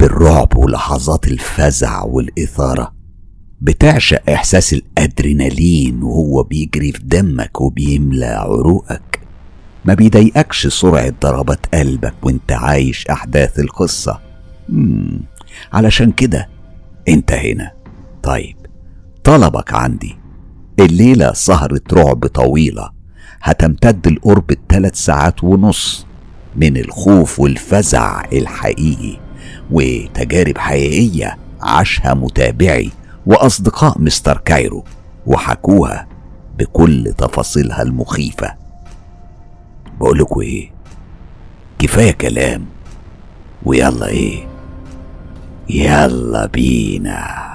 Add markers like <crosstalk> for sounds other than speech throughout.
بتحب الرعب ولحظات الفزع والإثارة. بتعشق إحساس الأدرينالين وهو بيجري في دمك وبيملى عروقك. ما بيضايقكش سرعة ضربات قلبك وانت عايش أحداث القصة. مم. علشان كده انت هنا. طيب طلبك عندي. الليلة سهرة رعب طويلة. هتمتد لقرب الثلاث ساعات ونص من الخوف والفزع الحقيقي. وتجارب حقيقية عاشها متابعي وأصدقاء مستر كايرو وحكوها بكل تفاصيلها المخيفة. بقولكوا إيه؟ كفاية كلام. ويلا إيه؟ يلا بينا.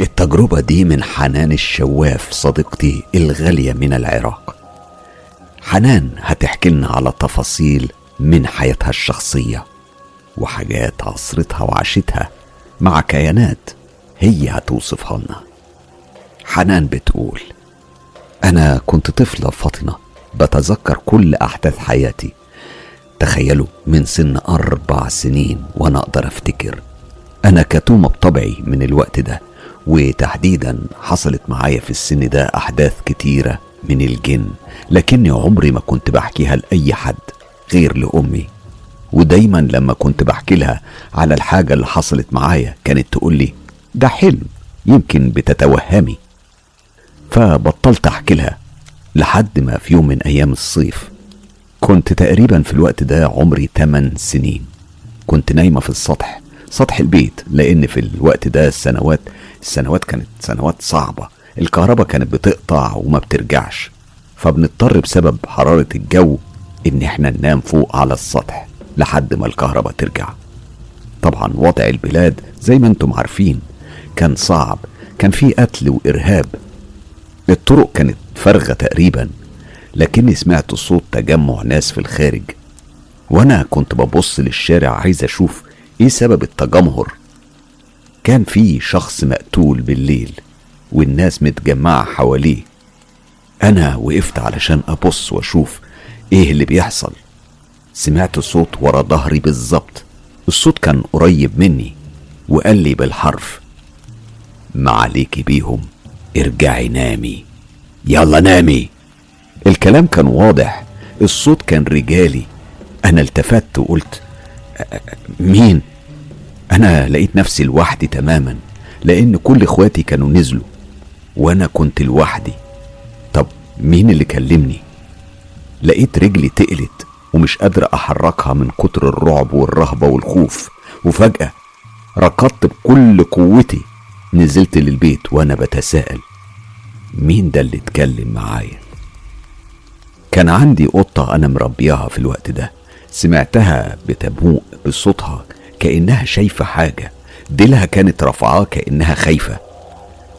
التجربة دي من حنان الشواف صديقتي الغالية من العراق. حنان هتحكي لنا على تفاصيل من حياتها الشخصية. وحاجات عصرتها وعاشتها مع كيانات هي هتوصفها لنا. حنان بتقول أنا كنت طفلة فاطنة بتذكر كل أحداث حياتي. تخيلوا من سن أربع سنين وأنا أقدر أفتكر. أنا كتومة بطبعي من الوقت ده وتحديدا حصلت معايا في السن ده أحداث كتيرة من الجن لكني عمري ما كنت بحكيها لأي حد غير لأمي ودايما لما كنت بحكي لها على الحاجة اللي حصلت معايا كانت تقول لي ده حلم يمكن بتتوهمي. فبطلت أحكي لها لحد ما في يوم من أيام الصيف. كنت تقريبا في الوقت ده عمري 8 سنين. كنت نايمة في السطح سطح البيت لأن في الوقت ده السنوات السنوات كانت سنوات صعبة. الكهرباء كانت بتقطع وما بترجعش. فبنضطر بسبب حرارة الجو إن إحنا ننام فوق على السطح. لحد ما الكهرباء ترجع. طبعا وضع البلاد زي ما أنتم عارفين كان صعب كان في قتل وإرهاب. الطرق كانت فارغة تقريبا لكني سمعت صوت تجمع ناس في الخارج. وأنا كنت ببص للشارع عايز أشوف إيه سبب التجمهر. كان في شخص مقتول بالليل والناس متجمعة حواليه. أنا وقفت علشان أبص وأشوف إيه اللي بيحصل. سمعت صوت ورا ظهري بالظبط. الصوت كان قريب مني وقال لي بالحرف ما عليكي بيهم ارجعي نامي يلا نامي. الكلام كان واضح الصوت كان رجالي. أنا التفت وقلت مين؟ أنا لقيت نفسي لوحدي تماما لأن كل إخواتي كانوا نزلوا وأنا كنت لوحدي. طب مين اللي كلمني؟ لقيت رجلي تقلت. ومش قادر أحركها من كتر الرعب والرهبة والخوف. وفجأة ركضت بكل قوتي نزلت للبيت وأنا بتساءل مين ده اللي اتكلم معايا؟ كان عندي قطة أنا مربياها في الوقت ده سمعتها بتبوق بصوتها كأنها شايفة حاجة ديلها كانت رافعاه كأنها خايفة.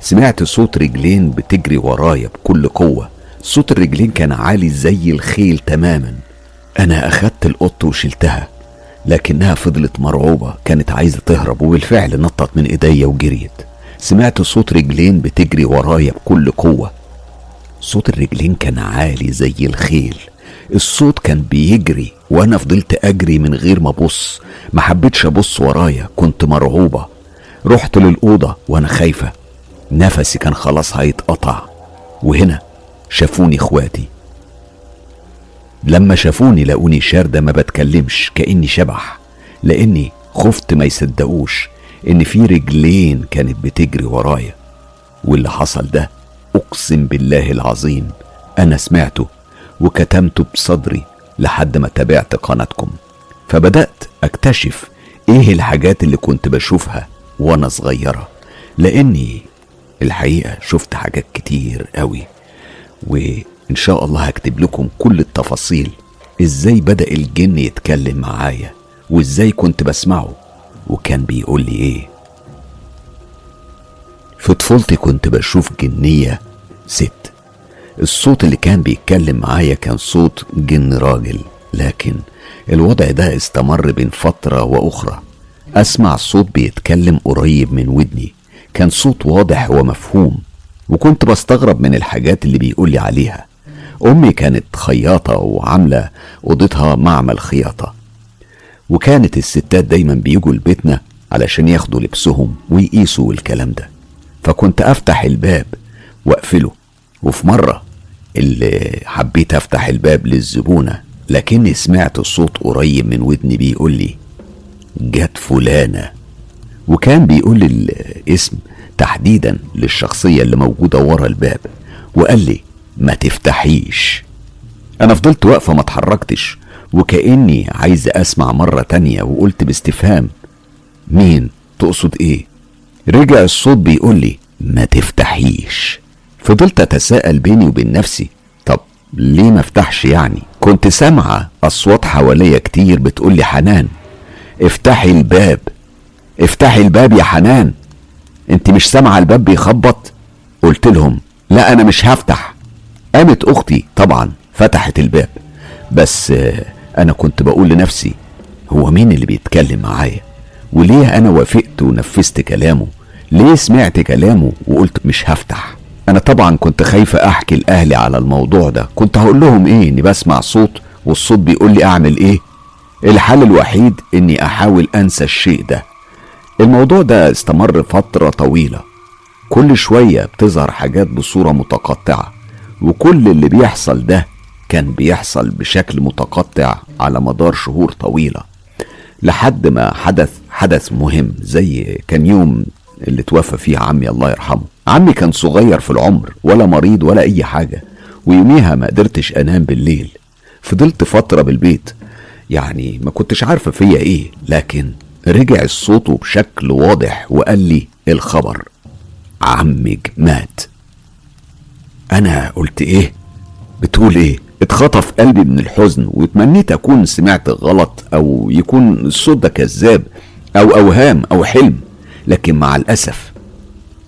سمعت صوت رجلين بتجري ورايا بكل قوة صوت الرجلين كان عالي زي الخيل تماما. أنا أخدت القط وشلتها لكنها فضلت مرعوبة كانت عايزة تهرب وبالفعل نطت من إيديا وجريت. سمعت صوت رجلين بتجري ورايا بكل قوة. صوت الرجلين كان عالي زي الخيل. الصوت كان بيجري وأنا فضلت أجري من غير ما أبص. ما حبيتش أبص ورايا كنت مرعوبة. رحت للأوضة وأنا خايفة. نفسي كان خلاص هيتقطع. وهنا شافوني إخواتي. لما شافوني لقوني شاردة ما بتكلمش كأني شبح. لأني خفت ما يصدقوش إن في رجلين كانت بتجري ورايا. واللي حصل ده أقسم بالله العظيم أنا سمعته وكتمته بصدري لحد ما تابعت قناتكم. فبدأت أكتشف إيه الحاجات اللي كنت بشوفها وأنا صغيرة. لأني الحقيقة شفت حاجات كتير قوي. وإن شاء الله هكتب لكم كل التفاصيل. إزاي بدأ الجن يتكلم معايا؟ وإزاي كنت بسمعه؟ وكان بيقول لي إيه؟ في طفولتي كنت بشوف جنية ست. الصوت اللي كان بيتكلم معايا كان صوت جن راجل لكن الوضع ده استمر بين فترة وأخرى. أسمع صوت بيتكلم قريب من ودني. كان صوت واضح ومفهوم. وكنت بستغرب من الحاجات اللي بيقولي عليها. أمي كانت خياطة وعاملة أوضتها معمل خياطة. وكانت الستات دايما بيجوا لبيتنا علشان ياخدوا لبسهم ويقيسوا الكلام ده. فكنت أفتح الباب وأقفله. وفي مرة اللي حبيت أفتح الباب للزبونة لكني سمعت صوت قريب من ودني بيقول لي جت فلانة. وكان بيقول الاسم تحديدا للشخصية اللي موجودة ورا الباب. وقال لي ما تفتحيش. أنا فضلت واقفة ما اتحركتش وكأني عايز أسمع مرة تانية وقلت باستفهام. مين؟ تقصد إيه؟ رجع الصوت بيقول لي ما تفتحيش. فضلت أتساءل بيني وبين نفسي طب ليه ما افتحش يعني؟ كنت سامعة أصوات حواليا كتير بتقول لي حنان. افتحي الباب. افتحي الباب يا حنان. أنت مش سامعة الباب بيخبط؟ قلت لهم لا أنا مش هفتح. قامت أختي طبعا فتحت الباب بس أنا كنت بقول لنفسي هو مين اللي بيتكلم معايا؟ وليه أنا وافقت ونفذت كلامه؟ ليه سمعت كلامه وقلت مش هفتح؟ أنا طبعا كنت خايفة أحكي لأهلي على الموضوع ده كنت هقول لهم إيه إني بسمع صوت والصوت بيقول لي أعمل إيه؟ الحل الوحيد إني أحاول أنسى الشيء ده. الموضوع ده استمر فترة طويلة كل شوية بتظهر حاجات بصورة متقطعة. وكل اللي بيحصل ده كان بيحصل بشكل متقطع على مدار شهور طويلة لحد ما حدث حدث مهم زي كان يوم اللي توفى فيه عمي الله يرحمه. عمي كان صغير في العمر ولا مريض ولا أي حاجة ويوميها ما قدرتش أنام بالليل. فضلت فترة بالبيت يعني ما كنتش عارفة فيا إيه لكن رجع الصوت بشكل واضح وقال لي الخبر. عمك مات. أنا قلت إيه؟ بتقول إيه؟ اتخطف قلبي من الحزن وتمنيت أكون سمعت غلط أو يكون الصوت ده كذاب أو أوهام أو حلم لكن مع الأسف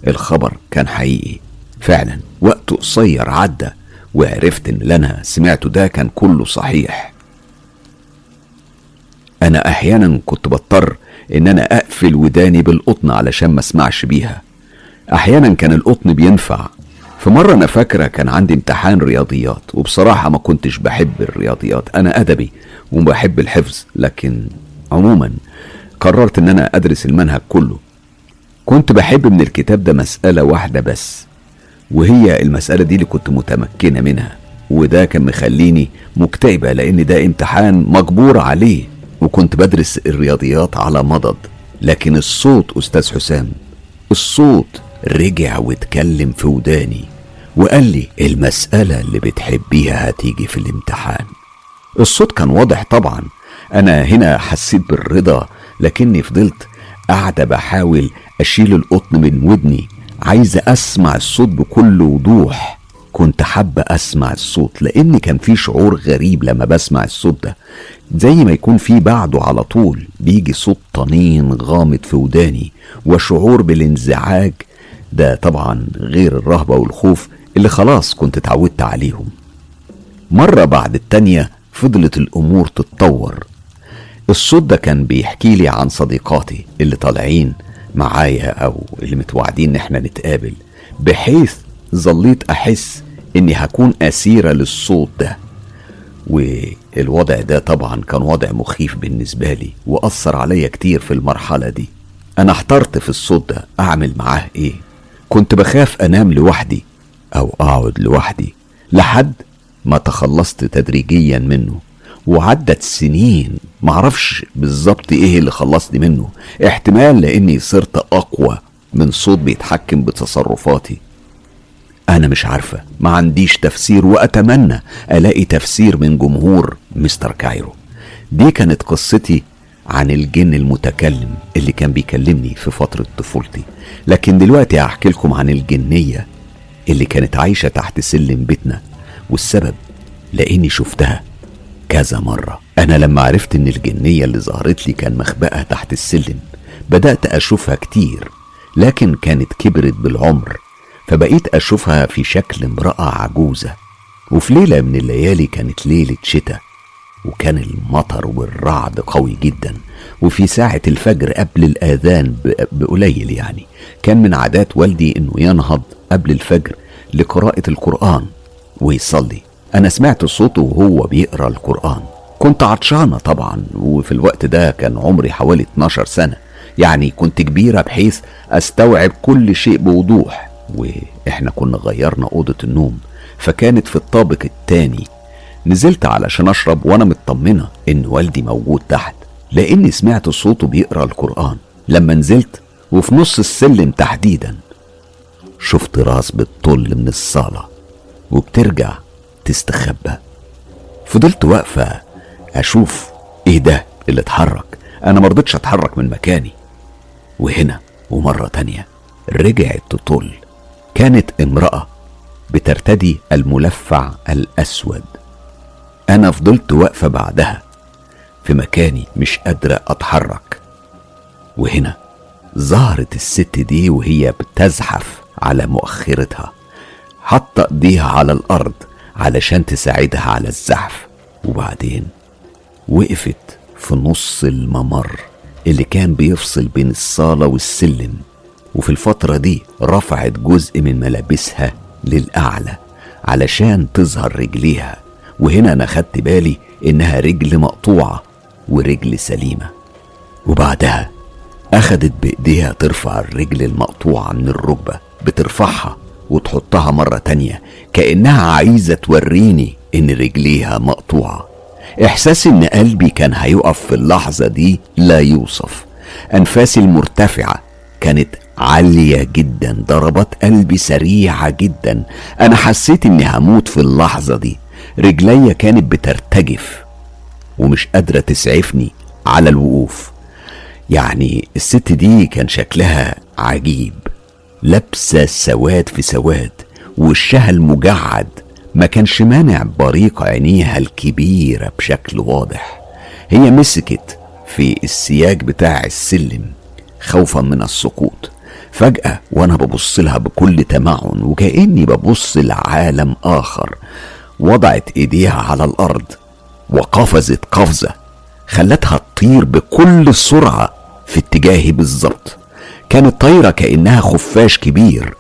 الخبر كان حقيقي. فعلا وقت قصير عدى وعرفت إن اللي أنا سمعته ده كان كله صحيح. أنا أحيانا كنت بضطر إن أنا أقفل وداني بالقطن علشان ما أسمعش بيها. أحيانا كان القطن بينفع في مرة أنا فاكرة كان عندي امتحان رياضيات وبصراحة ما كنتش بحب الرياضيات أنا أدبي وبحب الحفظ لكن عموما قررت إن أنا أدرس المنهج كله. كنت بحب من الكتاب ده مسألة واحدة بس وهي المسألة دي اللي كنت متمكنة منها وده كان مخليني مكتئبة لأن ده امتحان مجبور عليه وكنت بدرس الرياضيات على مضض. لكن الصوت أستاذ حسام الصوت رجع واتكلم في وداني. وقال لي المسألة اللي بتحبيها هتيجي في الامتحان. الصوت كان واضح طبعا. أنا هنا حسيت بالرضا لكني فضلت قاعدة بحاول أشيل القطن من ودني. عايزة أسمع الصوت بكل وضوح. كنت حابة أسمع الصوت لأن كان في شعور غريب لما بسمع الصوت ده. زي ما يكون في بعده على طول بيجي صوت طنين غامض في وداني وشعور بالانزعاج. ده طبعا غير الرهبة والخوف. اللي خلاص كنت اتعودت عليهم. مرة بعد التانية فضلت الأمور تتطور. الصوت ده كان بيحكي لي عن صديقاتي اللي طالعين معايا أو اللي متوعدين إن إحنا نتقابل بحيث ظليت أحس إني هكون أسيرة للصوت ده. والوضع ده طبعا كان وضع مخيف بالنسبة لي وأثر عليا كتير في المرحلة دي. أنا احترت في الصوت ده أعمل معاه إيه؟ كنت بخاف أنام لوحدي. أو أقعد لوحدي لحد ما تخلصت تدريجيا منه. وعدت سنين معرفش بالظبط إيه اللي خلصني منه. احتمال لإني صرت أقوى من صوت بيتحكم بتصرفاتي. أنا مش عارفة ما عنديش تفسير وأتمنى ألاقي تفسير من جمهور مستر كايرو. دي كانت قصتي عن الجن المتكلم اللي كان بيكلمني في فترة طفولتي. لكن دلوقتي هحكي لكم عن الجنية اللي كانت عايشة تحت سلم بيتنا والسبب لأني شفتها كذا مرة. أنا لما عرفت إن الجنية اللي ظهرت لي كان مخبأها تحت السلم بدأت أشوفها كتير لكن كانت كبرت بالعمر فبقيت أشوفها في شكل امرأة عجوزة. وفي ليلة من الليالي كانت ليلة شتاء وكان المطر والرعد قوي جدا. وفي ساعة الفجر قبل الآذان بقليل يعني كان من عادات والدي إنه ينهض قبل الفجر لقراءة القرآن ويصلي. أنا سمعت صوته وهو بيقرأ القرآن. كنت عطشانة طبعا وفي الوقت ده كان عمري حوالي 12 سنة. يعني كنت كبيرة بحيث أستوعب كل شيء بوضوح. وإحنا كنا غيرنا أوضة النوم فكانت في الطابق التاني. نزلت علشان أشرب وأنا مطمنة إن والدي موجود تحت لأني سمعت صوته بيقرأ القرآن. لما نزلت وفي نص السلم تحديدا شفت راس بتطل من الصالة وبترجع تستخبى. فضلت واقفة أشوف إيه ده اللي اتحرك. أنا مرضتش أتحرك من مكاني. وهنا ومرة تانية رجعت تطل كانت امرأة بترتدي الملفع الأسود. أنا فضلت واقفة بعدها في مكاني مش قادرة أتحرك. وهنا ظهرت الست دي وهي بتزحف. على مؤخرتها. حط ايديها على الأرض علشان تساعدها على الزحف. وبعدين وقفت في نص الممر اللي كان بيفصل بين الصالة والسلم. وفي الفترة دي رفعت جزء من ملابسها للأعلى علشان تظهر رجليها. وهنا أنا خدت بالي إنها رجل مقطوعة ورجل سليمة. وبعدها أخدت بإيديها ترفع الرجل المقطوعة من الركبة. بترفعها وتحطها مرة تانية. كأنها عايزة توريني إن رجليها مقطوعة. إحساس إن قلبي كان هيقف في اللحظة دي لا يوصف. أنفاسي المرتفعة كانت عالية جدا ضربات قلبي سريعة جدا. أنا حسيت إني هموت في اللحظة دي. رجليا كانت بترتجف ومش قادرة تسعفني على الوقوف. يعني الست دي كان شكلها عجيب. لابسة سواد في سواد وشها المجعد. ما كانش مانع بريق عينيها الكبيرة بشكل واضح. هي مسكت في السياج بتاع السلم خوفا من السقوط. فجأة وأنا ببص لها بكل تمعن وكأني ببص لعالم آخر. وضعت إيديها على الأرض وقفزت قفزة خلتها تطير بكل سرعة في اتجاهي بالظبط. كانت طايرة كأنها خفاش كبير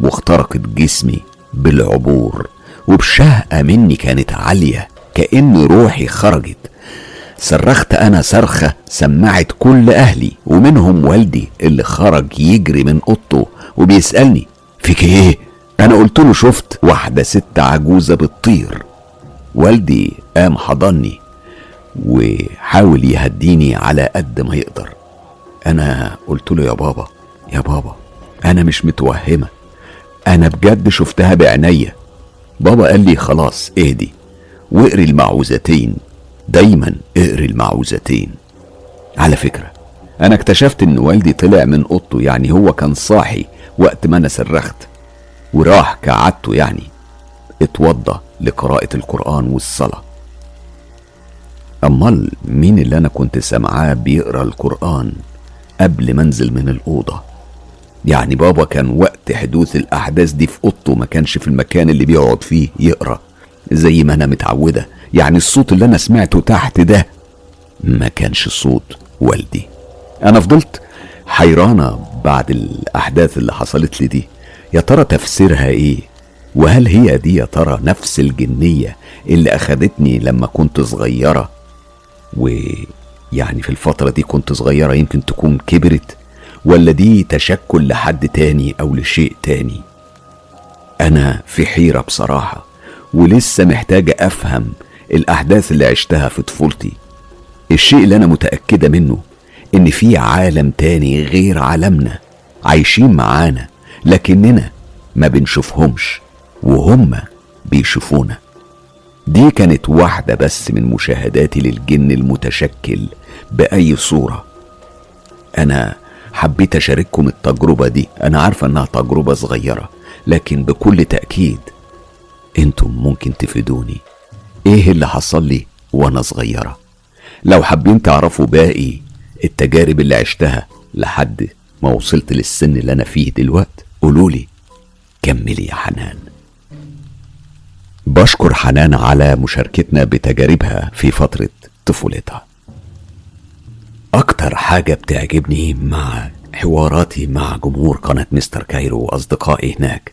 واخترقت جسمي بالعبور وبشهقة مني كانت عالية كأن روحي خرجت. صرخت أنا صرخة سمعت كل أهلي ومنهم والدي اللي خرج يجري من أوضته وبيسألني فيك إيه؟ أنا قلت له شفت واحدة ست عجوزة بتطير. والدي قام حضني وحاول يهديني على قد ما يقدر. أنا قلت له يا بابا يا بابا أنا مش متوهمة. أنا بجد شفتها بعينيا. بابا قال لي خلاص اهدي. واقري المعوذتين. دايما اقري المعوذتين. على فكرة أنا اكتشفت إن والدي طلع من أوضته يعني هو كان صاحي وقت ما أنا صرخت. وراح كعادته يعني. اتوضى لقراءة القرآن والصلاة. أمال مين اللي أنا كنت سامعاه بيقرأ القرآن قبل ما أنزل من الأوضة؟ يعني بابا كان وقت حدوث الأحداث دي في أوضته ما كانش في المكان اللي بيقعد فيه يقرأ زي ما أنا متعودة. يعني الصوت اللي أنا سمعته تحت ده ما كانش صوت والدي. أنا فضلت حيرانة بعد الأحداث اللي حصلت لي دي. يا ترى تفسيرها إيه؟ وهل هي دي يا ترى نفس الجنية اللي أخدتني لما كنت صغيرة؟ ويعني في الفترة دي كنت صغيرة يمكن تكون كبرت. ولا دي تشكل لحد تاني أو لشيء تاني. أنا في حيرة بصراحة ولسه محتاجة أفهم الأحداث اللي عشتها في طفولتي. الشيء اللي أنا متأكدة منه إن في عالم تاني غير عالمنا عايشين معانا لكننا ما بنشوفهمش وهم بيشوفونا. دي كانت واحدة بس من مشاهداتي للجن المتشكل بأي صورة. أنا حبيت أشارككم التجربة دي. أنا عارفة إنها تجربة صغيرة لكن بكل تأكيد أنتم ممكن تفيدوني. إيه اللي حصل لي وأنا صغيرة؟ لو حابين تعرفوا باقي التجارب اللي عشتها لحد ما وصلت للسن اللي أنا فيه دلوقت قولولي كملي يا حنان. بشكر حنان على مشاركتنا بتجاربها في فترة طفولتها. أكتر حاجة بتعجبني مع حواراتي مع جمهور قناة مستر كايرو وأصدقائي هناك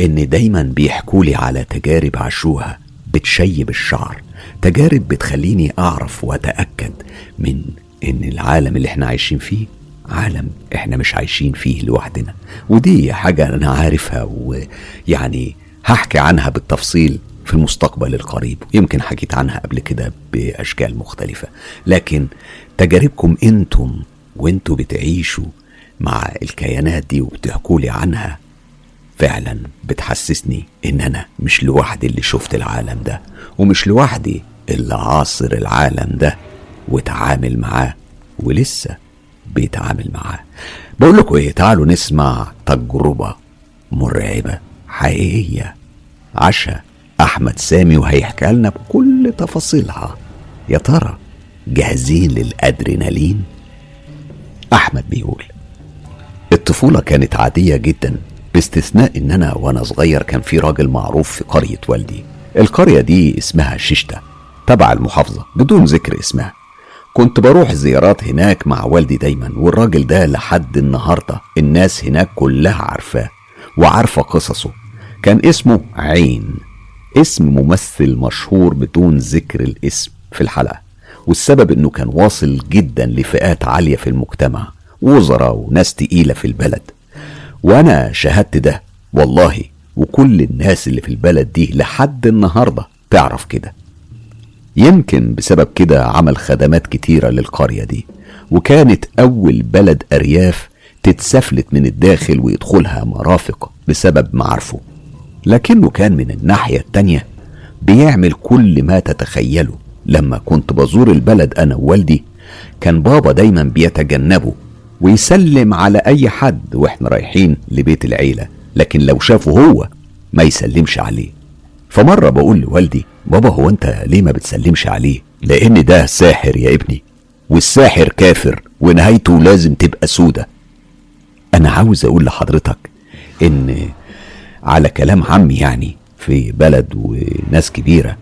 إن دايما بيحكولي على تجارب عاشوها بتشيب الشعر تجارب بتخليني أعرف وأتأكد من إن العالم اللي إحنا عايشين فيه عالم إحنا مش عايشين فيه لوحدنا. ودي حاجة أنا عارفها ويعني هحكي عنها بالتفصيل في المستقبل القريب يمكن حكيت عنها قبل كده بأشكال مختلفة. لكن تجاربكم أنتم وانتوا بتعيشوا مع الكيانات دي وبتحكوا لي عنها فعلا بتحسسني إن أنا مش لوحدي اللي شفت العالم ده ومش لوحدي اللي عاصر العالم ده وتعامل معاه ولسه بيتعامل معاه. بقول لكم إيه تعالوا نسمع تجربة مرعبة حقيقية عاشها أحمد سامي وهيحكي لنا بكل تفاصيلها. يا ترى جاهزين للأدرينالين؟ أحمد بيقول الطفولة كانت عادية جدا باستثناء إن أنا وأنا صغير كان في راجل معروف في قرية والدي. القرية دي اسمها ششتة تبع المحافظة بدون ذكر اسمها. كنت بروح زيارات هناك مع والدي دايما والراجل ده لحد النهاردة الناس هناك كلها عارفاه وعارفة قصصه. كان اسمه عين اسم ممثل مشهور بدون ذكر الاسم في الحلقة. والسبب إنه كان واصل جدا لفئات عالية في المجتمع وزراء وناس تقيلة في البلد. وأنا شاهدت ده والله وكل الناس اللي في البلد دي لحد النهارده تعرف كده. يمكن بسبب كده عمل خدمات كتيرة للقرية دي وكانت أول بلد أرياف تتسفلت من الداخل ويدخلها مرافق بسبب معارفه. لكنه كان من الناحية التانية بيعمل كل ما تتخيله. لما كنت بزور البلد أنا ووالدي كان بابا دايما بيتجنبه ويسلم على أي حد وإحنا رايحين لبيت العيلة لكن لو شافه هو ما يسلمش عليه. فمرة بقول لوالدي بابا هو أنت ليه ما بتسلمش عليه؟ لأن ده ساحر يا ابني والساحر كافر ونهايته لازم تبقى سودة. أنا عاوز أقول لحضرتك إن على كلام عمي يعني في بلد وناس كبيرة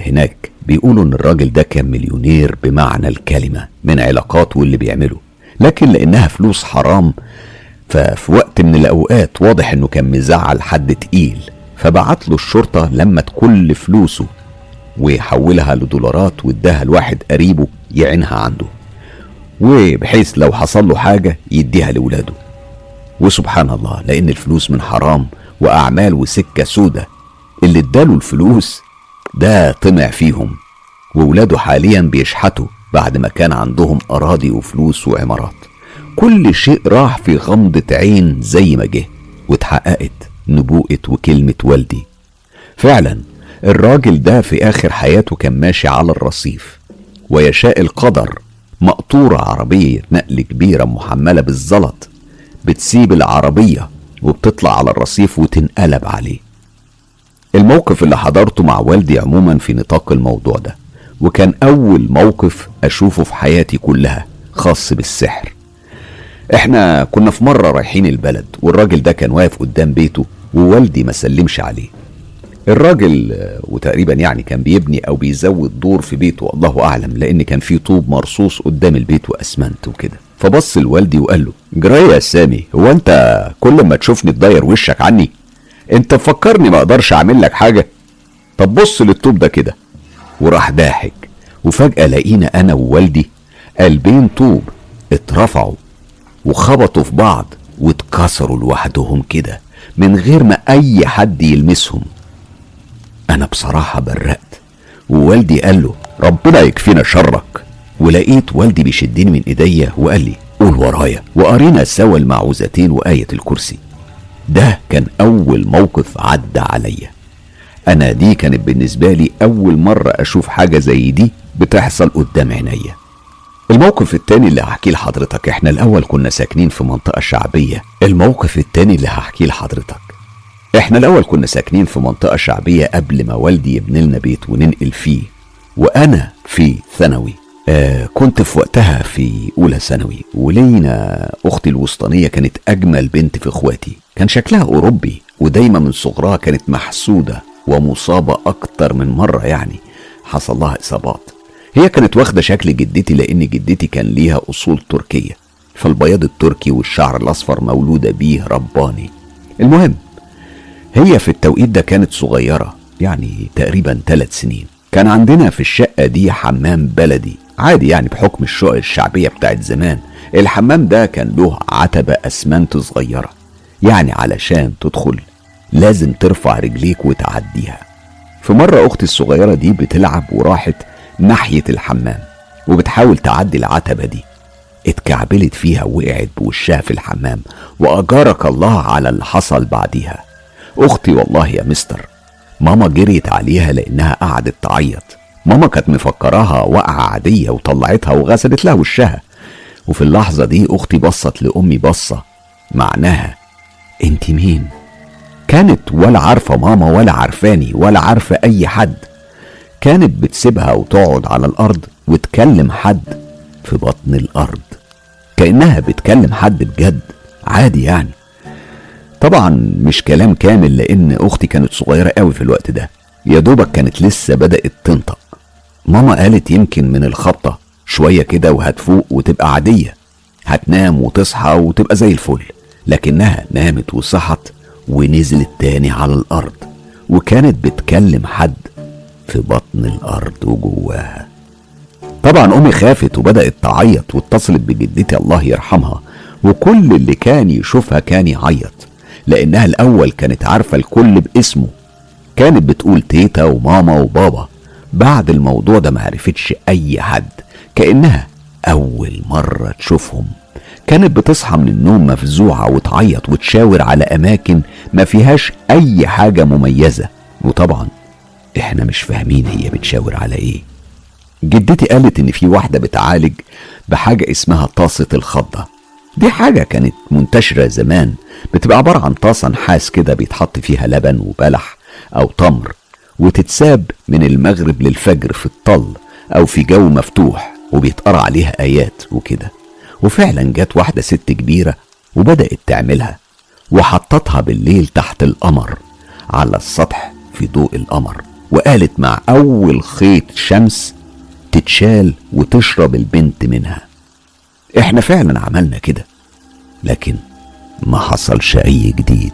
هناك بيقولوا إن الراجل ده كان مليونير بمعنى الكلمة من علاقاته واللي بيعمله لكن لأنها فلوس حرام ففي وقت من الأوقات واضح إنه كان مزعل حد تقيل فبعت له الشرطة لما كل فلوسه ويحولها لدولارات واداها لواحد قريبه يعينها عنده وبحيث لو حصل له حاجة يديها لاولاده وسبحان الله لأن الفلوس من حرام وأعمال وسكة سودة اللي اداله الفلوس ده طمع فيهم وولاده حاليا بيشحتوا بعد ما كان عندهم أراضي وفلوس وعمارات. كل شيء راح في غمضة عين زي ما جه واتحققت نبوءة وكلمة والدي. فعلا الراجل ده في آخر حياته كان ماشي على الرصيف ويشاء القدر مقطورة عربية نقل كبيرة محملة بالزلط بتسيب العربية وبتطلع على الرصيف وتنقلب عليه. الموقف اللي حضرته مع والدي عموما في نطاق الموضوع ده وكان أول موقف أشوفه في حياتي كلها خاص بالسحر. إحنا كنا في مرة رايحين البلد والراجل ده كان واقف قدام بيته ووالدي ما سلمش عليه. الراجل وتقريبا يعني كان بيبني أو بيزود دور في بيته الله أعلم لأن كان في طوب مرصوص قدام البيت وأسمنت وكده. فبص لوالدي وقال له جراية يا سامي هو أنت كل ما تشوفني تضير وشك عني؟ انت مفكرني ما أقدرش اعمل لك حاجة. طب بص للطوب ده كده. وراح ضاحك. وفجأة لقينا أنا ووالدي قلبين طوب اترفعوا وخبطوا في بعض واتكسروا لوحدهم كده من غير ما أي حد يلمسهم. أنا بصراحة برقت. ووالدي قال له ربنا يكفينا شرك. ولقيت والدي بيشدني من ايديا وقال لي قول ورايا. وقرينا سوا المعوذتين وآية الكرسي. ده كان أول موقف عدى عليا. أنا دي كانت بالنسبة لي أول مرة أشوف حاجة زي دي بتحصل قدام عينيا. الموقف التاني اللي هحكيه لحضرتك إحنا الأول كنا ساكنين في منطقة شعبية. الموقف التاني اللي هحكيه لحضرتك إحنا الأول كنا ساكنين في منطقة شعبية قبل ما والدي يبني لنا بيت وننقل فيه وأنا في ثانوي. آه كنت في وقتها في أولى ثانوي ولينا أختي الوسطانية كانت أجمل بنت في إخواتي. كان شكلها أوروبي ودايما من صغرها كانت محسودة ومصابة أكتر من مرة يعني. حصل لها إصابات. هي كانت واخدة شكل جدتي لأن جدتي كان ليها أصول تركية. فالبياض التركي والشعر الأصفر مولودة بيه رباني. المهم هي في التوقيت ده كانت صغيرة يعني تقريبا ثلاث سنين. كان عندنا في الشقة دي حمام بلدي. عادي يعني بحكم الشقق الشعبية بتاعت زمان. الحمام ده كان له عتبة أسمنت صغيرة يعني علشان تدخل لازم ترفع رجليك وتعديها. في مرة أختي الصغيرة دي بتلعب وراحت ناحية الحمام وبتحاول تعدي العتبة دي. اتكعبلت فيها ووقعت بوشها في الحمام وأجارك الله على اللي حصل بعديها. أختي والله يا مستر ماما جريت عليها لأنها قعدت تعيط. ماما كانت مفكراها وقعة عادية وطلعتها وغسلت لها وشها. وفي اللحظة دي أختي بصت لأمي بصة معناها أنت مين؟ كانت ولا عارفة ماما ولا عارفاني ولا عارفة أي حد. كانت بتسيبها وتقعد على الأرض وتكلم حد في بطن الأرض. كأنها بتكلم حد بجد عادي يعني. طبعا مش كلام كامل لأن أختي كانت صغيرة قوي في الوقت ده. يا دوبك كانت لسه بدأت تنطق. ماما قالت يمكن من الخبطة شوية كده وهتفوق وتبقى عادية. هتنام وتصحى وتبقى زي الفل. لكنها نامت وصحت ونزلت تاني على الأرض. وكانت بتكلم حد في بطن الأرض وجواها. طبعا أمي خافت وبدأت تعيط واتصلت بجدتي الله يرحمها. وكل اللي كان يشوفها كان يعيط. لأنها الأول كانت عارفة الكل باسمه. كانت بتقول تيتا وماما وبابا. بعد الموضوع ده معرفتش أي حد كأنها أول مرة تشوفهم. كانت بتصحى من النوم مفزوعة وتعيط وتشاور على أماكن ما فيهاش أي حاجة مميزة. وطبعا إحنا مش فاهمين هي بتشاور على إيه. جدتي قالت إن في واحدة بتعالج بحاجة اسمها طاسة الخضة. دي حاجة كانت منتشرة زمان بتبقى عبارة عن طاسة نحاس كده بيتحط فيها لبن وبلح أو تمر. وتتساب من المغرب للفجر في الطل أو في جو مفتوح وبيتقرأ عليها آيات وكده. وفعلا جت واحدة ست كبيرة وبدأت تعملها وحطتها بالليل تحت القمر على السطح في ضوء القمر. وقالت مع أول خيط شمس تتشال وتشرب البنت منها. إحنا فعلا عملنا كده لكن ما حصلش أي جديد.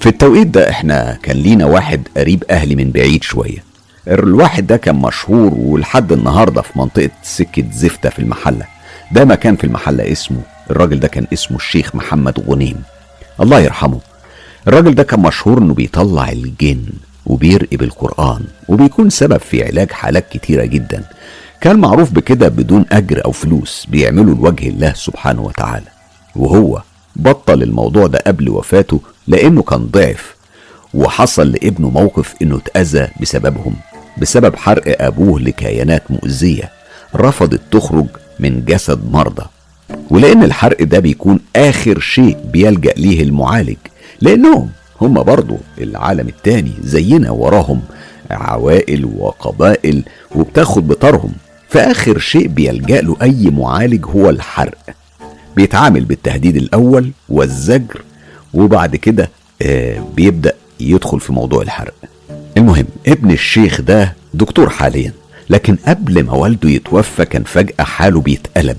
في التوقيت ده إحنا كان لينا واحد قريب أهلي من بعيد شوية. الواحد ده كان مشهور ولحد النهاردة في منطقة سكة زفتة في المحلة. ده مكان في المحلة اسمه الراجل ده كان اسمه الشيخ محمد غنيم. الله يرحمه. الراجل ده كان مشهور إنه بيطلع الجن وبيرقي بالقرآن وبيكون سبب في علاج حالات كتيرة جدا. كان معروف بكده بدون أجر أو فلوس بيعمله لوجه الله سبحانه وتعالى. وهو بطل الموضوع ده قبل وفاته لأنه كان ضعف وحصل لابنه موقف إنه اتأذى بسببهم بسبب حرق أبوه لكيانات مؤذية رفضت تخرج من جسد مرضى. ولأن الحرق ده بيكون آخر شيء بيلجأ ليه المعالج لأنهم هم برضو العالم التاني زينا وراهم عوائل وقبائل وبتاخد بطارهم فآخر شيء بيلجأ له أي معالج هو الحرق. بيتعامل بالتهديد الأول والزجر وبعد كده آه بيبدأ يدخل في موضوع الحرق. المهم ابن الشيخ ده دكتور حاليا لكن قبل ما والده يتوفى كان فجأة حاله بيتقلب.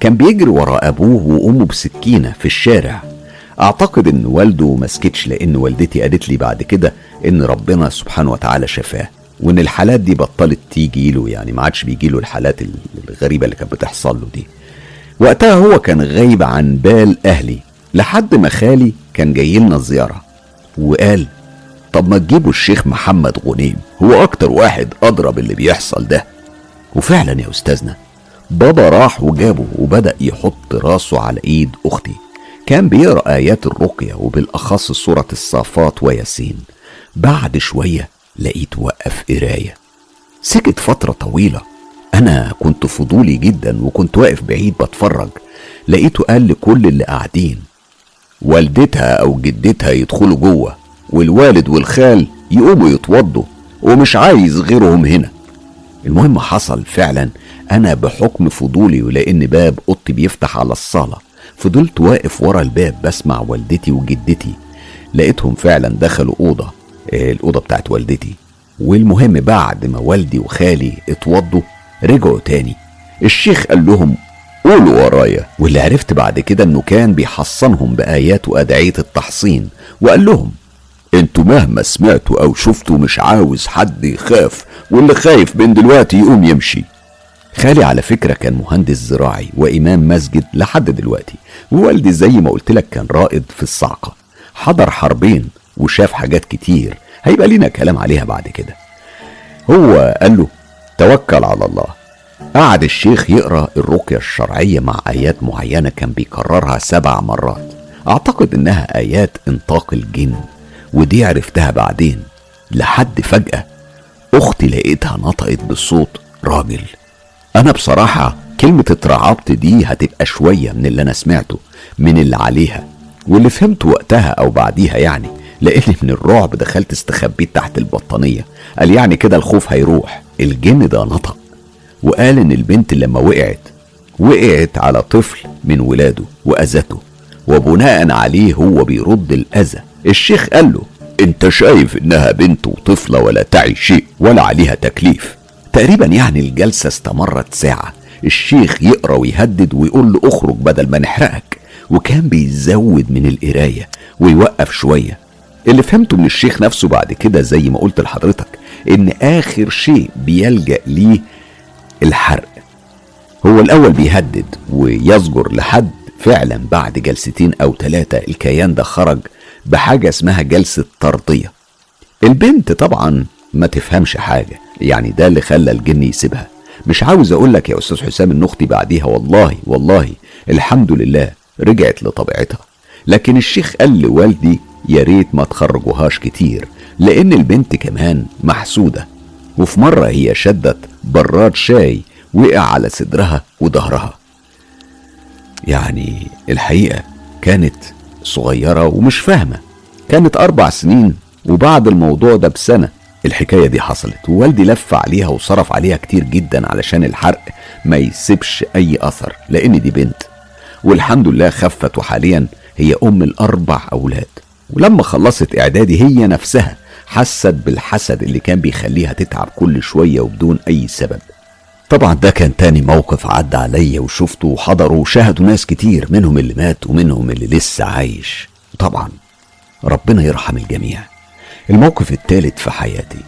كان بيجري ورا أبوه وأمه بسكينة في الشارع. أعتقد إن والده ما سكتش لأن والدتي قالت لي بعد كده إن ربنا سبحانه وتعالى شفاه وإن الحالات دي بطلت تيجي له يعني ما عادش بيجي له الحالات الغريبة اللي كانت بتحصل له دي. وقتها هو كان غايب عن بال أهلي لحد ما خالي كان جاي لنا زيارة وقال طب ما تجيبوا الشيخ محمد غنيم هو أكتر واحد أضرب اللي بيحصل ده. وفعلا يا أستاذنا بابا راح وجابه وبدأ يحط راسه على إيد أختي. كان بيقرأ آيات الرقية وبالأخص سورة الصافات وياسين. بعد شوية لقيت وقف قراية. سكت فترة طويلة. أنا كنت فضولي جدا وكنت واقف بعيد بتفرج لقيته قال لكل اللي قاعدين. والدتها أو جدتها يدخلوا جوه والوالد والخال يقوموا يتوضوا ومش عايز غيرهم هنا. المهم حصل فعلا أنا بحكم فضولي ولأن باب أوضتي بيفتح على الصالة فضلت واقف ورا الباب بسمع والدتي وجدتي. لقيتهم فعلا دخلوا أوضة آه، الأوضة بتاعت والدتي. والمهم بعد ما والدي وخالي اتوضوا رجعوا تاني. الشيخ قال لهم قولوا ورايا. واللي عرفت بعد كده إنه كان بيحصنهم بآيات وأدعية التحصين. وقال لهم أنتوا مهما سمعتوا أو شفتوا مش عاوز حد يخاف واللي خايف من دلوقتي يقوم يمشي. خالي على فكرة كان مهندس زراعي وإمام مسجد لحد دلوقتي. ووالدي زي ما قلت لك كان رائد في الصعقة. حضر حربين وشاف حاجات كتير. هيبقى لينا كلام عليها بعد كده. هو قال له توكل على الله. قعد الشيخ يقرأ الرقية الشرعية مع آيات معينة كان بيكررها سبع مرات. أعتقد إنها آيات إنطاق الجن ودي عرفتها بعدين. لحد فجأة أختي لقيتها نطقت بصوت راجل أنا بصراحة كلمة اترعبت دي هتبقى شوية من اللي أنا سمعته من اللي عليها واللي فهمته وقتها أو بعديها يعني. لأني من الرعب دخلت استخبيت تحت البطانية. قال يعني كده الخوف هيروح. الجن ده نطق. وقال إن البنت لما وقعت وقعت على طفل من ولاده وأذته. وبناء عليه هو بيرد الأذى. الشيخ قال له أنت شايف إنها بنت وطفلة ولا تعي شيء ولا عليها تكليف. تقريبا يعني الجلسة استمرت ساعة. الشيخ يقرأ ويهدد ويقول له أخرج بدل ما نحرقك. وكان بيزود من القراية ويوقف شوية. اللي فهمته من الشيخ نفسه بعد كده زي ما قلت لحضرتك إن آخر شيء بيلجأ ليه الحرق. هو الأول بيهدد ويزجر لحد فعلا بعد جلستين أو ثلاثة الكيان ده خرج بحاجة اسمها جلسة ترضية البنت طبعا ما تفهمش حاجة يعني ده اللي خلى الجن يسيبها. مش عاوز أقول لك يا أستاذ حسام إن أختي بعديها والله والله الحمد لله رجعت لطبيعتها. لكن الشيخ قال لوالدي يا ريت ما تخرجوهاش كتير لأن البنت كمان محسودة. وفي مرة هي شدت براد شاي وقع على صدرها وظهرها. يعني الحقيقة كانت صغيرة ومش فاهمة. كانت أربع سنين وبعد الموضوع ده بسنة الحكاية دي حصلت. ووالدي لف عليها وصرف عليها كتير جدا علشان الحرق ما يسيبش أي أثر لأن دي بنت. والحمد لله خفت وحاليا هي أم الأربع أولاد. ولما خلصت إعدادي هي نفسها حست بالحسد اللي كان بيخليها تتعب كل شوية وبدون أي سبب. طبعا ده كان تاني موقف عدى عليا وشفته وحضروا وشاهدوا ناس كتير منهم اللي مات ومنهم اللي لسه عايش. طبعا ربنا يرحم الجميع. الموقف التالت في حياتي.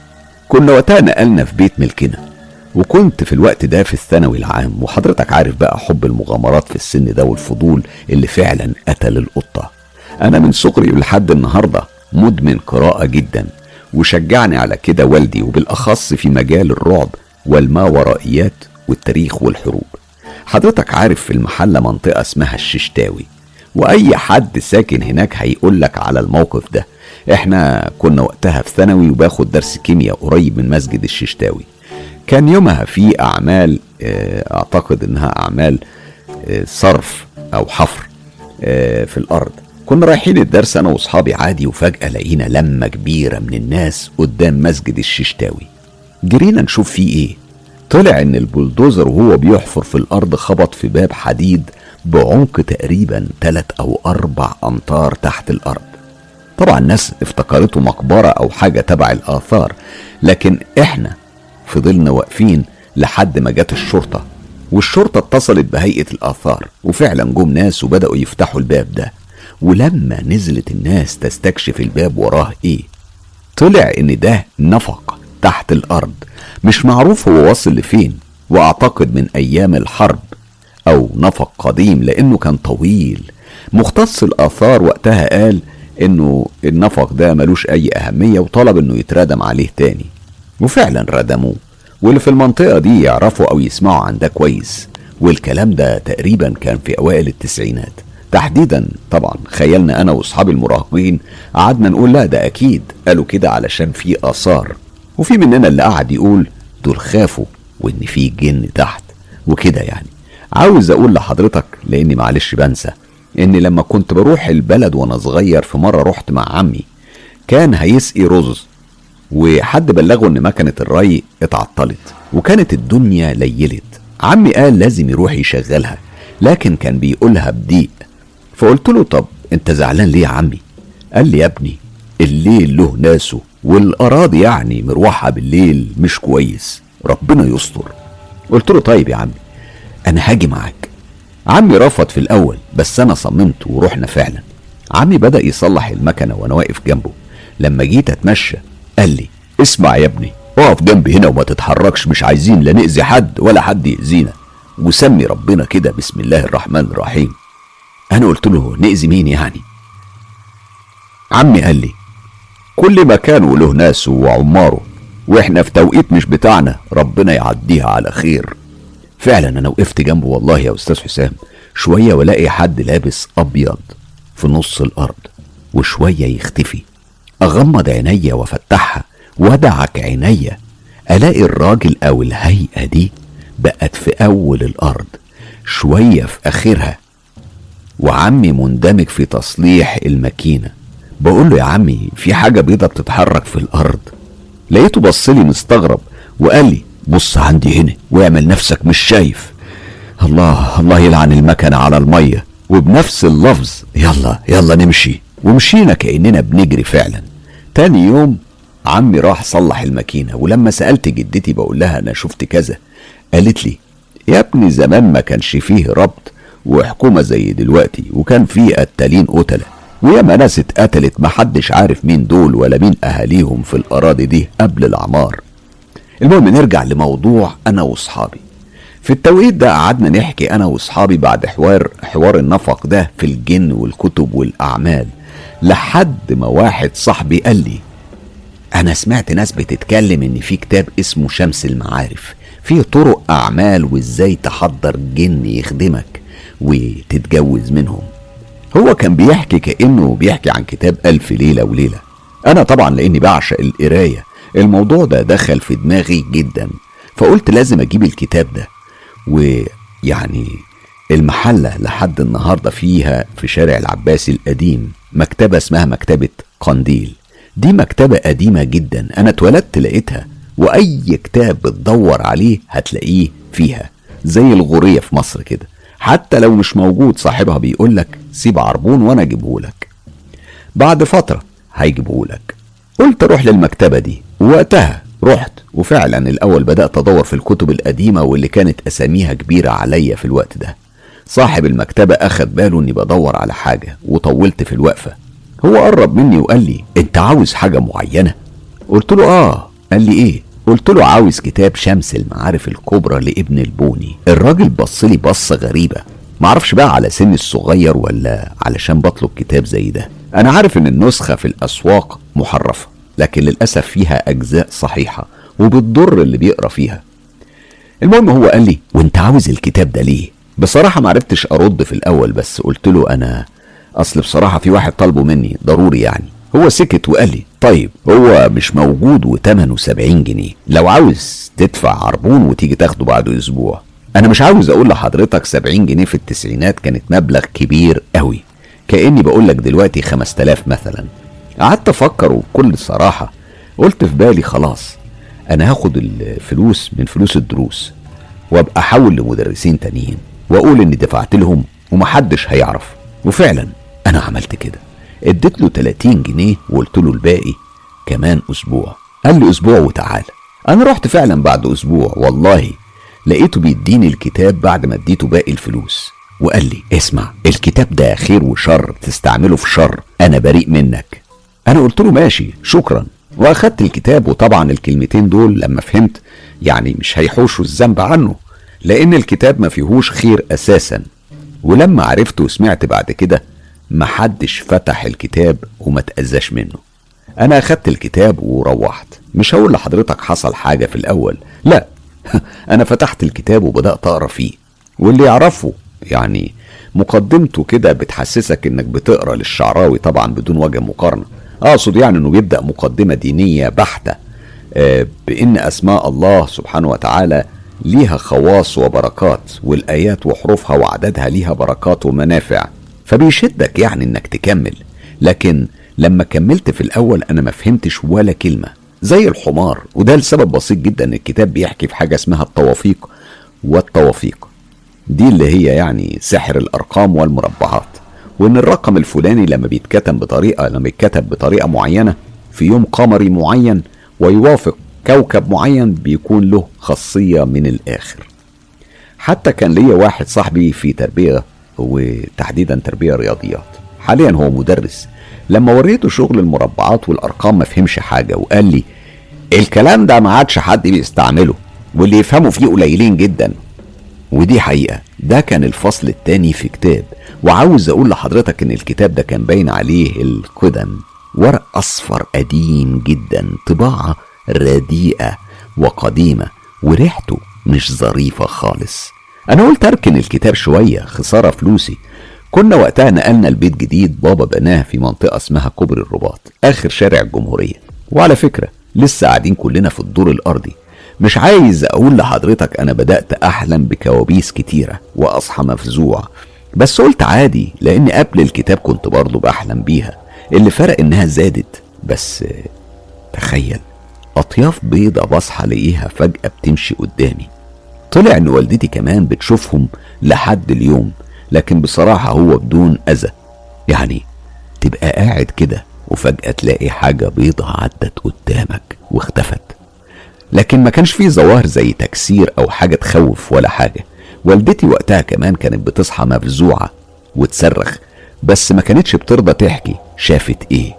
كنا وقتها نقلنا في بيت ملكنا وكنت في الوقت ده في الثانوي العام وحضرتك عارف بقى حب المغامرات في السن ده والفضول اللي فعلا قتل القطة. أنا من صغري لحد النهاردة مدمن قراءة جدا وشجعني على كده والدي وبالأخص في مجال الرعب والماورائيات والتاريخ والحروب. حضرتك عارف في المحلة منطقة اسمها الششتاوي وأي حد ساكن هناك هيقول لك على الموقف ده. إحنا كنا وقتها في ثانوي وباخد درس كيمياء قريب من مسجد الششتاوي. كان يومها في أعمال آه، أعتقد إنها أعمال آه، صرف أو حفر آه، في الأرض. كنا رايحين الدرس أنا وأصحابي عادي وفجأة لقينا لمة كبيرة من الناس قدام مسجد الششتاوي. جرينا نشوف فيه إيه؟ طلع إن البلدوزر وهو بيحفر في الأرض خبط في باب حديد بعمق تقريبا ثلاث أو أربع أمتار تحت الأرض. طبعا الناس افتكرته مقبرة أو حاجة تبع الآثار لكن إحنا فضلنا واقفين لحد ما جت الشرطة والشرطة اتصلت بهيئة الآثار وفعلا جم ناس وبدأوا يفتحوا الباب ده. ولما نزلت الناس تستكشف الباب وراه إيه؟ طلع إن ده نفق تحت الأرض مش معروف هو واصل لفين وأعتقد من أيام الحرب أو نفق قديم لأنه كان طويل. مختص الآثار وقتها قال إنه النفق ده ملوش أي أهمية وطلب إنه يتردم عليه تاني. وفعلا ردموه واللي في المنطقة دي يعرفوا أو يسمعوا عن ده كويس. والكلام ده تقريبا كان في أوائل التسعينات. تحديدا. طبعا خيالنا أنا وأصحابي المراهقين قعدنا نقول لا ده أكيد. قالوا كده علشان في آثار. وفي مننا اللي قعد يقول دول خافوا وإن في جن تحت. وكده يعني. عاوز أقول لحضرتك لأني معلش بنسى إن لما كنت بروح البلد وأنا صغير في مرة رحت مع عمي كان هيسقي رز وحد بلغه إن مكنة الري اتعطلت وكانت الدنيا ليلت. عمي قال لازم يروح يشغلها لكن كان بيقولها بضيق فقلت له طب أنت زعلان ليه يا عمي؟ قال لي يا ابني الليل له ناسه والأراضي يعني مروحها بالليل مش كويس ربنا يستر. قلت له طيب يا عمي أنا هاجي معاك. عمي رفض في الأول بس أنا صممت ورحنا فعلا. عمي بدأ يصلح المكنة وأنا واقف جنبه. لما جيت أتمشى قال لي اسمع يا ابني اقف جنبي هنا وما تتحركش مش عايزين لا نأذي حد ولا حد يأذينا. وسمي ربنا كده بسم الله الرحمن الرحيم. أنا قلت له نأذي مين يعني؟ عمي قال لي كل مكان وله ناسه وعماره وإحنا في توقيت مش بتاعنا ربنا يعديها على خير. فعلا أنا وقفت جنبه والله يا أستاذ حسام شوية والاقي حد لابس أبيض في نص الأرض وشوية يختفي. أغمض عينيا وأفتحها وادعك عينيا ألاقي الراجل أو الهيئة دي بقت في أول الأرض شوية في آخرها وعمي مندمج في تصليح الماكينة. بقول له يا عمي في حاجة بيضة بتتحرك في الأرض. لقيته بصلي مستغرب وقال لي بص عندي هنا واعمل نفسك مش شايف. الله الله يلعن المكنة على المية. وبنفس اللفظ يلا يلا نمشي. ومشينا كأننا بنجري فعلا. تاني يوم عمي راح صلح الماكينة. ولما سألت جدتي بقول لها أنا شفت كذا قالت لي يا ابني زمان ما كانش فيه ربط وحكومة زي دلوقتي وكان فيه قتالين قتلة. وياما ناس اتقتلت محدش عارف مين دول ولا مين أهاليهم في الأراضي دي قبل الاعمار المهم نرجع لموضوع أنا وأصحابي. في التوقيت ده قعدنا نحكي أنا وأصحابي بعد حوار حوار النفق ده في الجن والكتب والأعمال. لحد ما واحد صاحبي قال لي أنا سمعت ناس بتتكلم إن في كتاب اسمه شمس المعارف. فيه طرق أعمال وإزاي تحضر جن يخدمك. وتتجوز منهم. هو كان بيحكي كأنه بيحكي عن كتاب ألف ليلة وليلة. أنا طبعا لأني بعشق القراية. الموضوع ده دخل في دماغي جدا. فقلت لازم أجيب الكتاب ده. ويعني المحلة لحد النهاردة فيها في شارع العباسي القديم مكتبة اسمها مكتبة قنديل. دي مكتبة قديمة جدا. أنا اتولدت لقيتها. وأي كتاب بتدور عليه هتلاقيه فيها. زي الغورية في مصر كده. حتى لو مش موجود صاحبها بيقولك سيب عربون وأنا أجيبهولك بعد فترة هيجيبهولك قلت أروح للمكتبة دي. ووقتها رحت وفعلا الأول بدأت أدور في الكتب القديمة واللي كانت أساميها كبيرة عليا في الوقت ده. صاحب المكتبة أخد باله إني بدور على حاجة وطولت في الوقفة. هو قرب مني وقال لي أنت عاوز حاجة معينة؟ قلت له آه. قال لي إيه؟ قلت له عاوز كتاب شمس المعارف الكبرى لابن البوني. الراجل بص لي بصة غريبة. معرفش بقى على سن الصغير ولا علشان بطلب كتاب زي ده. أنا عارف إن النسخة في الأسواق محرفة لكن للأسف فيها أجزاء صحيحة وبتضر اللي بيقرأ فيها. المهم هو قال لي وأنت عاوز الكتاب ده ليه؟ بصراحة معرفتش أرد في الأول بس قلت له أنا أصل بصراحة في واحد طالبه مني ضروري يعني. هو سكت وقال لي طيب هو مش موجود وتمنه سبعين جنيه. لو عاوز تدفع عربون وتيجي تاخده بعد أسبوع. أنا مش عاوز أقول لحضرتك سبعين جنيه في التسعينات كانت مبلغ كبير قوي. كأني بقول لك دلوقتي خمس تلاف مثلا. قعدت أفكر وبكل صراحة قلت في بالي خلاص أنا هاخد الفلوس من فلوس الدروس وأبقى أحول لمدرسين تانيين وأقول إني دفعت لهم ومحدش هيعرف. وفعلا أنا عملت كده. اديت له 30 جنيه وقلت له الباقي كمان أسبوع. قال لي أسبوع وتعالى أنا رحت فعلا بعد أسبوع والله لقيته بيديني الكتاب بعد ما اديته باقي الفلوس. وقال لي اسمع الكتاب ده خير وشر تستعمله في شر. أنا بريء منك. أنا قلت له ماشي شكرا. وأخدت الكتاب وطبعا الكلمتين دول لما فهمت يعني مش هيحوشوا الذنب عنه لأن الكتاب ما فيهوش خير أساسا. ولما عرفت وسمعت بعد كده محدش فتح الكتاب وما تأذاش منه. أنا أخدت الكتاب وروحت. مش هقول لحضرتك حصل حاجة في الأول. لا <laughs> أنا فتحت الكتاب وبدأت أقرأ فيه. واللي يعرفه يعني مقدمته كده بتحسسك إنك بتقرأ للشعراوي طبعا بدون وجه مقارنة. أقصد يعني إنه بيبدأ مقدمة دينية بحتة آه، بإن أسماء الله سبحانه وتعالى ليها خواص وبركات والآيات وحروفها وعددها ليها بركات ومنافع. فبيشدك يعني إنك تكمل. لكن لما كملت في الأول أنا ما فهمتش ولا كلمة زي الحمار وده لسبب بسيط جدا الكتاب بيحكي في حاجة اسمها التوافيق والتوافيق. دي اللي هي يعني سحر الأرقام والمربعات. وإن الرقم الفلاني لما بيتكتب بطريقة لما يتكتب بطريقة معينة في يوم قمري معين ويوافق كوكب معين بيكون له خاصية من الآخر. حتى كان ليا واحد صاحبي في تربية وتحديدا تربية رياضيات حاليا هو مدرس. لما وريته شغل المربعات والأرقام ما فهمش حاجة وقال لي الكلام ده ما عادش حد بيستعمله واللي يفهموا فيه قليلين جدا. ودي حقيقة. ده كان الفصل التاني في كتاب. وعاوز أقول لحضرتك إن الكتاب ده كان باين عليه القدم. ورق أصفر قديم جدا طباعة رديئة وقديمة وريحته مش ظريفة خالص. أنا قلت أركن الكتاب شوية خسارة فلوسي. كنا وقتها نقلنا البيت جديد بابا بناه في منطقة اسمها كوبري الرباط آخر شارع الجمهورية. وعلى فكرة لسه قاعدين كلنا في الدور الأرضي. مش عايز أقول لحضرتك أنا بدأت أحلم بكوابيس كتيرة وأصحى مفزوع. بس قلت عادي لأن قبل الكتاب كنت برضه بحلم بيها. اللي فرق إنها زادت بس تخيل أطياف بيضة بصحى الاقيها فجأة بتمشي قدامي. طلع إن والدتي كمان بتشوفهم لحد اليوم لكن بصراحة هو بدون أذى. يعني تبقى قاعد كده وفجأة تلاقي حاجة بيضة عدت قدامك واختفت. لكن ما كانش فيه ظواهر زي تكسير أو حاجة تخوف ولا حاجة. والدتي وقتها كمان كانت بتصحى مفزوعة وتصرخ بس ما كانتش بترضى تحكي شافت إيه.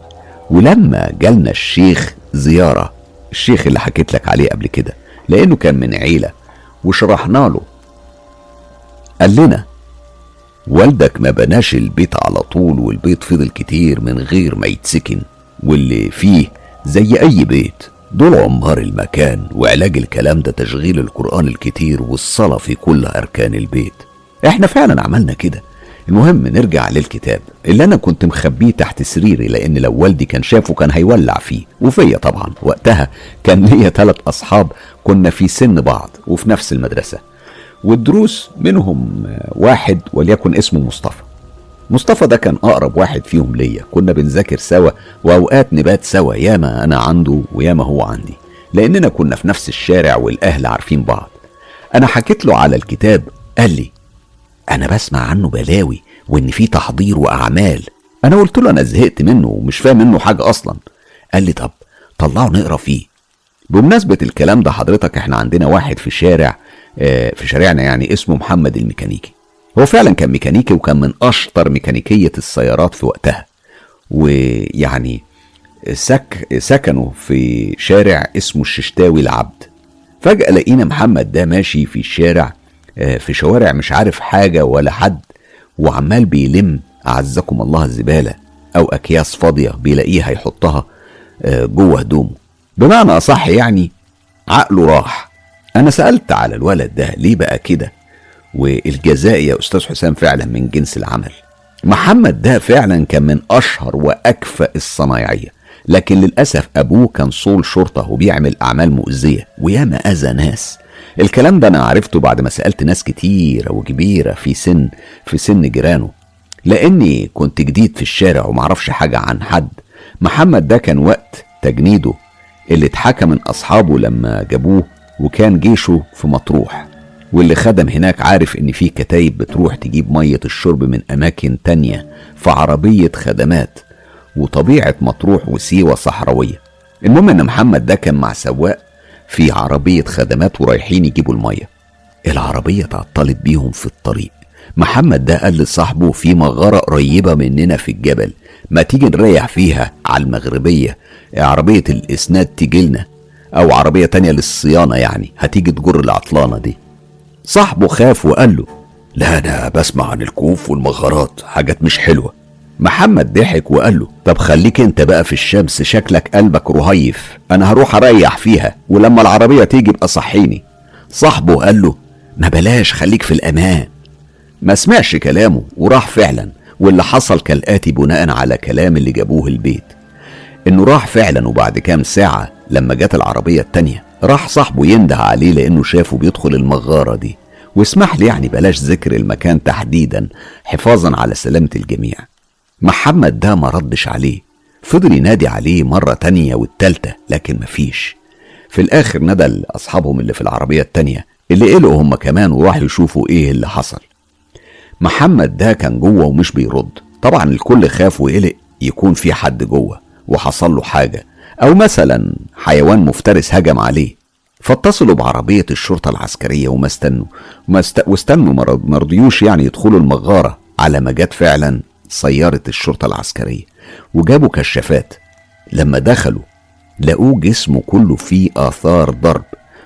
ولما جالنا الشيخ زيارة الشيخ اللي حكيت لك عليه قبل كده لأنه كان من عيلة وشرحنا له. قال لنا والدك ما بناش البيت على طول والبيت فضل كتير من غير ما يتسكن واللي فيه زي أي بيت. دول عمار المكان وعلاج الكلام ده تشغيل القرآن الكتير والصلاة في كل أركان البيت. إحنا فعلا عملنا كده. المهم نرجع للكتاب اللي أنا كنت مخبيه تحت سريري لأن لو والدي كان شافه كان هيولع فيه. وفيا طبعا. وقتها كان ليا ثلاث أصحاب كنا في سن بعض وفي نفس المدرسة. والدروس منهم واحد وليكن اسمه مصطفى. مصطفى ده كان أقرب واحد فيهم ليا. كنا بنذاكر سوا وأوقات نبات سوا ياما أنا عنده وياما هو عندي. لأننا كنا في نفس الشارع والأهل عارفين بعض. أنا حكيت له على الكتاب قال لي أنا بسمع عنه بلاوي وإن في تحضير وأعمال. أنا قلت له أنا زهقت منه ومش فاهم منه حاجة أصلا. قال لي طب طلعه نقرأ فيه. بمناسبة الكلام ده حضرتك إحنا عندنا واحد في شارع آه في شارعنا يعني اسمه محمد الميكانيكي. هو فعلا كان ميكانيكي وكان من أشطر ميكانيكية السيارات في وقتها. ويعني سك سكنوا في شارع اسمه الششتاوي العبد. فجأة لقينا محمد ده ماشي في الشارع في شوارع مش عارف حاجة ولا حد وعمال بيلم أعزكم الله الزبالة أو أكياس فاضية بيلاقيها يحطها آه جوه هدومه. بمعنى أصح يعني عقله راح. أنا سألت على الولد ده ليه بقى كده؟ والجزاء يا أستاذ حسام فعلا من جنس العمل. محمد ده فعلا كان من أشهر وأكفأ الصنايعية لكن للأسف أبوه كان صول شرطة وبيعمل أعمال مؤذية وياما أذى ناس. الكلام ده أنا عرفته بعد ما سألت ناس كتيرة وكبيرة في سن في سن جيرانه. لأني كنت جديد في الشارع ومعرفش حاجة عن حد. محمد ده كان وقت تجنيده اللي اتحكى من أصحابه لما جابوه وكان جيشه في مطروح. واللي خدم هناك عارف إن في كتايب بتروح تجيب مية الشرب من أماكن تانية في عربية خدمات وطبيعة مطروح وسيوة صحراوية. المهم إن محمد ده كان مع سواق في عربية خدمات ورايحين يجيبوا المية. العربية تعطلت بيهم في الطريق. محمد ده قال لصاحبه في مغارة قريبة مننا في الجبل. ما تيجي نريح فيها على المغربية؟ عربية الإسناد تجيلنا أو عربية تانية للصيانة يعني. هتيجي تجر العطلانة دي. صاحبه خاف وقال له لا أنا بسمع عن الكوف والمغارات. حاجات مش حلوة. محمد ضحك وقال له طب خليك انت بقى في الشمس شكلك قلبك رهيف. أنا هروح أريح فيها ولما العربية تيجي بقى صحيني. صاحبه قال له ما بلاش خليك في الأمان. ما سمعش كلامه وراح فعلا واللي حصل كالآتي بناء على كلام اللي جابوه البيت. إنه راح فعلا وبعد كام ساعة لما جت العربية التانية راح صاحبه ينده عليه لإنه شافه بيدخل المغارة دي. واسمح لي يعني بلاش ذكر المكان تحديدا حفاظا على سلامة الجميع. محمد ده ما ردش عليه. فضل ينادي عليه مرة تانية والتالتة لكن مفيش في الآخر ندى لأصحابهم اللي في العربية التانية اللي قلقوا هم كمان وراحوا يشوفوا إيه اللي حصل. محمد ده كان جوه ومش بيرد. طبعا الكل خاف وقلق يكون في حد جوه وحصل له حاجة أو مثلا حيوان مفترس هجم عليه. فاتصلوا بعربية الشرطة العسكرية وما استنوا. وما است... واستنوا مرضيوش يعني يدخلوا المغارة على ما جت فعلا. سيارة الشرطة العسكرية وجابوا كشافات. لما دخلوا لقوه جسمه كله فيه آثار ضرب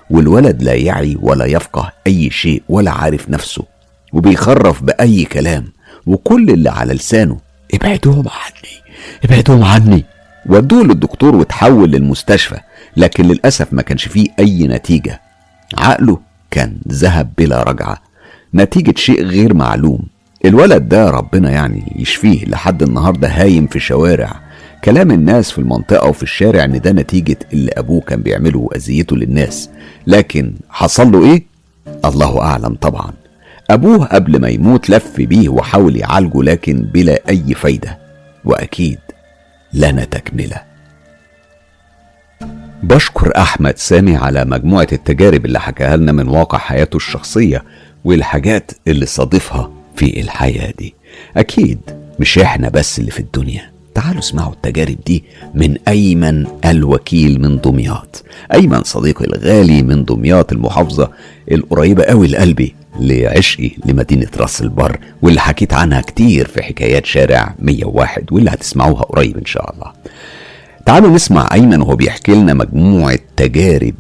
والولد لا يعي ولا يفقه أي شيء ولا عارف نفسه وبيخرف بأي كلام وكل اللي على لسانه ابعدوهم عني ابعدوهم عني. ودوه للدكتور وتحول للمستشفى لكن للأسف ما كانش فيه أي نتيجة. عقله كان ذهب بلا رجعة. نتيجة شيء غير معلوم. الولد ده ربنا يعني يشفيه لحد النهاردة هايم في شوارع. كلام الناس في المنطقة وفي الشارع إن ده نتيجة اللي أبوه كان بيعمله وأذيته للناس. لكن حصل له إيه؟ الله أعلم طبعا. أبوه قبل ما يموت لف بيه وحاول يعالجه لكن بلا أي فايدة. وأكيد لنا تكملة. بشكر أحمد سامي على مجموعة التجارب اللي حكاها لنا من واقع حياته الشخصية والحاجات اللي صادفها. في الحياة دي. أكيد مش إحنا بس اللي في الدنيا. تعالوا اسمعوا التجارب دي من أيمن الوكيل من دمياط. أيمن صديقي الغالي من دمياط المحافظة القريبة قوي لقلبي لعشقي لمدينة راس البر واللي حكيت عنها كتير في حكايات شارع 101 واللي هتسمعوها قريب إن شاء الله. تعالوا نسمع أيمن وهو بيحكي لنا مجموعة تجارب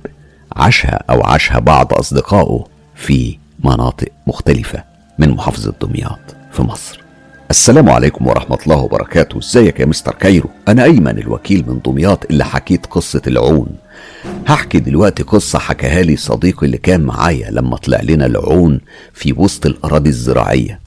عاشها أو عاشها بعض أصدقائه في مناطق مختلفة. من محافظة دمياط في مصر. السلام عليكم ورحمة الله وبركاته. إزيك يا مستر كايرو؟ أنا أيمن الوكيل من دمياط اللي حكيت قصة العون. هحكي دلوقتي قصة حكاها لي صديقي اللي كان معايا لما طلع لنا العون في وسط الأراضي الزراعية.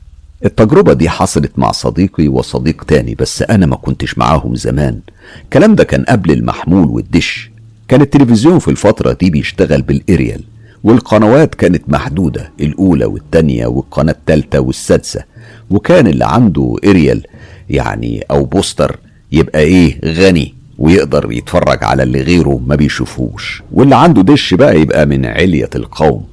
التجربة دي حصلت مع صديقي وصديق تاني بس أنا ما كنتش معاهم زمان. الكلام ده كان قبل المحمول والدش. كان التلفزيون في الفترة دي بيشتغل بالإريال. والقنوات كانت محدودة الأولى والتانية والقناة التالتة والسادسة. وكان اللي عنده إريال يعني أو بوستر يبقى إيه غني ويقدر يتفرج على اللي غيره ما بيشوفوش. واللي عنده دش بقى يبقى من علية القوم.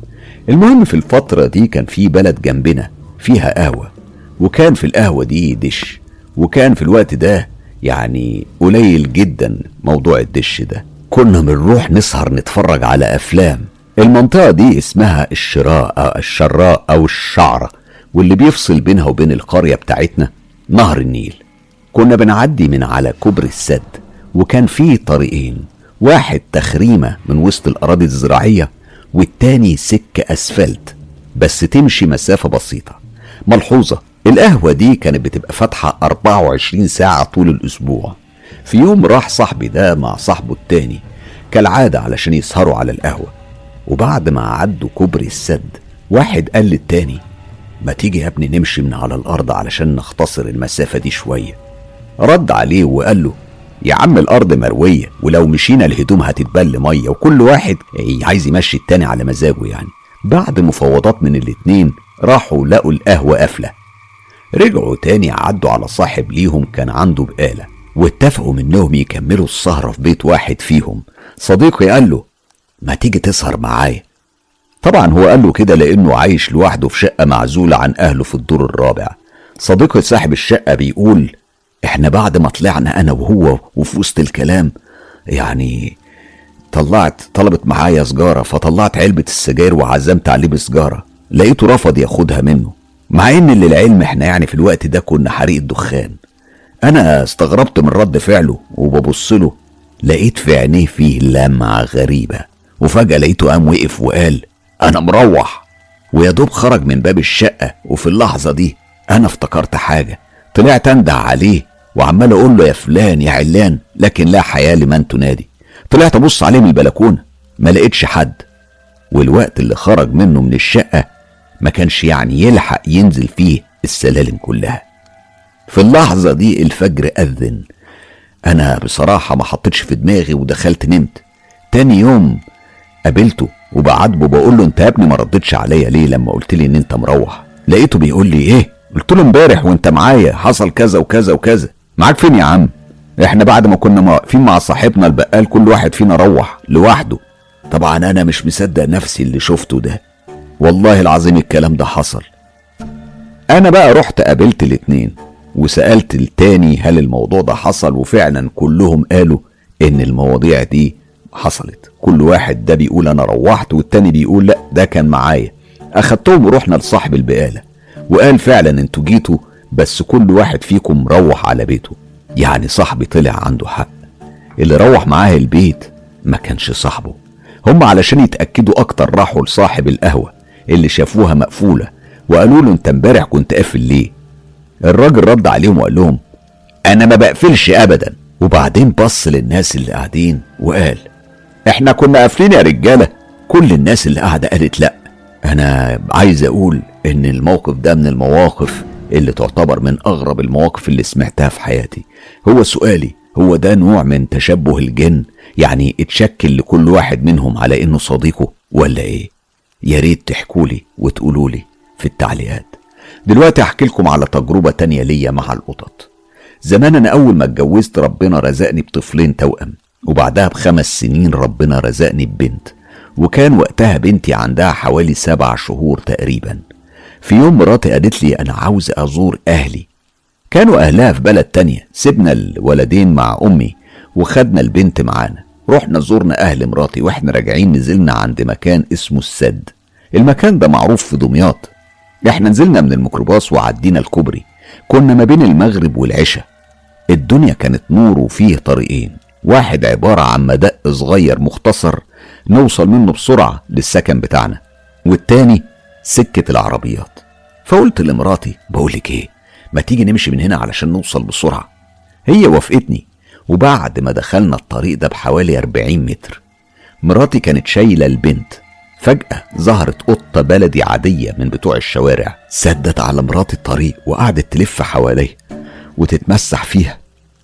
المهم في الفترة دي كان في بلد جنبنا فيها قهوة. وكان في القهوة دي دش. وكان في الوقت ده يعني قليل جدا موضوع الدش ده. كنا بنروح نسهر نتفرج على أفلام. المنطقة دي اسمها الشراء أو الشراء أو الشعرة واللي بيفصل بينها وبين القرية بتاعتنا نهر النيل. كنا بنعدي من على كوبري السد وكان فيه طريقين. واحد تخريمة من وسط الأراضي الزراعية والتاني سكة أسفلت. بس تمشي مسافة بسيطة. ملحوظة. القهوة دي كانت بتبقى فاتحة 24 ساعة طول الأسبوع. في يوم راح صاحبي ده مع صاحبه التاني كالعادة علشان يسهروا على القهوة. وبعد ما عدوا كوبري السد واحد قال للتاني ما تيجي يا ابني نمشي من على الأرض علشان نختصر المسافة دي شوية. رد عليه وقال له يا عم الأرض مروية ولو مشينا الهدوم هتتبل مية وكل واحد عايز يمشي التاني على مزاجه يعني. بعد مفاوضات من الاتنين راحوا لقوا القهوة قافلة. رجعوا تاني عدوا على صاحب ليهم كان عنده بقالة واتفقوا منهم يكملوا السهرة في بيت واحد فيهم. صديقي قال له ما تيجي تسهر معايا؟ طبعا هو قال له كده لأنه عايش لوحده في شقة معزولة عن أهله في الدور الرابع. صديقي صاحب الشقة بيقول إحنا بعد ما طلعنا أنا وهو وفي وسط الكلام يعني طلعت طلبت معايا سجارة فطلعت علبة السجاير وعزمت عليه بسجارة. لقيته رفض ياخدها منه. مع إن للعلم إحنا يعني في الوقت ده كنا حريق الدخان. أنا استغربت من رد فعله وببص له لقيت في عينيه فيه لمعة غريبة. وفجأة لقيته قام وقف وقال أنا مروح. ويا دوب خرج من باب الشقة وفي اللحظة دي أنا افتكرت حاجة. طلعت انده عليه وعمال أقول له يا فلان يا علان لكن لا حياة لمن تنادي. طلعت أبص عليه من البلكونة ما لقيتش حد. والوقت اللي خرج منه من الشقة ما كانش يعني يلحق ينزل فيه السلالم كلها. في اللحظة دي الفجر أذن. أنا بصراحة ما حطيتش في دماغي ودخلت نمت. تاني يوم قابلته وبعاتبه بقول له انت يا ابني ما ردتش عليا ليه لما قلت لي ان انت مروح؟ لقيته بيقول لي إيه؟ قلت له امبارح وانت معايا حصل كذا وكذا وكذا. معاك فين يا عم؟ إحنا بعد ما كنا واقفين مع صاحبنا البقال كل واحد فينا روح لوحده. طبعا أنا مش مصدق نفسي اللي شفته ده. والله العظيم الكلام ده حصل. أنا بقى رحت قابلت الاتنين وسألت التاني هل الموضوع ده حصل وفعلا كلهم قالوا إن المواضيع دي حصلت. كل واحد ده بيقول أنا روحت والتاني بيقول لا ده كان معايا. أخدتهم ورحنا لصاحب البقالة. وقال فعلا أنتوا جيتوا بس كل واحد فيكم روح على بيته. يعني صاحبي طلع عنده حق. اللي روح معاه البيت ما كانش صاحبه. هم علشان يتأكدوا أكتر راحوا لصاحب القهوة اللي شافوها مقفولة وقالوا له أنت امبارح كنت قافل ليه؟ الراجل رد عليهم وقال لهم أنا ما بقفلش أبدا. وبعدين بص للناس اللي قاعدين وقال إحنا كنا قافلين يا رجالة. كل الناس اللي قاعدة قالت لأ. أنا عايز أقول إن الموقف ده من المواقف اللي تعتبر من أغرب المواقف اللي سمعتها في حياتي. هو سؤالي هو ده نوع من تشبه الجن؟ يعني اتشكل لكل واحد منهم على إنه صديقه ولا إيه؟ يا ريت تحكولي وتقولولي في التعليقات. دلوقتي أحكي لكم على تجربة تانية ليا مع القطط. زمان أنا أول ما اتجوزت ربنا رزقني بطفلين توأم. وبعدها بخمس سنين ربنا رزقني ببنت وكان وقتها بنتي عندها حوالي سبع شهور تقريبا. في يوم مراتي قالت لي أنا عاوز أزور أهلي. كانوا أهلها في بلد تانية سيبنا الولدين مع أمي وخدنا البنت معانا. رحنا زورنا أهل مراتي وإحنا راجعين نزلنا عند مكان اسمه السد. المكان ده معروف في دمياط. إحنا نزلنا من الميكروباص وعدينا الكوبري. كنا ما بين المغرب والعشاء. الدنيا كانت نور وفيه طريقين. واحد عبارة عن مدق صغير مختصر نوصل منه بسرعة للسكن بتاعنا والتاني سكة العربيات. فقلت لمراتي بقولك إيه ما تيجي نمشي من هنا علشان نوصل بسرعة؟ هي وافقتني وبعد ما دخلنا الطريق ده بحوالي 40 متر مراتي كانت شايلة البنت. فجأة ظهرت قطة بلدي عادية من بتوع الشوارع سدت على مراتي الطريق وقعدت تلف حواليه وتتمسح فيها.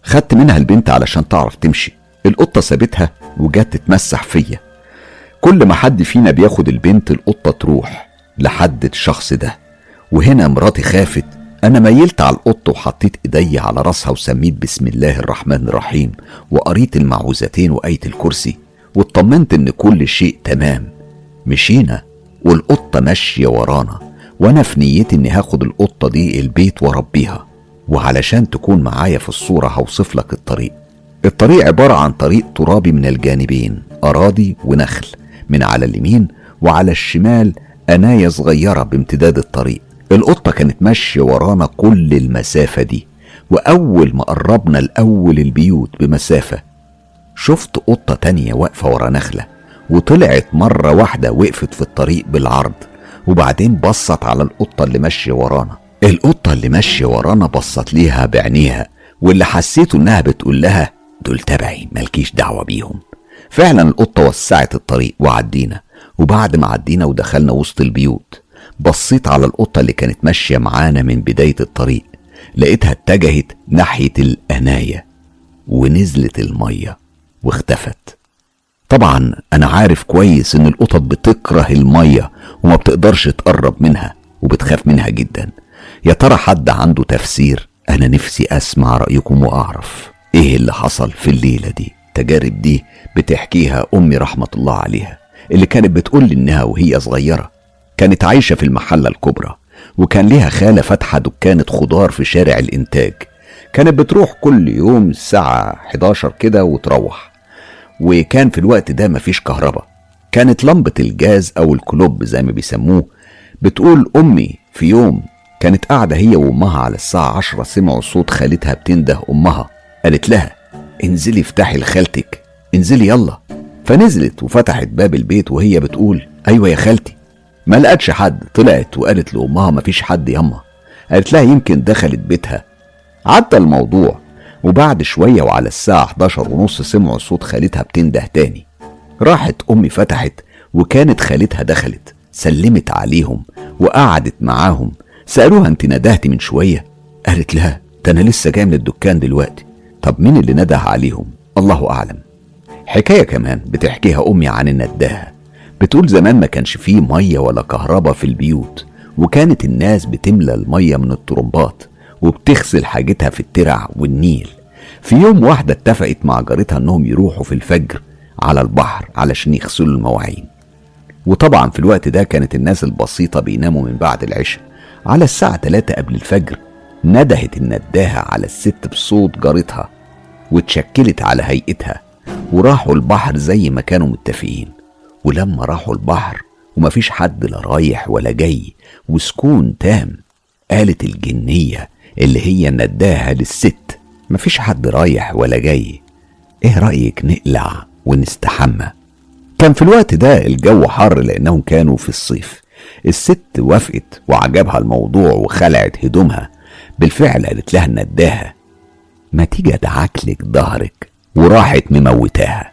خدت منها البنت علشان تعرف تمشي. القطة سابتها وجت تتمسح فيا. كل ما حد فينا بياخد البنت القطة تروح لحد الشخص ده. وهنا مراتي خافت. أنا ميلت على القط وحطيت إيدي على راسها وسميت بسم الله الرحمن الرحيم. وقريت المعوذتين وآية الكرسي. واطمنت إن كل شيء تمام. مشينا والقطة ماشية ورانا. وأنا في نيتي إني هاخد القطة دي البيت وأربيها. وعلشان تكون معايا في الصورة هوصف لك الطريق. الطريق عبارة عن طريق ترابي من الجانبين أراضي ونخل من على اليمين وعلى الشمال أناية صغيرة بامتداد الطريق. القطة كانت ماشية ورانا كل المسافة دي وأول ما قربنا لأول البيوت بمسافة شفت قطة تانية واقفة ورا نخلة وطلعت مرة واحدة وقفت في الطريق بالعرض وبعدين بصت على القطة اللي ماشية ورانا. القطة اللي ماشية ورانا بصت ليها بعينيها واللي حسيته إنها بتقول لها دول تبعي مالكيش دعوة بيهم. فعلا القطة وسعت الطريق وعدينا وبعد ما عدينا ودخلنا وسط البيوت بصيت على القطة اللي كانت ماشية معانا من بداية الطريق لقيتها اتجهت ناحية الأناية ونزلت المية واختفت. طبعا أنا عارف كويس إن القطط بتكره المية وما بتقدرش تقرب منها وبتخاف منها جدا. يا ترى حد عنده تفسير؟ أنا نفسي أسمع رأيكم وأعرف. إيه اللي حصل في الليلة دي؟ التجارب دي بتحكيها أمي رحمة الله عليها اللي كانت بتقول لي إنها وهي صغيرة كانت عايشة في المحلة الكبرى وكان ليها خالة فاتحة دكانة خضار في شارع الإنتاج. كانت بتروح كل يوم الساعة 11 كده وتروح. وكان في الوقت ده مفيش كهرباء. كانت لمبة الجاز أو الكلوب زي ما بيسموه بتقول أمي في يوم كانت قاعدة هي وأمها على الساعة عشرة سمعوا صوت خالتها بتنده أمها. قالت لها انزلي افتحي لخالتك. انزلي يلا. فنزلت وفتحت باب البيت وهي بتقول أيوه يا خالتي. ما لقتش حد. طلعت وقالت لأمها مفيش حد ياما. قالت لها يمكن دخلت بيتها. عدى الموضوع. وبعد شوية وعلى الساعة 11 ونص سمعوا صوت خالتها بتنده تاني. راحت أمي فتحت وكانت خالتها دخلت. سلمت عليهم وقعدت معاهم. سألوها انت ندهتي من شوية. قالت لها ده أنا لسه جاي من الدكان دلوقتي. طب مين اللي نده عليهم؟ الله أعلم. حكاية كمان بتحكيها أمي عن النداهة. بتقول زمان ما كانش فيه مية ولا كهرباء في البيوت وكانت الناس بتملى المية من الطرمبات وبتغسل حاجتها في الترع والنيل. في يوم واحدة اتفقت مع جارتها إنهم يروحوا في الفجر على البحر علشان يغسلوا المواعين. وطبعا في الوقت ده كانت الناس البسيطة بيناموا من بعد العشاء. على الساعة 3 قبل الفجر ندهت النداهة على الست بصوت جارتها واتشكلت على هيئتها وراحوا البحر زي ما كانوا متفقين. ولما راحوا البحر ومفيش حد لا رايح ولا جاي وسكون تام قالت الجنية اللي هي نداها للست مفيش حد رايح ولا جاي إيه رأيك نقلع ونستحمى؟ كان في الوقت ده الجو حر لأنهم كانوا في الصيف. الست وافقت وعجبها الموضوع وخلعت هدومها. بالفعل قالت لها النداهة ما تيجي ادعكلك ظهرك؟ وراحت مموتاها.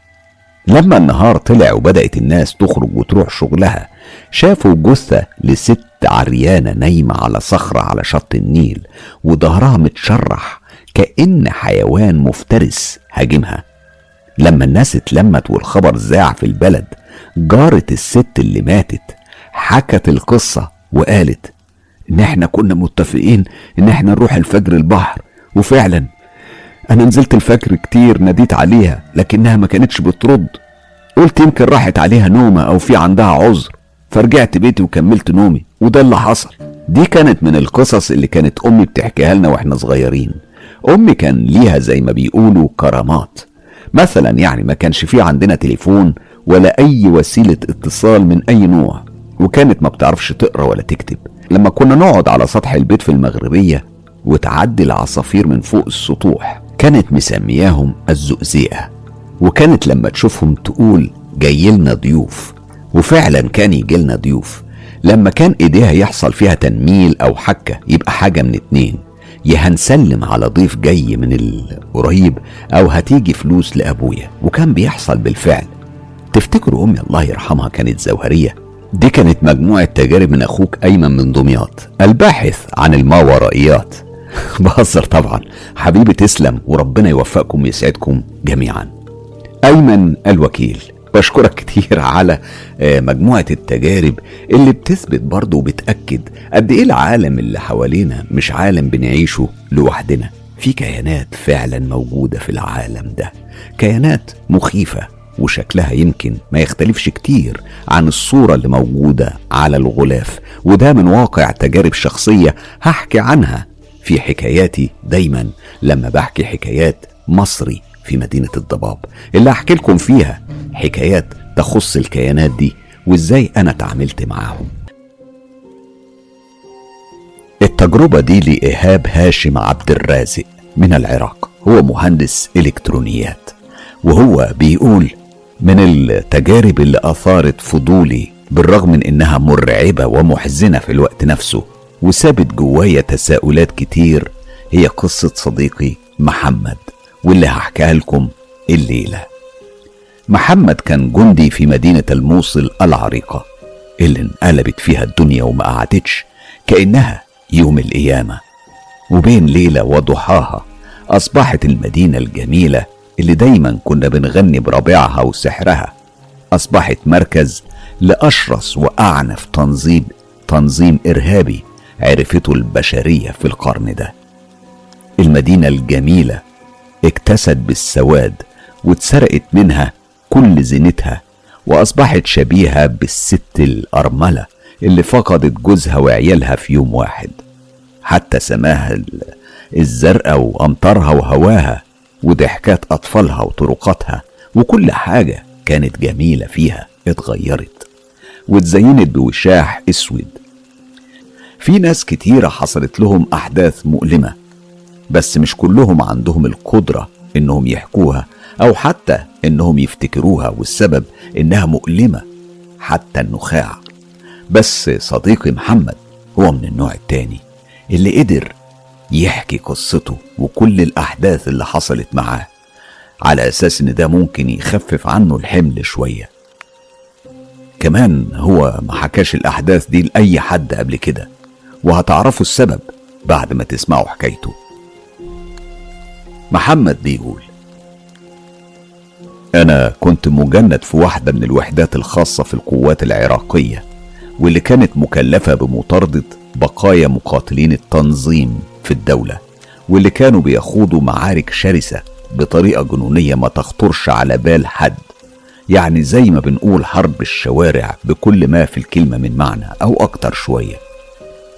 لما النهار طلع وبدأت الناس تخرج وتروح شغلها شافوا جثة لست عريانة نايمة على صخرة على شط النيل وظهرها متشرح كأن حيوان مفترس هاجمها. لما الناس اتلمت والخبر ذاع في البلد جارة الست اللي ماتت حكت القصة وقالت إن إحنا كنا متفقين إن إحنا نروح الفجر البحر. وفعلا أنا نزلت الفجر كتير ناديت عليها لكنها ما كانتش بترد. قلت يمكن راحت عليها نومة أو في عندها عذر. فرجعت بيتي وكملت نومي وده اللي حصل. دي كانت من القصص اللي كانت أمي بتحكيها لنا وإحنا صغيرين. أمي كان ليها زي ما بيقولوا كرامات. مثلا يعني ما كانش في عندنا تليفون ولا أي وسيلة اتصال من أي نوع. وكانت ما بتعرفش تقرا ولا تكتب. لما كنا نقعد على سطح البيت في المغربية وتعدي العصافير من فوق السطوح كانت مسمياهم الزؤزئة وكانت لما تشوفهم تقول جايلنا ضيوف. وفعلا كان يجيلنا ضيوف. لما كان إيديها يحصل فيها تنميل أو حكة يبقى حاجة من اتنين. يا هنسلم على ضيف جاي من القريب أو هتيجي فلوس لأبويا. وكان بيحصل بالفعل. تفتكروا أمي الله يرحمها كانت زوهرية؟ دي كانت مجموعة تجارب من أخوك أيمن من دمياط. الباحث عن الماورائيات. <laughs> بهزر طبعا. حبيبي تسلم وربنا يوفقكم ويسعدكم جميعا. أيمن الوكيل بشكرك كتير على آه، مجموعة التجارب اللي بتثبت برضه وبتأكد قد إيه العالم اللي حوالينا مش عالم بنعيشه لوحدنا. في كيانات فعلا موجودة في العالم ده. كيانات مخيفة. وشكلها يمكن ما يختلفش كتير عن الصورة اللي موجودة على الغلاف وده من واقع تجارب شخصية هحكي عنها في حكاياتي دايما لما بحكي حكايات مصري في مدينة الضباب. اللي هحكي لكم فيها حكايات تخص الكيانات دي وإزاي أنا تعاملت معاهم. التجربة دي لإيهاب هاشم عبد الرازق من العراق. هو مهندس إلكترونيات وهو بيقول من التجارب اللي أثارت فضولي بالرغم من إنها مرعبة ومحزنة في الوقت نفسه وسابت جوايا تساؤلات كتير هي قصة صديقي محمد واللي هحكيها لكم الليلة. محمد كان جندي في مدينة الموصل العريقة اللي انقلبت فيها الدنيا وما قعدتش كأنها يوم القيامة. وبين ليلة وضحاها أصبحت المدينة الجميلة اللي دايما كنا بنغني بربيعها وسحرها. أصبحت مركز لأشرس وأعنف تنظيم تنظيم إرهابي عرفته البشرية في القرن ده. المدينة الجميلة اكتست بالسواد واتسرقت منها كل زينتها وأصبحت شبيهة بالست الأرملة اللي فقدت جوزها وعيالها في يوم واحد. حتى سماها الزرقاء وأمطارها وهواها وضحكات أطفالها وطرقاتها وكل حاجة كانت جميلة فيها اتغيرت واتزينت بوشاح أسود. في ناس كتيرة حصلت لهم أحداث مؤلمة بس مش كلهم عندهم القدرة إنهم يحكوها أو حتى إنهم يفتكروها والسبب إنها مؤلمة حتى النخاع. بس صديقي محمد هو من النوع التاني اللي قدر يحكي قصته وكل الأحداث اللي حصلت معاه على أساس إن ده ممكن يخفف عنه الحمل شوية. كمان هو ما حكاش الأحداث دي لأي حد قبل كده وهتعرفوا السبب بعد ما تسمعوا حكايته. محمد بيقول أنا كنت مجند في واحدة من الوحدات الخاصة في القوات العراقية واللي كانت مكلفة بمطاردة بقايا مقاتلين التنظيم. في الدولة واللي كانوا بيخوضوا معارك شرسة بطريقة جنونية ما تخطرش على بال حد. يعني زي ما بنقول حرب الشوارع بكل ما في الكلمة من معنى أو أكتر شوية.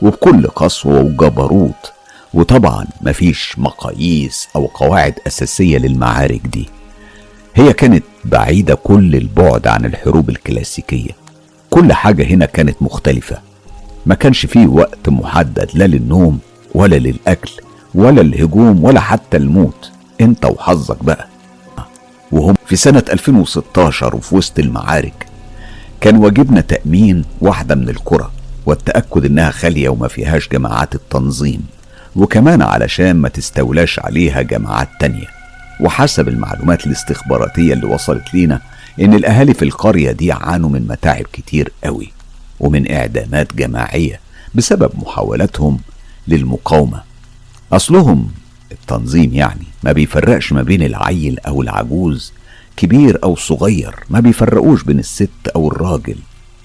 وبكل قسوة وجبروت وطبعا مفيش مقاييس أو قواعد أساسية للمعارك دي. هي كانت بعيدة كل البعد عن الحروب الكلاسيكية. كل حاجة هنا كانت مختلفة. ما كانش فيه وقت محدد لا للنوم ولا للأكل ولا الهجوم ولا حتى الموت. أنت وحظك بقى. وهم في سنة 2016 وفي وسط المعارك كان واجبنا تأمين واحدة من القرى والتأكد إنها خالية وما فيهاش جماعات التنظيم وكمان علشان ما تستولاش عليها جماعات تانية. وحسب المعلومات الاستخباراتية اللي وصلت لينا إن الأهالي في القرية دي عانوا من متاعب كتير قوي ومن إعدامات جماعية بسبب محاولاتهم للمقاومة. أصلهم التنظيم يعني ما بيفرقش ما بين العيل أو العجوز كبير أو صغير ما بيفرقوش بين الست أو الراجل.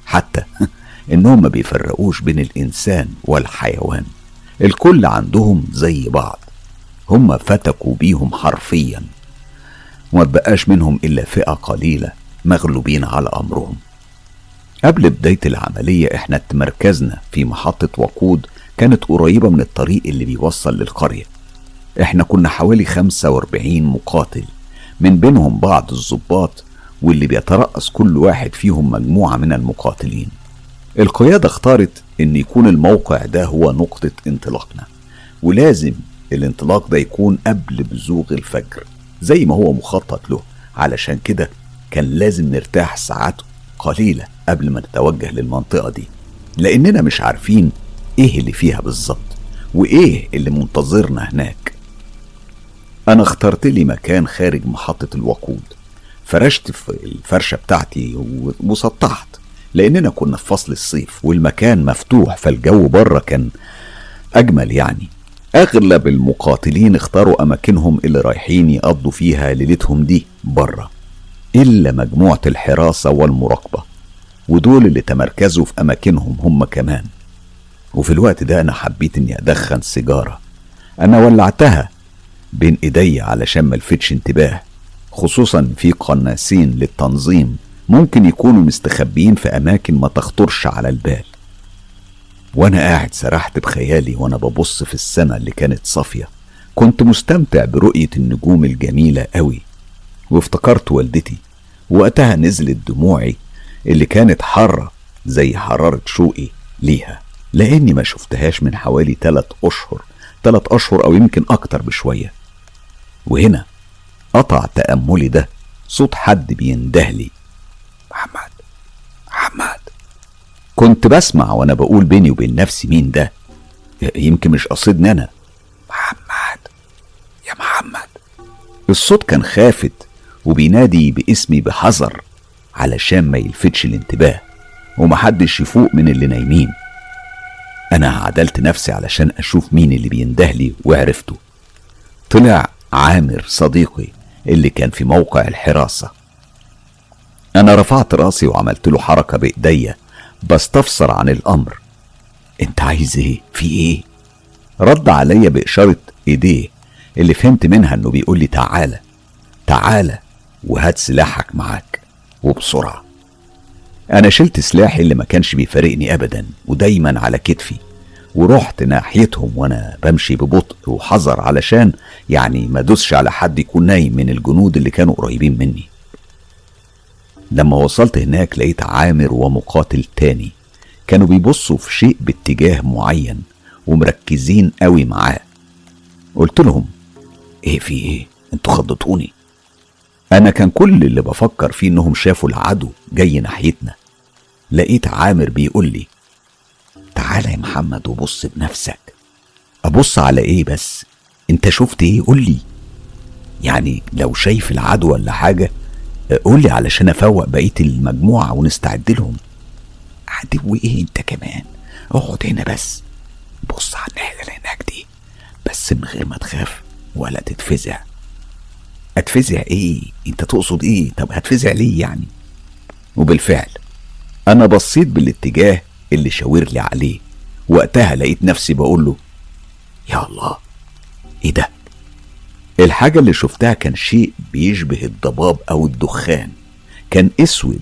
حتى <laughs> إنهم ما بيفرقوش بين الإنسان والحيوان. الكل عندهم زي بعض. هم فتكوا بيهم حرفيا. وما بقاش منهم إلا فئة قليلة مغلوبين على أمرهم. قبل بداية العملية إحنا تمركزنا في محطة وقود كانت قريبة من الطريق اللي بيوصل للقرية. إحنا كنا حوالي 45 مقاتل من بينهم بعض الضباط واللي بيترأس كل واحد فيهم مجموعة من المقاتلين. القيادة اختارت إن يكون الموقع ده هو نقطة انطلاقنا ولازم الانطلاق ده يكون قبل بزوغ الفجر زي ما هو مخطط له. علشان كده كان لازم نرتاح ساعات قليلة قبل ما نتوجه للمنطقة دي لأننا مش عارفين إيه اللي فيها بالظبط؟ وإيه اللي منتظرنا هناك؟ أنا اخترت لي مكان خارج محطة الوقود. فرشت في الفرشة بتاعتي وسطحت لأننا كنا في فصل الصيف والمكان مفتوح فالجو بره كان أجمل يعني. أغلب المقاتلين اختاروا أماكنهم اللي رايحين يقضوا فيها ليلتهم دي بره إلا مجموعة الحراسة والمراقبة ودول اللي تمركزوا في أماكنهم هم كمان. وفي الوقت ده أنا حبيت إني أدخن سيجارة. أنا ولعتها بين إيدي علشان ملفتش انتباه خصوصا في قناصين للتنظيم ممكن يكونوا مستخبيين في أماكن ما تخطرش على البال. وأنا قاعد سرحت بخيالي وأنا ببص في السماء اللي كانت صافية. كنت مستمتع برؤية النجوم الجميلة قوي. وافتكرت والدتي. وقتها نزلت دموعي اللي كانت حارة زي حرارة شوقي ليها. لأني ما شفتهاش من حوالي تلات أشهر تلات أشهر أو يمكن أكتر بشوية. وهنا قطع تأملي ده صوت حد بيندهلي محمد محمد. كنت بسمع وأنا بقول بيني وبين نفسي مين ده؟ يمكن مش قصدني أنا. محمد يا محمد. الصوت كان خافت وبينادي باسمي بحذر علشان ما يلفتش الانتباه ومحدش يفوق من اللي نايمين. أنا عدلت نفسي علشان أشوف مين اللي بيندهلي وعرفته طلع عامر صديقي اللي كان في موقع الحراسة أنا رفعت رأسي وعملت له حركة بإيديا بستفسر عن الأمر أنت عايز إيه؟ في إيه؟ رد عليا بإشارة إيديه اللي فهمت منها إنه بيقول لي تعالى تعالى وهات سلاحك معاك وبسرعة أنا شلت سلاحي اللي ما كانش بيفارقني أبدا ودايما على كتفي. ورحت ناحيتهم وأنا بمشي ببطء وحذر علشان يعني ما دوسش على حد يكون نايم من الجنود اللي كانوا قريبين مني. لما وصلت هناك لقيت عامر ومقاتل تاني. كانوا بيبصوا في شيء باتجاه معين ومركزين قوي معاه. قلت لهم إيه في إيه؟ أنتوا خضتوني. أنا كان كل اللي بفكر فيه إنهم شافوا العدو جاي ناحيتنا. لقيت عامر بيقول لي تعالى يا محمد وبص بنفسك. أبص على إيه بس؟ أنت شفت إيه؟ قول لي. يعني لو شايف العدو ولا حاجة قول لي علشان أفوق بقية المجموعة ونستعد لهم. عدو إيه أنت كمان؟ اقعد هنا بس. بص على الناحيه اللي هناك دي بس من غير ما تخاف ولا تتفزع. اتفزع إيه؟ أنت تقصد إيه؟ طب هتفزع ليه يعني؟ وبالفعل أنا بصيت بالاتجاه اللي شاور لي عليه. وقتها لقيت نفسي بقول له يا الله إيه ده؟ الحاجة اللي شفتها كان شيء بيشبه الضباب أو الدخان. كان أسود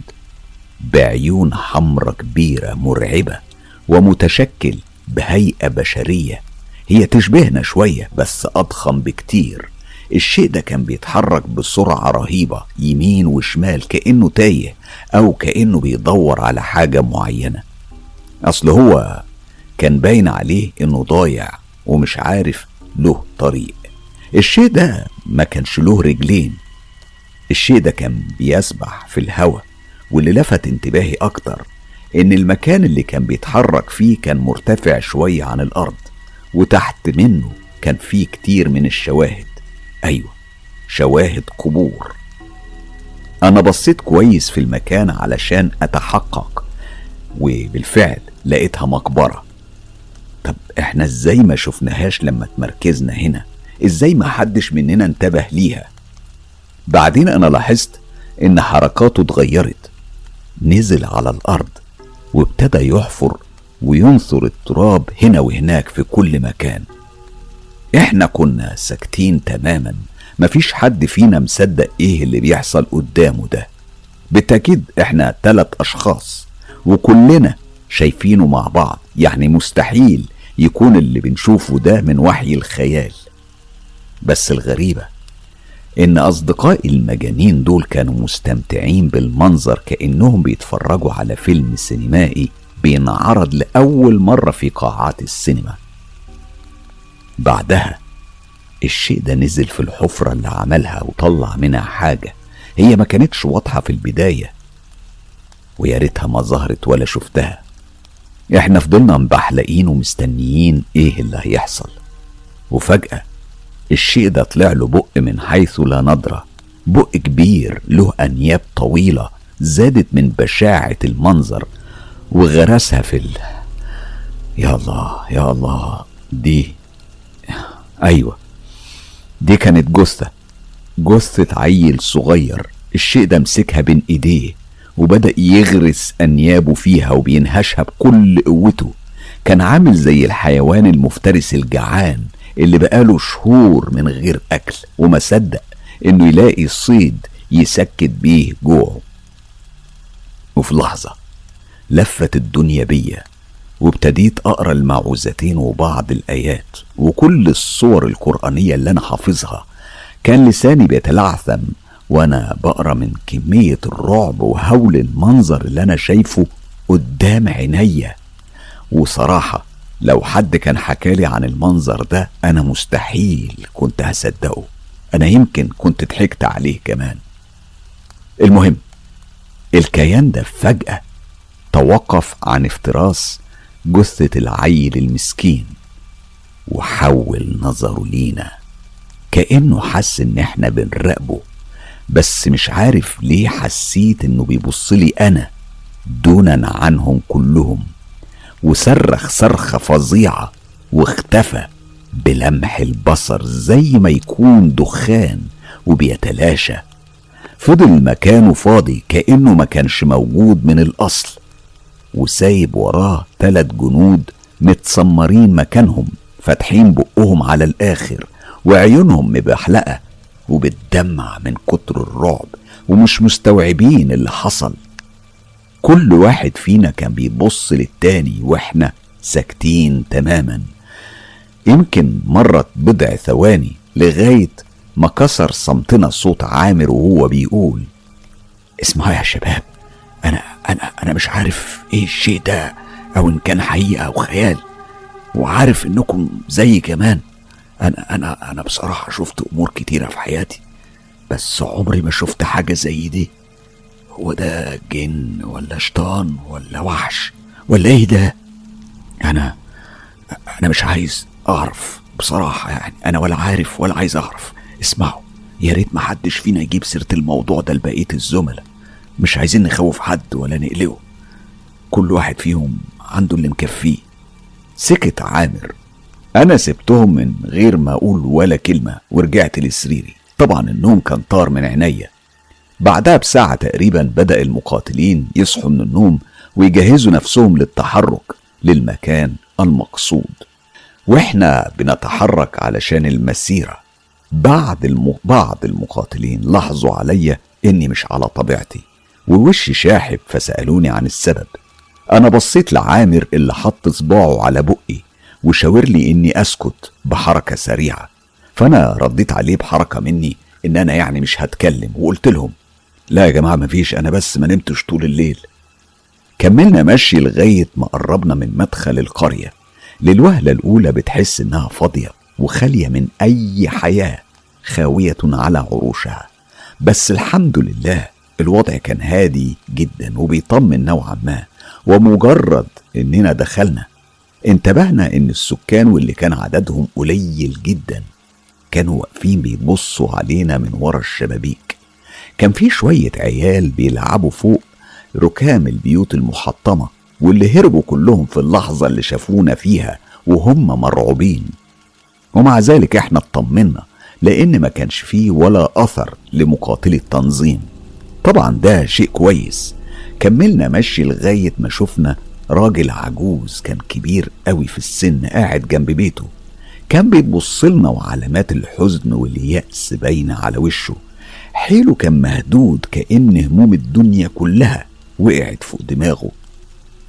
بعيون حمرة كبيرة مرعبة ومتشكل بهيئة بشرية. هي تشبهنا شوية بس أضخم بكتير. الشيء ده كان بيتحرك بسرعة رهيبة يمين وشمال كأنه تايه أو كأنه بيدور على حاجة معينة. أصل هو كان باين عليه إنه ضايع ومش عارف له طريق. الشيء ده ما كانش له رجلين. الشيء ده كان بيسبح في الهواء واللي لفت انتباهي أكتر إن المكان اللي كان بيتحرك فيه كان مرتفع شوية عن الأرض وتحت منه كان فيه كتير من الشواهد. أيوة شواهد قبور. أنا بصيت كويس في المكان علشان أتحقق وبالفعل لقيتها مقبرة. طب إحنا إزاي ما شفناهاش لما تمركزنا هنا؟ إزاي ما حدش مننا انتبه ليها؟ بعدين أنا لاحظت إن حركاته اتغيرت. نزل على الأرض وابتدى يحفر وينثر التراب هنا وهناك في كل مكان. إحنا كنا ساكتين تماما. مفيش حد فينا مصدق إيه اللي بيحصل قدامه ده. بالتأكيد إحنا تلات أشخاص وكلنا شايفينه مع بعض. يعني مستحيل يكون اللي بنشوفه ده من وحي الخيال. بس الغريبة إن أصدقائي المجانين دول كانوا مستمتعين بالمنظر كأنهم بيتفرجوا على فيلم سينمائي بينعرض لأول مرة في قاعات السينما. بعدها. الشيء ده نزل في الحفرة اللي عملها وطلع منها حاجة. هي ما كانتش واضحة في البداية. ويا ريتها ما ظهرت ولا شفتها. إحنا فضلنا مبحلقين ومستنيين إيه اللي هيحصل. وفجأة الشيء ده طلع له بق من حيث لا ندرى. بق كبير له أنياب طويلة زادت من بشاعة المنظر وغرسها في ال... يا الله يا الله دي أيوة. دي كانت جثة. جثة عيل صغير. الشيء ده مسكها بين إيديه وبدأ يغرس أنيابه فيها وبينهشها بكل قوته. كان عامل زي الحيوان المفترس الجعان اللي بقاله شهور من غير أكل وما صدق إنه يلاقي صيد يسكت بيه جوعه. وفي لحظة لفت الدنيا بيا. وابتديت أقرأ المعوذتين وبعض الآيات وكل الصور القرآنية اللي أنا حافظها. كان لساني بيتلعثم وأنا بقرأ من كمية الرعب وهول المنظر اللي أنا شايفه قدام عينيا. وصراحة لو حد كان حكالي عن المنظر ده أنا مستحيل كنت هصدقه. أنا يمكن كنت ضحكت عليه كمان. المهم الكيان ده فجأة توقف عن افتراس جثة العيل المسكين. وحول نظره لينا. كأنه حس إن إحنا بنراقبه. بس مش عارف ليه حسيت إنه بيبصلي أنا. دونا عنهم كلهم. وصرخ صرخة فظيعة. واختفى بلمح البصر زي ما يكون دخان وبيتلاشى. فضل مكانه فاضي كأنه ما كانش موجود من الأصل. وسايب وراه تلات جنود متسمرين مكانهم فاتحين بقهم على الآخر وعيونهم مبحلقة وبتدمع من كتر الرعب ومش مستوعبين اللي حصل. كل واحد فينا كان بيبص للتاني وإحنا ساكتين تماما. يمكن مرت بضع ثواني لغاية ما كسر صمتنا صوت عامر وهو بيقول اسمعوا يا شباب أنا أنا أنا مش عارف إيه الشيء ده أو إن كان حقيقة أو خيال. وعارف إنكم زي كمان. أنا أنا أنا بصراحة شفت أمور كتيرة في حياتي بس عمري ما شفت حاجة زي دي. هو ده جن ولا شيطان ولا وحش ولا إيه ده؟ أنا أنا مش عايز أعرف بصراحة يعني. أنا ولا عارف ولا عايز أعرف. اسمعوا يا ريت ما حدش فينا يجيب سيرة الموضوع ده لبقية الزملاء. مش عايزين نخوف حد ولا نقلقه. كل واحد فيهم عنده اللي مكفيه. سكت عامر. أنا سبتهم من غير ما أقول ولا كلمة ورجعت لسريري. طبعا النوم كان طار من عينيا. بعدها بساعة تقريبا بدأ المقاتلين يصحوا من النوم ويجهزوا نفسهم للتحرك للمكان المقصود. وإحنا بنتحرك علشان المسيرة. بعد الم... بعض المقاتلين لاحظوا عليا إني مش على طبيعتي. ووشي شاحب فسألوني عن السبب. أنا بصيت لعامر اللي حط صباعه على بقي وشاور لي إني أسكت بحركة سريعة. فأنا رديت عليه بحركة مني إن أنا يعني مش هتكلم وقلت لهم لا يا جماعة مفيش أنا بس ما نمتش طول الليل. كملنا مشي لغاية ما قربنا من مدخل القرية. للوهلة الأولى بتحس إنها فاضية وخالية من أي حياة خاوية على عروشها. بس الحمد لله الوضع كان هادي جدا وبيطمن نوعا ما ومجرد إننا دخلنا انتبهنا إن السكان واللي كان عددهم قليل جدا كانوا واقفين بيبصوا علينا من ورا الشبابيك. كان في شوية عيال بيلعبوا فوق ركام البيوت المحطمة واللي هربوا كلهم في اللحظة اللي شافونا فيها وهم مرعوبين. ومع ذلك إحنا اطمنا لأن ما كانش فيه ولا أثر لمقاتلي التنظيم. طبعا ده شيء كويس. كملنا مشي لغاية ما شفنا راجل عجوز كان كبير قوي في السن قاعد جنب بيته. كان بيبص لنا وعلامات الحزن واليأس باينة على وشه. حيله كان مهدود كأن هموم الدنيا كلها وقعت فوق دماغه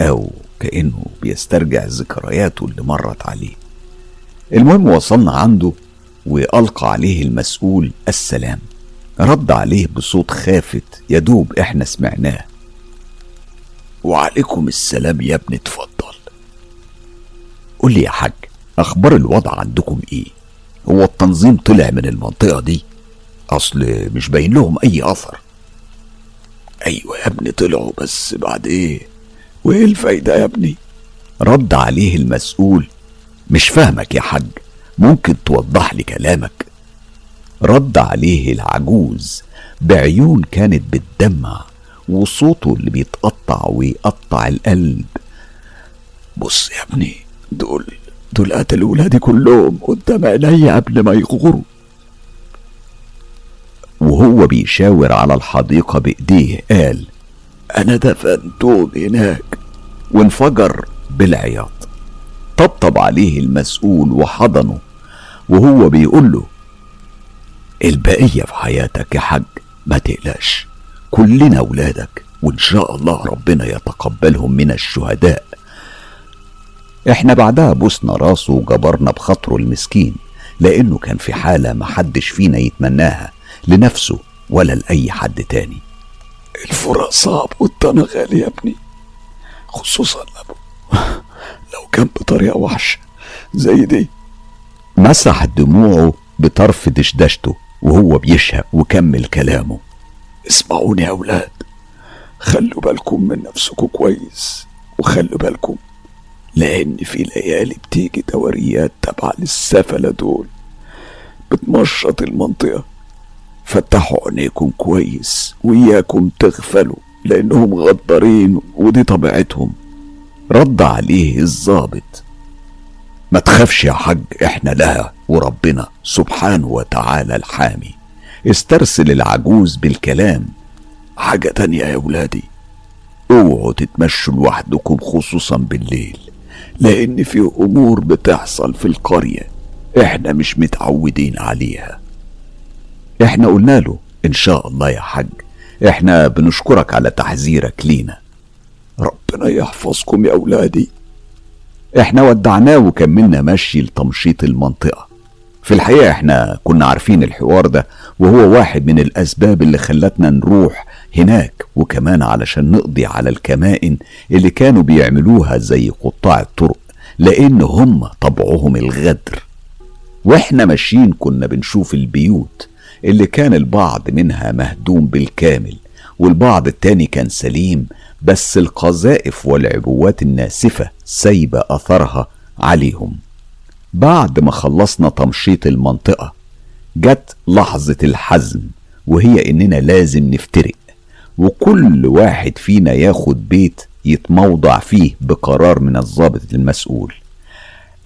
أو كأنه بيسترجع ذكرياته اللي مرت عليه. المهم وصلنا عنده وألقى عليه المسؤول السلام. رد عليه بصوت خافت. يدوب إحنا سمعناه. وعليكم السلام يا ابني اتفضل. قول لي يا حاج أخبار الوضع عندكم إيه؟ هو التنظيم طلع من المنطقة دي؟ أصل مش باين لهم أي أثر. أيوه يا ابني طلعوا بس بعد إيه وإيه الفايدة يا ابني؟ رد عليه المسؤول. مش فاهمك يا حاج ممكن توضح لي كلامك؟ رد عليه العجوز. بعيون كانت بتدمع وصوته اللي بيتقطع ويقطع القلب. بص يا ابني دول دول قتلوا ولادي كلهم قدام عينيا قبل ما يغوروا. وهو بيشاور على الحديقة بإيديه قال أنا دفنتهم هناك. وانفجر بالعياط. طبطب عليه المسؤول وحضنه وهو بيقول له البقية في حياتك يا حاج ما تقلقش. كلنا أولادك وإن شاء الله ربنا يتقبلهم من الشهداء. إحنا بعدها بوسنا راسه وجبرنا بخاطره المسكين لأنه كان في حالة محدش فينا يتمناها لنفسه ولا لأي حد تاني. الفراق صعب والطنا غالي يا ابني خصوصا لو <laughs> لو كان بطريقة وحشة زي دي. مسح دموعه بطرف دشدشته. وهو بيشهق وكمل كلامه. اسمعوني يا أولاد خلوا بالكم من نفسكم كويس وخلوا بالكم لأن في ليالي بتيجي دوريات تبع للسفلة دول. بتمشط المنطقة. فتحوا عينيكم كويس وإياكم تغفلوا لأنهم غدارين ودي طبيعتهم. رد عليه الظابط ما تخافش يا حاج إحنا لها وربنا سبحانه وتعالى الحامي. استرسل العجوز بالكلام. حاجة تانية يا ولادي اوعوا تتمشوا لوحدكم خصوصا بالليل لأن في أمور بتحصل في القرية إحنا مش متعودين عليها. إحنا قلنا له إن شاء الله يا حاج إحنا بنشكرك على تحذيرك لينا. ربنا يحفظكم يا اولادي إحنا ودعناه وكملنا مشي لتمشيط المنطقة. في الحقيقة إحنا كنا عارفين الحوار ده وهو واحد من الأسباب اللي خلتنا نروح هناك وكمان علشان نقضي على الكمائن اللي كانوا بيعملوها زي قطاع الطرق لأن هم طبعهم الغدر. وإحنا ماشيين كنا بنشوف البيوت اللي كان البعض منها مهدوم بالكامل والبعض التاني كان سليم بس القذائف والعبوات الناسفة سايبة أثرها عليهم. بعد ما خلصنا تمشيط المنطقة جت لحظة الحزم وهي إننا لازم نفترق. وكل واحد فينا ياخد بيت يتموضع فيه بقرار من الضابط المسؤول.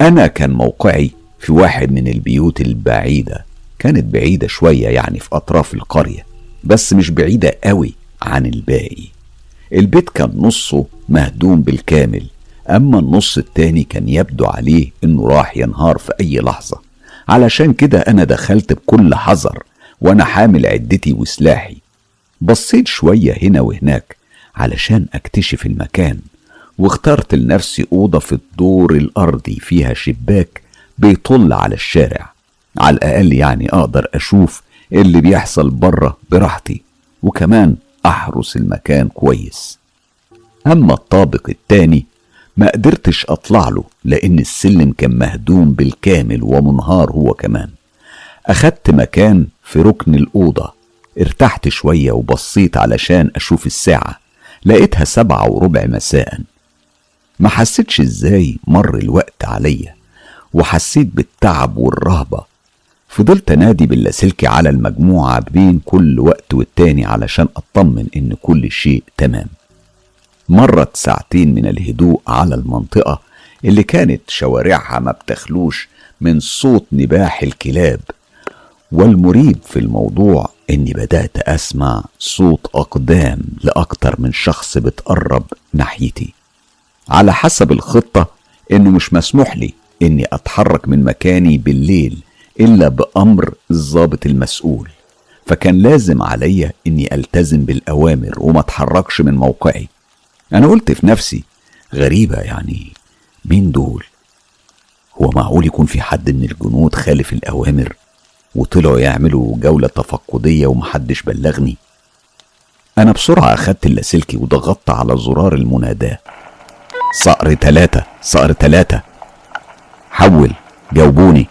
أنا كان موقعي في واحد من البيوت البعيدة. كانت بعيدة شوية يعني في أطراف القرية بس مش بعيدة قوي. عن الباقي. البيت كان نصه مهدوم بالكامل أما النص التاني كان يبدو عليه إنه راح ينهار في أي لحظة. علشان كده أنا دخلت بكل حذر وأنا حامل عدتي وسلاحي. بصيت شوية هنا وهناك علشان أكتشف المكان واخترت لنفسي أوضة في الدور الأرضي فيها شباك بيطل على الشارع. على الأقل يعني أقدر أشوف اللي بيحصل بره براحتي. وكمان أحرس المكان كويس. أما الطابق التاني ما قدرتش أطلع له لأن السلم كان مهدوم بالكامل ومنهار هو كمان. أخدت مكان في ركن الأوضة. ارتحت شوية وبصيت علشان أشوف الساعة. لقيتها سبعة وربع مساء. ما حسيتش إزاي مر الوقت عليا. وحسيت بالتعب والرهبة. فضلت انادي باللاسلكي على المجموعة بين كل وقت والتاني علشان أطمن إن كل شيء تمام. مرت ساعتين من الهدوء على المنطقة اللي كانت شوارعها ما بتخلوش من صوت نباح الكلاب والمريب في الموضوع إني بدأت أسمع صوت أقدام لأكتر من شخص بتقرب ناحيتي. على حسب الخطة إنه مش مسموح لي إني أتحرك من مكاني بالليل إلا بأمر الضابط المسؤول. فكان لازم عليا إني ألتزم بالأوامر وما أتحركش من موقعي. أنا قلت في نفسي غريبة يعني مين دول؟ هو معقول يكون في حد من الجنود خالف الأوامر وطلعوا يعملوا جولة تفقدية ومحدش بلغني؟ أنا بسرعة أخدت اللاسلكي وضغطت على زرار المناداة. صقر تلاتة صقر تلاتة. حول جاوبوني.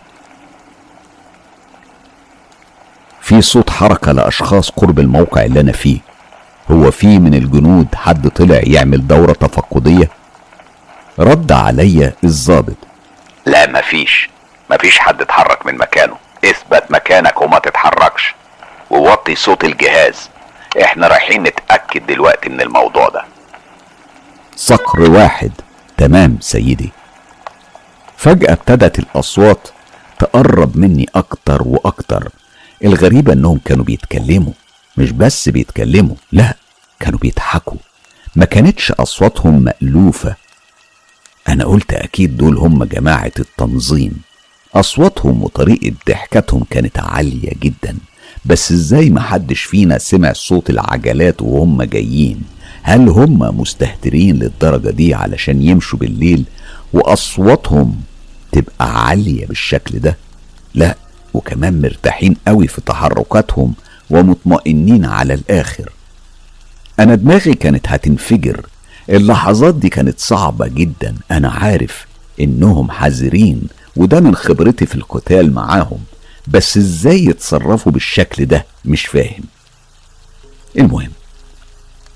في صوت حركة لأشخاص قرب الموقع اللي أنا فيه. هو في من الجنود حد طلع يعمل دورة تفقدية؟ رد عليا الظابط لا مفيش. مفيش حد اتحرك من مكانه. اثبت مكانك وما تتحركش. ووطي صوت الجهاز. إحنا رايحين نتأكد دلوقتي من الموضوع ده. صقر واحد. تمام سيدي. فجأة ابتدت الأصوات تقرب مني أكتر وأكتر. الغريبة إنهم كانوا بيتكلموا مش بس بيتكلموا لا كانوا بيضحكوا. ما كانتش أصواتهم مألوفة. أنا قلت أكيد دول هم جماعة التنظيم. أصواتهم وطريقة ضحكتهم كانت عالية جدا. بس إزاي محدش فينا سمع صوت العجلات وهم جايين؟ هل هم مستهترين للدرجة دي علشان يمشوا بالليل وأصواتهم تبقى عالية بالشكل ده؟ لا. وكمان مرتاحين قوي في تحركاتهم ومطمئنين على الآخر. أنا دماغي كانت هتنفجر. اللحظات دي كانت صعبة جدا. أنا عارف إنهم حذرين وده من خبرتي في القتال معاهم. بس إزاي يتصرفوا بالشكل ده؟ مش فاهم. المهم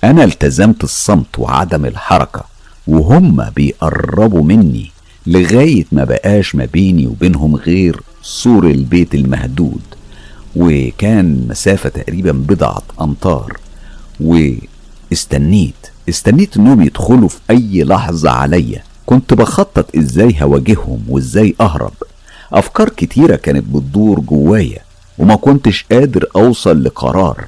أنا التزمت الصمت وعدم الحركة وهم بيقربوا مني. لغاية ما بقاش ما بيني وبينهم غير سور البيت المهدود وكان مسافة تقريبا بضعة أمتار واستنيت استنيت إنهم يدخلوا في أي لحظة عليا. كنت بخطط إزاي هواجههم وإزاي أهرب. أفكار كتيرة كانت بتدور جوايا وما كنتش قادر أوصل لقرار.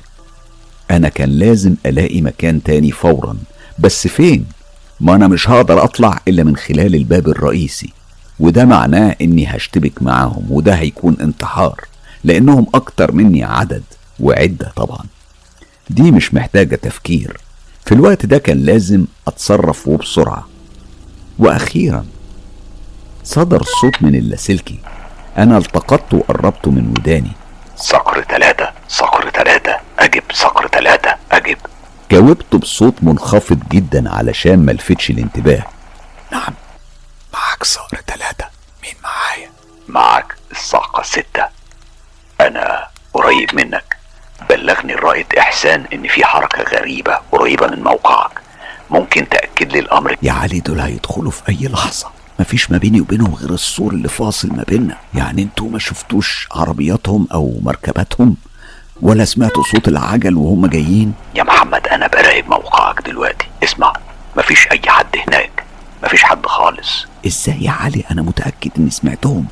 أنا كان لازم ألاقي مكان تاني فورا. بس فين؟ ما أنا مش هقدر أطلع إلا من خلال الباب الرئيسي وده معناه إني هشتبك معاهم وده هيكون انتحار لأنهم أكتر مني عدد وعدة طبعا. دي مش محتاجة تفكير. في الوقت ده كان لازم أتصرف وبسرعة. وأخيرا صدر صوت من اللاسلكي. أنا التقطت وقربته من وداني. صقر تلاتة صقر تلاتة أجب صقر تلاتة أجب. جاوبته بصوت منخفض جدا علشان ما الفتش الانتباه. نعم. معاك صقر تلاتة. مين معايا؟ معاك الصعقة ستة. أنا قريب منك. بلغني الرائد إحسان إن في حركة غريبة قريبة من موقعك. ممكن تأكد لي الأمر؟ يا علي دول هيدخلوا في أي لحظة. مفيش ما بيني وبينهم غير السور اللي فاصل ما بيننا. يعني أنتوا ما شفتوش عربياتهم أو مركباتهم؟ ولا سمعتوا صوت العجل وهم جايين؟ يا محمد أنا براقب موقعك دلوقتي. اسمع مفيش أي حد هناك. مفيش حد خالص. إزاي يا علي؟ أنا متأكد إني سمعتهم.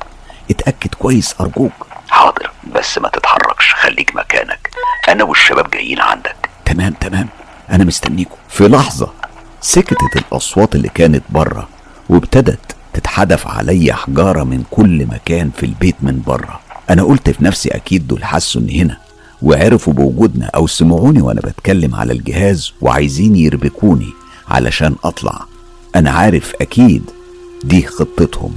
اتأكد كويس أرجوك. حاضر بس ما تتحركش. خليك مكانك. أنا والشباب جايين عندك. تمام تمام. أنا مستنيكم. في لحظة سكتت الأصوات اللي كانت بره وابتدت تتحدف عليا حجارة من كل مكان في البيت من بره. أنا قلت في نفسي أكيد دول حسوا إني هنا. وعرفوا بوجودنا أو سمعوني وأنا بتكلم على الجهاز وعايزين يربكوني علشان أطلع. أنا عارف أكيد دي خطتهم.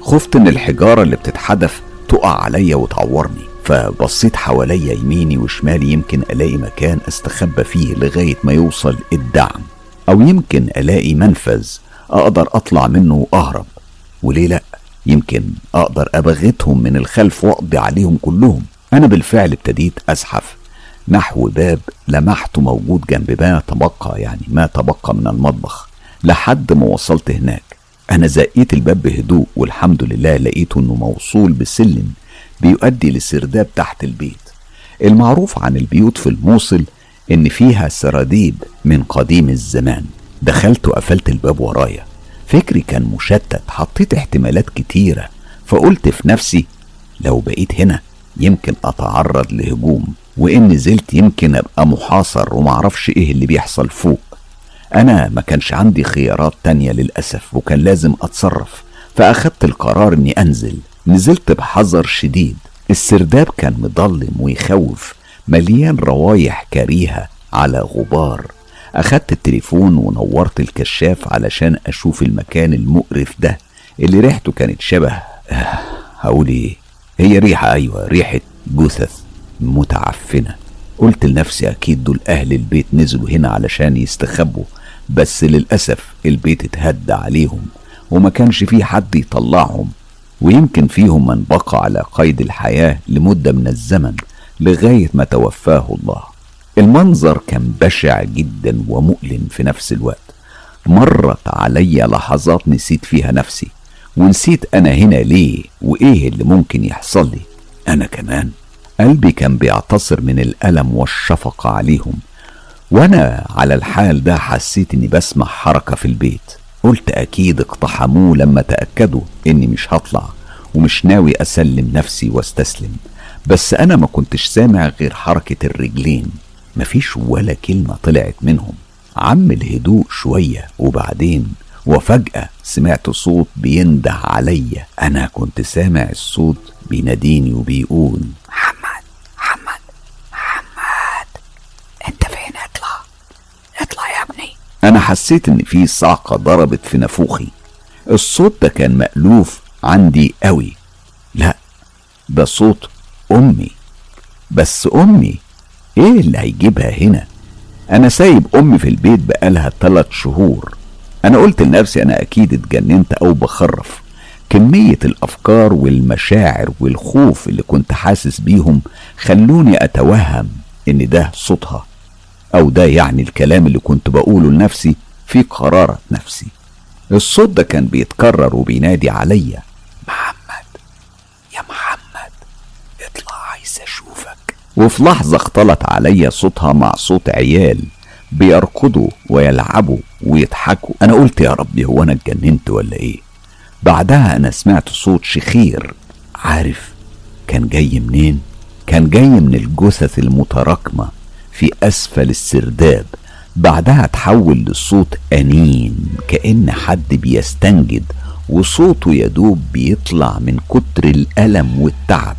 خفت ان الحجارة اللي بتتحدف تقع عليا وتعورني فبصيت حواليا يميني وشمالي يمكن ألاقي مكان أستخبى فيه لغاية ما يوصل الدعم أو يمكن ألاقي منفذ أقدر أطلع منه وأهرب وليه لأ؟ يمكن أقدر ابغتهم من الخلف وأقضي عليهم كلهم. أنا بالفعل ابتديت أزحف نحو باب لمحته موجود جنب ما تبقى يعني ما تبقى من المطبخ لحد ما وصلت هناك. أنا زقيت الباب بهدوء والحمد لله لقيته إنه موصول بسلم بيؤدي لسرداب تحت البيت. المعروف عن البيوت في الموصل إن فيها سراديب من قديم الزمان. دخلت وقفلت الباب ورايا. فكري كان مشتت حطيت احتمالات كتيرة فقلت في نفسي لو بقيت هنا يمكن أتعرض لهجوم وإن نزلت يمكن أبقى محاصر ومعرفش إيه اللي بيحصل فوق. أنا ما كانش عندي خيارات تانية للأسف وكان لازم أتصرف. فاخدت القرار إني أنزل. نزلت بحذر شديد. السرداب كان مضلم ويخوف. مليان روايح كريهة على غبار. أخدت التليفون ونورت الكشاف علشان أشوف المكان المقرف ده. اللي ريحته كانت شبه آه، هقول إيه؟ هي ريحة أيوة ريحة جثث متعفنة. قلت لنفسي أكيد دول أهل البيت نزلوا هنا علشان يستخبوا بس للأسف البيت اتهد عليهم وما كانش فيه حد يطلعهم. ويمكن فيهم من بقى على قيد الحياة لمدة من الزمن لغاية ما توفاه الله. المنظر كان بشع جدا ومؤلم في نفس الوقت. مرت علي لحظات نسيت فيها نفسي. ونسيت أنا هنا ليه وإيه اللي ممكن يحصل لي. أنا كمان. قلبي كان بيعتصر من الألم والشفقة عليهم. وأنا على الحال ده حسيت إني بسمع حركة في البيت. قلت أكيد اقتحموه لما تأكدوا إني مش هطلع ومش ناوي أسلم نفسي واستسلم. بس أنا ما كنتش سامع غير حركة الرجلين. مفيش ولا كلمة طلعت منهم. عم الهدوء شوية وبعدين وفجأة سمعت صوت بينده عليا أنا كنت سامع الصوت بيناديني وبيقول محمد محمد محمد أنت فين؟ اطلع اطلع يا ابني. أنا حسيت إن في صعقه ضربت في نافوخي الصوت ده كان مألوف عندي قوي. لا ده صوت أمي. بس أمي إيه اللي هيجيبها هنا؟ أنا سايب أمي في البيت بقالها ثلاث شهور. أنا قلت لنفسي أنا أكيد اتجننت أو بخرف. كمية الأفكار والمشاعر والخوف اللي كنت حاسس بيهم خلوني أتوهم إن ده صوتها أو ده يعني الكلام اللي كنت بقوله لنفسي في قرارة نفسي. الصوت ده كان بيتكرر وبينادي عليا محمد يا محمد اطلع عايز أشوفك. وفي لحظة اختلط عليا صوتها مع صوت عيال بيركضوا ويلعبوا ويضحكوا. أنا قلت يا ربي هو أنا اتجننت ولا إيه؟ بعدها أنا سمعت صوت شخير. عارف كان جاي منين؟ كان جاي من الجثث المتراكمة في أسفل السرداب. بعدها تحول لصوت أنين كأن حد بيستنجد وصوته يدوب بيطلع من كتر الألم والتعب.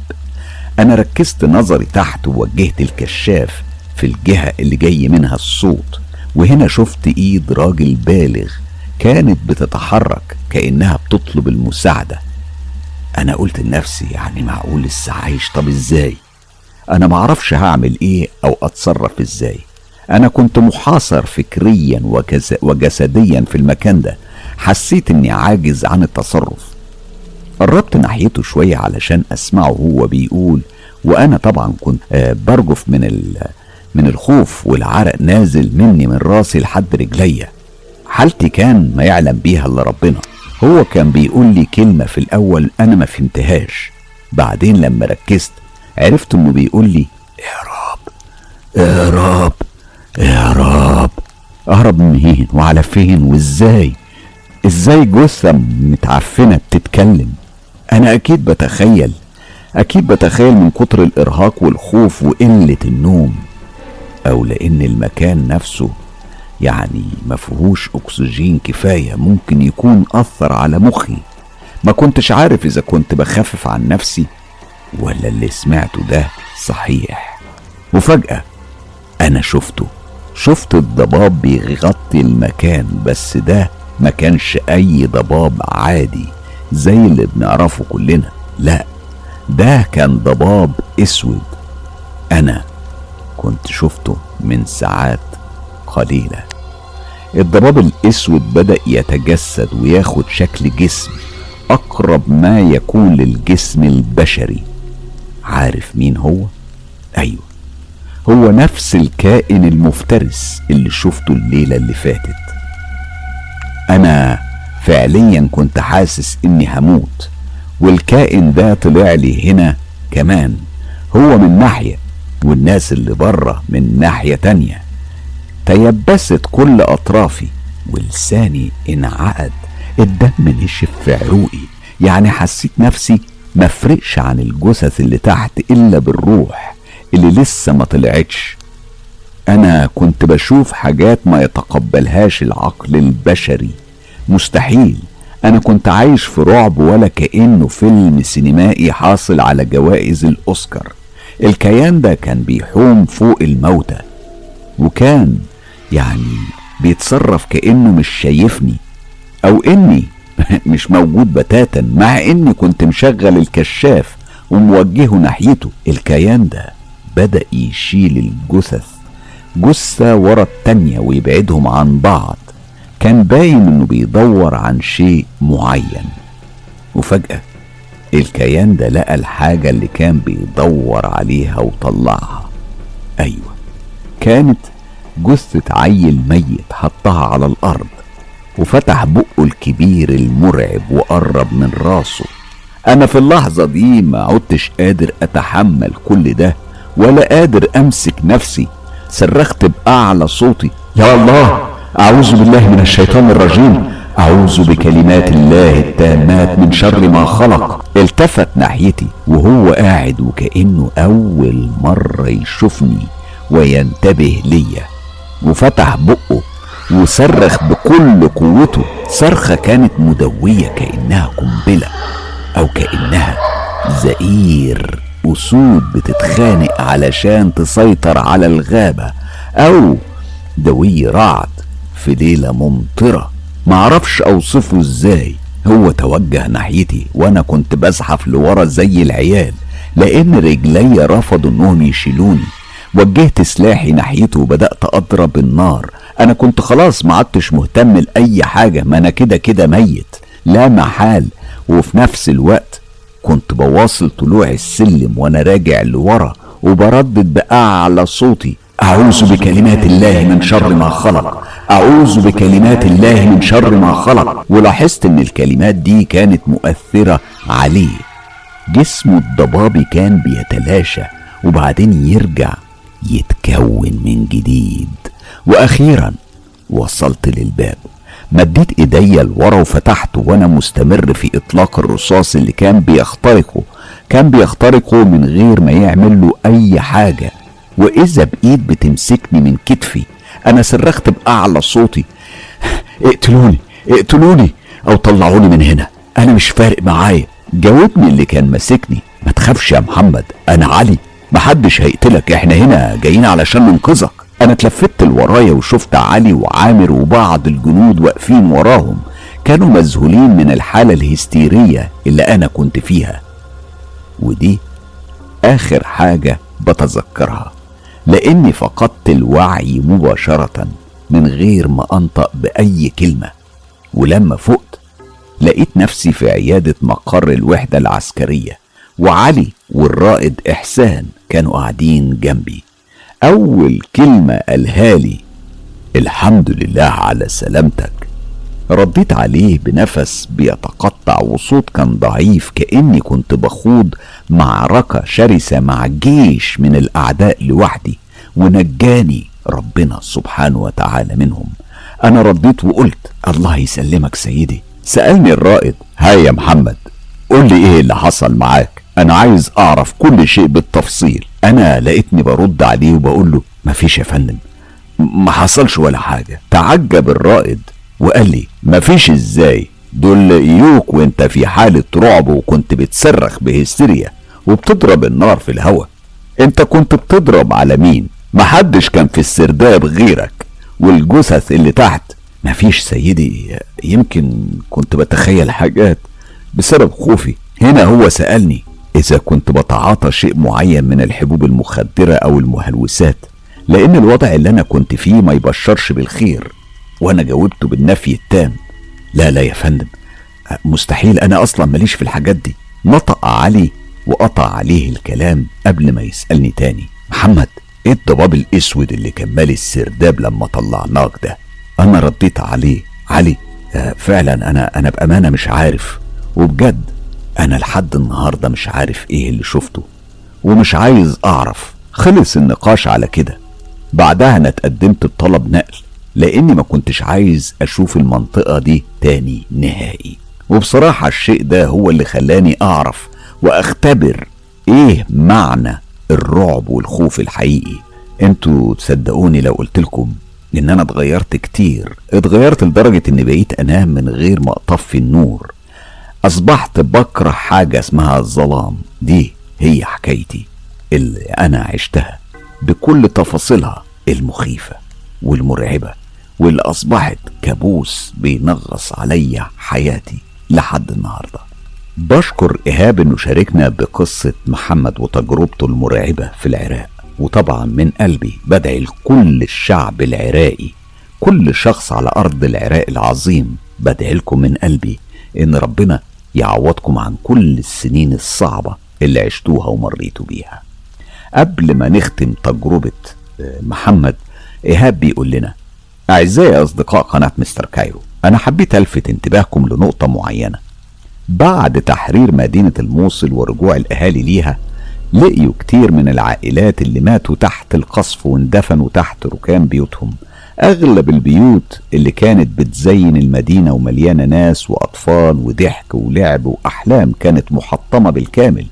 أنا ركزت نظري تحت ووجهت الكشاف في الجهة اللي جاي منها الصوت. وهنا شفت إيد راجل بالغ كانت بتتحرك كأنها بتطلب المساعدة. أنا قلت لنفسي يعني معقول لسه عايش؟ طب إزاي؟ أنا معرفش هعمل إيه أو أتصرف إزاي. أنا كنت محاصر فكريا وجس وجسديا في المكان ده. حسيت إني عاجز عن التصرف. قربت ناحيته شوية علشان أسمعه هو بيقول وأنا طبعا كنت آه، برجف من ال من الخوف والعرق نازل مني من راسي لحد رجليا حالتي كان ما يعلم بيها إلا ربنا. هو كان بيقول لي كلمة في الأول أنا ما فهمتهاش. بعدين لما ركزت عرفت إنه بيقول لي اهرب اهرب أهرب اهرب منين وعلى فين وإزاي؟ إزاي جثة متعفنة بتتكلم؟ أنا أكيد بتخيل أكيد بتخيل من كتر الإرهاق والخوف وقلة النوم. أو لأن المكان نفسه يعني ما فيهوش أكسجين كفاية ممكن يكون أثر على مخي. ما كنتش عارف إذا كنت بخفف عن نفسي ولا اللي سمعته ده صحيح. وفجأة أنا شفته. شفت الضباب بيغطي المكان بس ده ما كانش أي ضباب عادي زي اللي بنعرفه كلنا لأ ده كان ضباب أسود. أنا كنت شفته من ساعات قليلة. الضباب الأسود بدأ يتجسد وياخد شكل جسم أقرب ما يكون للجسم البشري. عارف مين هو؟ أيوه هو نفس الكائن المفترس اللي شفته الليلة اللي فاتت. أنا فعليا كنت حاسس إني هموت والكائن ده طلع لي هنا كمان هو من ناحية والناس اللي بره من ناحية تانية. تيبست كل أطرافي ولساني انعقد. الدم نشف في عروقي يعني حسيت نفسي مفرقش عن الجثث اللي تحت إلا بالروح اللي لسه ما طلعتش. أنا كنت بشوف حاجات ما يتقبلهاش العقل البشري. مستحيل. أنا كنت عايش في رعب ولا كأنه فيلم سينمائي حاصل على جوائز الأوسكار. الكيان ده كان بيحوم فوق الموتى وكان يعني بيتصرف كأنه مش شايفني أو إني <laughs> مش موجود بتاتا مع إني كنت مشغل الكشاف وموجهه ناحيته. الكيان ده بدأ يشيل الجثث جثة ورا التانية ويبعدهم عن بعض. كان باين إنه بيدور عن شيء معين. وفجأة الكيان ده لقى الحاجة اللي كان بيدور عليها وطلعها. أيوة كانت جثة عيل ميت حطها على الأرض وفتح بقه الكبير المرعب وقرب من راسه. أنا في اللحظة دي ما عدتش قادر أتحمل كل ده ولا قادر أمسك نفسي. صرخت بأعلى صوتي يا الله أعوذ بالله من الشيطان الرجيم. أعوذ بكلمات الله التامات من شر ما خلق. التفت ناحيتي وهو قاعد وكأنه أول مرة يشوفني وينتبه ليا. وفتح بقه وصرخ بكل قوته. صرخة كانت مدوية كأنها قنبلة أو كأنها زئير. أسود بتتخانق علشان تسيطر على الغابة أو دوي رعد في ليلة ممطرة. معرفش أوصفه إزاي. هو توجه ناحيتي وأنا كنت بزحف لورا زي العيال لأن رجلي رفضوا إنهم يشيلوني. وجهت سلاحي ناحيته وبدأت أضرب النار. أنا كنت خلاص ما عدتش مهتم لأي حاجة ما أنا كده كده ميت. لا محال. وفي نفس الوقت كنت بواصل طلوع السلم وأنا راجع لورا وبردد بأعلى صوتي. أعوذ بكلمات الله من شر ما خلق. أعوذ بكلمات الله من شر ما خلق. ولاحظت إن الكلمات دي كانت مؤثرة عليه. جسمه الضبابي كان بيتلاشى وبعدين يرجع يتكون من جديد. وأخيرا وصلت للباب. مديت إيديا لورا وفتحته وأنا مستمر في إطلاق الرصاص اللي كان بيخترقه. كان بيخترقه من غير ما يعمل له أي حاجة. وإذا بإيد بتمسكني من كتفي أنا صرخت بأعلى صوتي اقتلوني اقتلوني أو طلعوني من هنا أنا مش فارق معايا. جاوبني اللي كان ماسكني ما تخافش يا محمد أنا علي محدش هيقتلك إحنا هنا جايين علشان ننقذك. أنا اتلفت لورايا وشفت علي وعامر وبعض الجنود واقفين وراهم كانوا مذهولين من الحالة الهستيرية اللي أنا كنت فيها. ودي آخر حاجة بتذكرها. لاني فقدت الوعي مباشرة من غير ما انطق بأي كلمة. ولما فقت لقيت نفسي في عيادة مقر الوحدة العسكرية وعلي والرائد إحسان كانوا قاعدين جنبي. أول كلمة قالها لي الحمد لله على سلامتك. رديت عليه بنفس بيتقطع وصوت كان ضعيف كأني كنت بخوض معركة شرسة مع جيش من الأعداء لوحدي ونجاني ربنا سبحانه وتعالى منهم. أنا رديت وقلت الله يسلمك سيدي. سألني الرائد هاي يا محمد قول لي إيه اللي حصل معاك؟ أنا عايز أعرف كل شيء بالتفصيل. أنا لقيتني برد عليه وبقول له مفيش يا فندم ما حصلش ولا حاجة. تعجب الرائد وقال لي مفيش إزاي دول لقيوك وأنت في حالة رعب وكنت بتصرخ بهستيريا. وبتضرب النار في الهوا. انت كنت بتضرب على مين؟ محدش كان في السرداب غيرك والجثث اللي تحت. مفيش سيدي يمكن كنت بتخيل حاجات بسبب خوفي. هنا هو سألني إذا كنت بتعاطى شيء معين من الحبوب المخدرة أو المهلوسات لأن الوضع اللي أنا كنت فيه ما يبشرش بالخير وأنا جاوبته بالنفي التام. لا لا يا فندم مستحيل. أنا أصلا ماليش في الحاجات دي. نطق علي وقطع عليه الكلام قبل ما يسألني تاني. محمد إيه الضباب الأسود اللي كان مالي السرداب لما طلعناك ده؟ أنا رديت عليه. علي آه فعلا أنا أنا بأمانة مش عارف. وبجد أنا لحد النهارده مش عارف إيه اللي شفته. ومش عايز أعرف. خلص النقاش على كده. بعدها أنا اتقدمت بطلب نقل لأني ما كنتش عايز أشوف المنطقة دي تاني نهائي. وبصراحة الشيء ده هو اللي خلاني أعرف وأختبر إيه معنى الرعب والخوف الحقيقي؟ أنتوا تصدقوني لو قلت لكم إن أنا اتغيرت كتير. اتغيرت لدرجة إني بقيت أنام من غير ما أطفي النور. أصبحت بكره حاجة اسمها الظلام. دي هي حكايتي اللي أنا عشتها بكل تفاصيلها المخيفة والمرعبة واللي اصبحت كابوس بينغص عليا حياتي لحد النهارده. بشكر إيهاب إنه شاركنا بقصة محمد وتجربته المرعبة في العراق وطبعا من قلبي بدعي لكل الشعب العراقي كل شخص على أرض العراق العظيم بدعي لكم من قلبي إن ربنا يعوضكم عن كل السنين الصعبة اللي عشتوها ومريتوا بيها. قبل ما نختم تجربة آه، محمد إيهاب بيقول لنا أعزائي أصدقاء قناة مستر كايرو أنا حبيت ألفت انتباهكم لنقطة معينة. بعد تحرير مدينة الموصل ورجوع الأهالي ليها لقيوا كتير من العائلات اللي ماتوا تحت القصف واندفنوا تحت ركام بيوتهم. أغلب البيوت اللي كانت بتزين المدينة ومليانة ناس وأطفال وضحك ولعب وأحلام كانت محطمة بالكامل.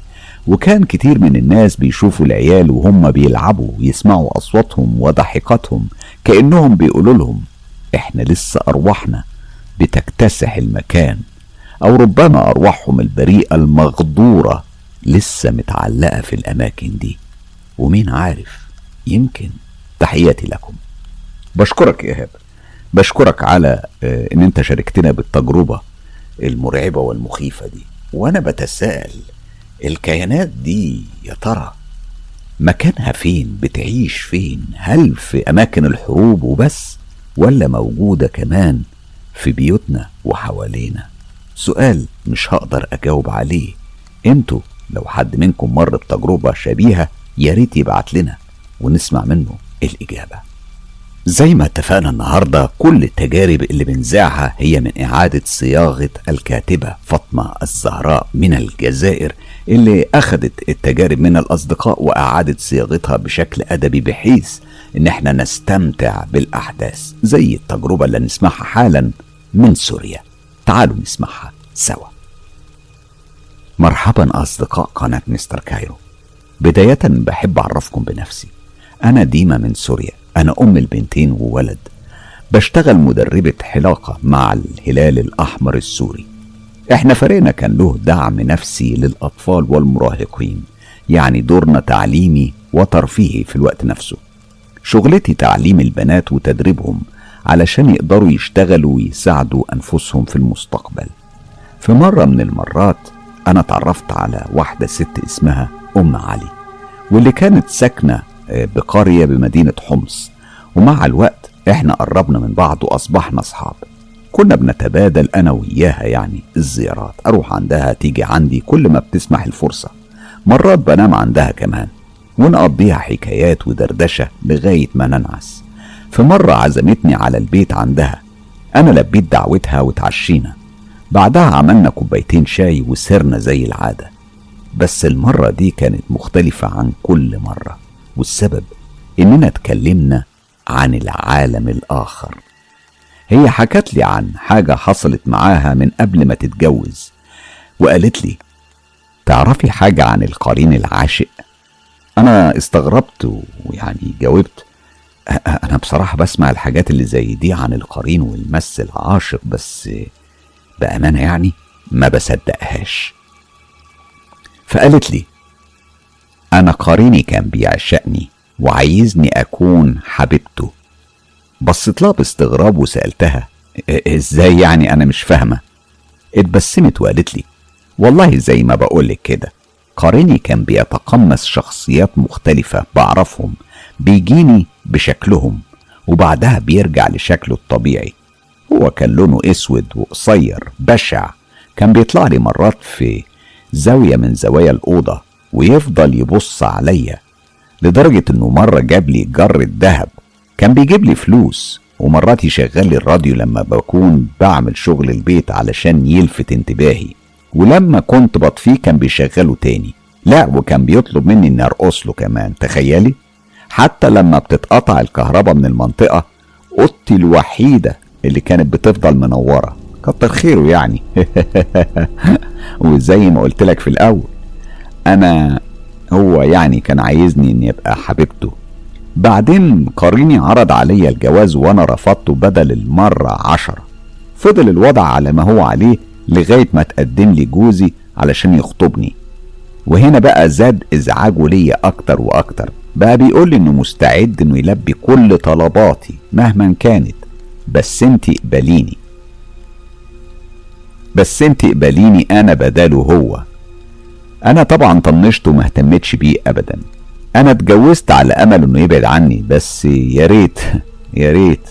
وكان كتير من الناس بيشوفوا العيال وهم بيلعبوا ويسمعوا أصواتهم وضحكاتهم كأنهم بيقولوا لهم إحنا لسه أرواحنا بتكتسح المكان. أو ربما أرواحهم البريئة المغدورة لسه متعلقة في الأماكن دي. ومين عارف يمكن تحياتي لكم. بشكرك إيهاب بشكرك على آه، إن أنت شاركتنا بالتجربة المرعبة والمخيفة دي. وأنا بتساءل الكيانات دي يا ترى مكانها فين؟ بتعيش فين؟ هل في أماكن الحروب وبس ولا موجودة كمان في بيوتنا وحوالينا؟ سؤال مش هقدر أجاوب عليه. أنتوا لو حد منكم مر بتجربة شبيهة يا ريت يبعت لنا ونسمع منه الإجابة. زي ما اتفقنا النهاردة كل التجارب اللي بنذاعها هي من إعادة صياغة الكاتبة فاطمة الزهراء من الجزائر اللي أخدت التجارب من الأصدقاء وأعادت صياغتها بشكل أدبي بحيث إن إحنا نستمتع بالأحداث زي التجربة اللي نسمعها حالا من سوريا. تعالوا نسمعها سوا. مرحبا أصدقاء قناة مستر كايرو. بداية بحب أعرفكم بنفسي. أنا ديما من سوريا. أنا أم البنتين وولد. بشتغل مدربة حلاقة مع الهلال الأحمر السوري. إحنا فريقنا كان له دعم نفسي للأطفال والمراهقين. يعني دورنا تعليمي وترفيهي في الوقت نفسه. شغلتي تعليم البنات وتدريبهم علشان يقدروا يشتغلوا ويساعدوا أنفسهم في المستقبل. في مرة من المرات أنا اتعرفت على واحدة ست اسمها أم علي واللي كانت ساكنة آه، بقرية بمدينة حمص. ومع الوقت إحنا قربنا من بعض وأصبحنا أصحاب. كنا بنتبادل أنا وإياها يعني الزيارات. أروح عندها تيجي عندي كل ما بتسمح الفرصة. مرات بنام عندها كمان ونقضيها حكايات ودردشة لغاية ما ننعس. في مرة عزمتني على البيت عندها. أنا لبيت دعوتها وتعشينا. بعدها عملنا كوبايتين شاي وسرنا زي العادة. بس المرة دي كانت مختلفة عن كل مرة والسبب إننا اتكلمنا عن العالم الآخر. هي حكت لي عن حاجة حصلت معاها من قبل ما تتجوز وقالت لي تعرفي حاجة عن القرين العاشق؟ أنا استغربت ويعني جاوبت أنا بصراحة بسمع الحاجات اللي زي دي عن القرين والمس العاشق بس بأمانة يعني ما بصدقهاش. فقالت لي أنا قريني كان بيعشقني وعايزني أكون حبيبته. بصيت لها باستغراب وسألتها إزاي يعني أنا مش فاهمة؟ اتبسمت وقالت لي والله زي ما بقولك كده قريني كان بيتقمص شخصيات مختلفة بعرفهم بيجيني بشكلهم وبعدها بيرجع لشكله الطبيعي. هو كان لونه أسود وقصير بشع كان بيطلع لي مرات في زاوية من زوايا الأوضة ويفضل يبص عليا لدرجة إنه مرة جاب لي جرة دهب كان بيجيب لي فلوس ومرات يشغل لي الراديو لما بكون بعمل شغل البيت علشان يلفت انتباهي. ولما كنت بطفيه كان بيشغله تاني. لا وكان بيطلب مني إني أرقص له كمان تخيلي؟ حتى لما بتتقطع الكهرباء من المنطقة اوضتي الوحيدة اللي كانت بتفضل منورة. كتر خيره يعني. <laughs> وزي ما قلت لك في الأول أنا هو يعني كان عايزني إني أبقى حبيبته. بعدين قريني عرض عليا الجواز وأنا رفضته بدل المرة عشرة. فضل الوضع على ما هو عليه لغاية ما تقدم لي جوزي علشان يخطبني. وهنا بقى زاد إزعاجه ليا أكتر وأكتر. بقى بيقول لي إنه مستعد إنه يلبي كل طلباتي مهما كانت بس أنت اقبليني. بس أنت اقبليني أنا بداله هو. أنا طبعا طنشته وما اهتمتش بيه ابدا. أنا اتجوزت على أمل إنه يبعد عني بس يا ريت يا ريت.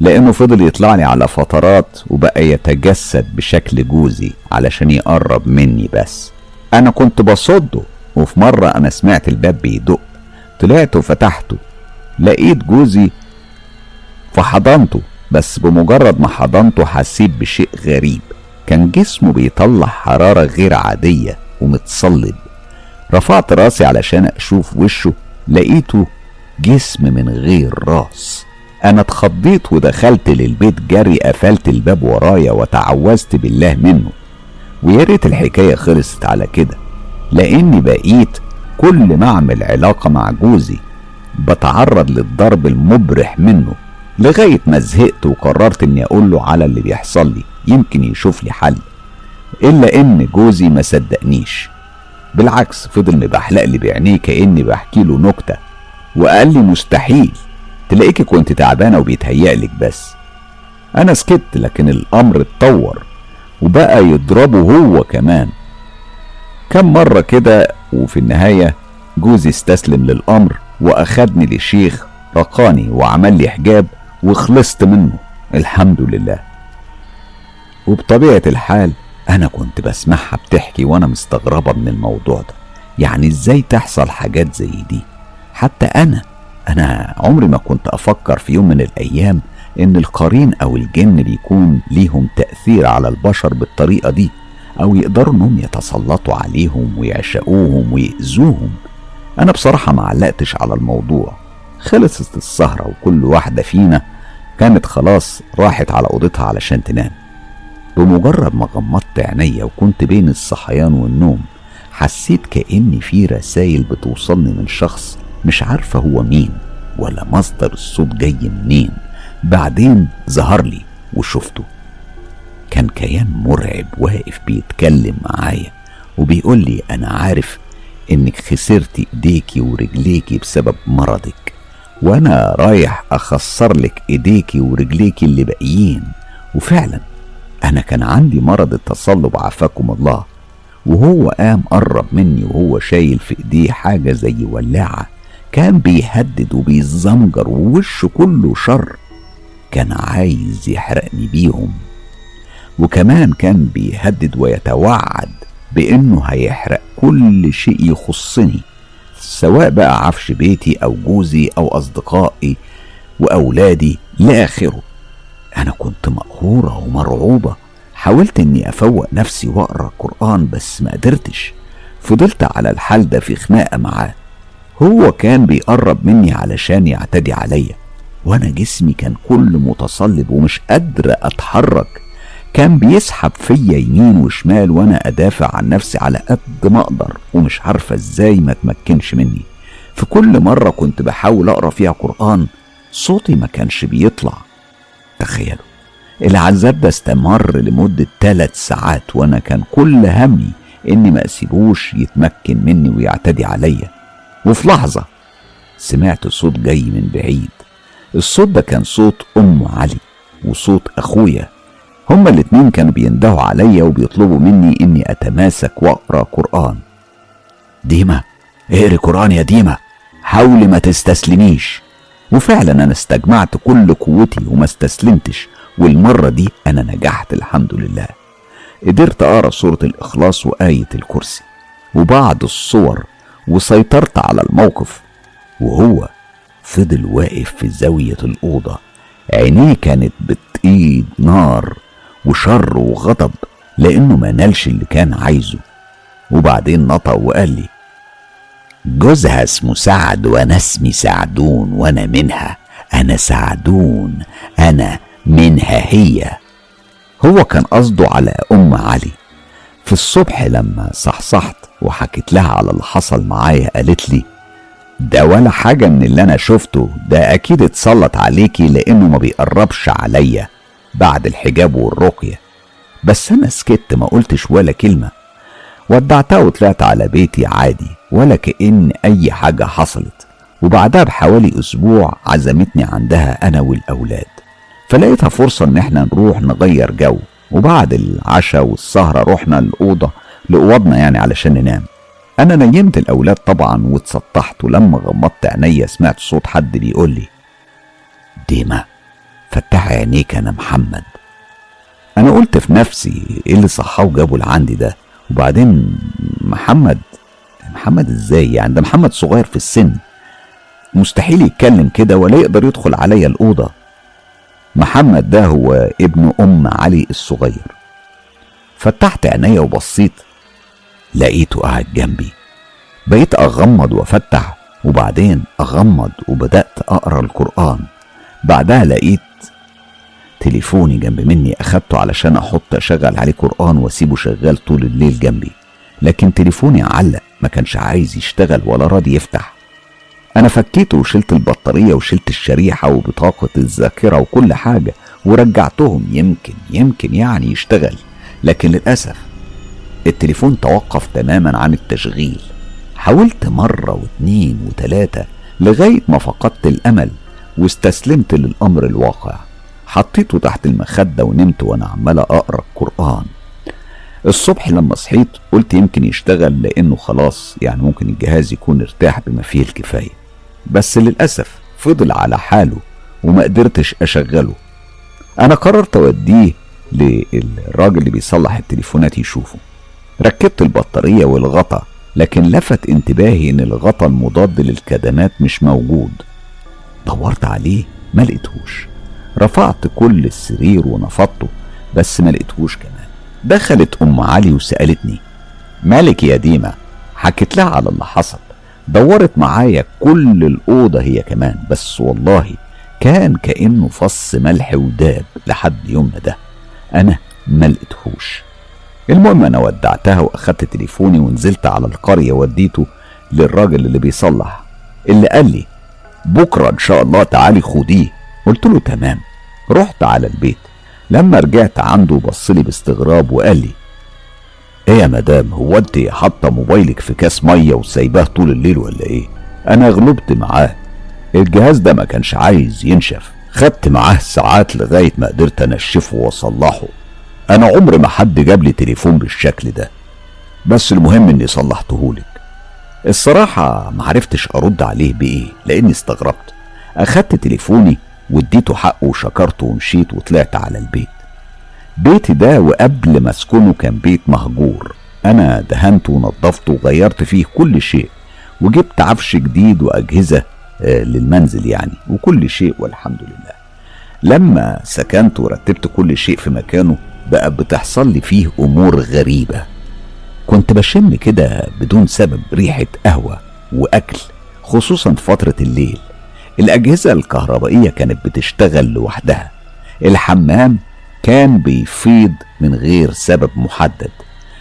لأنه فضل يطلع لي على فترات وبقى يتجسد بشكل جوزي علشان يقرب مني بس. أنا كنت بصده وفي مرة أنا سمعت الباب بيدق. طلعت وفتحته لقيت جوزي فحضنته بس بمجرد ما حضنته حسيت بشيء غريب. كان جسمه بيطلع حرارة غير عادية ومتصلب. رفعت راسي علشان أشوف وشه لقيته جسم من غير راس. أنا اتخضيت ودخلت للبيت جري قفلت الباب ورايا وتعوذت بالله منه. ويا ريت الحكاية خلصت على كده لأني بقيت كل ما أعمل علاقة مع جوزي بتعرض للضرب المبرح منه لغاية ما زهقت وقررت إني أقول له على اللي بيحصل لي يمكن يشوف لي حل إلا إن جوزي ما صدقنيش. بالعكس فضل مبحلق لي بعينيه كأني بحكي له نكتة وقال لي مستحيل تلاقيكي كنت تعبانة وبيتهيألك بس. أنا سكت لكن الأمر اتطور وبقى يضربه هو كمان. كم مرة كده وفي النهاية جوزي استسلم للأمر وأخدني لشيخ رقاني وعمل لي حجاب وخلصت منه. الحمد لله. وبطبيعة الحال أنا كنت بسمعها بتحكي وأنا مستغربة من الموضوع ده. يعني إزاي تحصل حاجات زي دي؟ حتى أنا أنا عمري ما كنت أفكر في يوم من الأيام إن القرين أو الجن بيكون ليهم تأثير على البشر بالطريقة دي. أو يقدروا إنهم يتسلطوا عليهم ويعشقوهم ويأذوهم. أنا بصراحة ما علقتش على الموضوع. خلصت السهرة وكل واحدة فينا كانت خلاص راحت على أوضتها علشان تنام. بمجرد ما غمضت عينيا وكنت بين الصحيان والنوم حسيت كأن في رسايل بتوصلني من شخص مش عارفة هو مين ولا مصدر الصوت جاي منين. بعدين ظهر لي وشفته. كان كيان مرعب واقف بيتكلم معايا وبيقول لي أنا عارف إنك خسرتي إيديكي ورجليكي بسبب مرضك وأنا رايح أخسر لك إيديكي ورجليكي اللي باقيين. وفعلا أنا كان عندي مرض التصلب عافاكم الله. وهو قام قرب مني وهو شايل في إيديه حاجة زي ولاعة كان بيهدد وبيزمجر ووشه كله شر. كان عايز يحرقني بيهم. وكمان كان بيهدد ويتوعد بأنه هيحرق كل شيء يخصني سواء بقى عفش بيتي أو جوزي أو أصدقائي وأولادي لآخره. أنا كنت مقهورة ومرعوبة حاولت إني أفوق نفسي وأقرأ قرآن بس ما قدرتش. فضلت على الحال ده في خناقة معاه. هو كان بيقرب مني علشان يعتدي عليا وأنا جسمي كان كل متصلب ومش قادر أتحرك. كان بيسحب فيا يمين وشمال وأنا أدافع عن نفسي على قد ما أقدر ومش عارفة إزاي ما تمكنش مني. في كل مرة كنت بحاول أقرأ فيها قرآن صوتي ما كانش بيطلع. تخيلوا العذاب ده استمر لمدة ثلاث ساعات وأنا كان كل همي إني ما أسيبوش يتمكن مني ويعتدي عليا. وفي لحظة سمعت صوت جاي من بعيد. الصوت ده كان صوت أم علي وصوت أخويا. هما الاتنين كانوا بيندهوا عليا وبيطلبوا مني إني أتماسك وأقرأ قرآن. ديما اقري قرآن يا ديما حاولي ما تستسلميش. وفعلا أنا استجمعت كل قوتي وما استسلمتش والمرة دي أنا نجحت الحمد لله. قدرت أقرأ سورة الإخلاص وآية الكرسي وبعض الصور وسيطرت على الموقف وهو فضل واقف في زاوية الأوضة. عينيه كانت بتقيد نار. وشر وغضب لأنه ما نالش اللي كان عايزه. وبعدين نطق وقال لي جوزها اسمه سعد وأنا اسمي سعدون وأنا منها. أنا سعدون أنا منها هي. هو كان قصده على أم علي. في الصبح لما صحصحت وحكيت لها على اللي حصل معايا قالت لي ده ولا حاجة من اللي أنا شفته ده أكيد اتسلط عليكي لأنه ما بيقربش عليا. بعد الحجاب والرقية. بس أنا سكت ما قلتش ولا كلمة. ودعتها وطلعت على بيتي عادي ولا كأن أي حاجة حصلت. وبعدها بحوالي أسبوع عزمتني عندها أنا والأولاد. فلقيتها فرصة إن إحنا نروح نغير جو. وبعد العشاء والسهرة رحنا الأوضة لأوضنا يعني علشان ننام. أنا نيمت الأولاد طبعا واتسطحت ولما غمضت عينيا سمعت صوت حد بيقول لي ديما. فتح عينيك أنا محمد. أنا قلت في نفسي إيه اللي صحاه وجابه لعندي ده؟ وبعدين محمد محمد إزاي يعني؟ ده محمد صغير في السن. مستحيل يتكلم كده ولا يقدر يدخل عليا الأوضة. محمد ده هو ابن أم علي الصغير. فتحت عينيا وبصيت لقيته قاعد جنبي. بقيت أغمض وأفتح وبعدين أغمض وبدأت أقرأ القرآن. بعدها لقيت تليفوني جنب مني أخدته علشان أحط أشغل عليه قرآن وأسيبه شغال طول الليل جنبي. لكن تليفوني علق ما كانش عايز يشتغل ولا راضي يفتح. أنا فكيته وشلت البطارية وشلت الشريحة وبطاقة الذاكرة وكل حاجة ورجعتهم يمكن يمكن يعني يشتغل. لكن للأسف التليفون توقف تماما عن التشغيل. حاولت مرة واتنين وتلاتة لغاية ما فقدت الأمل واستسلمت للأمر الواقع. حطيته تحت المخدة ونمت وأنا عمال أقرأ القرآن. الصبح لما صحيت قلت يمكن يشتغل لأنه خلاص يعني ممكن الجهاز يكون ارتاح بما فيه الكفاية. بس للأسف فضل على حاله وما قدرتش أشغله. أنا قررت أوديه للراجل اللي بيصلح التليفونات يشوفه. ركبت البطارية والغطا لكن لفت انتباهي إن الغطا المضاد للكدمات مش موجود. دورت عليه ما لقيتهوش. رفعت كل السرير ونفضته بس ما لقيتهوش كمان. دخلت أم علي وسألتني مالك يا ديما؟ حكيت لها على اللي حصل. دورت معايا كل الأوضة هي كمان بس والله كان كأنه فص ملح وداب لحد يومنا ده. أنا ما لقيتهوش. المهم أنا ودعتها وأخدت تليفوني ونزلت على القرية وديته للراجل اللي بيصلح اللي قال لي بكرة إن شاء الله تعالي خديه. قلت له تمام. رحت على البيت. لما رجعت عنده بصلي باستغراب وقال لي إيه يا مدام هو أنت حاطة موبايلك في كاس مية وسايباه طول الليل ولا إيه؟ أنا غلبت معاه. الجهاز ده ما كانش عايز ينشف. خدت معاه ساعات لغاية ما قدرت أنشفه وأصلحه. أنا عمر ما حد جاب لي تليفون بالشكل ده. بس المهم إني صلحتهولك. الصراحة معرفتش أرد عليه بإيه لأني استغربت. أخدت تليفوني واديته حقه وشكرته ومشيت وطلعت على البيت. بيتي ده وقبل ما أسكنه كان بيت مهجور. أنا دهنته ونضفته وغيرت فيه كل شيء. وجبت عفش جديد وأجهزة آه، للمنزل يعني وكل شيء والحمد لله. لما سكنت ورتبت كل شيء في مكانه بقى بتحصل لي فيه أمور غريبة. كنت بشم كده بدون سبب ريحة قهوة وأكل خصوصا فترة الليل. الأجهزة الكهربائية كانت بتشتغل لوحدها. الحمام كان بيفيض من غير سبب محدد.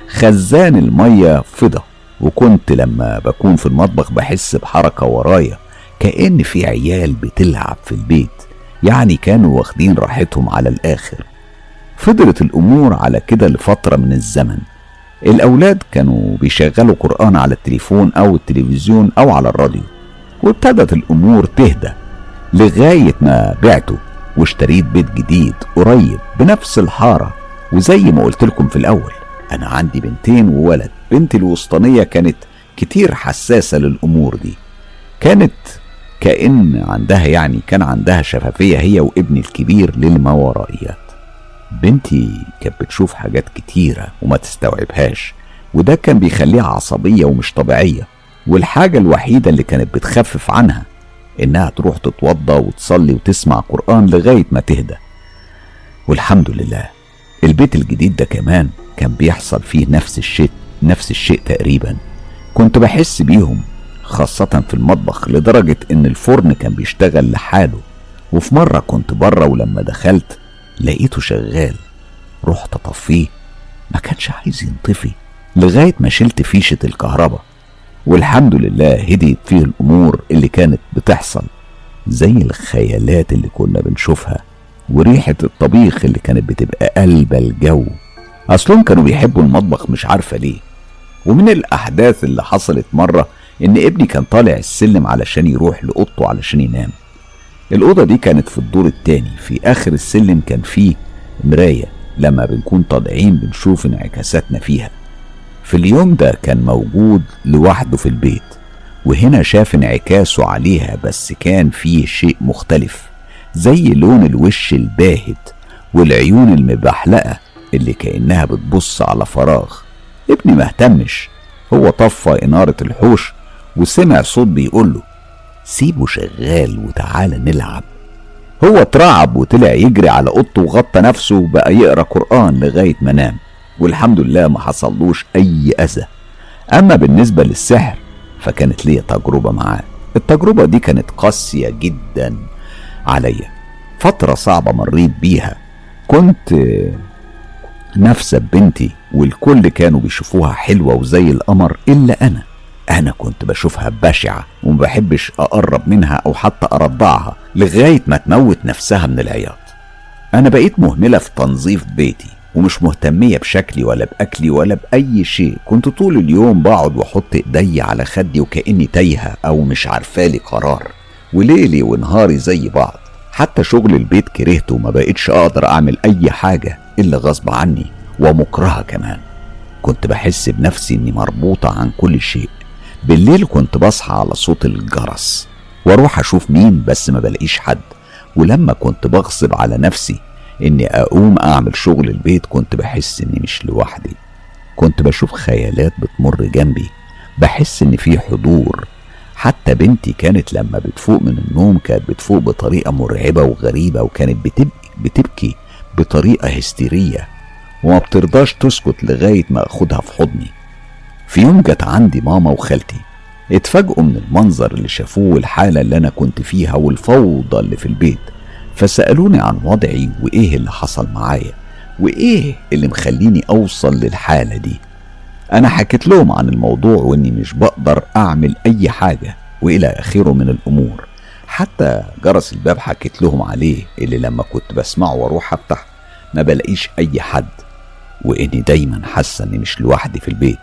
خزان المية فضى وكنت لما بكون في المطبخ بحس بحركة ورايا كأن في عيال بتلعب في البيت. يعني كانوا واخدين راحتهم على الآخر. فضلت الأمور على كده لفترة من الزمن. الأولاد كانوا بيشغلوا قرآن على التليفون أو التلفزيون أو على الراديو. وابتدت الأمور تهدى لغاية ما بعته واشتريت بيت جديد قريب بنفس الحارة. وزي ما قلت لكم في الأول أنا عندي بنتين وولد. بنتي الوسطانية كانت كتير حساسة للأمور دي. كانت كأن عندها يعني كان عندها شفافية هي وابني الكبير للماورائيات بنتي كانت بتشوف حاجات كتيرة وما تستوعبهاش وده كان بيخليها عصبية ومش طبيعية. والحاجة الوحيدة اللي كانت بتخفف عنها إنها تروح تتوضى وتصلي وتسمع قرآن لغاية ما تهدى. والحمد لله البيت الجديد ده كمان كان بيحصل فيه نفس الشيء نفس الشيء تقريبا. كنت بحس بيهم خاصة في المطبخ لدرجة إن الفرن كان بيشتغل لحاله. وفي مرة كنت بره ولما دخلت لقيته شغال. رحت أطفيه ما كانش عايز ينطفي لغاية ما شلت فيشة الكهرباء. والحمد لله هديت فيه الأمور اللي كانت بتحصل زي الخيالات اللي كنا بنشوفها وريحة الطبيخ اللي كانت بتبقى قلب الجو. أصلهم كانوا بيحبوا المطبخ مش عارفة ليه. ومن الأحداث اللي حصلت مرة إن ابني كان طالع السلم علشان يروح لأوضته علشان ينام. الأوضة دي كانت في الدور التاني في آخر السلم كان فيه مراية. لما بنكون طالعين بنشوف انعكاساتنا فيها. في اليوم ده كان موجود لوحده في البيت وهنا شاف انعكاسه عليها بس كان فيه شيء مختلف زي لون الوش الباهت والعيون المبحلقة اللي كأنها بتبص على فراغ. ابني مهتمش هو طفى إنارة الحوش وسمع صوت بيقوله سيبه شغال وتعالى نلعب. هو اترعب وطلع يجري على أوضته وغطى نفسه وبقى يقرأ قرآن لغاية ما نام. والحمد لله ما حصلوش أي أذى. أما بالنسبة للسحر فكانت ليا تجربة معاه. التجربة دي كانت قاسية جدا عليا. فترة صعبة مريت بيها. كنت نفسه بنتي والكل كانوا بيشوفوها حلوة وزي القمر إلا أنا. أنا كنت بشوفها بشعة وما بحبش أقرب منها أو حتى أرضعها لغاية ما تموت نفسها من العياط. أنا بقيت مهملة في تنظيف بيتي. ومش مهتمية بشكلي ولا بأكلي ولا بأي شيء. كنت طول اليوم بقعد وأحط إيدي على خدي وكأني تايهة أو مش عارفالي قرار. وليلي ونهاري زي بعض. حتى شغل البيت كرهته وما بقيتش أقدر أعمل أي حاجة إلا غصب عني ومكرهة كمان. كنت بحس بنفسي إني مربوطة عن كل شيء. بالليل كنت بصحى على صوت الجرس وأروح أشوف مين بس ما بلاقيش حد. ولما كنت بغصب على نفسي إني أقوم أعمل شغل البيت كنت بحس إني مش لوحدي. كنت بشوف خيالات بتمر جنبي. بحس إن في حضور. حتى بنتي كانت لما بتفوق من النوم كانت بتفوق بطريقة مرعبة وغريبة وكانت بتبكي, بتبكي بطريقة هستيرية. وما بترضاش تسكت لغاية ما أخدها في حضني. في يوم جت عندي ماما وخالتي. اتفاجئوا من المنظر اللي شافوه والحالة اللي أنا كنت فيها والفوضى اللي في البيت. فسألوني عن وضعي وإيه اللي حصل معايا وإيه اللي مخليني أوصل للحالة دي. أنا حكيت لهم عن الموضوع وإني مش بقدر أعمل أي حاجة وإلى آخره من الأمور. حتى جرس الباب حكيت لهم عليه اللي لما كنت بسمعه وأروح أفتح ما بلاقيش أي حد وإني دايما حاسة إني مش لوحدي في البيت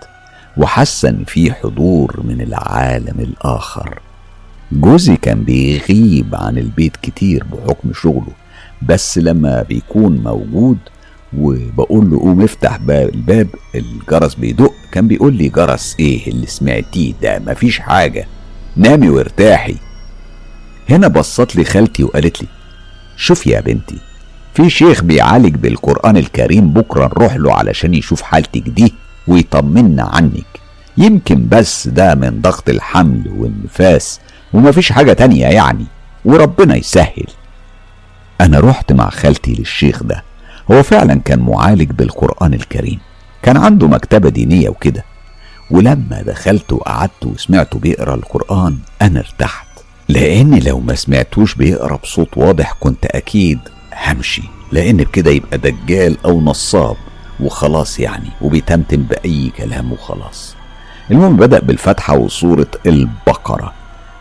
وحاسة إن في حضور من العالم الآخر. جوزي كان بيغيب عن البيت كتير بحكم شغله بس لما بيكون موجود وبقول له قوم افتح باب الباب الجرس بيدق كان بيقول لي جرس إيه اللي سمعتيه ده؟ مفيش حاجة. نامي وارتاحي. هنا بصت لي خالتي وقالت لي شوفي يا بنتي في شيخ بيعالج بالقرآن الكريم بكرة نروح له علشان يشوف حالتك دي ويطمنا عنك. يمكن بس ده من ضغط الحمل والنفاس ومفيش حاجة تانية يعني وربنا يسهل. أنا رحت مع خالتي للشيخ ده هو فعلا كان معالج بالقرآن الكريم كان عنده مكتبة دينية وكده. ولما دخلت وقعدت وسمعته بيقرأ القرآن أنا ارتحت. لأن لو ما سمعتوش بيقرأ بصوت واضح كنت أكيد همشي لأن بكده يبقى دجال أو نصاب وخلاص يعني وبيتمتم بأي كلام وخلاص. المهم بدأ بالفتحة وصورة البقرة.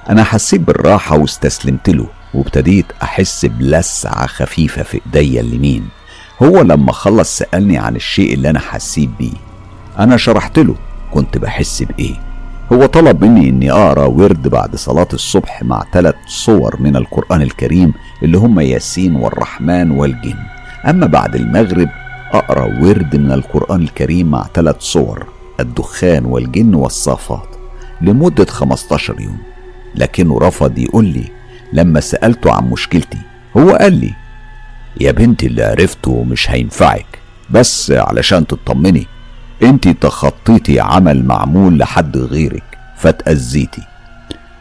أنا حسيت بالراحة واستسلمت له وابتديت أحس بلسعة خفيفة في إيديا اليمين. هو لما خلص سألني عن الشيء اللي أنا حسيت بيه. أنا شرحت له كنت بحس بإيه. هو طلب مني إني أقرأ ورد بعد صلاة الصبح مع ثلاث صور من القرآن الكريم اللي هم ياسين والرحمن والجن. أما بعد المغرب أقرأ ورد من القرآن الكريم مع ثلاث صور الدخان والجن والصافات لمدة 15 يوم. لكنه رفض يقول لي لما سألته عن مشكلتي هو قال لي يا بنتي اللي عرفته مش هينفعك بس علشان تطمني انت تخطيتي عمل معمول لحد غيرك فتأذيتي.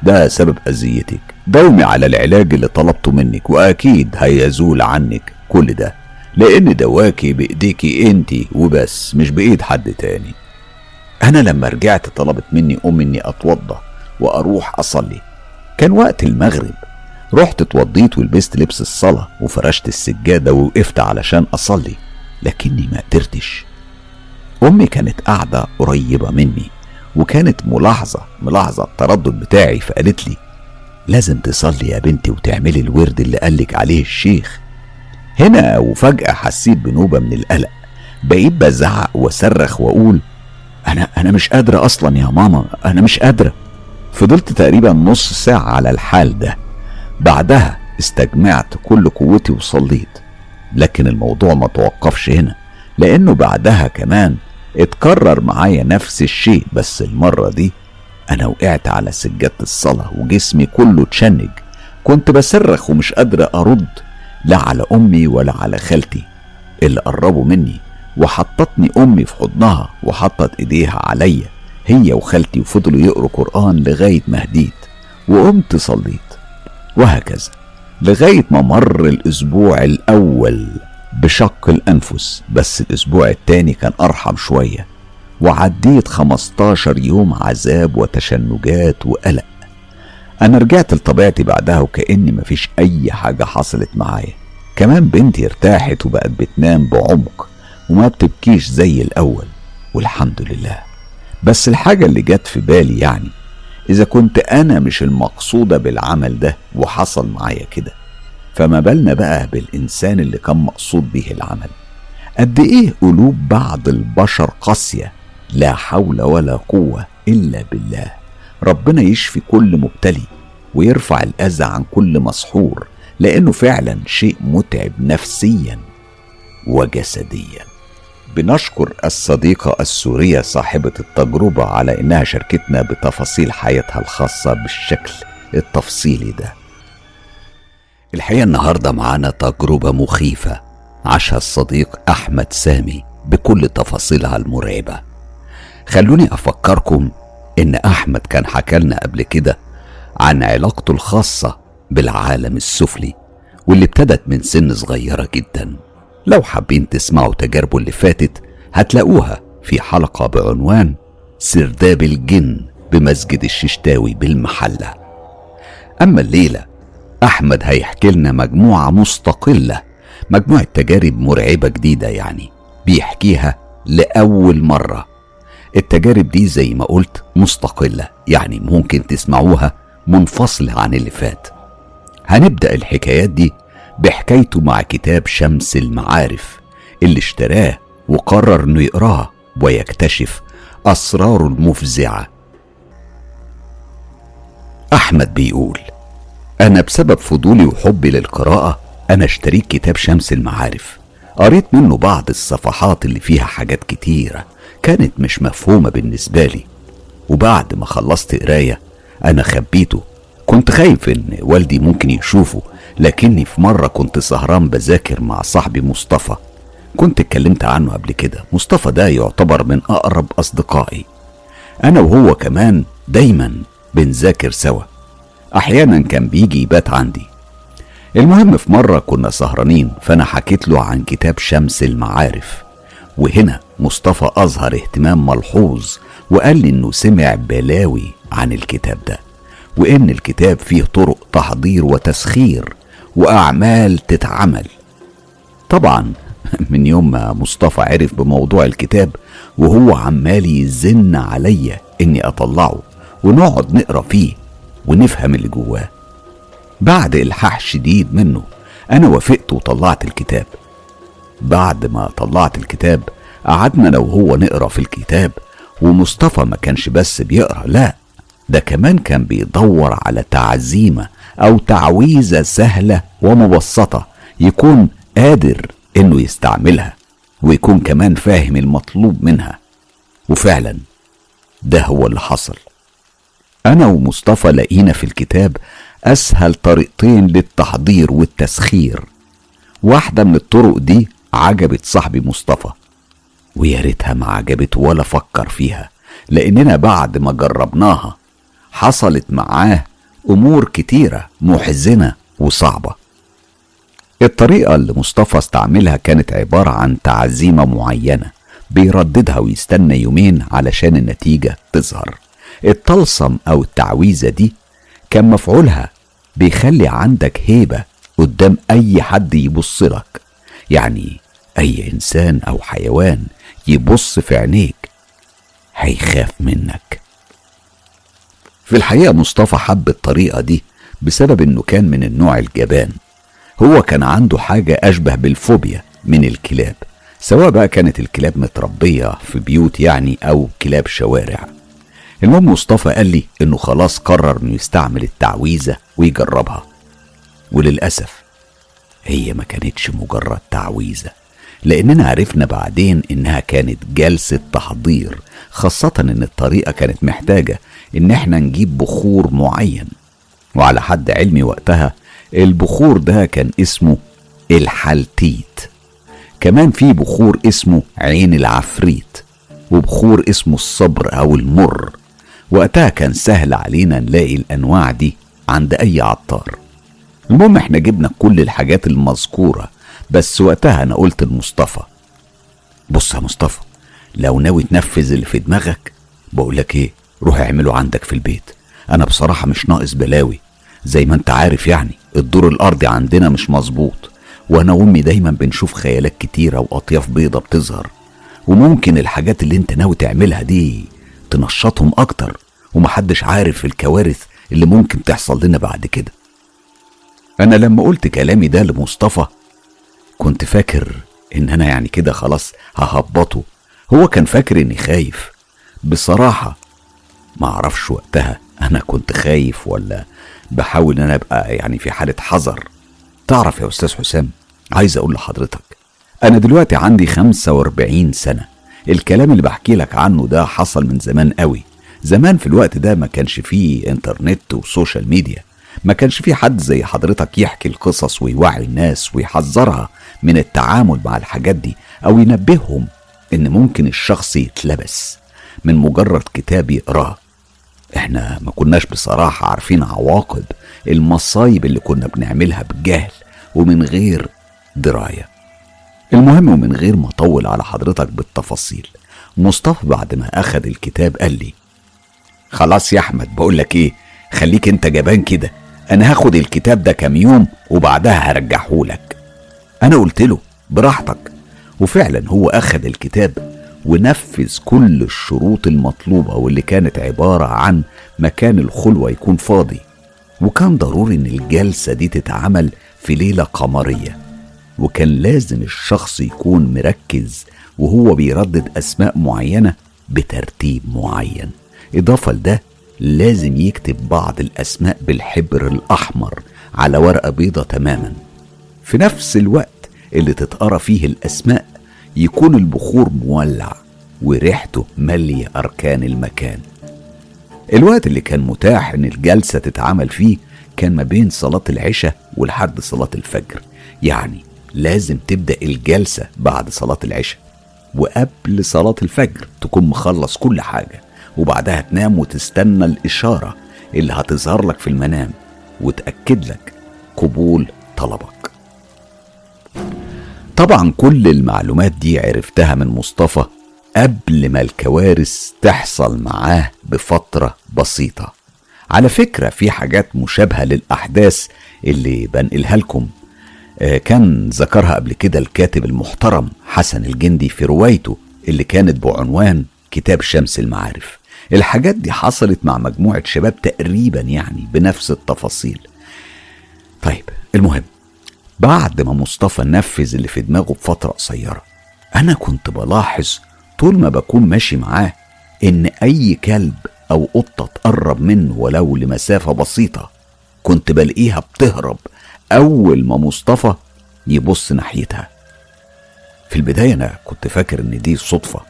ده سبب أذيتك. داومي على العلاج اللي طلبته منك وأكيد هيزول عنك كل ده لأن دواكي بإيديكي انت وبس مش بإيد حد تاني. أنا لما رجعت طلبت مني أمي إني أتوضى وأروح أصلي. كان وقت المغرب. رحت اتوضيت ولبست لبس الصلاة وفرشت السجادة ووقفت علشان أصلي لكني ما قدرتش. أمي كانت قاعدة قريبة مني وكانت ملاحظة ملاحظة التردد بتاعي فقالت لي لازم تصلي يا بنتي وتعملي الورد اللي قالك عليه الشيخ. هنا وفجأة حسيت بنوبة من القلق. بقيت بزعق وصرخ وأقول أنا أنا مش قادرة أصلا يا ماما أنا مش قادرة. فضلت تقريبا نص ساعة على الحال ده. بعدها استجمعت كل قوتي وصليت. لكن الموضوع ما توقفش هنا لأنه بعدها كمان اتكرر معايا نفس الشيء بس المرة دي أنا وقعت على سجادة الصلاة وجسمي كله اتشنج. كنت بصرخ ومش قادرة أرد لا على أمي ولا على خالتي اللي قربوا مني وحطتني أمي في حضنها وحطت إيديها عليا. هي وخالتي وفضلوا يقروا قرآن لغاية ما هديت وقمت صليت. وهكذا لغاية ما مر الأسبوع الأول بشق الأنفس بس الأسبوع التاني كان أرحم شوية وعديت 15 يوم عذاب وتشنجات وقلق. أنا رجعت لطبيعتي بعدها وكأني مفيش أي حاجة حصلت معايا. كمان بنتي ارتاحت وبقت بتنام بعمق وما بتبكيش زي الأول والحمد لله. بس الحاجة اللي جت في بالي يعني إذا كنت أنا مش المقصودة بالعمل ده وحصل معايا كده فما بالنا بقى بالإنسان اللي كان مقصود به العمل. قد إيه قلوب بعض البشر قاسية لا حول ولا قوة إلا بالله. ربنا يشفي كل مبتلي ويرفع الأذى عن كل مسحور لأنه فعلا شيء متعب نفسيا وجسديا. بنشكر الصديقة السورية صاحبة التجربة على إنها شاركتنا بتفاصيل حياتها الخاصة بالشكل التفصيلي ده. الحقيقة النهاردة معانا تجربة مخيفة عاشها الصديق أحمد سامي بكل تفاصيلها المرعبة. خلوني أفكركم إن أحمد كان حكالنا قبل كده عن علاقته الخاصة بالعالم السفلي واللي ابتدت من سن صغيرة جدا. لو حابين تسمعوا تجاربه اللي فاتت هتلاقوها في حلقة بعنوان سرداب الجن بمسجد الششتاوي بالمحلة. أما الليلة أحمد هيحكي لنا مجموعة مستقلة مجموعة تجارب مرعبة جديدة يعني بيحكيها لأول مرة. التجارب دي زي ما قلت مستقلة يعني ممكن تسمعوها منفصلة عن اللي فات. هنبدأ الحكايات دي بحكايته مع كتاب شمس المعارف اللي اشتراه وقرر إنه يقراه ويكتشف اسراره المفزعة. أحمد بيقول أنا بسبب فضولي وحبي للقراءة أنا اشتريت كتاب شمس المعارف. قريت منه بعض الصفحات اللي فيها حاجات كتيرة كانت مش مفهومة بالنسبة لي. وبعد ما خلصت قراية أنا خبيته. كنت خايف إن والدي ممكن يشوفه لكني في مرة كنت سهران بذاكر مع صاحبي مصطفى. كنت اتكلمت عنه قبل كده. مصطفى ده يعتبر من أقرب أصدقائي. أنا وهو كمان دايما بنذاكر سوا. أحيانا كان بيجي يبات عندي. المهم في مرة كنا سهرانين فأنا حكيت له عن كتاب شمس المعارف. وهنا مصطفى أظهر اهتمام ملحوظ وقال لي إنه سمع بلاوي عن الكتاب ده وإن الكتاب فيه طرق تحضير وتسخير وأعمال تتعمل. طبعا من يوم ما مصطفى عرف بموضوع الكتاب وهو عمال يزن عليا إني أطلعه ونقعد نقرأ فيه ونفهم اللي جواه. بعد إلحاح شديد منه أنا وافقت وطلعت الكتاب. بعد ما طلعت الكتاب قعدنا أنا وهو نقرأ في الكتاب ومصطفى ما كانش بس بيقرأ لا ده كمان كان بيدور على تعزيمة أو تعويذة سهلة ومبسطة يكون قادر إنه يستعملها ويكون كمان فاهم المطلوب منها. وفعلا ده هو اللي حصل. أنا ومصطفى لقينا في الكتاب أسهل طريقتين للتحضير والتسخير. واحدة من الطرق دي عجبت صاحبي مصطفى ويا ريتها ما عجبته ولا فكر فيها لأننا بعد ما جربناها حصلت معاه أمور كتيرة محزنة وصعبة. الطريقة اللي مصطفى استعملها كانت عبارة عن تعزيمة معينة بيرددها ويستنى يومين علشان النتيجة تظهر. الطلسم أو التعويذة دي كان مفعولها بيخلي عندك هيبة قدام أي حد يبص لك. يعني أي إنسان أو حيوان يبص في عينيك هيخاف منك. في الحقيقة مصطفى حب الطريقة دي بسبب إنه كان من النوع الجبان. هو كان عنده حاجة أشبه بالفوبيا من الكلاب سواء بقى كانت الكلاب متربية في بيوت يعني أو كلاب شوارع. المهم مصطفى قال لي إنه خلاص قرر إنه يستعمل التعويذة ويجربها. وللأسف هي ما كانتش مجرد تعويذة لأننا عرفنا بعدين إنها كانت جلسة تحضير خاصة إن الطريقة كانت محتاجة إن إحنا نجيب بخور معين. وعلى حد علمي وقتها البخور ده كان اسمه الحلتيت. كمان في بخور اسمه عين العفريت وبخور اسمه الصبر أو المر. وقتها كان سهل علينا نلاقي الأنواع دي عند أي عطار. المهم إحنا جبنا كل الحاجات المذكورة بس وقتها أنا قلت لمصطفى بص يا مصطفى لو ناوي تنفذ اللي في دماغك بقولك إيه روح اعمله عندك في البيت. أنا بصراحة مش ناقص بلاوي زي ما انت عارف يعني الدور الأرضي عندنا مش مظبوط وأنا وامي دايما بنشوف خيالات كتيرة وأطياف بيضة بتظهر وممكن الحاجات اللي انت ناوي تعملها دي تنشطهم أكتر ومحدش عارف الكوارث اللي ممكن تحصل لنا بعد كده. أنا لما قلت كلامي ده لمصطفى كنت فاكر إن أنا يعني كده خلاص ههبطه. هو كان فاكر إني خايف. بصراحة ما أعرفش وقتها أنا كنت خايف ولا بحاول إن أنا أبقى يعني في حالة حذر. تعرف يا أستاذ حسام عايز أقول لحضرتك أنا دلوقتي عندي 45 سنة. الكلام اللي بحكي لك عنه ده حصل من زمان قوي. زمان في الوقت ده ما كانش فيه إنترنت وسوشيال ميديا. ما كانش فيه حد زي حضرتك يحكي القصص ويوعي الناس ويحذرها من التعامل مع الحاجات دي أو ينبههم إن ممكن الشخص يتلبس. من مجرد كتاب يقراه إحنا ما كناش بصراحة عارفين عواقب المصايب اللي كنا بنعملها بالجهل ومن غير دراية. المهم ومن غير ما اطول على حضرتك بالتفاصيل مصطفى بعد ما أخد الكتاب قال لي خلاص يا أحمد بقول لك إيه خليك أنت جبان كده. أنا هاخد الكتاب ده كام يوم وبعدها هرجعهولك. أنا قلت له براحتك. وفعلا هو أخد الكتاب ونفذ كل الشروط المطلوبة واللي كانت عبارة عن مكان الخلوة يكون فاضي. وكان ضروري إن الجلسة دي تتعمل في ليلة قمرية. وكان لازم الشخص يكون مركز وهو بيردد أسماء معينة بترتيب معين. إضافة لده لازم يكتب بعض الأسماء بالحبر الأحمر على ورقة بيضة تماما. في نفس الوقت اللي تتقرأ فيه الأسماء يكون البخور مولع وريحته مالية أركان المكان. الوقت اللي كان متاح إن الجلسة تتعمل فيه كان ما بين صلاة العشاء ولحد صلاة الفجر. يعني لازم تبدأ الجلسة بعد صلاة العشاء وقبل صلاة الفجر تكون مخلص كل حاجة وبعدها تنام وتستنى الإشارة اللي هتظهر لك في المنام وتأكد لك قبول طلبك. طبعا كل المعلومات دي عرفتها من مصطفى قبل ما الكوارث تحصل معاه بفترة بسيطة. على فكرة في حاجات مشابهة للأحداث اللي بنقلها لكم. آه، كان ذكرها قبل كده الكاتب المحترم حسن الجندي في روايته اللي كانت بعنوان كتاب شمس المعارف. الحاجات دي حصلت مع مجموعة شباب تقريبا يعني بنفس التفاصيل. طيب المهم بعد ما مصطفى نفذ اللي في دماغه بفترة قصيرة أنا كنت بلاحظ طول ما بكون ماشي معاه إن أي كلب أو قطة تقرب منه ولو لمسافة بسيطة كنت بلاقيها بتهرب أول ما مصطفى يبص ناحيتها. في البداية أنا كنت فاكر إن دي صدفة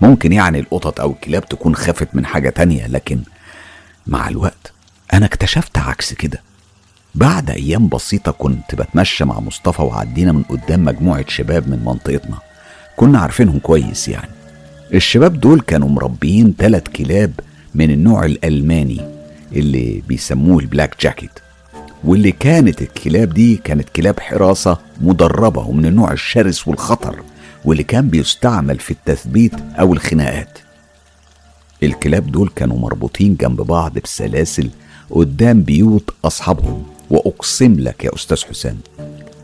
ممكن يعني القطط أو الكلاب تكون خافت من حاجة تانية لكن مع الوقت أنا اكتشفت عكس كده. بعد أيام بسيطة كنت بتمشى مع مصطفى وعدينا من قدام مجموعة شباب من منطقتنا. كنا عارفينهم كويس يعني. الشباب دول كانوا مربيين ثلاث كلاب من النوع الألماني اللي بيسموه البلاك جاكيت. واللي كانت الكلاب دي كانت كلاب حراسة مدربة ومن النوع الشرس والخطر واللي كان بيستعمل في التثبيت أو الخناقات. الكلاب دول كانوا مربوطين جنب بعض بسلاسل قدام بيوت أصحابهم. وأقسم لك يا أستاذ حسام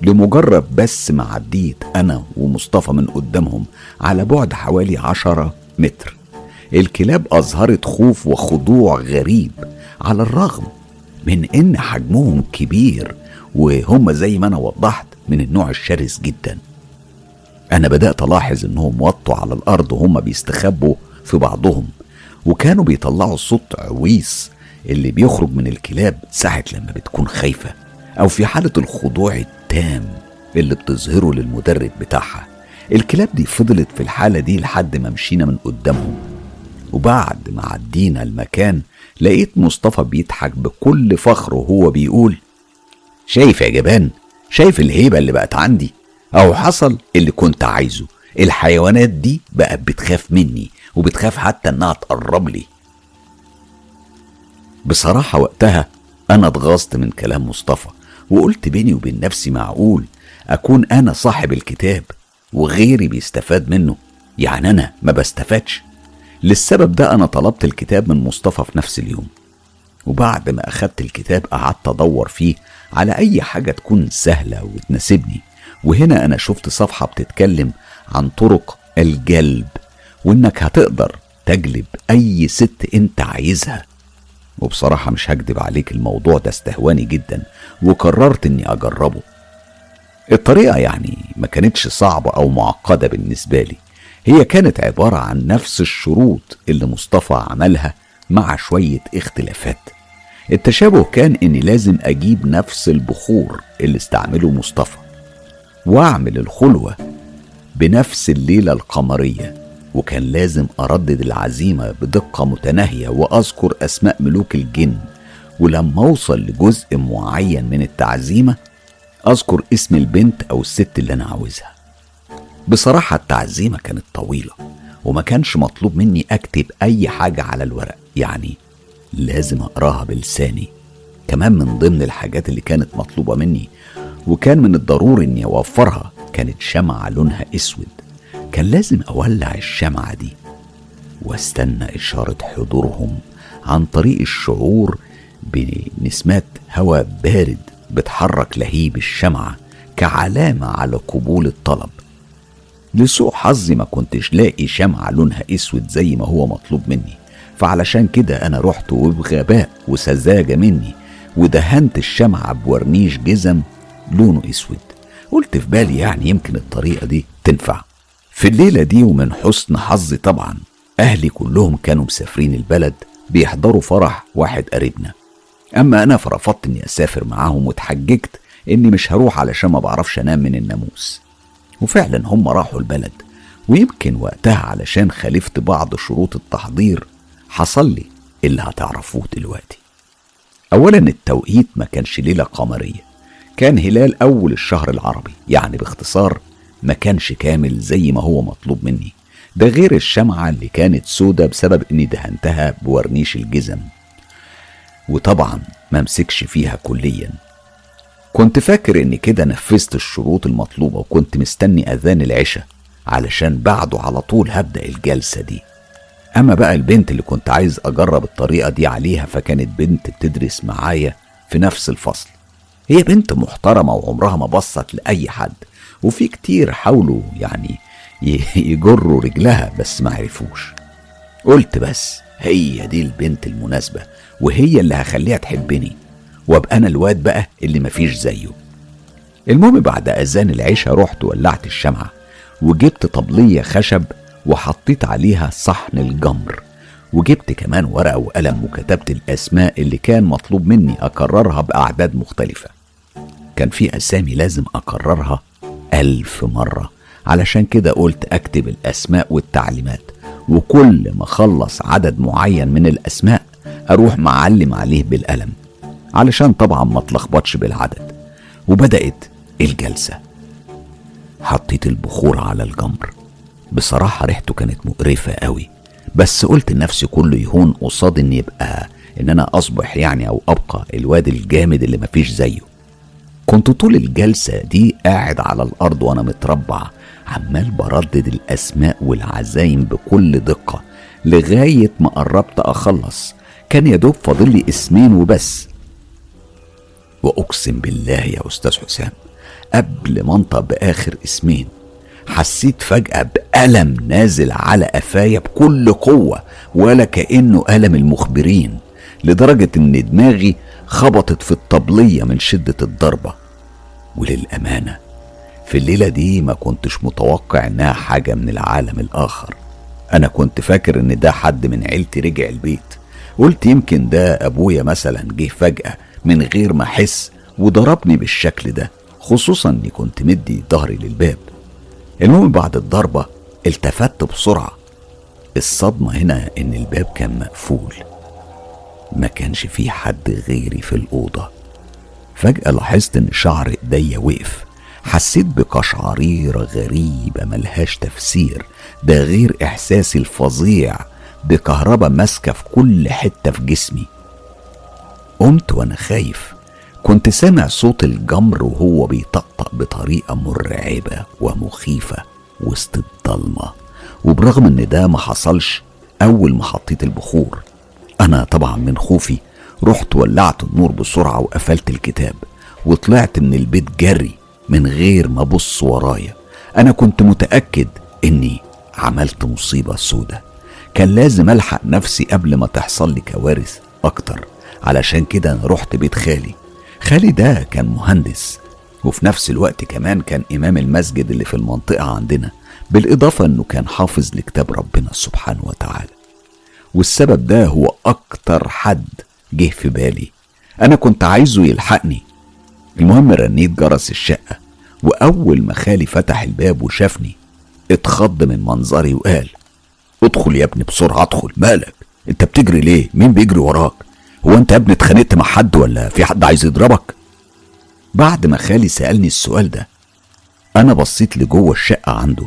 لمجرد بس ما عديت أنا ومصطفى من قدامهم على بعد حوالي عشرة متر الكلاب أظهرت خوف وخضوع غريب على الرغم من إن حجمهم كبير وهم زي ما أنا وضحت من النوع الشرس جدا. أنا بدأت ألاحظ إنهم وطوا على الأرض وهم بيستخبوا في بعضهم وكانوا بيطلعوا صوت عويس اللي بيخرج من الكلاب ساعة لما بتكون خايفة أو في حالة الخضوع التام اللي بتظهره للمدرب بتاعها. الكلاب دي فضلت في الحالة دي لحد ما مشينا من قدامهم. وبعد ما عدينا المكان لقيت مصطفى بيضحك بكل فخر وهو بيقول شايف يا جبان؟ شايف الهيبة اللي بقت عندي؟ أو حصل اللي كنت عايزه. الحيوانات دي بقت بتخاف مني وبتخاف حتى إنها تقرب لي. بصراحة وقتها أنا اتغاظت من كلام مصطفى وقلت بيني وبين نفسي معقول أكون أنا صاحب الكتاب وغيري بيستفاد منه؟ يعني أنا ما بستفادش. للسبب ده أنا طلبت الكتاب من مصطفى في نفس اليوم. وبعد ما أخدت الكتاب قعدت أدور فيه على أي حاجة تكون سهلة وتناسبني. وهنا أنا شفت صفحة بتتكلم عن طرق الجلب وإنك هتقدر تجلب أي ست أنت عايزها. وبصراحة مش هكدب عليك الموضوع ده استهواني جدا وقررت إني أجربه. الطريقة يعني ما كانتش صعبة أو معقدة بالنسبة لي. هي كانت عبارة عن نفس الشروط اللي مصطفى عملها مع شوية اختلافات. التشابه كان إني لازم أجيب نفس البخور اللي استعمله مصطفى وأعمل الخلوة بنفس الليلة القمرية. وكان لازم أردد العزيمة بدقة متناهية وأذكر أسماء ملوك الجن. ولما أوصل لجزء معين من التعزيمة أذكر اسم البنت أو الست اللي أنا عاوزها. بصراحة التعزيمة كانت طويلة وما كانش مطلوب مني أكتب أي حاجة على الورق. يعني لازم أقراها بلساني. كمان من ضمن الحاجات اللي كانت مطلوبة مني وكان من الضروري إني أوفرها كانت شمعة لونها أسود. كان لازم أولع الشمعة دي واستنى إشارة حضورهم عن طريق الشعور بنسمات هواء بارد بتحرك لهيب الشمعة كعلامة على قبول الطلب. لسوء حظي ما كنتش لاقي شمعة لونها أسود زي ما هو مطلوب مني فعلشان كده أنا رحت وبغباء وسذاجة مني ودهنت الشمعة بورنيش جزم لونه أسود. قلت في بالي يعني يمكن الطريقة دي تنفع. في الليلة دي ومن حسن حظي طبعا أهلي كلهم كانوا مسافرين البلد بيحضروا فرح واحد قريبنا. أما أنا فرفضت إني أسافر معاهم واتحججت إني مش هروح علشان ما بعرفش أنام من الناموس. وفعلا هم راحوا البلد ويمكن وقتها علشان خالفت بعض شروط التحضير حصل لي اللي هتعرفوه دلوقتي. أولا التوقيت ما كانش ليلة قمرية كان هلال أول الشهر العربي يعني باختصار ما كانش كامل زي ما هو مطلوب مني. ده غير الشمعة اللي كانت سودة بسبب إني دهنتها بورنيش الجزم. وطبعا ما مسكش فيها كليا. كنت فاكر إني كده نفذت الشروط المطلوبة وكنت مستني أذان العشاء علشان بعده على طول هبدأ الجلسة دي. أما بقى البنت اللي كنت عايز أجرب الطريقة دي عليها فكانت بنت بتدرس معايا في نفس الفصل. هي بنت محترمة وعمرها ما بصت لأي حد. وفي كتير حاولوا يعني <laughs> يجروا رجلها بس ما عرفوش. قلت بس هي دي البنت المناسبة وهي اللي هخليها تحبني وأبقى أنا الواد بقى اللي مفيش زيه. المهم بعد أذان العشاء رحت ولعت الشمعة وجبت طبلية خشب وحطيت عليها صحن الجمر وجبت كمان ورقة وقلم وكتبت الأسماء اللي كان مطلوب مني أكررها بأعداد مختلفة. كان في أسامي لازم أكررها ألف مرة. علشان كده قلت أكتب الأسماء والتعليمات. وكل ما أخلص عدد معين من الأسماء أروح معلم عليه بالقلم. علشان طبعا ما تلخبطش بالعدد. وبدأت الجلسة. حطيت البخور على الجمر. بصراحة ريحته كانت مقرفة قوي. بس قلت لنفسي كله يهون قصاد إن يبقى إن أنا أصبح يعني أو أبقى الواد الجامد اللي مفيش زيه. كنت طول الجلسة دي قاعد على الأرض وأنا متربع عمال بردد الأسماء والعزايم بكل دقة لغاية ما قربت أخلص. كان يا دوب فاضل لي اسمين وبس. وأقسم بالله يا أستاذ حسام قبل ما أنطق بآخر اسمين حسيت فجأة بألم نازل على قفايا بكل قوة ولا كأنه ألم المخبرين لدرجة إن دماغي خبطت في الطبلية من شدة الضربة. وللأمانة في الليلة دي ما كنتش متوقع إنها حاجة من العالم الآخر. أنا كنت فاكر إن ده حد من عيلتي رجع البيت. قلت يمكن ده أبويا مثلا جه فجأة من غير ما أحس وضربني بالشكل ده خصوصا إني كنت مدي ظهري للباب. المهم بعد الضربة التفت بسرعة. الصدمة هنا إن الباب كان مقفول. ما كانش في حد غيري في الأوضة. فجأة لاحظت إن شعر إيديا وقف. حسيت بقشعريرة غريبة ملهاش تفسير ده غير إحساسي الفظيع بكهرباء ماسكة في كل حتة في جسمي. قمت وأنا خايف. كنت سامع صوت الجمر وهو بيطقطق بطريقة مرعبة ومخيفة وسط الضلمة. وبرغم إن ده ما حصلش أول ما حطيت البخور أنا طبعا من خوفي رحت ولعت النور بسرعة وقفلت الكتاب وطلعت من البيت جري من غير ما أبص ورايا. أنا كنت متأكد إني عملت مصيبة سودة. كان لازم ألحق نفسي قبل ما تحصل لي كوارث أكتر. علشان كده أنا رحت بيت خالي. خالي ده كان مهندس وفي نفس الوقت كمان كان إمام المسجد اللي في المنطقة عندنا بالإضافة إنه كان حافظ لكتاب ربنا سبحانه وتعالى. والسبب ده هو أكتر حد جه في بالي. أنا كنت عايزه يلحقني. المهم رنيت جرس الشقة وأول ما خالي فتح الباب وشافني اتخض من منظري وقال ادخل يا ابني بسرعة ادخل مالك؟ أنت بتجري ليه؟ مين بيجري وراك؟ هو أنت يا ابني اتخانقت مع حد ولا في حد عايز يضربك؟ بعد ما خالي سألني السؤال ده أنا بصيت لجوه الشقة عنده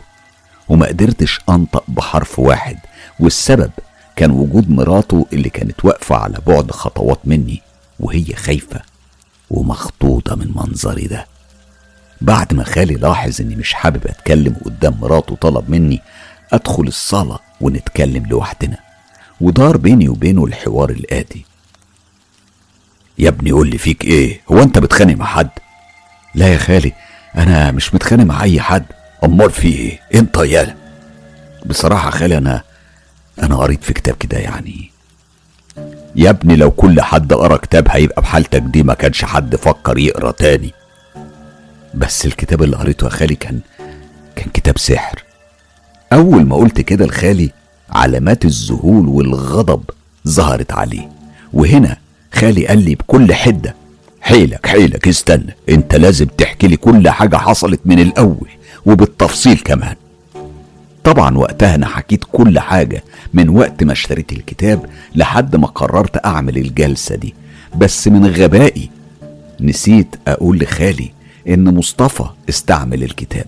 وما قدرتش أنطق بحرف واحد والسبب كان وجود مراته اللي كانت واقفة على بعد خطوات مني وهي خايفة ومخطوطة من منظري ده. بعد ما خالي لاحظ إني مش حابب أتكلم قدام مراته طلب مني أدخل الصالة ونتكلم لوحدنا. ودار بيني وبينه الحوار الآتي. يا ابني قول لي فيك إيه؟ هو أنت بتخانق مع حد؟ لا يا خالي أنا مش متخانق مع أي حد. أمال في إيه؟ أنت يالا بصراحة خالي أنا أنا قريت في كتاب كده يعني. يا ابني لو كل حد قرأ كتاب هيبقى بحالتك دي ما كانش حد فكر يقرأ تاني. بس الكتاب اللي قريته يا خالي كان كان كتاب سحر. أول ما قلت كده لخالي علامات الذهول والغضب ظهرت عليه. وهنا خالي قال لي بكل حدة حيلك حيلك استنى انت لازم تحكي لي كل حاجة حصلت من الأول وبالتفصيل كمان. طبعا وقتها أنا حكيت كل حاجة من وقت ما اشتريت الكتاب لحد ما قررت أعمل الجلسة دي. بس من غبائي نسيت أقول لخالي إن مصطفى استعمل الكتاب.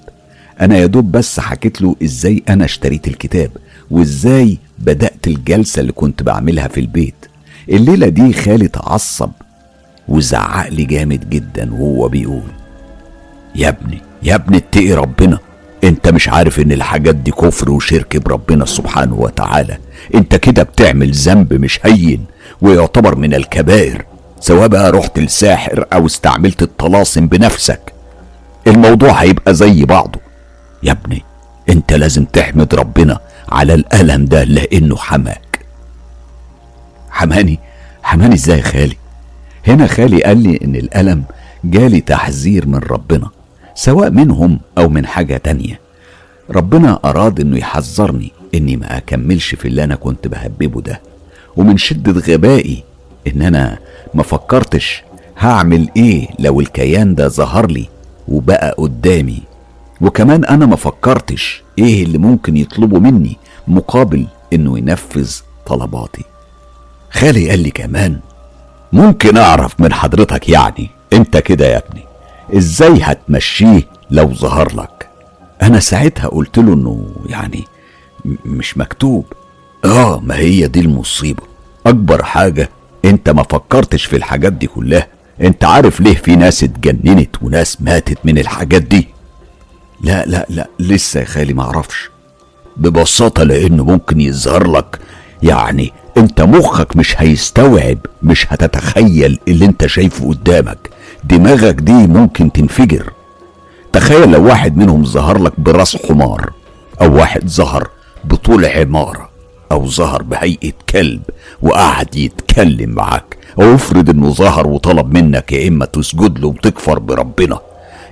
أنا يا دوب بس حكيت له إزاي أنا اشتريت الكتاب وإزاي بدأت الجلسة اللي كنت بعملها في البيت. الليلة دي خالي اتعصب وزعق لي جامد جدا وهو بيقول يا ابني يا ابني اتقي ربنا. انت مش عارف ان الحاجات دي كفر وشرك بربنا سبحانه وتعالى. انت كده بتعمل ذنب مش هين ويعتبر من الكبائر. سواء بقى رحت لساحر أو استعملت الطلاسم بنفسك الموضوع هيبقى زي بعضه. يا ابني انت لازم تحمد ربنا على الألم ده لأنه حماك. حماني؟ حماني إزاي يا خالي؟ هنا خالي قال لي إن الألم جالي تحذير من ربنا. سواء منهم أو من حاجة تانية. ربنا أراد إنه يحذرني إني ما أكملش في اللي أنا كنت بهببه ده. ومن شدة غبائي إن أنا ما فكرتش هعمل إيه لو الكيان ده ظهر لي وبقى قدامي. وكمان أنا ما فكرتش إيه اللي ممكن يطلبه مني مقابل إنه ينفذ طلباتي. خالي قال لي كمان ممكن أعرف من حضرتك يعني أنت كده يا ابني. إزاي هتمشيه لو ظهر لك؟ أنا ساعتها قلت له إنه يعني مش مكتوب. آه ما هي دي المصيبة. أكبر حاجة أنت ما فكرتش في الحاجات دي كلها. أنت عارف ليه في ناس اتجننت وناس ماتت من الحاجات دي؟ لا لا لا لسه يا خالي معرفش ببساطة لأنه ممكن يظهر لك يعني أنت مخك مش هيستوعب مش هتتخيل اللي أنت شايفه قدامك. دماغك دي ممكن تنفجر. تخيل لو واحد منهم ظهر لك براس حمار أو واحد ظهر بطول عمارة أو ظهر بهيئة كلب وقعد يتكلم معاك أو افرض إنه ظهر وطلب منك يا إما تسجد له وتكفر بربنا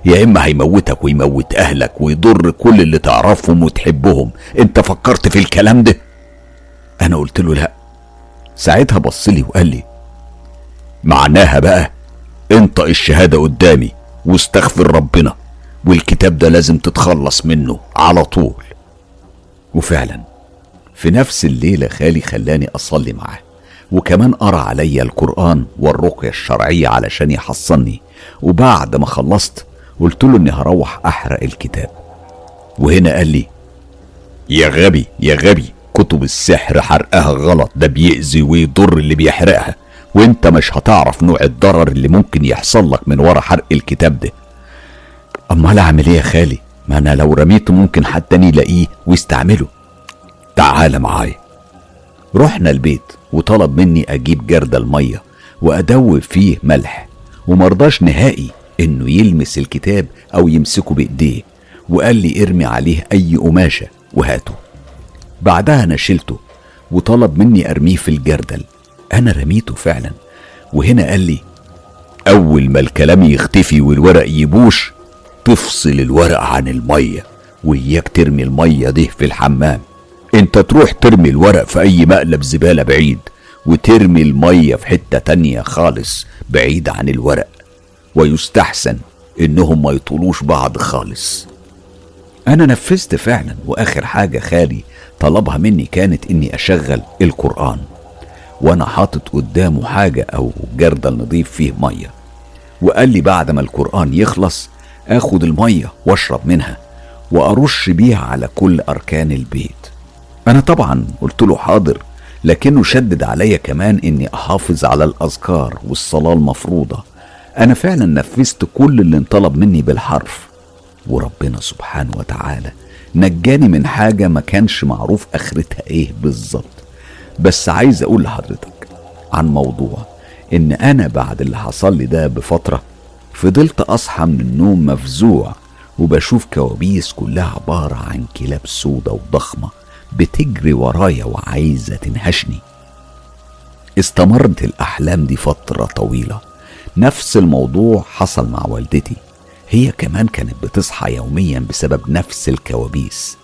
يا إما هيموتك ويموت أهلك ويضر كل اللي تعرفهم وتحبهم. أنت فكرت في الكلام ده؟ أنا قلت له لا. ساعتها بص لي وقال لي معناها بقى انطق الشهادة قدامي واستغفر ربنا والكتاب ده لازم تتخلص منه على طول. وفعلا في نفس الليلة خالي خلاني أصلي معاه وكمان قرأ عليا القرآن والرقية الشرعية علشان يحصني. وبعد ما خلصت قلت له إني هروح أحرق الكتاب. وهنا قال لي يا غبي يا غبي كتب السحر حرقها غلط ده بيأذي ويضر اللي بيحرقها. وانت مش هتعرف نوع الضرر اللي ممكن يحصل لك من ورا حرق الكتاب ده. أمال أعمل إيه يا خالي؟ ما أنا لو رميته ممكن حد تاني يلاقيه ويستعمله. تعال معايا. رحنا البيت وطلب مني أجيب جردل المية وأدوب فيه ملح ومرضاش نهائي إنه يلمس الكتاب أو يمسكه بإيديه وقال لي ارمي عليه أي قماشة وهاته. بعدها أنا شلته وطلب مني أرميه في الجردل. أنا رميته فعلا. وهنا قال لي أول ما الكلام يختفي والورق يبوش تفصل الورق عن المية وإياك ترمي المية دي في الحمام. أنت تروح ترمي الورق في أي مقلب زبالة بعيد وترمي المية في حتة تانية خالص بعيد عن الورق. ويستحسن إنهم ما يطولوش بعض خالص. أنا نفذت فعلا وآخر حاجة خالي طلبها مني كانت إني أشغل القرآن. وأنا حاطط قدامه حاجة أو جردل نضيف فيه مية. وقال لي بعد ما القرآن يخلص آخد المية واشرب منها وأرش بيها على كل أركان البيت. أنا طبعا قلت له حاضر لكنه شدد عليا كمان إني أحافظ على الأذكار والصلاة المفروضة. أنا فعلا نفذت كل اللي انطلب مني بالحرف. وربنا سبحانه وتعالى نجاني من حاجة ما كانش معروف آخرتها إيه بالظبط. بس عايز أقول لحضرتك عن موضوع إن أنا بعد اللي حصل لي ده بفترة فضلت أصحى من النوم مفزوع وبشوف كوابيس كلها عبارة عن كلاب سودة وضخمة بتجري ورايا وعايزة تنهشني. استمرت الأحلام دي فترة طويلة. نفس الموضوع حصل مع والدتي. هي كمان كانت بتصحى يوميا بسبب نفس الكوابيس.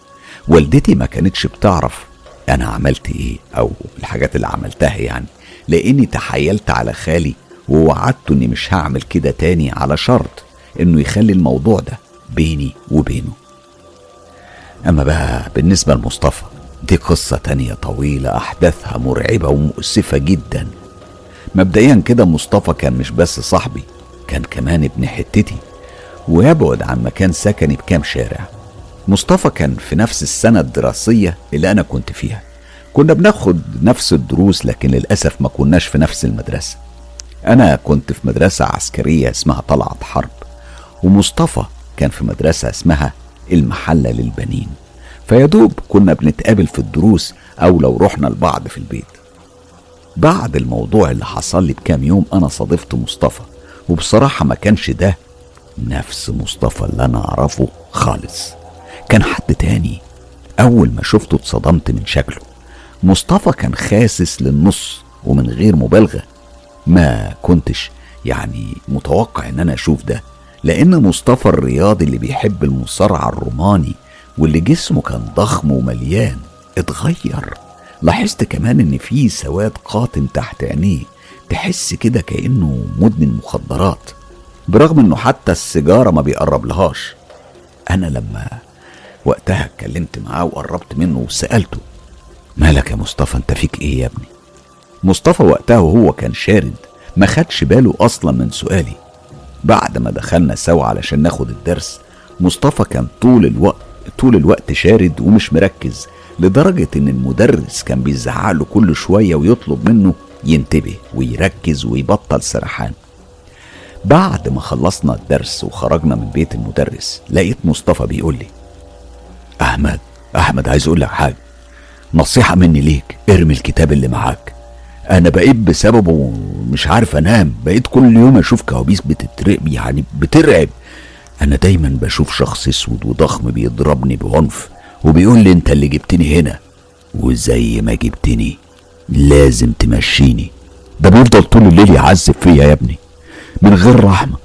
والدتي ما كانتش بتعرف أنا عملت إيه؟ أو الحاجات اللي عملتها يعني. لأني تحايلت على خالي ووعدته إني مش هعمل كده تاني على شرط إنه يخلي الموضوع ده بيني وبينه. أما بقى بالنسبة لمصطفى دي قصة تانية طويلة أحداثها مرعبة ومؤسفة جدا. مبدئيا كده مصطفى كان مش بس صاحبي كان كمان ابن حتتي ويبعد عن مكان سكني بكام شارع. مصطفى كان في نفس السنة الدراسية اللي أنا كنت فيها. كنا بناخد نفس الدروس لكن للأسف ما كناش في نفس المدرسة. أنا كنت في مدرسة عسكرية اسمها طلعت حرب ومصطفى كان في مدرسة اسمها المحلة للبنين. فيدوب كنا بنتقابل في الدروس أو لو رحنا لبعض في البيت. بعد الموضوع اللي حصل لي بكام يوم أنا صادفت مصطفى وبصراحة ما كانش ده نفس مصطفى اللي أنا أعرفه خالص. كان حد تاني. أول ما شفته اتصدمت من شكله. مصطفى كان خاسس للنص ومن غير مبالغة. ما كنتش يعني متوقع إن أنا أشوف ده لأن مصطفى الرياضي اللي بيحب المصارعة الروماني واللي جسمه كان ضخم ومليان اتغير. لاحظت كمان إن في سواد قاتم تحت عينيه تحس كده كأنه مدمن مخدرات. برغم إنه حتى السيجارة ما بيقرب لهاش. أنا لما وقتها اتكلمت معاه وقربت منه وسألته مالك يا مصطفى؟ انت فيك إيه يا ابني؟ مصطفى وقتها وهو كان شارد ما خدش باله أصلا من سؤالي. بعد ما دخلنا سوا علشان ناخد الدرس مصطفى كان طول الوقت طول الوقت شارد ومش مركز لدرجة إن المدرس كان بيزعق له كل شوية ويطلب منه ينتبه ويركز ويبطل سرحان. بعد ما خلصنا الدرس وخرجنا من بيت المدرس لقيت مصطفى بيقول لي أحمد أحمد عايز أقول لك حاجة. نصيحة مني ليك ارمي الكتاب اللي معاك. أنا بقيت بسببه مش عارف أنام بقيت كل يوم أشوف كوابيس بتترعب يعني بترعب. أنا دايما بشوف شخص أسود وضخم بيضربني بعنف وبيقول لي أنت اللي جبتني هنا وزي ما جبتني لازم تمشيني. ده بيفضل طول الليل يعذب فيا يا ابني. من غير رحمة.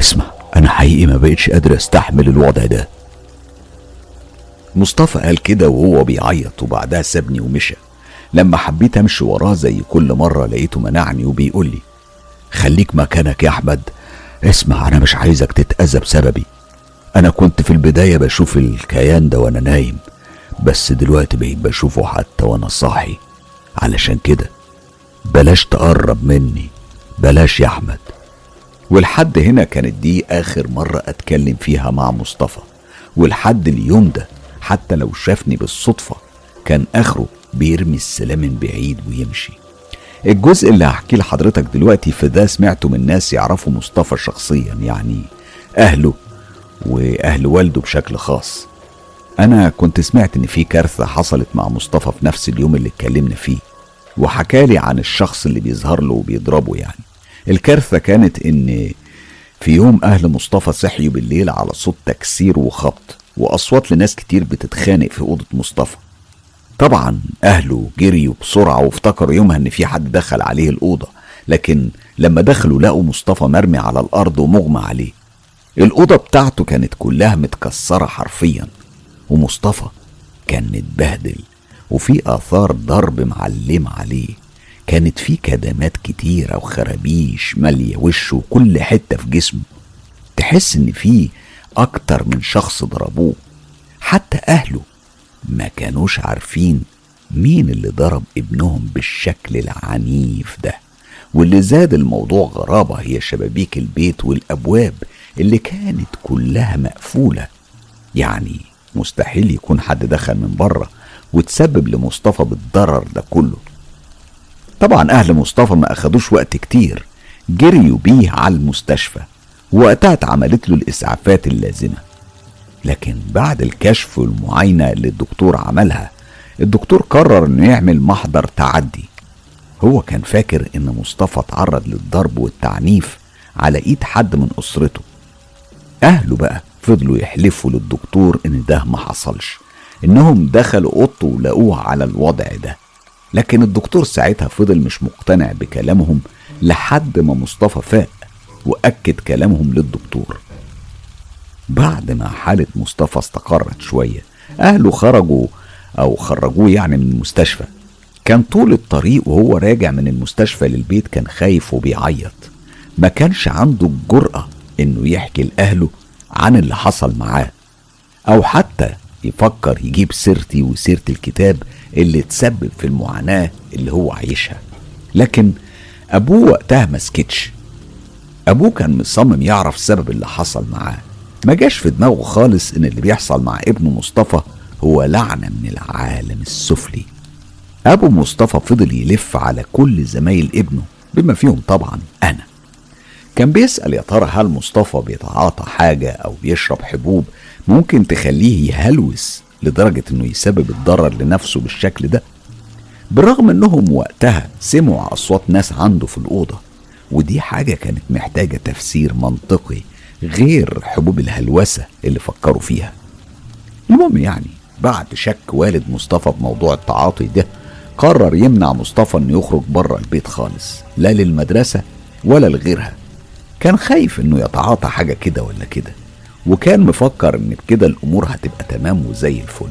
اسمع أنا حقيقي ما بقتش قادر أستحمل الوضع ده. مصطفى قال كده وهو بيعيط وبعدها سابني ومشى. لما حبيت امشي وراه زي كل مرة لقيته منعني وبيقول لي خليك مكانك يا أحمد. اسمع أنا مش عايزك تتأذى بسببي. أنا كنت في البداية بشوف الكيان ده وأنا نايم بس دلوقتي بقيت بشوفه حتى وأنا صاحي. علشان كده بلاش تقرب مني. بلاش يا أحمد. ولحد هنا كانت دي آخر مرة أتكلم فيها مع مصطفى. ولحد اليوم ده حتى لو شافني بالصدفة كان آخره بيرمي السلام من بعيد ويمشي. الجزء اللي هحكيه لحضرتك دلوقتي في ده سمعته من ناس يعرفوا مصطفى شخصيا يعني أهله وأهل والده بشكل خاص. أنا كنت سمعت إن في كارثة حصلت مع مصطفى في نفس اليوم اللي اتكلمنا فيه وحكالي عن الشخص اللي بيظهر له وبيضربه يعني. الكارثة كانت إن في يوم أهل مصطفى صحيوا بالليل على صوت تكسير وخبط. وأصوات لناس كتير بتتخانق في أوضة مصطفى. طبعا أهله جريوا بسرعة وافتكروا يومها إن في حد دخل عليه الأوضة لكن لما دخلوا لقوا مصطفى مرمي على الأرض ومغمى عليه. الأوضة بتاعته كانت كلها متكسرة حرفيا ومصطفى كان متبهدل وفي آثار ضرب معلمة عليه. كانت في كدمات كتيرة وخرابيش مالية وشه وكل حتة في جسمه. تحس إن في أكتر من شخص ضربوه. حتى أهله ما كانوش عارفين مين اللي ضرب ابنهم بالشكل العنيف ده. واللي زاد الموضوع غرابة هي شبابيك البيت والأبواب اللي كانت كلها مقفولة. يعني مستحيل يكون حد دخل من بره وتسبب لمصطفى بالضرر ده كله. طبعا أهل مصطفى ما أخدوش وقت كتير جريوا بيه على المستشفى. وقتها اتعملت له الإسعافات اللازمة. لكن بعد الكشف والمعاينه اللي الدكتور عملها الدكتور قرر إنه يعمل محضر تعدي. هو كان فاكر إن مصطفى اتعرض للضرب والتعنيف على إيد حد من أسرته. أهله بقى فضلوا يحلفوا للدكتور إن ده ما حصلش إنهم دخلوا أوضته ولقوه على الوضع ده. لكن الدكتور ساعتها فضل مش مقتنع بكلامهم لحد ما مصطفى فاق. وأكد كلامهم للدكتور. بعد ما حالة مصطفى استقرت شوية أهله خرجوا أو خرجوه يعني من المستشفى. كان طول الطريق وهو راجع من المستشفى للبيت كان خايف وبيعيط. ما كانش عنده الجرأة إنه يحكي لأهله عن اللي حصل معاه. أو حتى يفكر يجيب سيرتي وسيرة الكتاب اللي تسبب في المعاناة اللي هو عايشها. لكن أبوه وقتها ما سكتش. أبوه كان مصمم يعرف سبب اللي حصل معاه. ما جاش في دماغه خالص إن اللي بيحصل مع ابنه مصطفى هو لعنة من العالم السفلي. أبو مصطفى فضل يلف على كل زمايل ابنه بما فيهم طبعا أنا. كان بيسأل يا ترى هل مصطفى بيتعاطى حاجة أو بيشرب حبوب؟ ممكن تخليه يهلوس لدرجة إنه يسبب الضرر لنفسه بالشكل ده؟ بالرغم إنهم وقتها سمعوا أصوات ناس عنده في الأوضة ودي حاجة كانت محتاجة تفسير منطقي غير حبوب الهلوسة اللي فكروا فيها. المهم يعني بعد شك والد مصطفى بموضوع التعاطي ده قرر يمنع مصطفى إنه يخرج بره البيت خالص لا للمدرسة ولا لغيرها. كان خايف إنه يتعاطى حاجة كده ولا كده وكان مفكر إن بكده الأمور هتبقى تمام وزي الفل.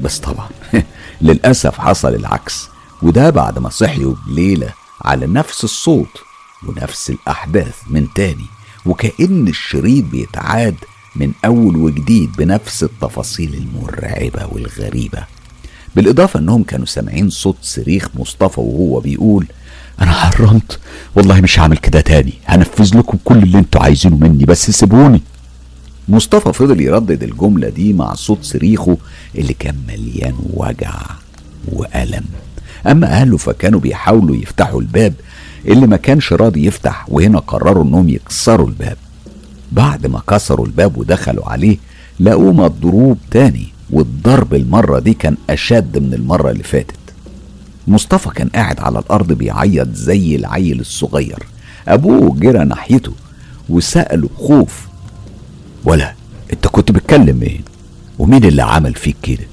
بس طبعا <laughs> للأسف حصل العكس وده بعد ما صحيوا بليلة على نفس الصوت. ونفس الأحداث من تاني وكأن الشريط بيتعاد من أول وجديد بنفس التفاصيل المرعبة والغريبة. بالإضافة إنهم كانوا سامعين صوت صريخ مصطفى وهو بيقول أنا حرمت والله مش هعمل كده تاني هنفذ لكم كل اللي أنتوا عايزينه مني بس سيبوني. مصطفى فضل يردد الجملة دي مع صوت صريخه اللي كان مليان وجع وألم. أما أهله فكانوا بيحاولوا يفتحوا الباب اللي ما كانش راضي يفتح وهنا قرروا إنهم يكسروا الباب. بعد ما كسروا الباب ودخلوا عليه لقوه مضروب تاني والضرب المرة دي كان أشد من المرة اللي فاتت. مصطفى كان قاعد على الأرض بيعيط زي العيل الصغير. أبوه جرى ناحيته وسأله خوف. ولا أنت كنت بتكلم مين؟ ومين اللي عمل فيك كده؟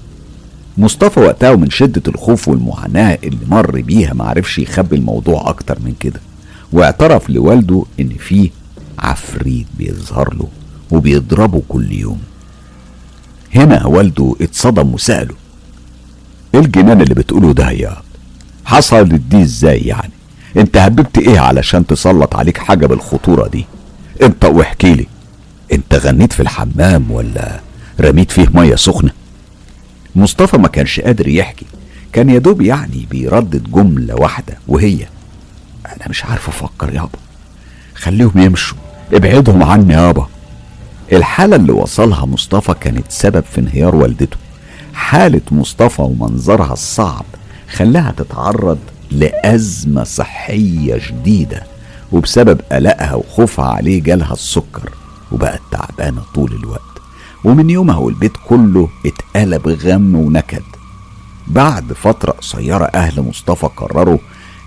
مصطفى وقتها ومن شدة الخوف والمعاناة اللي مر بيها معرفش يخبي الموضوع أكتر من كده. واعترف لوالده إن فيه عفريت بيظهر له وبيضربه كل يوم. هنا والده اتصدم وسأله إيه الجنان اللي بتقوله ده يا حصلت دي إزاي يعني؟ أنت هببت إيه علشان تسلط عليك حاجة بالخطورة دي؟ أنت واحكي لي أنت غنيت في الحمام ولا رميت فيه مية سخنة؟ مصطفى ما كانش قادر يحكي. كان يدوب يعني بيردد جملة واحدة وهي أنا مش عارف أفكر يابا. خليهم يمشوا. ابعدهم عني يابا. الحالة اللي وصلها مصطفى كانت سبب في انهيار والدته. حالة مصطفى ومنظرها الصعب خلاها تتعرض لأزمة صحية شديدة وبسبب قلقها وخوفها عليه جالها السكر وبقت تعبانة طول الوقت. ومن يومها والبيت كله اتقلب غم ونكد. بعد فترة قصيرة أهل مصطفى قرروا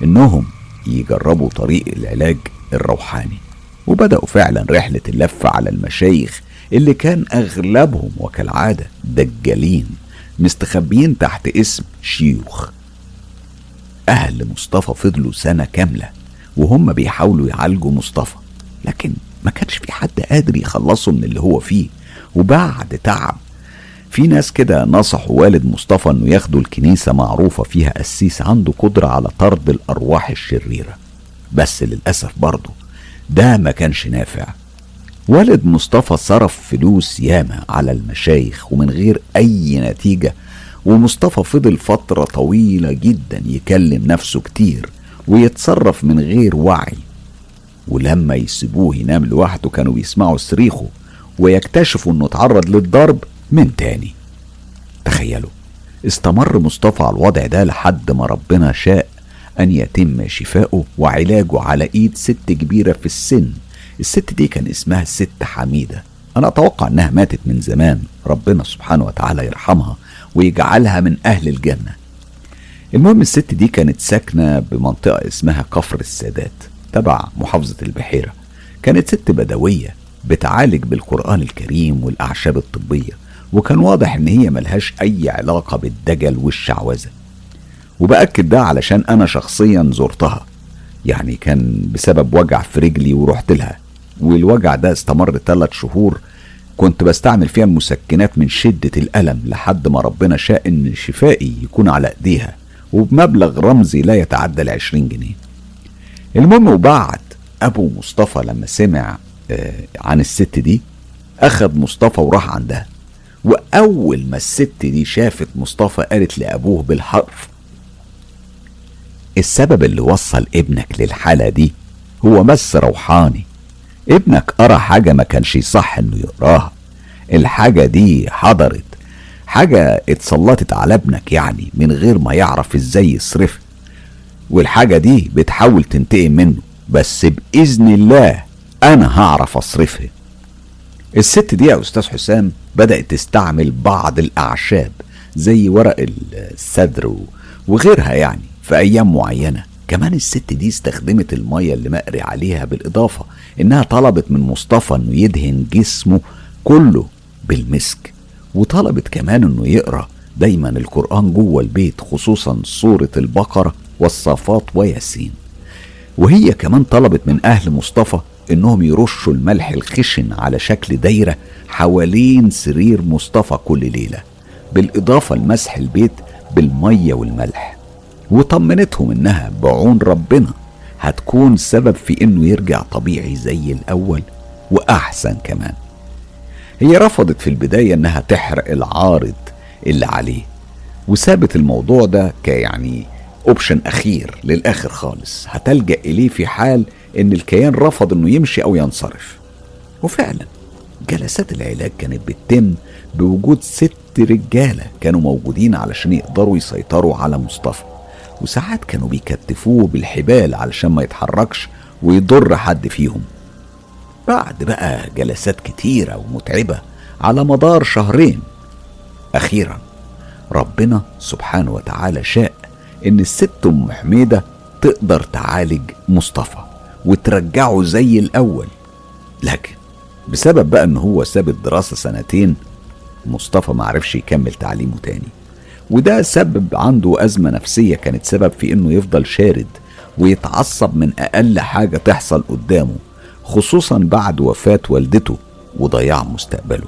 إنهم يجربوا طريق العلاج الروحاني وبدأوا فعلا رحلة اللف على المشايخ اللي كان أغلبهم وكالعادة دجالين مستخبيين تحت اسم شيوخ. أهل مصطفى فضلوا سنة كاملة وهم بيحاولوا يعالجوا مصطفى لكن ما كانش في حد قادر يخلصه من اللي هو فيه. وبعد تعب. في ناس كده نصحوا والد مصطفى إنه ياخدوا الكنيسة معروفة فيها قسيس عنده قدرة على طرد الأرواح الشريرة. بس للأسف برضه ده ما كانش نافع. والد مصطفى صرف فلوس ياما على المشايخ ومن غير أي نتيجة ومصطفى فضل فترة طويلة جدا يكلم نفسه كتير ويتصرف من غير وعي. ولما يسيبوه ينام لوحده كانوا بيسمعوا صريخه ويكتشفوا انه اتعرض للضرب من تاني. تخيلوا استمر مصطفى على الوضع ده لحد ما ربنا شاء أن يتم شفاؤه وعلاجه على إيد ست كبيرة في السن. الست دي كان اسمها الست حميدة. أنا أتوقع إنها ماتت من زمان. ربنا سبحانه وتعالى يرحمها ويجعلها من أهل الجنة. المهم الست دي كانت ساكنة بمنطقة اسمها كفر السادات تبع محافظة البحيرة. كانت ست بدوية. بتعالج بالقرآن الكريم والأعشاب الطبية وكان واضح إن هي ملهاش أي علاقة بالدجل والشعوذة. وبأكد ده علشان أنا شخصيا زرتها يعني كان بسبب وجع في رجلي ورحت لها. والوجع ده استمر ثلاث شهور كنت بستعمل فيها المسكنات من شدة الألم لحد ما ربنا شاء إن شفائي يكون على إيديها وبمبلغ رمزي لا يتعدى العشرين جنيه. المهم وبعد أبو مصطفى لما سمع عن الست دي أخذ مصطفى وراح عندها. وأول ما الست دي شافت مصطفى قالت لأبوه بالحرف. السبب اللي وصل ابنك للحالة دي هو مس روحاني. ابنك قرأ حاجة ما كانش يصح إنه يقراها. الحاجة دي حضرت. حاجة اتسلطت على ابنك يعني من غير ما يعرف إزاي يصرفها. والحاجة دي بتحاول تنتقم منه بس بإذن الله أنا هعرف أصرفها. الست دي يا أستاذ حسام بدأت تستعمل بعض الأعشاب زي ورق السدر وغيرها يعني في أيام معينة. كمان الست دي استخدمت المية اللي مقري عليها بالإضافة إنها طلبت من مصطفى إنه يدهن جسمه كله بالمسك وطلبت كمان إنه يقرأ دايما القرآن جوه البيت خصوصا سورة البقرة والصافات وياسين. وهي كمان طلبت من أهل مصطفى إنهم يرشوا الملح الخشن على شكل دايرة حوالين سرير مصطفى كل ليلة بالإضافة لمسح البيت بالمية والملح. وطمنتهم إنها بعون ربنا هتكون سبب في إنه يرجع طبيعي زي الأول وأحسن كمان. هي رفضت في البداية إنها تحرق العارض اللي عليه وسابت الموضوع ده كيعني اوبشن أخير للآخر خالص. هتلجأ إليه في حال إن الكيان رفض إنه يمشي أو ينصرف. وفعلا جلسات العلاج كانت بتتم بوجود ست رجالة كانوا موجودين علشان يقدروا يسيطروا على مصطفى. وساعات كانوا بيكتفوه بالحبال علشان ما يتحركش ويضر حد فيهم. بعد بقى جلسات كتيرة ومتعبة على مدار شهرين. أخيرا ربنا سبحانه وتعالى شاء إن الست أم حميدة تقدر تعالج مصطفى. وترجعه زي الأول. لكن بسبب بقى إن هو ساب الدراسة سنتين مصطفى معرفش يكمل تعليمه تاني. وده سبب عنده أزمة نفسية كانت سبب في إنه يفضل شارد ويتعصب من أقل حاجة تحصل قدامه خصوصا بعد وفاة والدته وضياع مستقبله.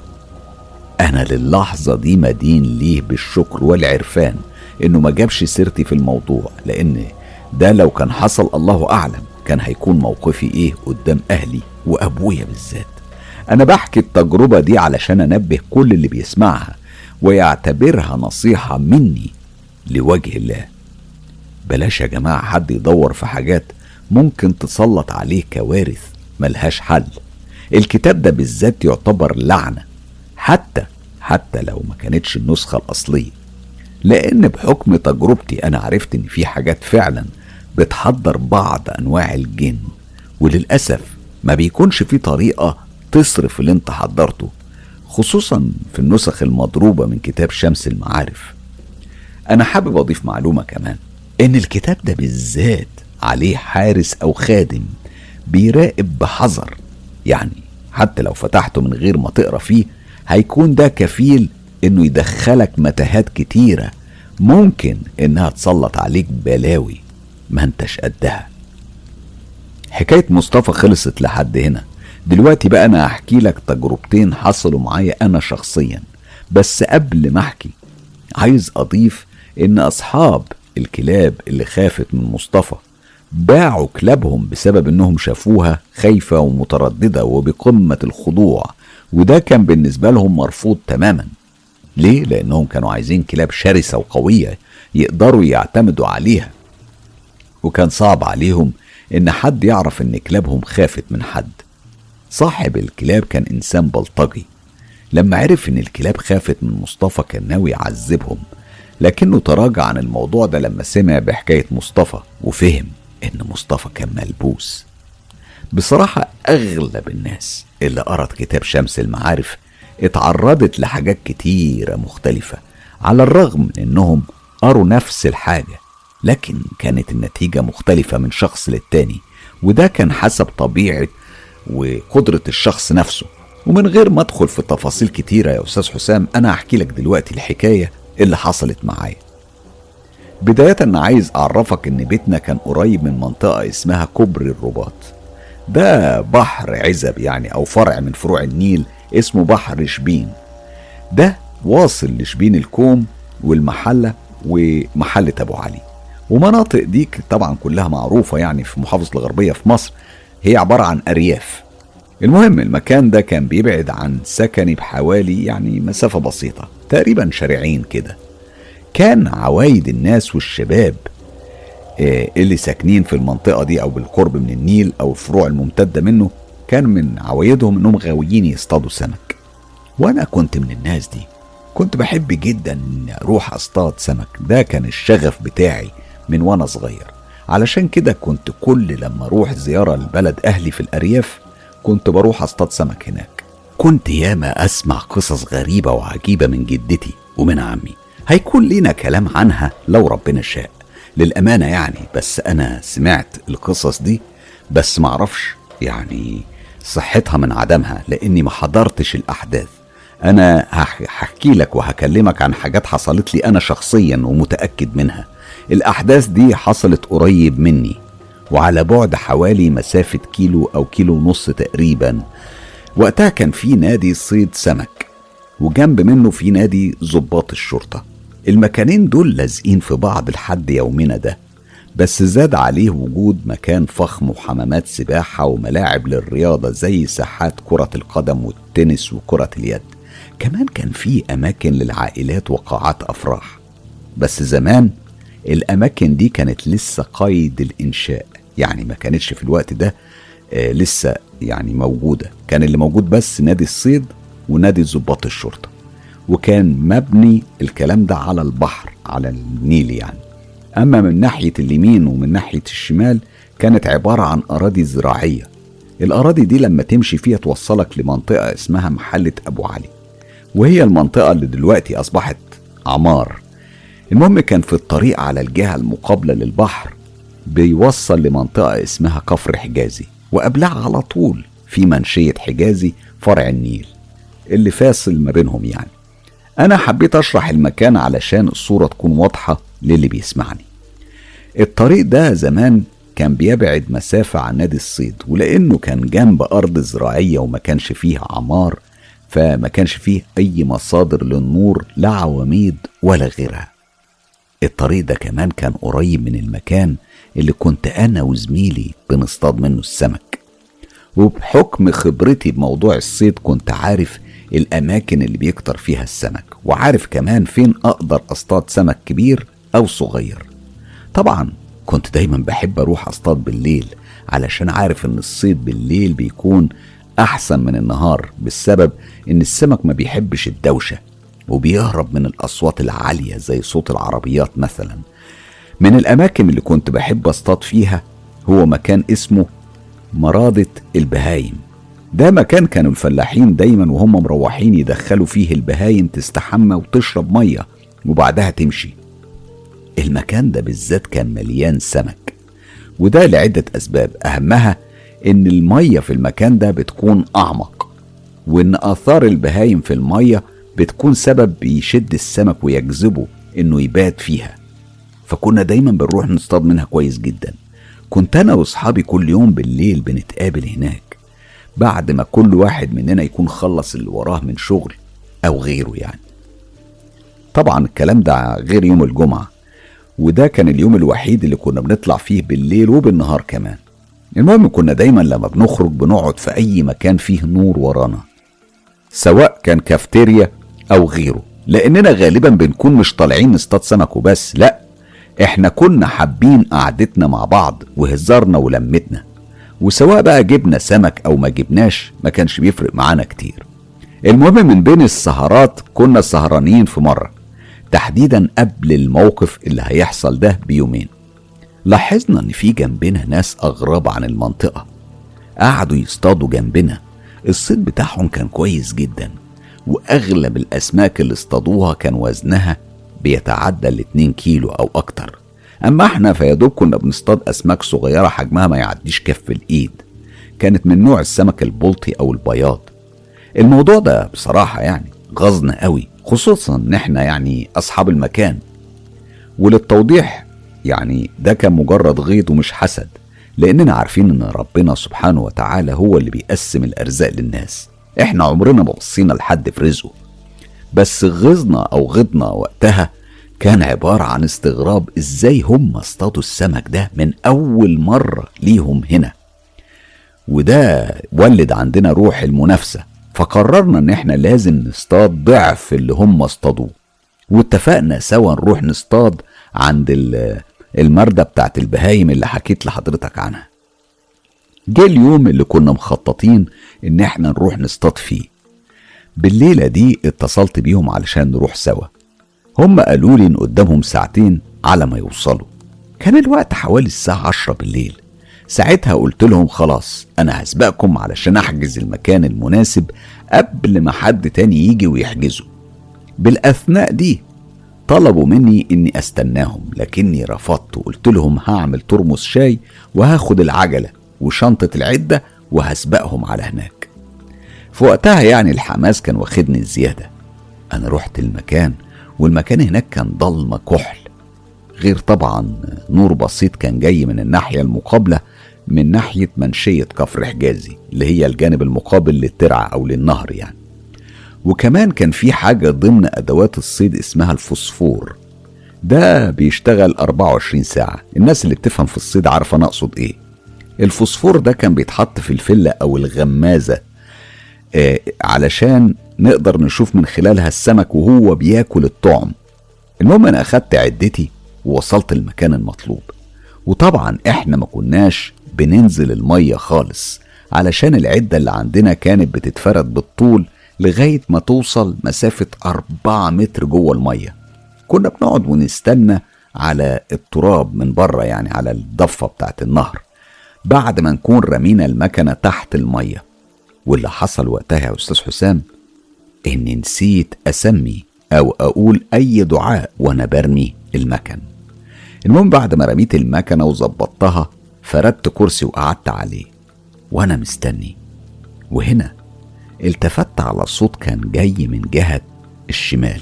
أنا للحظة دي مدين ليه بالشكر والعرفان إنه ما جابش سيرتي في الموضوع لأن ده لو كان حصل الله أعلم كان هيكون موقفي إيه قدام أهلي وأبويا بالذات. أنا بحكي التجربة دي علشان أنبه كل اللي بيسمعها ويعتبرها نصيحة مني لوجه الله. بلاش يا جماعة حد يدور في حاجات ممكن تسلط عليه كوارث ملهاش حل. الكتاب ده بالذات يعتبر لعنة حتى حتى لو ما كانتش النسخة الأصلية. لأن بحكم تجربتي أنا عرفت إن في حاجات فعلا بتحضر بعض أنواع الجن وللأسف ما بيكونش في طريقة تصرف اللي انت حضرته خصوصا في النسخ المضروبة من كتاب شمس المعارف. أنا حابب أضيف معلومة كمان إن الكتاب ده بالذات عليه حارس أو خادم بيراقب بحذر يعني حتى لو فتحته من غير ما تقرأ فيه هيكون ده كفيل إنه يدخلك متاهات كتيرة ممكن إنها تسلط عليك بلاوي. ما انتش قدها. حكاية مصطفى خلصت لحد هنا. دلوقتي بقى أنا هحكي لك تجربتين حصلوا معايا أنا شخصيا. بس قبل ما أحكي عايز أضيف إن أصحاب الكلاب اللي خافت من مصطفى باعوا كلابهم بسبب إنهم شافوها خايفة ومترددة وبقمة الخضوع. وده كان بالنسبة لهم مرفوض تماما. ليه؟ لأنهم كانوا عايزين كلاب شرسة وقوية يقدروا يعتمدوا عليها. وكان صعب عليهم إن حد يعرف إن كلابهم خافت من حد. صاحب الكلاب كان إنسان بلطجي. لما عرف إن الكلاب خافت من مصطفى كان ناوي يعذبهم. لكنه تراجع عن الموضوع ده لما سمع بحكاية مصطفى وفهم إن مصطفى كان ملبوس. بصراحة أغلب الناس اللي قرأت كتاب شمس المعارف اتعرضت لحاجات كتيرة مختلفة على الرغم من إنهم قروا نفس الحاجة. لكن كانت النتيجة مختلفة من شخص للتاني وده كان حسب طبيعة وقدرة الشخص نفسه. ومن غير ما أدخل في تفاصيل كتيرة يا أستاذ حسام أنا هحكي لك دلوقتي الحكاية اللي حصلت معايا. بداية أنا عايز أعرفك إن بيتنا كان قريب من منطقة اسمها كبر الرباط. ده بحر عزب يعني أو فرع من فروع النيل اسمه بحر شبين. ده واصل لشبين الكوم والمحلة ومحلة أبو علي. ومناطق دي طبعا كلها معروفة يعني في محافظة الغربية في مصر هي عبارة عن أرياف. المهم المكان ده كان بيبعد عن سكني بحوالي يعني مسافة بسيطة تقريبا شارعين كده. كان عوايد الناس والشباب آه، اللي ساكنين في المنطقة دي أو بالقرب من النيل أو الفروع الممتدة منه كان من عوايدهم إنهم غاويين يصطادوا سمك. وأنا كنت من الناس دي كنت بحب جدا إني أروح أصطاد سمك. ده كان الشغف بتاعي. من وأنا صغير. علشان كده كنت كل لما أروح زيارة لبلد أهلي في الأرياف كنت بروح أصطاد سمك هناك. كنت ياما أسمع قصص غريبة وعجيبة من جدتي ومن عمي. هيكون لينا كلام عنها لو ربنا شاء. للأمانة يعني بس أنا سمعت القصص دي بس معرفش يعني صحتها من عدمها لأني ما حضرتش الأحداث. أنا هحكي لك وهكلمك عن حاجات حصلت لي أنا شخصيا ومتأكد منها. الأحداث دي حصلت قريب مني وعلى بعد حوالي مسافة كيلو أو كيلو ونص تقريبا. وقتها كان في نادي صيد سمك وجنب منه في نادي ضباط الشرطة. المكانين دول لازقين في بعض لحد يومنا ده بس زاد عليه وجود مكان فخم وحمامات سباحة وملاعب للرياضة زي ساحات كرة القدم والتنس وكرة اليد. كمان كان في أماكن للعائلات وقاعات أفراح. بس زمان الأماكن دي كانت لسه قيد الإنشاء يعني ما كانتش في الوقت ده آه لسه يعني موجودة. كان اللي موجود بس نادي الصيد ونادي ضباط الشرطة. وكان مبني الكلام ده على البحر على النيل يعني. أما من ناحية اليمين ومن ناحية الشمال كانت عبارة عن أراضي زراعية. الأراضي دي لما تمشي فيها توصلك لمنطقة اسمها محلة أبو علي. وهي المنطقة اللي دلوقتي أصبحت عمار. المهم كان في الطريق على الجهة المقابلة للبحر بيوصل لمنطقة اسمها كفر حجازي وقبلها على طول في منشية حجازي فرع النيل اللي فاصل ما بينهم يعني. أنا حبيت أشرح المكان علشان الصورة تكون واضحة للي بيسمعني. الطريق ده زمان كان بيبعد مسافة عن نادي الصيد ولأنه كان جنب أرض زراعية وما كانش فيه عمار فما كانش فيه أي مصادر للنور لا عواميد ولا غيرها. الطريق ده كمان كان قريب من المكان اللي كنت أنا وزميلي بنصطاد منه السمك. وبحكم خبرتي بموضوع الصيد كنت عارف الأماكن اللي بيكتر فيها السمك وعارف كمان فين أقدر أصطاد سمك كبير أو صغير. طبعا كنت دايما بحب أروح أصطاد بالليل علشان عارف إن الصيد بالليل بيكون أحسن من النهار بالسبب إن السمك ما بيحبش الدوشة. وبيهرب من الأصوات العالية زي صوت العربيات مثلا. من الأماكن اللي كنت بحب أصطاد فيها هو مكان اسمه مرادة البهايم. ده مكان كانوا الفلاحين دايما وهم مروحين يدخلوا فيه البهايم تستحمى وتشرب مية وبعدها تمشي. المكان ده بالذات كان مليان سمك وده لعدة أسباب. أهمها إن المية في المكان ده بتكون أعمق وإن آثار البهايم في المية بتكون سبب بيشد السمك ويجذبه إنه يبات فيها. فكنا دايما بنروح نصطاد منها كويس جدا. كنت أنا وأصحابي كل يوم بالليل بنتقابل هناك. بعد ما كل واحد مننا يكون خلص اللي وراه من شغل أو غيره يعني. طبعا الكلام ده غير يوم الجمعة وده كان اليوم الوحيد اللي كنا بنطلع فيه بالليل وبالنهار كمان. المهم كنا دايما لما بنخرج بنقعد في أي مكان فيه نور ورانا سواء كان كافتيريا أو غيره. لأننا غالبا بنكون مش طالعين نصطاد سمك وبس لأ. إحنا كنا حابين قعدتنا مع بعض وهزارنا ولمتنا. وسواء بقى جبنا سمك أو ما جبناش ما كانش بيفرق معانا كتير. المهم من بين السهرات كنا سهرانين في مرة تحديدا قبل الموقف اللي هيحصل ده بيومين. لاحظنا إن في جنبنا ناس أغراب عن المنطقة. قعدوا يصطادوا جنبنا. الصيد بتاعهم كان كويس جدا. وأغلب الأسماك اللي اصطادوها كان وزنها بيتعدى ال 2 كيلو أو أكتر. أما إحنا فيدوب كنا بنصطاد أسماك صغيرة حجمها ما يعديش كف الإيد. كانت من نوع السمك البلطي أو البياض. الموضوع ده بصراحة يعني غزنا قوي خصوصا إن إحنا يعني أصحاب المكان. وللتوضيح يعني ده كان مجرد غيظ ومش حسد لأننا عارفين إن ربنا سبحانه وتعالى هو اللي بيقسم الأرزاق للناس. إحنا عمرنا ما بصينا لحد في رزقه. بس غيظنا أو غضنا وقتها كان عبارة عن استغراب إزاي هم اصطادوا السمك ده من أول مرة ليهم هنا. وده ولد عندنا روح المنافسة فقررنا إن إحنا لازم نصطاد ضعف اللي هم اصطادوه. واتفقنا سوا نروح نصطاد عند المردة بتاعت البهايم اللي حكيت لحضرتك عنها. جه اليوم اللي كنا مخططين إن إحنا نروح نصطاد فيه. بالليلة دي اتصلت بيهم علشان نروح سوا. هم قالوا لي إن قدامهم ساعتين على ما يوصلوا. كان الوقت حوالي الساعة عشرة بالليل. ساعتها قلت لهم خلاص أنا هسبقكم علشان أحجز المكان المناسب قبل ما حد تاني يجي ويحجزه. بالأثناء دي طلبوا مني إني أستناهم لكني رفضت وقلت لهم هعمل ترمس شاي وهاخد العجلة. وشنطة العدة وهسبقهم على هناك. في وقتها يعني الحماس كان واخدني زيادة. أنا رحت المكان والمكان هناك كان ضلمة كحل. غير طبعا نور بسيط كان جاي من الناحية المقابلة من ناحية منشية كفر حجازي اللي هي الجانب المقابل للترعة أو للنهر يعني. وكمان كان في حاجة ضمن أدوات الصيد اسمها الفوسفور. ده بيشتغل 24 ساعة. الناس اللي بتفهم في الصيد عارفة أنا أقصد إيه. الفوسفور ده كان بيتحط في الفلة أو الغمازة آه علشان نقدر نشوف من خلالها السمك وهو بياكل الطعم. المهم أنا أخدت عدتي ووصلت المكان المطلوب. وطبعا إحنا ما كناش بننزل المية خالص علشان العدة اللي عندنا كانت بتتفرد بالطول لغاية ما توصل مسافة أربعة متر جوه المية. كنا بنقعد ونستنى على التراب من بره يعني على الضفة بتاعت النهر. بعد ما نكون رمينا المكنة تحت المية. واللي حصل وقتها يا أستاذ حسام إني نسيت أسمي أو أقول أي دعاء وأنا برمي المكن. المهم بعد ما رميت المكنة وظبطتها فردت كرسي وقعدت عليه. وأنا مستني. وهنا التفت على صوت كان جاي من جهة الشمال.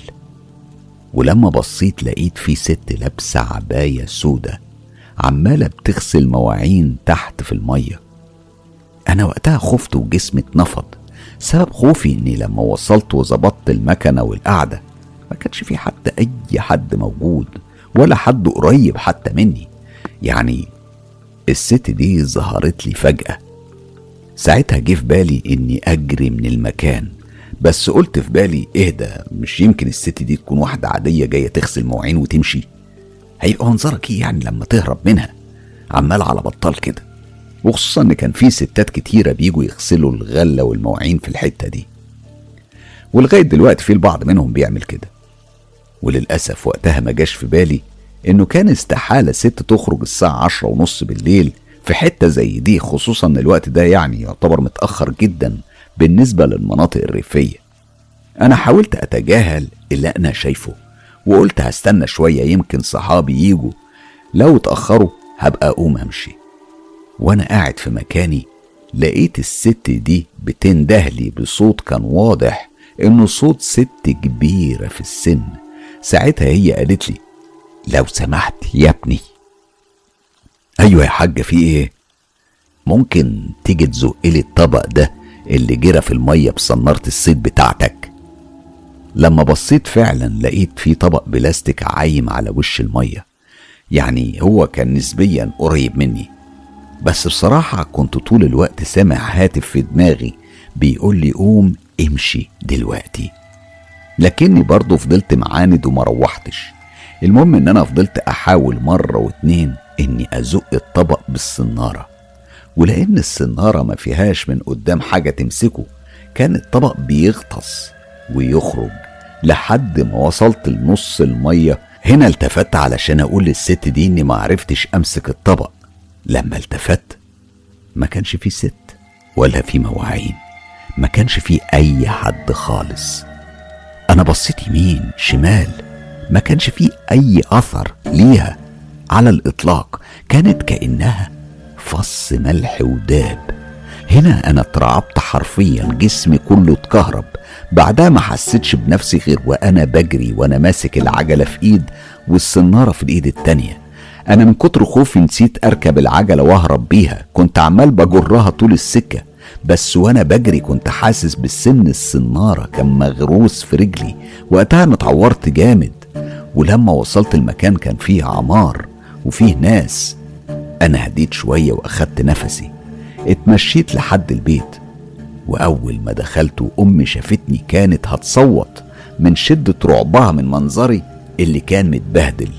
ولما بصيت لقيت في ست لابسة عباية سودة. عمالة بتغسل مواعين تحت في المية. أنا وقتها خفت وجسمي اتنفض سبب خوفي إني لما وصلت وظبطت المكنة والقعدة ما كانش في حتى أي حد موجود ولا حد قريب حتى مني. يعني الست دي ظهرت لي فجأة. ساعتها جه في بالي إني أجري من المكان بس قلت في بالي اهدى مش يمكن الست دي تكون واحدة عادية جاية تغسل مواعين وتمشي؟ هيبقى منظرك إيه يعني لما تهرب منها؟ عمال على بطال كده. وخصوصا إن كان في ستات كتيرة بيجوا يغسلوا الغلة والمواعين في الحتة دي. ولغاية دلوقتي في البعض منهم بيعمل كده. وللأسف وقتها ما جاش في بالي إنه كان استحالة ست تخرج الساعة عشرة ونص بالليل في حتة زي دي خصوصا الوقت ده يعني يعتبر متأخر جدا بالنسبة للمناطق الريفية. أنا حاولت أتجاهل اللي أنا شايفه. وقلت هستنى شوية يمكن صحابي يجوا لو اتأخروا هبقى أقوم أمشي. وأنا قاعد في مكاني لقيت الست دي بتندهلي بصوت كان واضح إنه صوت ست كبيرة في السن. ساعتها هي قالت لي لو سمحت يا ابني. أيوه يا حاجة في إيه؟ ممكن تيجي تزق لي الطبق ده اللي جرى في المية بصنارة الصيد بتاعتك. لما بصيت فعلا لقيت في طبق بلاستيك عايم على وش المية. يعني هو كان نسبيا قريب مني. بس بصراحة كنت طول الوقت سامع هاتف في دماغي بيقول لي قوم امشي دلوقتي. لكني برضه فضلت معاند وما روحتش. المهم إن أنا فضلت أحاول مرة واتنين إني أزق الطبق بالسنارة ولأن السنارة ما فيهاش من قدام حاجة تمسكه كان الطبق بيغطس. ويخرج. لحد ما وصلت لنص المية هنا التفت علشان أقول للست دي إني ما عرفتش أمسك الطبق. لما التفت ما كانش في ست ولا في مواعين ما كانش في أي حد خالص. أنا بصيت يمين شمال ما كانش فيه أي أثر ليها. على الإطلاق كانت كأنها فص ملح وداب. هنا أنا اترعبت حرفيا جسمي كله اتكهرب. بعدها ما حسيتش بنفسي غير وأنا بجري وأنا ماسك العجلة في إيد والسنارة في الإيد التانية. أنا من كتر خوفي نسيت أركب العجلة وأهرب بيها. كنت عمال بجرها طول السكة. بس وأنا بجري كنت حاسس بالسن السنارة كان مغروس في رجلي. وقتها أنا اتعورت جامد. ولما وصلت المكان كان فيه عمار وفيه ناس. أنا هديت شوية وأخدت نفسي. اتمشيت لحد البيت. وأول ما دخلت وامي شافتني كانت هتصوت من شدة رعبها من منظري اللي كان متبهدل.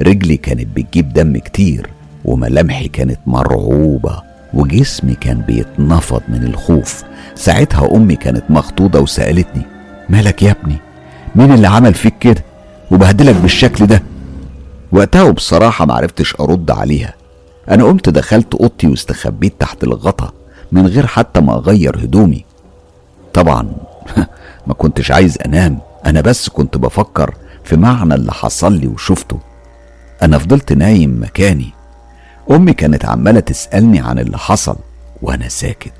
رجلي كانت بتجيب دم كتير وملامحي كانت مرعوبة وجسمي كان بيتنفض من الخوف. ساعتها أمي كانت مخطوطه وسألتني مالك يا ابني؟ مين اللي عمل فيك كده؟ وبهدلك بالشكل ده. وقتها وبصراحة معرفتش أرد عليها. أنا قمت دخلت أوضتي واستخبيت تحت الغطا من غير حتى ما أغير هدومي. طبعا <laughs> ما كنتش عايز أنام أنا بس كنت بفكر في معنى اللي حصل لي وشفته. أنا فضلت نايم مكاني. أمي كانت عمالة تسألني عن اللي حصل وأنا ساكت.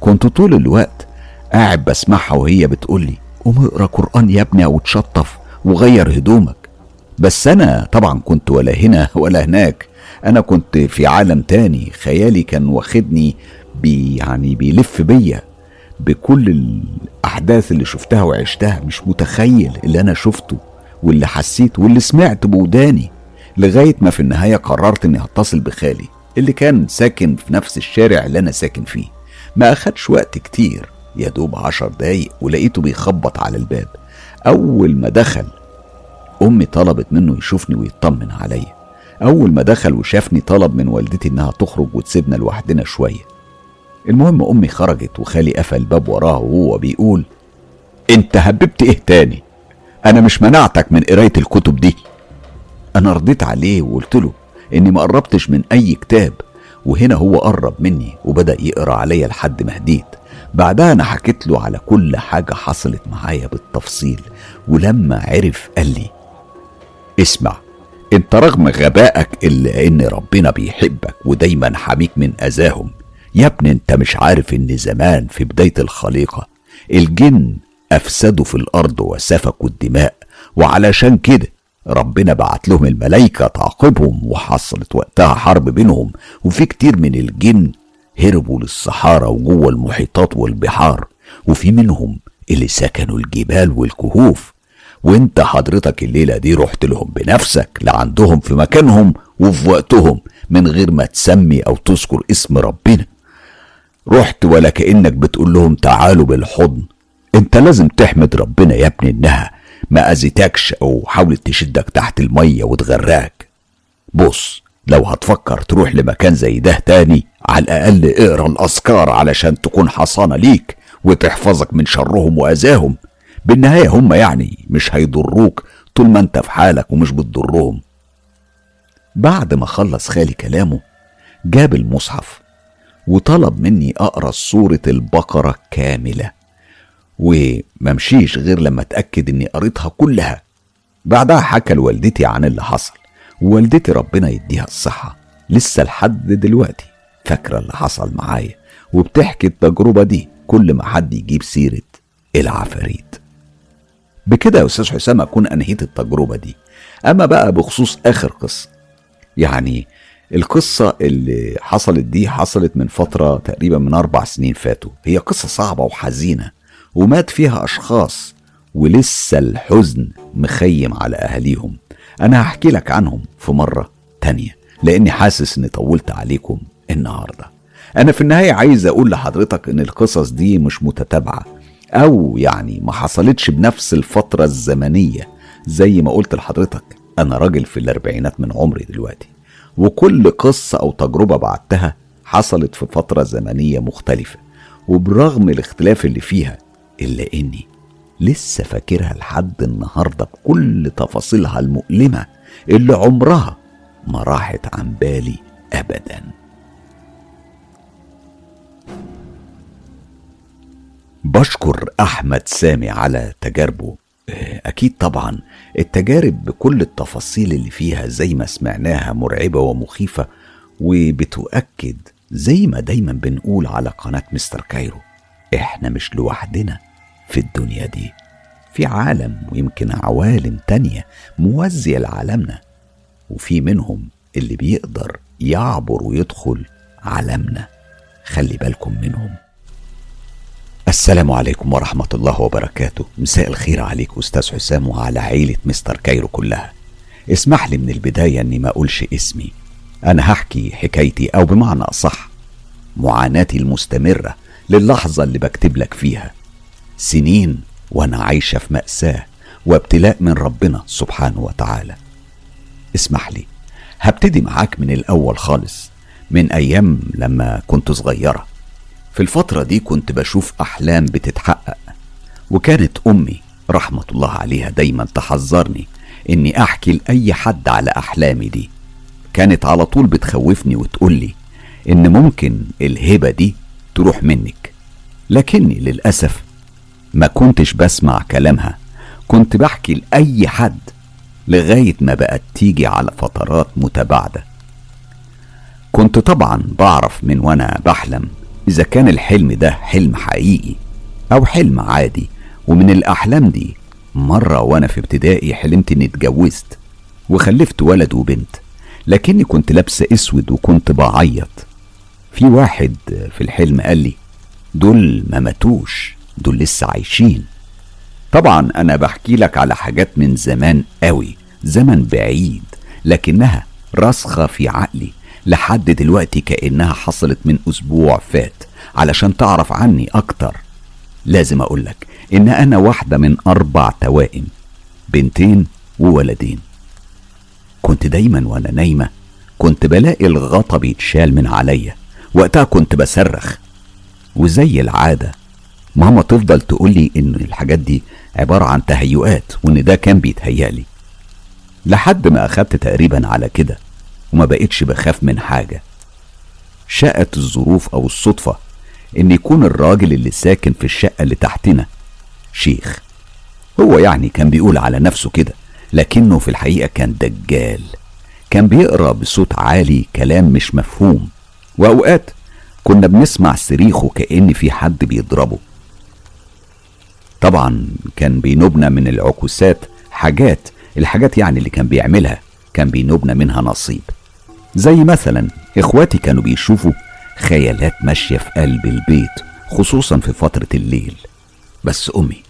كنت طول الوقت قاعد بسمعها وهي بتقولي قوم اقرأ قرآن يا ابني أو اتشطف وغير هدومك. بس أنا طبعا كنت ولا هنا ولا هناك. أنا كنت في عالم تاني خيالي كان واخدني بي يعني بيلف بيا بكل الأحداث اللي شفتها وعشتها. مش متخيل اللي أنا شفته واللي حسيت واللي سمعت بوداني لغاية ما في النهاية قررت إني هتصل بخالي اللي كان ساكن في نفس الشارع اللي أنا ساكن فيه. ما أخدش وقت كتير يا دوب عشر دقايق ولقيته بيخبط على الباب. أول ما دخل أمي طلبت منه يشوفني ويطمن عليا. أول ما دخل وشافني طلب من والدتي إنها تخرج وتسيبنا لوحدنا شوية. المهم أمي خرجت وخالي قفل الباب وراها وهو بيقول أنت هببت إيه تاني؟ أنا مش منعتك من قراية الكتب دي. أنا رديت عليه وقلت له إني ما قربتش من أي كتاب وهنا هو قرب مني وبدأ يقرأ عليا لحد ما هديت. بعدها أنا حكيت له على كل حاجة حصلت معايا بالتفصيل ولما عرف قال لي اسمع انت رغم غبائك الا ان ربنا بيحبك ودايما حميك من اذاهم. يا ابني انت مش عارف ان زمان في بداية الخليقة الجن افسدوا في الأرض وسفكوا الدماء وعلشان كده ربنا بعت لهم الملايكة تعاقبهم وحصلت وقتها حرب بينهم وفي كتير من الجن هربوا للصحارى وجوه المحيطات والبحار وفي منهم اللي سكنوا الجبال والكهوف. وانت حضرتك الليلة دي رحت لهم بنفسك لعندهم في مكانهم وفي وقتهم من غير ما تسمي أو تذكر اسم ربنا. رحت ولا كأنك بتقول لهم تعالوا بالحضن. انت لازم تحمد ربنا يا ابني إنها ما أذيتكش أو حاولت تشدك تحت المية وتغرقك. بص لو هتفكر تروح لمكان زي ده تاني على الأقل اقرأ الأذكار علشان تكون حصانة ليك وتحفظك من شرهم وأذاهم. بالنهاية هم يعني مش هيضروك طول ما انت في حالك ومش بتضرهم. بعد ما خلص خالي كلامه جاب المصحف وطلب مني أقرأ سورة البقرة كاملة. وممشيش غير لما اتأكد إني قريتها كلها. بعدها حكى لوالدتي عن اللي حصل. ووالدتي ربنا يديها الصحة. لسه لحد دلوقتي فاكرة اللي حصل معايا. وبتحكي التجربة دي كل ما حد يجيب سيرة العفاريت. بكده يا أستاذ حسام أكون أنهيت التجربة دي. أما بقى بخصوص آخر قصة يعني القصة اللي حصلت دي حصلت من فترة تقريبا من أربع سنين فاتوا. هي قصة صعبة وحزينة ومات فيها أشخاص ولسه الحزن مخيم على أهاليهم. أنا هحكي لك عنهم في مرة تانية لأني حاسس إني طولت عليكم النهاردة. أنا في النهاية عايز أقول لحضرتك إن القصص دي مش متتابعة. أو يعني ما حصلتش بنفس الفترة الزمنية زي ما قلت لحضرتك أنا راجل في الأربعينات من عمري دلوقتي وكل قصة أو تجربة بعتها حصلت في فترة زمنية مختلفة وبرغم الاختلاف اللي فيها إلا إني لسه فاكرها لحد النهاردة بكل تفاصيلها المؤلمة اللي عمرها ما راحت عن بالي أبدا. بشكر أحمد سامي على تجاربه. أكيد طبعا التجارب بكل التفاصيل اللي فيها زي ما سمعناها مرعبة ومخيفة وبتؤكد زي ما دايما بنقول على قناة مستر كايرو إحنا مش لوحدنا في الدنيا دي. في عالم ويمكن عوالم تانية موازية لعالمنا وفي منهم اللي بيقدر يعبر ويدخل عالمنا. خلي بالكم منهم. السلام عليكم ورحمة الله وبركاته. مساء الخير عليك أستاذ حسام وعلى عيلة مستر كايرو كلها. اسمح لي من البداية أني ما أقولش اسمي. أنا هحكي حكايتي أو بمعنى أصح معاناتي المستمرة للحظة اللي بكتب لك فيها. سنين وأنا عايشة في مأساة وابتلاء من ربنا سبحانه وتعالى. اسمح لي هبتدي معاك من الأول خالص من أيام لما كنت صغيرة. في الفترة دي كنت بشوف أحلام بتتحقق وكانت أمي رحمة الله عليها دايما تحذرني إني أحكي لأي حد على أحلامي دي. كانت على طول بتخوفني وتقولي إن ممكن الهبة دي تروح منك. لكني للأسف ما كنتش بسمع كلامها. كنت بحكي لأي حد لغاية ما بقت تيجي على فترات متباعدة. كنت طبعا بعرف من وأنا بحلم إذا كان الحلم ده حلم حقيقي أو حلم عادي ومن الأحلام دي مرة وأنا في ابتدائي حلمت إني اتجوزت وخلفت ولد وبنت لكني كنت لابسة أسود وكنت بعيط. في واحد في الحلم قال لي دول ما ماتوش دول لسه عايشين. طبعا أنا بحكي لك على حاجات من زمان قوي زمن بعيد لكنها راسخة في عقلي. لحد دلوقتي كأنها حصلت من أسبوع فات. علشان تعرف عني أكتر لازم أقولك إن أنا واحدة من أربع توائم بنتين وولدين. كنت دايما وأنا نايمة كنت بلاقي الغطا بيتشال من عليا. وقتها كنت بصرخ. وزي العادة ماما تفضل تقولي إن الحاجات دي عبارة عن تهيؤات وإن ده كان بيتهيألي. لحد ما أخدت تقريبا على كده. وما بقتش بخاف من حاجة. شاءت الظروف أو الصدفة إن يكون الراجل اللي ساكن في الشقة اللي تحتنا شيخ. هو يعني كان بيقول على نفسه كده لكنه في الحقيقة كان دجال. كان بيقرأ بصوت عالي كلام مش مفهوم. وأوقات كنا بنسمع صريخه كأن في حد بيضربه. طبعا كان بينوبنا من العكوسات حاجات الحاجات يعني اللي كان بيعملها. كان بينوبنا منها نصيب. زي مثلا إخواتي كانوا بيشوفوا خيالات ماشية في قلب البيت خصوصا في فترة الليل. بس أمي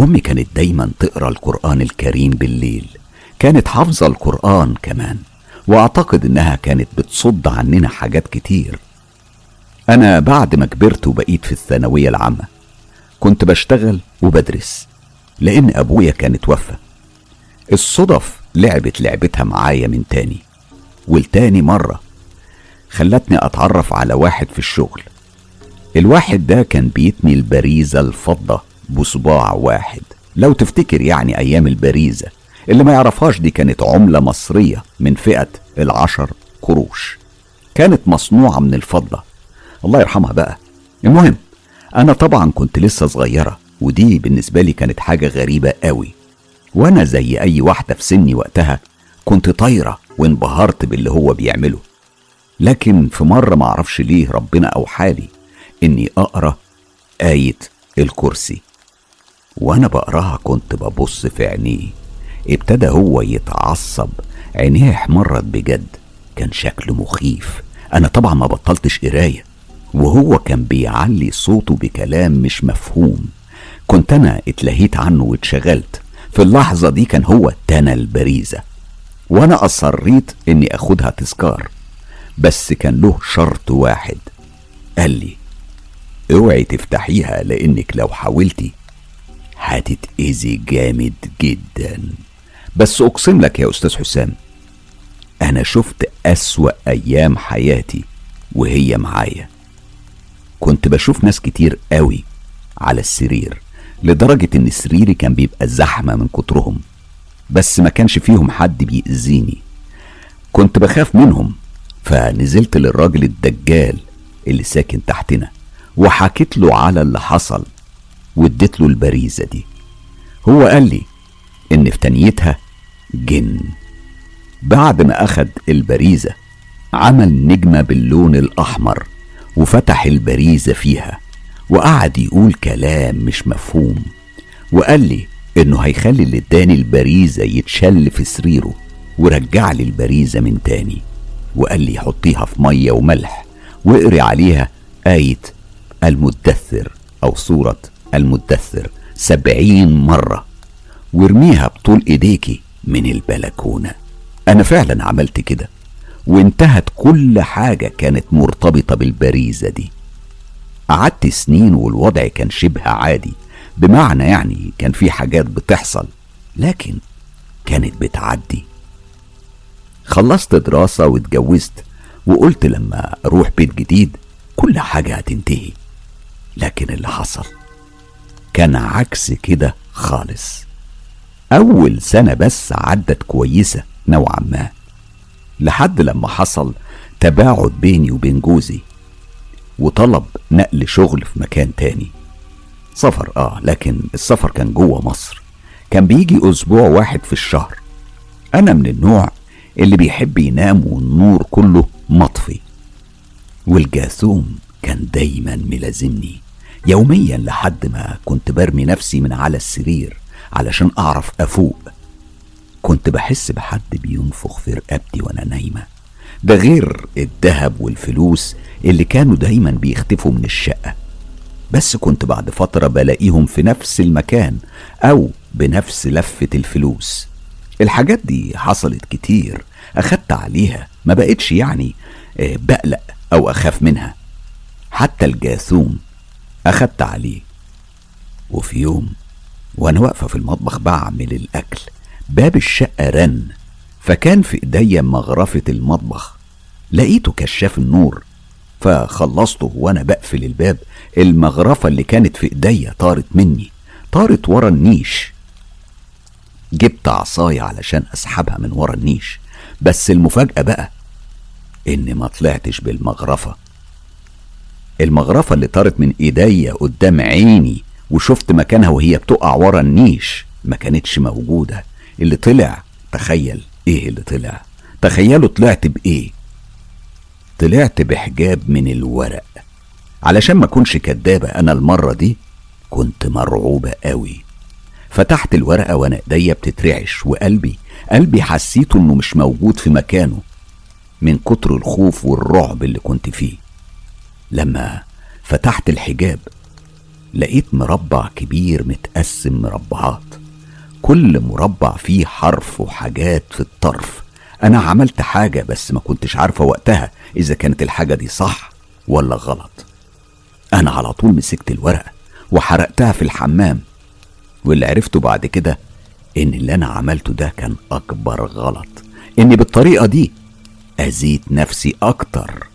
أمي كانت دايما تقرأ القرآن الكريم بالليل. كانت حافظة القرآن كمان وأعتقد إنها كانت بتصد عننا حاجات كتير. أنا بعد ما كبرت وبقيت في الثانوية العامة كنت بشتغل وبدرس لأن أبويا كان اتوفى. الصدف لعبت لعبتها معايا من تاني. والتاني مرة خلتني أتعرف على واحد في الشغل. الواحد ده كان بيتني البريزة الفضة بصباع واحد. لو تفتكر يعني أيام البريزة اللي ما يعرفهاش دي كانت عملة مصرية من فئة العشر قروش. كانت مصنوعة من الفضة. الله يرحمها بقى. المهم أنا طبعا كنت لسه صغيرة ودي بالنسبة لي كانت حاجة غريبة قوي. وأنا زي أي واحدة في سني وقتها كنت طايرة وانبهرت باللي هو بيعمله. لكن في مرة معرفش ليه ربنا أوحالي إني أقرأ آية الكرسي. وأنا بقراها كنت ببص في عينيه. ابتدى هو يتعصب. عينيه احمرت بجد. كان شكله مخيف. أنا طبعا ما بطلتش قراية. وهو كان بيعلي صوته بكلام مش مفهوم. كنت أنا اتلهيت عنه واتشغلت. في اللحظة دي كان هو تنا البريزة وأنا أصريت إني أخدها تذكار بس كان له شرط واحد. قال لي أوعي تفتحيها لإنك لو حاولتي هتتأذي جامد جدا. بس أقسم لك يا أستاذ حسام أنا شفت أسوأ أيام حياتي وهي معايا. كنت بشوف ناس كتير قوي على السرير. لدرجة إن سريري كان بيبقى زحمة من كترهم بس ما كانش فيهم حد بيأذيني. كنت بخاف منهم فنزلت للراجل الدجال اللي ساكن تحتنا وحكيت له على اللي حصل واديت له البريزة دي. هو قال لي إن في تانيتها جن. بعد ما أخد البريزة عمل نجمة باللون الأحمر وفتح البريزة فيها. وقعد يقول كلام مش مفهوم وقال لي إنه هيخلي اللي اداني البريزة يتشل في سريره ورجع لي البريزة من تاني وقال لي حطيها في مية وملح واقري عليها آية المدثر أو سورة المدثر سبعين مرة وارميها بطول إيديكي من البلكونة. أنا فعلا عملت كده وانتهت كل حاجة كانت مرتبطة بالبريزة دي. قعدت سنين والوضع كان شبه عادي بمعنى يعني كان في حاجات بتحصل لكن كانت بتعدي. خلصت دراسة واتجوزت وقلت لما أروح بيت جديد كل حاجة هتنتهي. لكن اللي حصل كان عكس كده خالص. أول سنة بس عدت كويسة نوعا ما لحد لما حصل تباعد بيني وبين جوزي. وطلب نقل شغل في مكان تاني. سفر آه لكن السفر كان جوه مصر. كان بيجي أسبوع واحد في الشهر. أنا من النوع اللي بيحب ينام والنور كله مطفي. والجاثوم كان دايما ملازمني. يوميا لحد ما كنت برمي نفسي من على السرير علشان أعرف أفوق. كنت بحس بحد بينفخ في رقبتي وأنا نايمة. ده غير الذهب والفلوس اللي كانوا دايما بيختفوا من الشقة. بس كنت بعد فترة بلاقيهم في نفس المكان أو بنفس لفة الفلوس. الحاجات دي حصلت كتير أخدت عليها ما بقتش يعني آه، بقلق أو أخاف منها. حتى الجاثوم أخدت عليه. وفي يوم وأنا واقفة في المطبخ بعمل الأكل باب الشقة رن. فكان في ايديا مغرفة المطبخ. لقيته كشاف النور فخلصته وأنا بقفل الباب. المغرفة اللي كانت في ايديا طارت مني طارت ورا النيش. جبت عصاية علشان أسحبها من ورا النيش. بس المفاجأة بقى إني ما طلعتش بالمغرفة. المغرفة اللي طارت من ايديا قدام عيني وشفت مكانها وهي بتقع ورا النيش. ما كانتش موجودة. اللي طلع تخيل. إيه اللي طلع؟ تخيلوا طلعت بإيه؟ طلعت بحجاب من الورق. علشان ما أكونش كدابة أنا المرة دي كنت مرعوبة قوي. فتحت الورقة وأنا ايديا بتترعش وقلبي قلبي حسيته إنه مش موجود في مكانه من كتر الخوف والرعب اللي كنت فيه. لما فتحت الحجاب لقيت مربع كبير متقسم مربعات. كل مربع فيه حرف وحاجات في الطرف. أنا عملت حاجة بس ما كنتش عارفة وقتها إذا كانت الحاجة دي صح ولا غلط. أنا على طول مسكت الورقة وحرقتها في الحمام واللي عرفته بعد كده إن اللي أنا عملته ده كان أكبر غلط إني بالطريقة دي اذيت نفسي أكتر.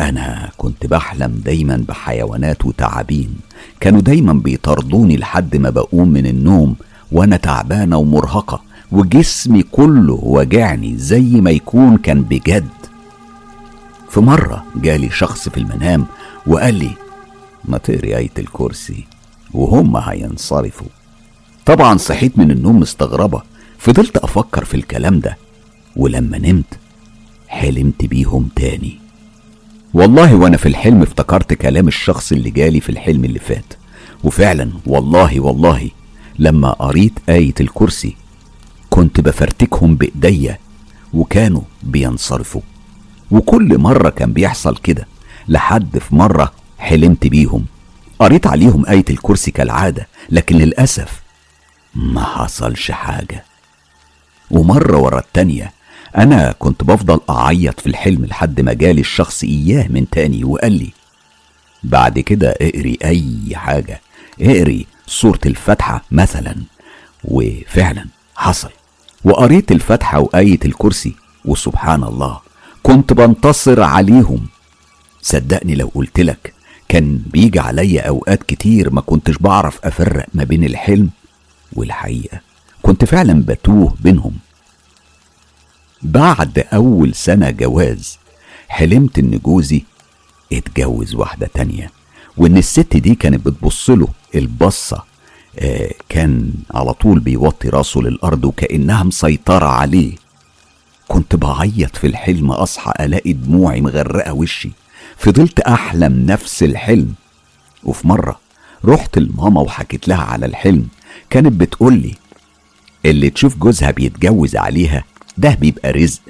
أنا كنت بحلم دايما بحيوانات وتعابين. كانوا دايما بيطاردوني لحد ما بقوم من النوم وأنا تعبانة ومرهقة وجسمي كله وجعني زي ما يكون كان بجد. في مرة جالي شخص في المنام وقال لي ما تقري آية الكرسي وهم هينصرفوا. طبعا صحيت من النوم مستغربة فضلت أفكر في الكلام ده ولما نمت حلمت بيهم تاني. والله وأنا في الحلم افتكرت كلام الشخص اللي جالي في الحلم اللي فات. وفعلا والله والله لما قريت آية الكرسي كنت بفرتكهم بإيديا وكانوا بينصرفوا. وكل مرة كان بيحصل كده لحد في مرة حلمت بيهم. قريت عليهم آية الكرسي كالعادة لكن للأسف ما حصلش حاجة. ومرة ورا التانية أنا كنت بفضل أعيط في الحلم لحد ما جالي الشخص إياه من تاني وقال لي بعد كده اقري أي حاجة اقري سورة الفاتحة مثلا. وفعلا حصل. وقريت الفاتحة وآية الكرسي وسبحان الله كنت بنتصر عليهم. صدقني لو قلت لك كان بيجي عليا أوقات كتير ما كنتش بعرف أفرق ما بين الحلم والحقيقة كنت فعلا بتوه بينهم. بعد أول سنة جواز حلمت إن جوزي اتجوز واحدة تانية وإن الست دي كانت بتبصله البصة آه كان على طول بيوطي راسه للأرض وكأنها مسيطرة عليه. كنت بعيط في الحلم أصحى ألاقي دموعي مغرقة وشي. فضلت أحلم نفس الحلم. وفي مرة رحت لماما وحكيت لها على الحلم كانت بتقولي اللي تشوف جوزها بيتجوز عليها ده بيبقى رزق.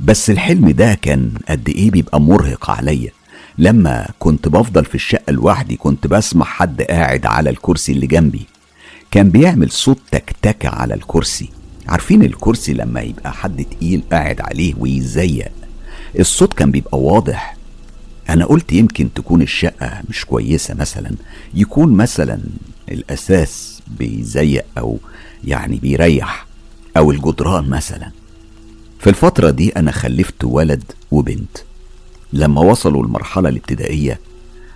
بس الحلم ده كان قد إيه بيبقى مرهق عليا. لما كنت بفضل في الشقة لوحدي كنت بسمع حد قاعد على الكرسي اللي جنبي. كان بيعمل صوت تكتكة على الكرسي. عارفين الكرسي لما يبقى حد تقيل قاعد عليه ويزيق؟ الصوت كان بيبقى واضح. أنا قلت يمكن تكون الشقة مش كويسة مثلا. يكون مثلا الأساس بيزيق أو يعني بيريح. أو الجدران مثلا. في الفترة دي أنا خلفت ولد وبنت. لما وصلوا المرحلة الابتدائية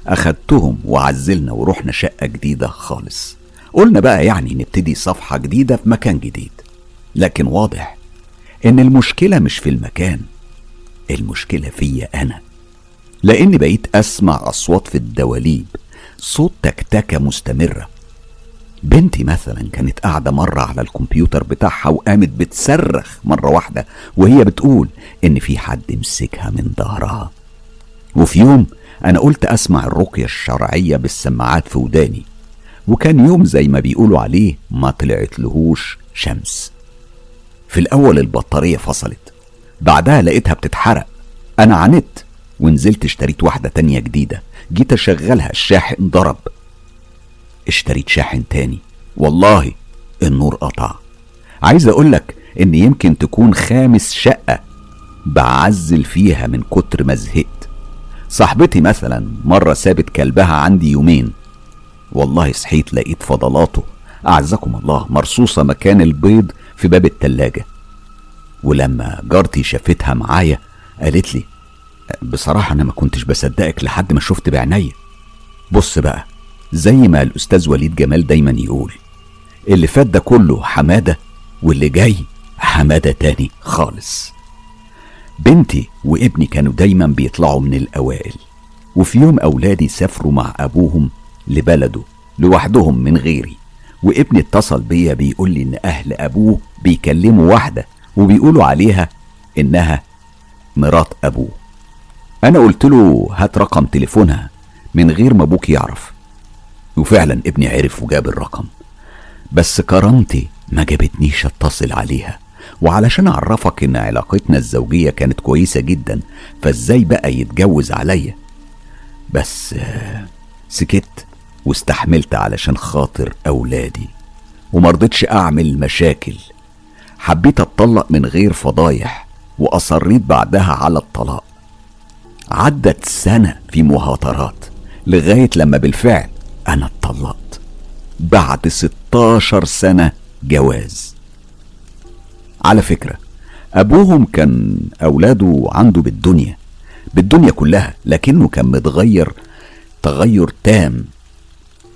أخدتهم وعزلنا ورحنا شقة جديدة خالص. قلنا بقى يعني نبتدي صفحة جديدة في مكان جديد. لكن واضح إن المشكلة مش في المكان المشكلة فيا أنا. لأني بقيت أسمع أصوات في الدواليب صوت تكتكة مستمرة. بنتي مثلا كانت قاعدة مرة على الكمبيوتر بتاعها وقامت بتصرخ مرة واحدة وهي بتقول إن في حد مسكها من ظهرها. وفي يوم أنا قلت أسمع الرقية الشرعية بالسماعات في وداني وكان يوم زي ما بيقولوا عليه ما طلعت لهوش شمس. في الأول البطارية فصلت بعدها لقيتها بتتحرق. أنا عانيت ونزلت اشتريت واحدة تانية جديدة جيت أشغلها الشاحن ضرب. اشتريت شاحن تاني. والله النور قطع. عايز أقولك إن يمكن تكون خامس شقة بعزل فيها من كتر ما زهقت. صاحبتي مثلا مرة سابت كلبها عندي يومين. والله صحيت لقيت فضلاته. أعزكم الله مرصوصة مكان البيض في باب التلاجة. ولما جارتي شافتها معايا قالت لي بصراحة أنا ما كنتش بصدقك لحد ما شفت بعينيا. بص بقى زي ما الأستاذ وليد جمال دايما يقول اللي فات ده كله حمادة واللي جاي حمادة تاني خالص. بنتي وابني كانوا دايما بيطلعوا من الأوائل وفي يوم أولادي سافروا مع أبوهم لبلده لوحدهم من غيري وابني اتصل بيا بيقول لي إن أهل أبوه بيكلموا واحدة وبيقولوا عليها إنها مرات أبوه. أنا قلت له هات رقم تليفونها من غير ما أبوك يعرف. وفعلا ابني عرف وجاب الرقم. بس كرامتي ما جابتنيش اتصل عليها. وعلشان أعرفك إن علاقتنا الزوجية كانت كويسة جدا فإزاي بقى يتجوز عليا؟ بس آه، سكت واستحملت علشان خاطر أولادي. ومرضتش أعمل مشاكل. حبيت أتطلق من غير فضايح وأصريت بعدها على الطلاق. عدت سنة في مهاترات لغاية لما بالفعل أنا اتطلقت. بعد 16 سنة جواز. على فكرة أبوهم كان أولاده عنده بالدنيا بالدنيا كلها لكنه كان متغير تغير تام.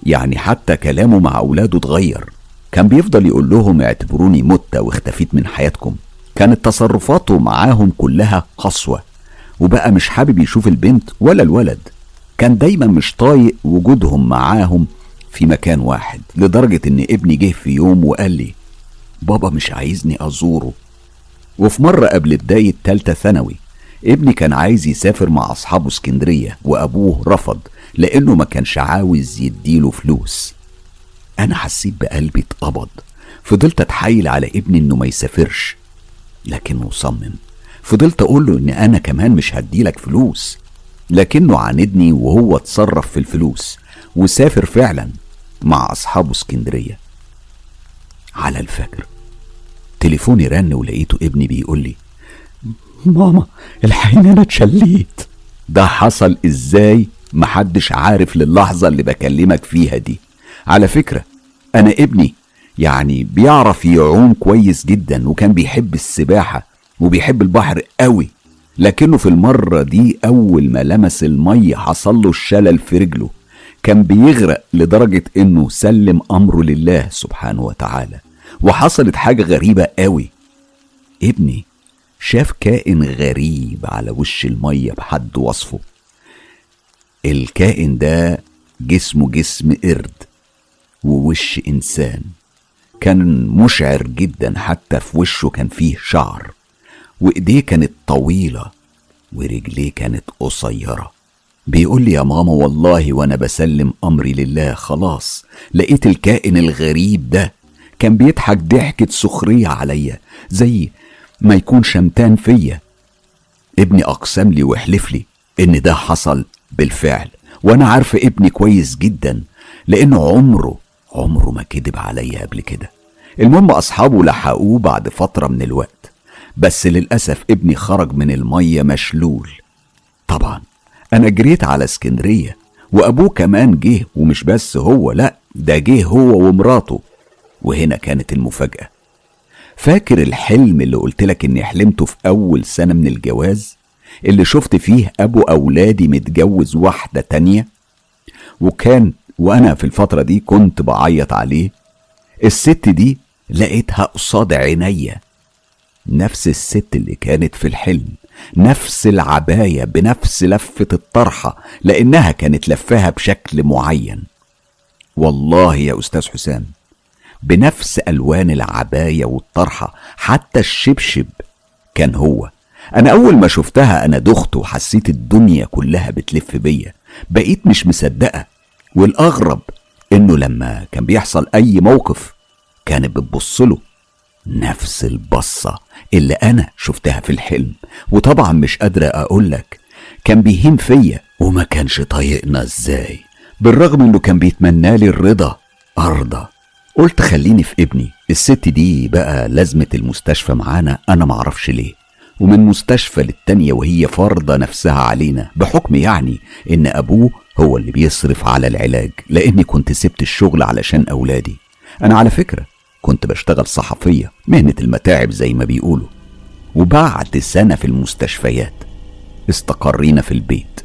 يعني حتى كلامه مع أولاده اتغير. كان بيفضل يقول لهم اعتبروني مت واختفيت من حياتكم. كانت تصرفاته معاهم كلها قسوة وبقى مش حابب يشوف البنت ولا الولد. كان دايما مش طايق وجودهم معاهم في مكان واحد لدرجة إن ابني جه في يوم وقال لي بابا مش عايزني أزوره. وفي مرة قبل بداية تالتة ثانوي ابني كان عايز يسافر مع أصحابه اسكندرية وأبوه رفض لأنه ما كانش عاوز يديله فلوس. أنا حسيت بقلبي اتقبض فضلت أتحايل على ابني إنه ما يسافرش لكنه صمم. فضلت أقول له إن أنا كمان مش هديلك فلوس. لكنه عاندني وهو اتصرف في الفلوس وسافر فعلا مع أصحابه اسكندرية. على الفجر. تليفوني رن ولقيته ابني بيقول لي ماما الحقيني أنا اتشليت. ده حصل إزاي؟ محدش عارف للحظة اللي بكلمك فيها دي. على فكرة أنا ابني يعني بيعرف يعوم كويس جدا وكان بيحب السباحة وبيحب البحر قوي. لكنه في المرة دي أول ما لمس المية حصل له الشلل في رجله كان بيغرق لدرجة إنه سلم أمره لله سبحانه وتعالى. وحصلت حاجة غريبة قوي. ابني شاف كائن غريب على وش المية بحد وصفه. الكائن ده جسمه جسم قرد ووش إنسان. كان مشعر جدا حتى في وشه كان فيه شعر. وإيديه كانت طويلة ورجليه كانت قصيرة. بيقول لي يا ماما والله وأنا بسلم أمري لله خلاص لقيت الكائن الغريب ده كان بيضحك ضحكة سخرية عليا زي ما يكون شمتان فيا. ابني أقسم لي وحلف لي إن ده حصل بالفعل وأنا عارفة ابني كويس جدا لأنه عمره عمره ما كذب عليا قبل كده. المهم أصحابه لحقوه بعد فترة من الوقت. بس للأسف ابني خرج من المية مشلول. طبعا أنا جريت على اسكندرية وأبوه كمان جه ومش بس هو لأ ده جه هو ومراته. وهنا كانت المفاجأة. فاكر الحلم اللي قلتلك إني حلمته في أول سنة من الجواز؟ اللي شفت فيه أبو أولادي متجوز واحدة تانية؟ وكان وأنا في الفترة دي كنت بعيط عليه. الست دي لقيتها قصاد عينيا. نفس الست اللي كانت في الحلم نفس العباية بنفس لفة الطرحة لأنها كانت لفاها بشكل معين. والله يا أستاذ حسام بنفس ألوان العباية والطرحة حتى الشبشب كان هو. أنا أول ما شفتها أنا دخت وحسيت الدنيا كلها بتلف بيا. بقيت مش مصدقة والأغرب إنه لما كان بيحصل أي موقف كانت بتبصله نفس البصة. اللي أنا شفتها في الحلم. وطبعا مش قادرة أقولك كان بيهين فيا وما كانش طايقنا إزاي. بالرغم إنه كان بيتمنى لي الرضا أرضى. قلت خليني في ابني. الست دي بقى لازمة المستشفى معانا أنا معرفش ليه. ومن مستشفى للتانية وهي فرضة نفسها علينا بحكم يعني إن أبوه هو اللي بيصرف على العلاج لأني كنت سبت الشغل علشان أولادي. أنا على فكرة كنت بشتغل صحفية مهنة المتاعب زي ما بيقولوا. وبعد سنة في المستشفيات. استقرينا في البيت.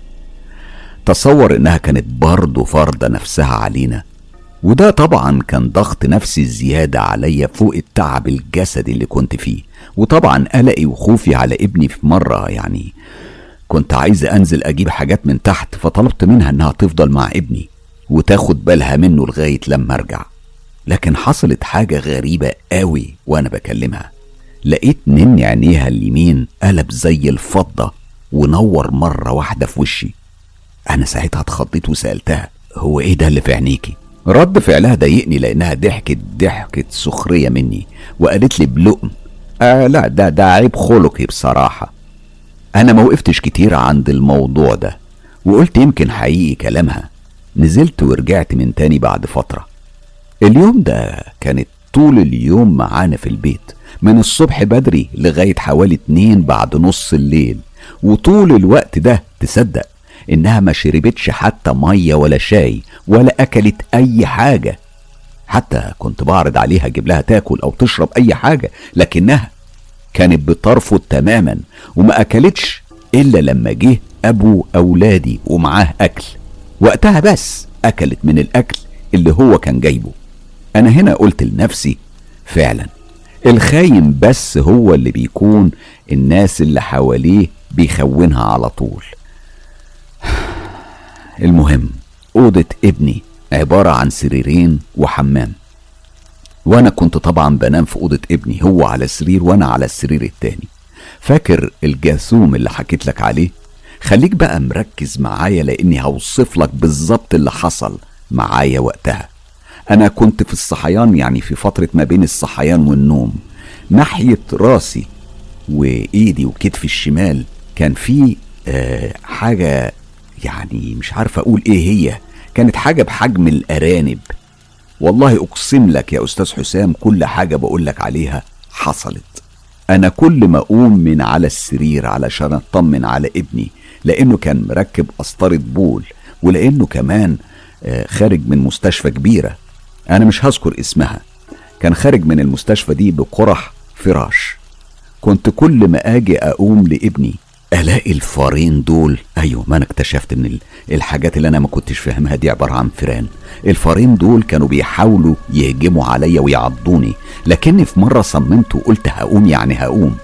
تصور إنها كانت برضه فارضة نفسها علينا. وده طبعا كان ضغط نفسي زيادة عليا فوق التعب الجسدي اللي كنت فيه. وطبعا قلقي وخوفي على ابني في مرة يعني كنت عايز أنزل أجيب حاجات من تحت فطلبت منها إنها تفضل مع ابني وتاخد بالها منه لغاية لما أرجع. لكن حصلت حاجة غريبة قوي وأنا بكلمها. لقيت نن عينيها اليمين قلب زي الفضة ونور مرة واحدة في وشي. أنا ساعتها اتخضيت وسألتها هو إيه ده اللي في عينيكي؟ رد فعلها ضايقني لأنها ضحكت ضحكة سخرية مني وقالت لي بلقم آه لا ده ده عيب خلقي بصراحة. أنا ما وقفتش كتير عند الموضوع ده وقلت يمكن حقيقي كلامها. نزلت ورجعت من تاني بعد فترة. اليوم ده كانت طول اليوم معانا في البيت من الصبح بدري لغاية حوالي اتنين بعد نص الليل وطول الوقت ده تصدق إنها ما شربتش حتى مية ولا شاي ولا أكلت أي حاجة. حتى كنت بعرض عليها أجيب لها تاكل أو تشرب أي حاجة لكنها كانت بترفض تماما وما أكلتش إلا لما جه أبو أولادي ومعاه أكل. وقتها بس أكلت من الأكل اللي هو كان جايبه. أنا هنا قلت لنفسي فعلا الخاين بس هو اللي بيكون الناس اللي حواليه بيخونها على طول. المهم أوضة ابني عبارة عن سريرين وحمام. وأنا كنت طبعا بنام في أوضة ابني هو على السرير وأنا على السرير التاني. فاكر الجاثوم اللي حكيت لك عليه؟ خليك بقى مركز معايا لأني هوصف لك بالظبط اللي حصل معايا وقتها. أنا كنت في الصحيان يعني في فترة ما بين الصحيان والنوم. ناحية راسي وإيدي وكتفي الشمال كان في آه حاجة يعني مش عارف أقول إيه هي. كانت حاجة بحجم الأرانب. والله أقسم لك يا أستاذ حسام كل حاجة بقول لك عليها حصلت. أنا كل ما أقوم من على السرير علشان أطمن على ابني لأنه كان مركب قسطرة بول ولأنه كمان آه، خارج من مستشفى كبيرة. أنا مش هذكر اسمها. كان خارج من المستشفى دي بقرح فراش. كنت كل ما آجي أقوم لابني. ألاقي الفارين دول؟ أيوه ما أنا اكتشفت من الحاجات اللي أنا ما كنتش فاهمها دي عبارة عن فيران. الفارين دول كانوا بيحاولوا يهجموا عليا ويعضوني. لكني في مرة صممت وقلت هقوم يعني هقوم.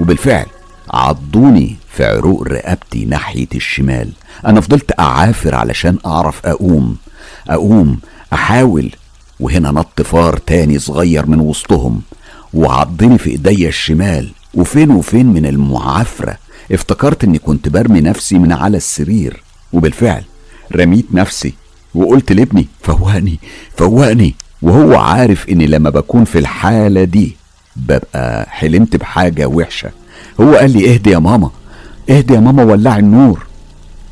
وبالفعل عضوني في عروق رقبتي ناحية الشمال. أنا فضلت أعافر علشان أعرف أقوم. أقوم أحاول وهنا نط فار تاني صغير من وسطهم وعضني في ايديا الشمال. وفين وفين من المعافرة؟ افتكرت اني كنت برمي نفسي من على السرير. وبالفعل رميت نفسي وقلت لابني فوقني فوقني وهو عارف اني لما بكون في الحالة دي ببقى حلمت بحاجة وحشة. هو قال لي اهدي يا ماما اهدي يا ماما ولع النور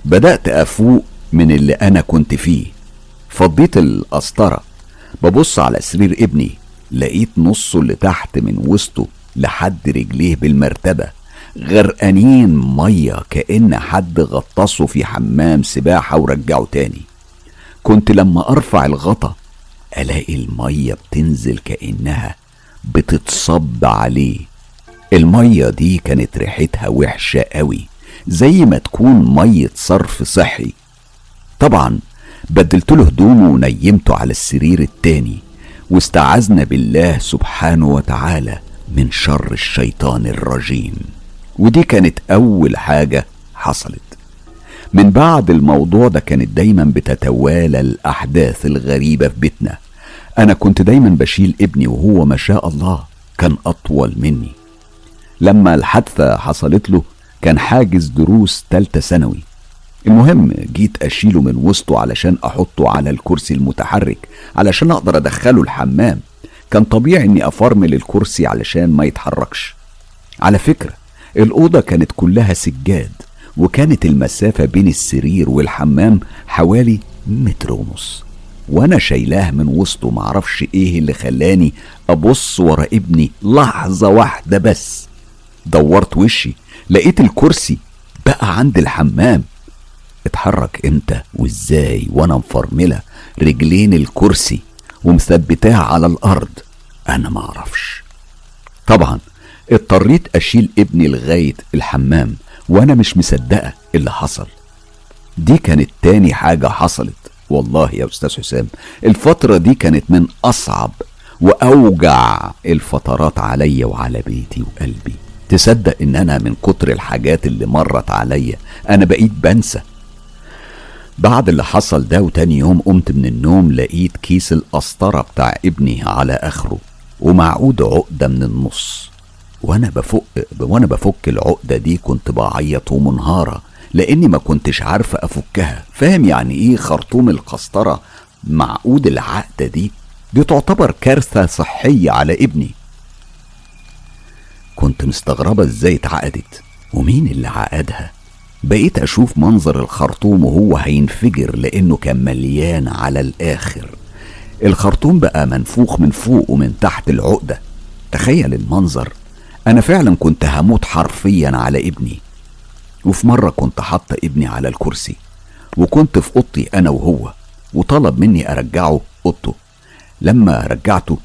بدأت أفوق من اللي أنا كنت فيه. فضيت القسطرة ببص على سرير ابني لقيت نصه اللي تحت من وسطه لحد رجليه بالمرتبة غرقانين مية كأن حد غطسه في حمام سباحة ورجعه تاني. كنت لما أرفع الغطا ألاقي المية بتنزل كأنها بتتصب عليه. المية دي كانت ريحتها وحشة قوي زي ما تكون مية صرف صحي. طبعا بدلت له هدومه ونيمته على السرير التاني واستعذنا بالله سبحانه وتعالى من شر الشيطان الرجيم. ودي كانت أول حاجة حصلت. من بعد الموضوع ده كانت دايما بتتوالى الأحداث الغريبة في بيتنا. أنا كنت دايما بشيل ابني وهو ما شاء الله كان أطول مني. لما الحادثة حصلت له كان حاجز دروس تالتة ثانوي. المهم جيت أشيله من وسطه علشان أحطه على الكرسي المتحرك علشان أقدر أدخله الحمام. كان طبيعي إني أفرمل الكرسي علشان ما يتحركش. على فكرة الأوضة كانت كلها سجاد وكانت المسافة بين السرير والحمام حوالي متر ونص. وأنا شايلاه من وسطه معرفش إيه اللي خلاني أبص ورا ابني لحظة واحدة بس. دورت وشي لقيت الكرسي بقى عند الحمام. اتحرك إمتى وازاي وأنا مفرملة رجلين الكرسي ومثبتاه على الأرض؟ أنا ما أعرفش. طبعا اضطريت اشيل ابني لغاية الحمام وأنا مش مصدقة اللي حصل. دي كانت تاني حاجة حصلت. والله يا أستاذ حسام الفترة دي كانت من أصعب وأوجع الفترات عليا وعلى بيتي وقلبي. تصدق إن أنا من كتر الحاجات اللي مرت عليا أنا بقيت بنسى بعد اللي حصل ده وتاني يوم قمت من النوم لقيت كيس القسطرة بتاع ابني على آخره ومعقود عقدة من النص. وأنا بفك وأنا بفك العقدة دي كنت بعيط ومنهارة لأني ما كنتش عارفة أفكها. فاهم يعني إيه خرطوم القسطرة؟ معقود العقدة دي؟ دي تعتبر كارثة صحية على ابني. كنت مستغربة إزاي اتعقدت. ومين اللي عقدها؟ بقيت أشوف منظر الخرطوم وهو هينفجر لأنه كان مليان على الآخر. الخرطوم بقى منفوخ من فوق ومن تحت العقدة. تخيل المنظر. أنا فعلا كنت هموت حرفيا على ابني. وفي مرة كنت حاطة ابني على الكرسي. وكنت في أوضتي أنا وهو. وطلب مني أرجعه أوضته. لما رجعته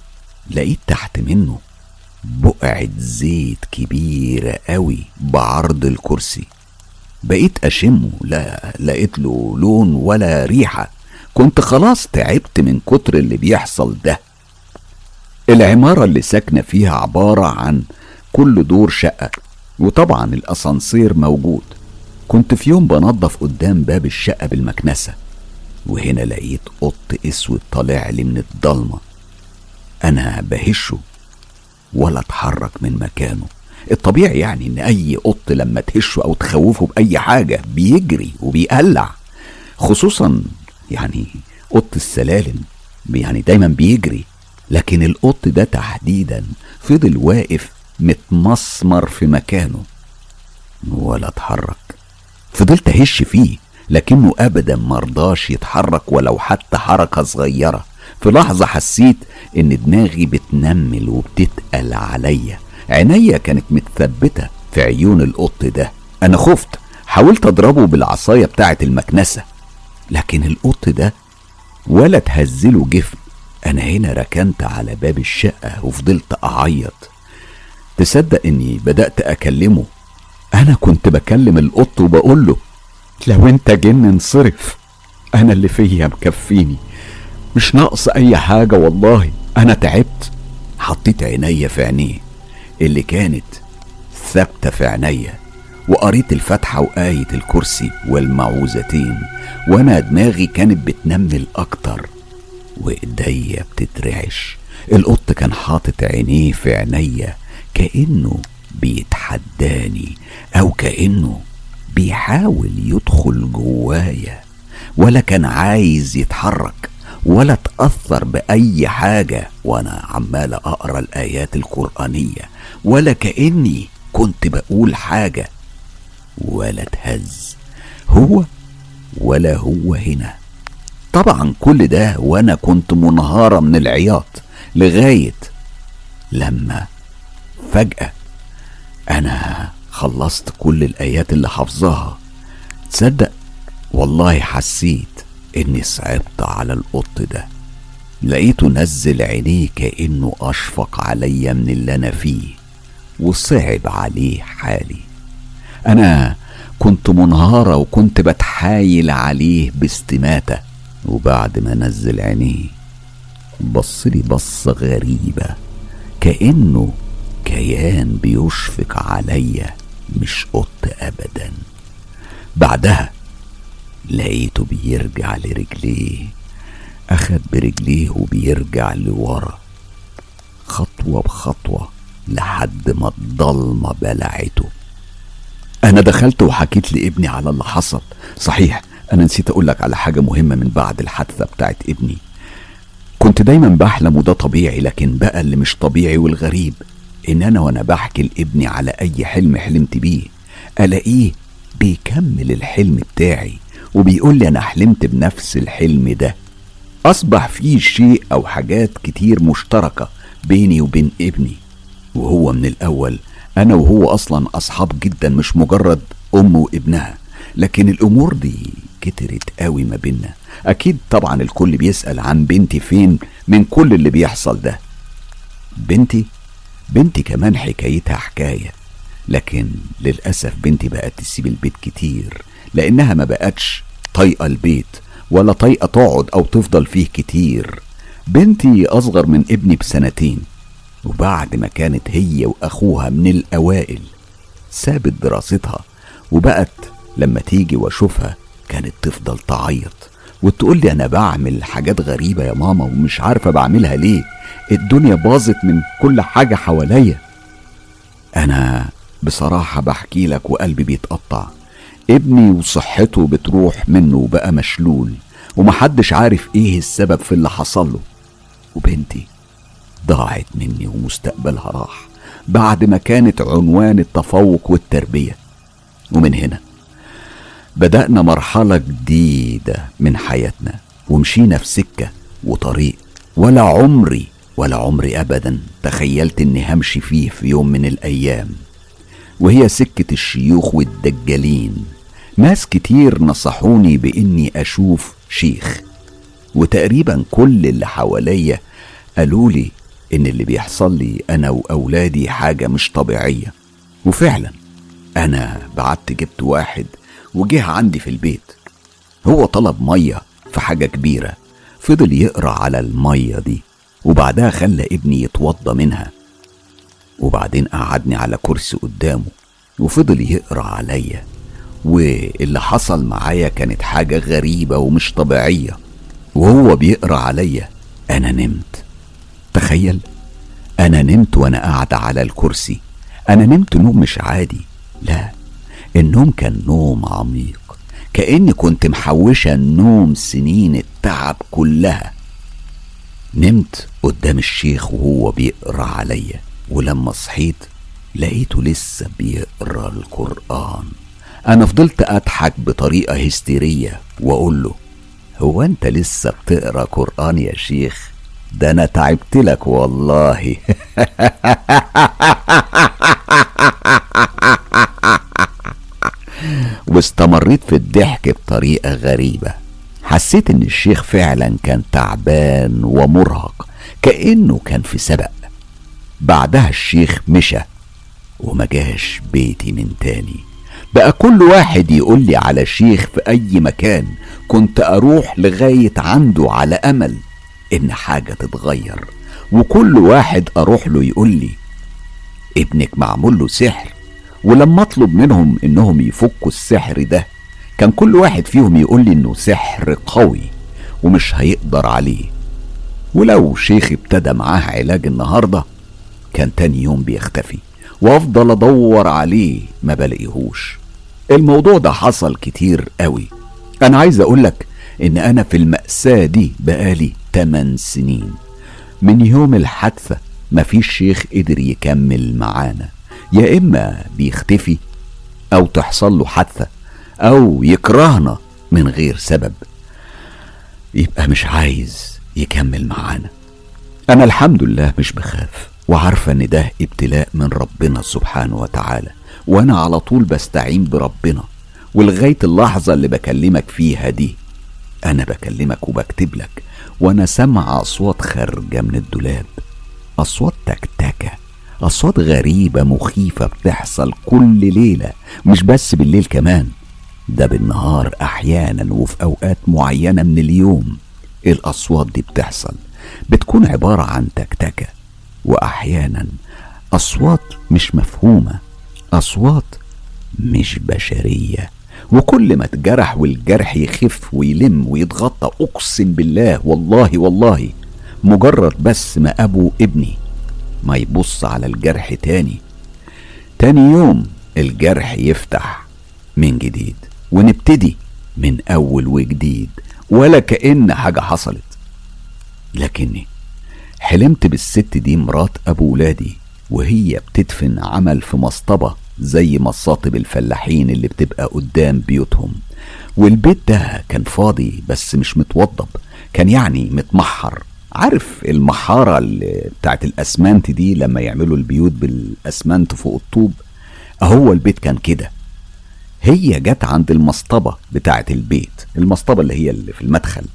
لقيت تحت منه بقعة زيت كبيرة قوي بعرض الكرسي. بقيت أشمه لا لقيت له لون ولا ريحة. كنت خلاص تعبت من كتر اللي بيحصل ده. العمارة اللي ساكنة فيها عبارة عن كل دور شقة وطبعا الأسانسير موجود. كنت في يوم بنظف قدام باب الشقة بالمكنسة وهنا لقيت قط أسود طالع لي من الضلمة. أنا بهشه ولا أتحرك من مكانه. الطبيعي يعني إن أي قط لما تهشه أو تخوفه بأي حاجة بيجري وبيقلع. خصوصا يعني قط السلالم يعني دايما بيجري لكن القط ده تحديدا فضل واقف متمسمر في مكانه ولا اتحرك. فضلت أهش فيه لكنه ابدا مرضاش يتحرك ولو حتى حركة صغيرة. في لحظة حسيت إن دماغي بتنمل وبتتقل عليا. عينيا كانت متثبتة في عيون القط ده. أنا خفت حاولت أضربه بالعصاية بتاعة المكنسة. لكن القط ده ولا تهزله جفن. أنا هنا ركنت على باب الشقة وفضلت أعيط. تصدق إني بدأت أكلمه؟ أنا كنت بكلم القط وبقول له لو أنت جن انصرف أنا اللي فيا مكفيني. مش ناقص أي حاجة والله أنا تعبت. حطيت عينيا في عينيه. اللي كانت ثابتة في عينيا وقريت الفاتحه وآية الكرسي والمعوذتين وأنا دماغي كانت بتنمل أكتر وإيديا بتترعش. القط كان حاطط عينيه في عينيا كأنه بيتحداني أو كأنه بيحاول يدخل جوايا ولا كان عايز يتحرك ولا اتأثر بأي حاجة. وأنا عمال أقرأ الآيات القرآنية ولا كأني كنت بقول حاجة ولا اتهز هو ولا هو هنا. طبعا كل ده وأنا كنت منهارة من العياط لغاية لما فجأة أنا خلصت كل الآيات اللي حافظاها. تصدق؟ والله حسيت إني صعبت على القط ده. لقيته نزل عينيه كأنه أشفق عليا من اللي أنا فيه. وصعب عليه حالي. أنا كنت منهارة وكنت بتحايل عليه باستماتة وبعد ما نزل عينيه بصلي بصة غريبة كأنه كيان بيشفق عليا مش قط أبدا. بعدها لقيته بيرجع لرجليه أخد برجليه وبيرجع لورا. خطوة بخطوة لحد ما الضلمة بلعته. أنا دخلت وحكيت لابني على اللي حصل. صحيح أنا نسيت أقولك على حاجة مهمة من بعد الحادثة بتاعت ابني. كنت دايما بحلم وده طبيعي لكن بقى اللي مش طبيعي والغريب إن أنا وأنا بحكي لابني على أي حلم حلمت بيه ألاقيه بيكمل الحلم بتاعي وبيقول لي أنا حلمت بنفس الحلم ده. أصبح فيه شيء أو حاجات كتير مشتركة بيني وبين ابني. وهو من الأول. أنا وهو أصلا أصحاب جدا مش مجرد أم وابنها. لكن الأمور دي كترت قوي ما بينا أكيد طبعا الكل بيسأل عن بنتي فين من كل اللي بيحصل ده. بنتي؟ بنتي كمان حكايتها حكاية. لكن للأسف بنتي بقت تسيب البيت كتير لأنها ما بقتش طايقة البيت ولا طايقة تقعد أو تفضل فيه كتير. بنتي أصغر من ابني بسنتين. وبعد ما كانت هي وأخوها من الأوائل سابت دراستها وبقت لما تيجي وأشوفها كانت تفضل تعيط وتقول لي أنا بعمل حاجات غريبة يا ماما ومش عارفة بعملها ليه الدنيا باظت من كل حاجة حواليا. أنا بصراحة بحكي لك وقلبي بيتقطع. ابني وصحته بتروح منه وبقى مشلول ومحدش عارف إيه السبب في اللي حصل له. وبنتي ضاعت مني ومستقبلها راح بعد ما كانت عنوان التفوق والتربية. ومن هنا بدأنا مرحلة جديدة من حياتنا ومشينا في سكة وطريق ولا عمري ولا عمري أبدا تخيلت إني همشي فيه في يوم من الأيام. وهي سكة الشيوخ والدجالين. ناس كتير نصحوني بإني أشوف شيخ. وتقريبا كل اللي حواليا قالوا لي إن اللي بيحصل لي أنا وأولادي حاجة مش طبيعية. وفعلا أنا بعت جبت واحد وجه عندي في البيت. هو طلب مية في حاجة كبيرة فضل يقرأ على المية دي وبعدها خلى ابني يتوضى منها. وبعدين قعدني على كرسي قدامه وفضل يقرأ عليا. واللي حصل معايا كانت حاجة غريبة ومش طبيعية. وهو بيقرأ عليا أنا نمت. تخيل أنا نمت وأنا قاعدة على الكرسي. أنا نمت نوم مش عادي. لا النوم كان نوم عميق. كأني كنت محوشة النوم سنين التعب كلها. نمت قدام الشيخ وهو بيقرأ عليا. ولما صحيت لقيته لسه بيقرأ القرآن. أنا فضلت أضحك بطريقة هستيرية وأقول له هو أنت لسه بتقرأ قرآن يا شيخ؟ ده أنا تعبت لك والله. <laughs> واستمريت في الضحك بطريقة غريبة. حسيت إن الشيخ فعلا كان تعبان ومرهق كأنه كان في سبق. بعدها الشيخ مشى وما جاش بيتي من تاني. بقى كل واحد يقول لي على شيخ في أي مكان كنت أروح لغاية عنده على أمل. إن حاجة تتغير. وكل واحد أروح له يقول لي ابنك معمول له سحر. ولما أطلب منهم إنهم يفكوا السحر ده كان كل واحد فيهم يقول لي إنه سحر قوي ومش هيقدر عليه. ولو شيخ ابتدى معاه علاج النهارده كان تاني يوم بيختفي وأفضل أدور عليه ما بلاقيهوش. الموضوع ده حصل كتير قوي. أنا عايز اقولك إن أنا في المأساة دي بقالي 8 سنين. من يوم الحادثة مفيش شيخ قدر يكمل معانا. يا إما بيختفي أو تحصل له حادثة أو يكرهنا من غير سبب. يبقى مش عايز يكمل معانا. أنا الحمد لله مش بخاف وعارفة إن ده ابتلاء من ربنا سبحانه وتعالى. وأنا على طول بستعين بربنا. ولغاية اللحظة اللي بكلمك فيها دي أنا بكلمك وبكتب لك وأنا سامع أصوات خارجه من الدولاب. أصوات تكتكة أصوات غريبة مخيفة بتحصل كل ليلة مش بس بالليل كمان. ده بالنهار أحيانا وفي أوقات معينة من اليوم. الأصوات دي بتحصل بتكون عبارة عن تكتكة وأحيانا أصوات مش مفهومة أصوات مش بشرية. وكل ما اتجرح والجرح يخف ويلم ويتغطى أقسم بالله والله والله مجرد بس ما أبو ابني ما يبص على الجرح تاني. تاني يوم الجرح يفتح من جديد ونبتدي من أول وجديد ولا كأن حاجة حصلت. لكني حلمت بالست دي مرات أبو ولادي وهي بتدفن عمل في مصطبة زي مصاطب الفلاحين اللي بتبقى قدام بيوتهم. والبيت ده كان فاضي بس مش متوضب كان يعني متمحر. عارف المحارة اللي بتاعت الأسمنت دي لما يعملوا البيوت بالأسمنت فوق الطوب؟ أهو البيت كان كده. هي جت عند المصطبة بتاعة البيت المصطبة اللي هي اللي في المدخل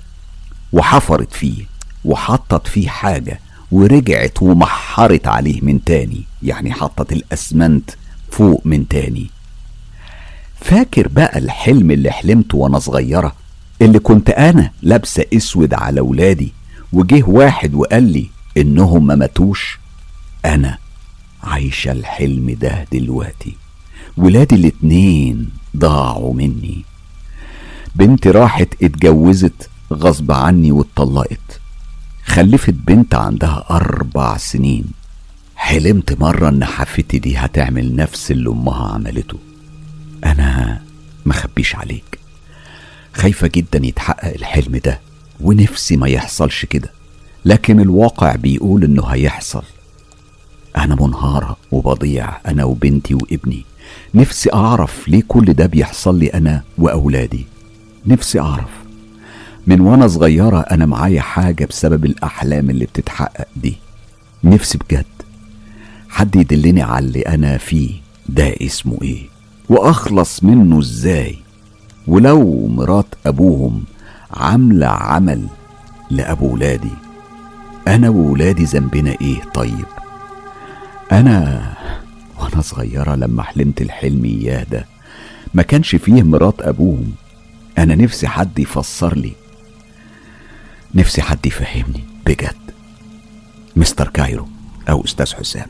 وحفرت فيه وحطت فيه حاجة ورجعت ومحرت عليه من تاني يعني حطت الأسمنت فوق من تاني. فاكر بقى الحلم اللي حلمته وأنا صغيرة؟ اللي كنت أنا لابسة أسود على ولادي وجه واحد وقال لي إنهم ما ماتوش. أنا عايشة الحلم ده دلوقتي. ولادي الاتنين ضاعوا مني. بنتي راحت اتجوزت غصب عني واتطلقت. خلفت بنت عندها أربع سنين. حلمت مرة إن حفتي دي هتعمل نفس اللي أمها عملته. أنا مخبيش عليك. خايفة جدا يتحقق الحلم ده ونفسي ما يحصلش كده. لكن الواقع بيقول إنه هيحصل. أنا منهارة وبضيع أنا وبنتي وابني. نفسي أعرف ليه كل ده بيحصل لي أنا وأولادي. نفسي أعرف. من وأنا صغيرة أنا معايا حاجة بسبب الأحلام اللي بتتحقق دي. نفسي بجد حد يدلني على اللي أنا فيه ده اسمه إيه؟ وأخلص منه إزاي؟ ولو مرات أبوهم عاملة عمل لأبو ولادي أنا وولادي ذنبنا إيه طيب؟ أنا وأنا صغيرة لما حلمت الحلم إياه ده ما كانش فيه مرات أبوهم أنا نفسي حد يفسر لي نفسي حد يفهمني بجد. مستر كايرو أو أستاذ حسام.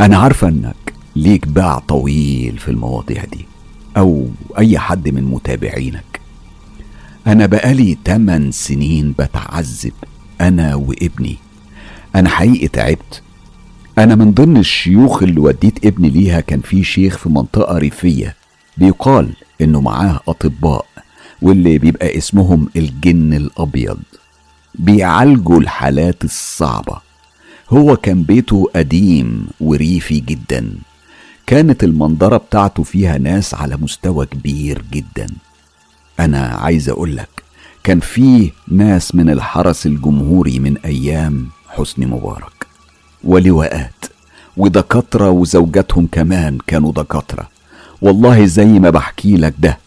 أنا عارفة إنك ليك باع طويل في المواضيع دي أو أي حد من متابعينك. أنا بقالي تمن سنين بتعذب أنا وابني. أنا حقيقي تعبت. أنا من ضمن الشيوخ اللي وديت ابني ليها كان في شيخ في منطقة ريفية بيقال إنه معاه أطباء واللي بيبقى اسمهم الجن الأبيض. بيعالجوا الحالات الصعبة. هو كان بيته قديم وريفي جدا. كانت المنظرة بتاعته فيها ناس على مستوى كبير جدا. أنا عايز أقولك كان فيه ناس من الحرس الجمهوري من أيام حسني مبارك. ولواءات ودكاترة وزوجاتهم كمان كانوا دكاترة. والله زي ما بحكي لك ده.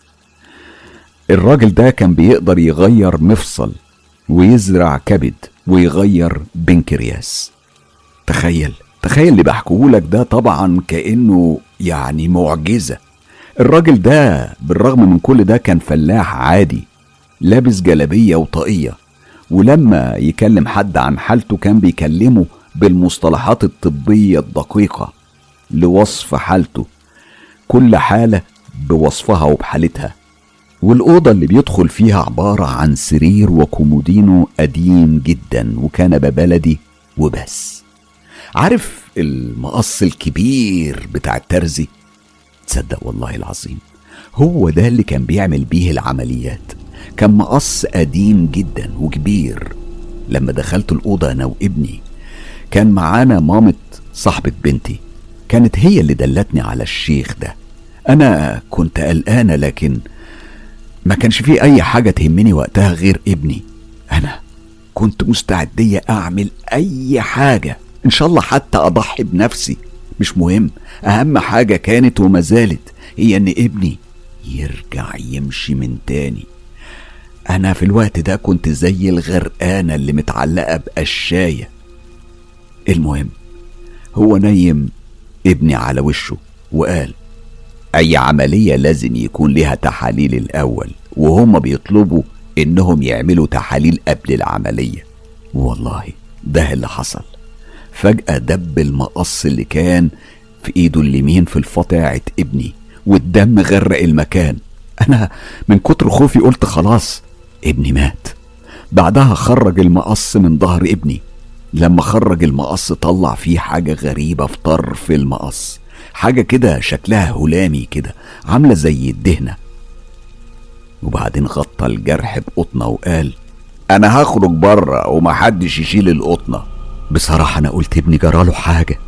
الراجل ده كان بيقدر يغير مفصل ويزرع كبد ويغير بنكرياس تخيل تخيل اللي بحكيهولك ده طبعا كأنه يعني معجزة. الراجل ده بالرغم من كل ده كان فلاح عادي لابس جلابية وطاقية ولما يكلم حد عن حالته كان بيكلمه بالمصطلحات الطبية الدقيقة لوصف حالته كل حالة بوصفها وبحالتها. والأوضة اللي بيدخل فيها عبارة عن سرير وكومودينو قديم جدا وكنبة بلدي وبس. عارف المقص الكبير بتاع الترزي؟ تصدق والله العظيم هو ده اللي كان بيعمل بيه العمليات. كان مقص قديم جدا وكبير. لما دخلت الأوضة أنا وابني كان معانا مامة صاحبة بنتي. كانت هي اللي دلتني على الشيخ ده. أنا كنت قلقانة لكن ما كانش فيه أي حاجة تهمني وقتها غير ابني. أنا كنت مستعدية أعمل أي حاجة. إن شاء الله حتى أضحي بنفسي. مش مهم. أهم حاجة كانت وما زالت هي إن ابني يرجع يمشي من تاني. أنا في الوقت ده كنت زي الغرقانة اللي متعلقة بقشاية. المهم هو نايم ابني على وشه وقال أي عملية لازم يكون لها تحاليل الأول وهم بيطلبوا إنهم يعملوا تحاليل قبل العملية. والله ده اللي حصل. فجأة دب المقص اللي كان في إيده اليمين في الفطاعة ابني والدم غرق المكان. أنا من كتر خوفي قلت خلاص ابني مات. بعدها خرج المقص من ظهر ابني. لما خرج المقص طلع فيه حاجة غريبة في طرف المقص. حاجة كده شكلها هلامي كده عاملة زي الدهنة. وبعدين غطى الجرح بقطنة وقال أنا هخرج بره ومحدش يشيل القطنة. بصراحة أنا قلت ابني جراله حاجة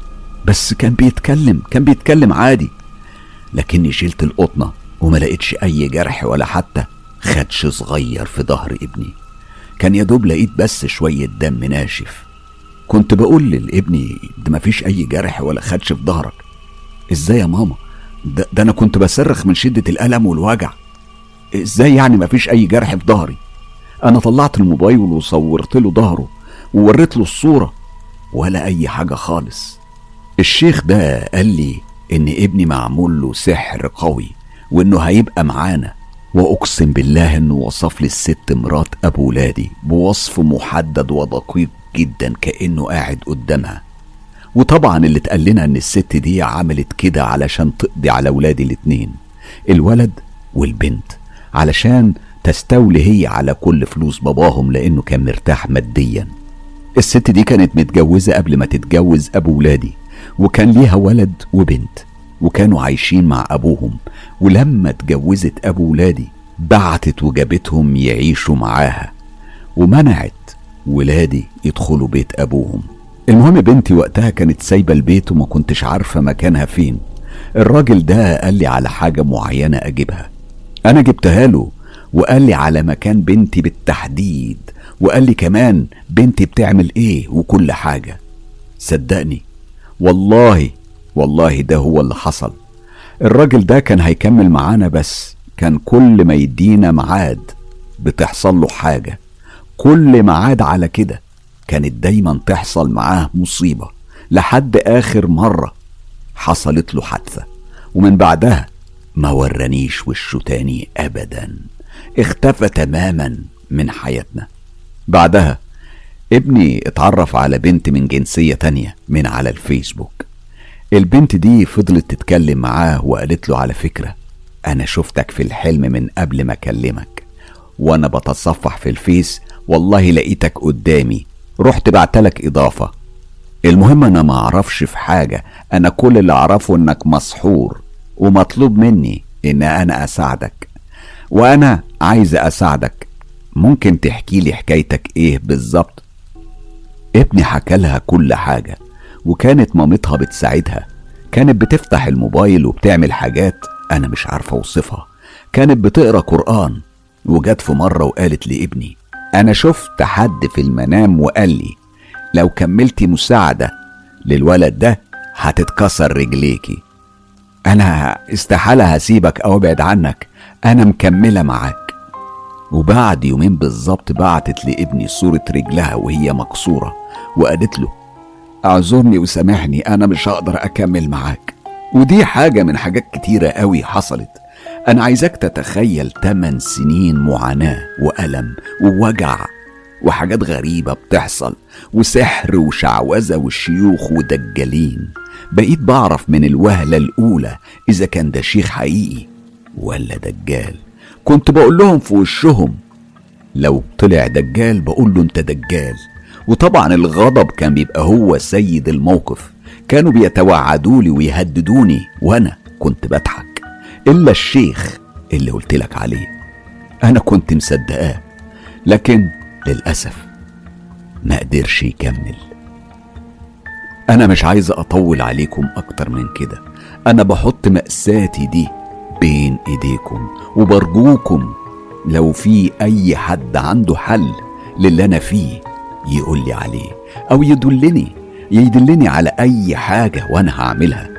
بس كان بيتكلم كان بيتكلم عادي لكني شلت القطنة وما لقيتش أي جرح ولا حتى خدش صغير في ظهر ابني. كان يا دوب لقيت بس شوية دم ناشف. كنت بقول لابني ده مفيش أي جرح ولا خدش في ظهرك. إزاي يا ماما؟ ده, ده أنا كنت بصرخ من شدة الألم والوجع. إزاي يعني مفيش أي جرح في ظهري؟ أنا طلعت الموبايل وصورت له ظهره ووريت له الصورة ولا أي حاجة خالص. الشيخ ده قال لي إن ابني معمول له سحر قوي وإنه هيبقى معانا. وأقسم بالله إنه وصف لي الست مرات أبو ولادي بوصف محدد ودقيق جدا كأنه قاعد قدامها. وطبعا اللي اتقال لنا إن الست دي عملت كده علشان تقضي على ولادي الاتنين. الولد والبنت. علشان تستولي هي على كل فلوس باباهم لأنه كان مرتاح ماديا. الست دي كانت متجوزة قبل ما تتجوز أبو ولادي وكان ليها ولد وبنت وكانوا عايشين مع أبوهم ولما اتجوزت أبو ولادي بعتت وجابتهم يعيشوا معاها ومنعت ولادي يدخلوا بيت أبوهم. المهم بنتي وقتها كانت سايبة البيت وما كنتش عارفة مكانها فين. الراجل ده قال لي على حاجة معينة أجيبها. أنا جبتها له وقال لي على مكان بنتي بالتحديد. وقال لي كمان بنتي بتعمل إيه وكل حاجة. صدقني. والله والله ده هو اللي حصل. الراجل ده كان هيكمل معانا بس كان كل ما يدينا ميعاد بتحصل له حاجة. كل ميعاد على كده كانت دايما تحصل معاه مصيبة. لحد آخر مرة حصلت له حادثة. ومن بعدها ما ورانيش وشه تاني ابدا. اختفى تماما من حياتنا. بعدها ابني اتعرف على بنت من جنسية تانية من على الفيسبوك. البنت دي فضلت تتكلم معاه وقالت له على فكرة أنا شفتك في الحلم من قبل ما أكلمك وأنا بتصفح في الفيس والله لقيتك قدامي رحت بعتلك إضافة. المهم أنا ما أعرفش في حاجة أنا كل اللي أعرفه إنك مسحور ومطلوب مني إن أنا أساعدك وأنا عايز أساعدك. ممكن تحكي لي حكايتك إيه بالظبط؟ ابني حكى لها كل حاجة وكانت مامتها بتساعدها. كانت بتفتح الموبايل وبتعمل حاجات أنا مش عارفة أوصفها. كانت بتقرأ قرآن وجت في مرة وقالت لابني أنا شفت حد في المنام وقال لي لو كملتي مساعدة للولد ده هتتكسر رجليكي. أنا استحالة هسيبك أو أبعد عنك أنا مكملة معاك. وبعد يومين بالظبط بعتت لابني صورة رجلها وهي مكسورة وقالت له أعذرني وسامحني أنا مش هقدر أكمل معاك. ودي حاجة من حاجات كتيرة قوي حصلت. أنا عايزك تتخيل 8 سنين معاناة وألم ووجع وحاجات غريبة بتحصل وسحر وشعوذة والشيوخ ودجالين. بقيت بعرف من الوهلة الأولى إذا كان ده شيخ حقيقي ولا دجال. كنت بقول لهم في وشهم لو طلع دجال بقول له انت دجال. وطبعا الغضب كان بيبقى هو سيد الموقف. كانوا بيتوعدوا لي ويهددوني وأنا كنت بضحك. إلا الشيخ اللي قلت لك عليه. أنا كنت مصدقاه لكن للأسف ما قدرش يكمل. أنا مش عايز أطول عليكم أكتر من كده. أنا بحط مأساتي دي بين ايديكم وبرجوكم. لو في اي حد عنده حل للي أنا فيه يقول لي عليه أو يدلني يدلني على اي حاجة وأنا هعملها.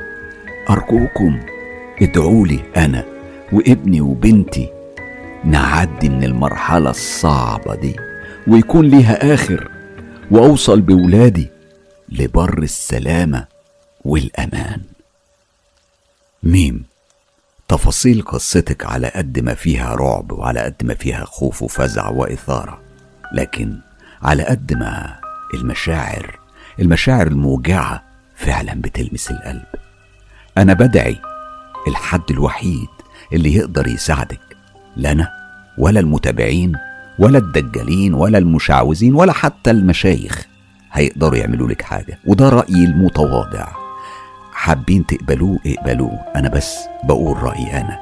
ارجوكم ادعوا لي أنا وابني وبنتي نعدي من المرحلة الصعبة دي ويكون ليها آخر وأوصل بولادي لبر السلامة والأمان. ميم. تفاصيل قصتك على قد ما فيها رعب وعلى قد ما فيها خوف وفزع وإثارة. لكن على قد ما المشاعر المشاعر الموجعة فعلا بتلمس القلب. أنا بدعي الحد الوحيد اللي يقدر يساعدك. لا أنا ولا المتابعين ولا الدجالين ولا المشعوذين ولا حتى المشايخ هيقدروا يعملوا لك حاجة. وده رأيي المتواضع. حابين تقبلوه اقبلوه أنا بس بقول رأيي أنا.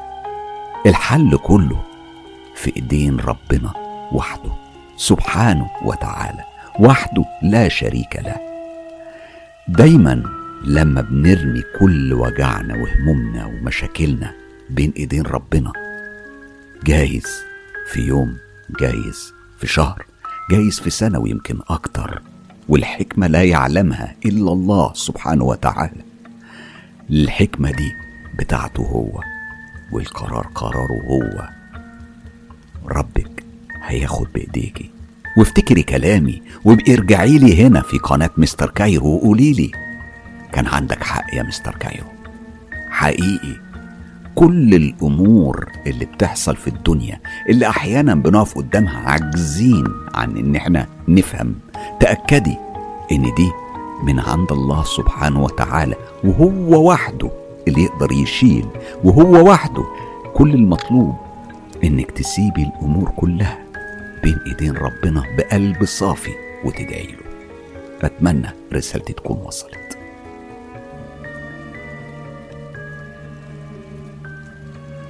الحل كله في إيدين ربنا وحده سبحانه وتعالى وحده لا شريك له. دايما لما بنرمي كل وجعنا وهمومنا ومشاكلنا بين إيدين ربنا جايز في يوم جايز في شهر جايز في سنة ويمكن أكتر والحكمة لا يعلمها إلا الله سبحانه وتعالى. الحكمة دي بتاعته هو والقرار قراره هو. ربك هياخد بإيديكي. وافتكري كلامي وابقي ارجعي لي هنا في قناة مستر كايرو وقولي لي كان عندك حق يا مستر كايرو. حقيقي كل الأمور اللي بتحصل في الدنيا اللي أحيانا بنقف قدامها عاجزين عن إن إحنا نفهم تأكدي إن دي من عند الله سبحانه وتعالى وهو وحده اللي يقدر يشيل وهو وحده كل المطلوب إنك تسيبي الأمور كلها بين إيدين ربنا بقلب صافي وتدعي له. أتمنى رسالتي تكون وصلت.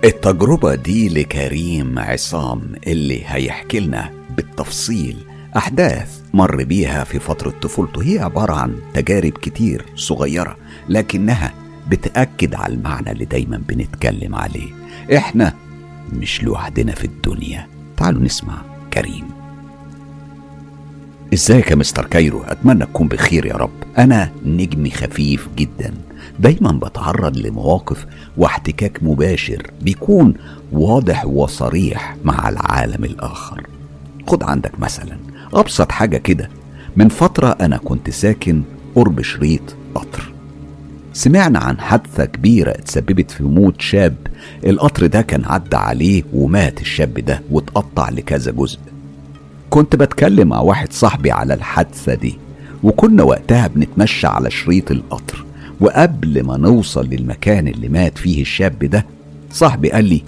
التجربة دي لكريم عصام اللي هيحكي لنا بالتفصيل أحداث مر بيها في فترة طفولته. هي عبارة عن تجارب كتير صغيرة لكنها بتأكد على المعنى اللي دايما بنتكلم عليه. إحنا مش لوحدنا في الدنيا. تعالوا نسمع كريم. إزيك يا مستر كايرو؟ أتمنى تكون بخير يا رب. أنا نجمي خفيف جدا. دايما بتعرض لمواقف واحتكاك مباشر بيكون واضح وصريح مع العالم الآخر. خد عندك مثلا. أبسط حاجة كده من فترة أنا كنت ساكن قرب شريط قطر. سمعنا عن حادثة كبيرة اتسببت في موت شاب القطر ده كان عدى عليه ومات الشاب ده واتقطع لكذا جزء. كنت بتكلم مع واحد صاحبي على الحادثة دي وكنا وقتها بنتمشى على شريط القطر وقبل ما نوصل للمكان اللي مات فيه الشاب ده صاحبي قال لي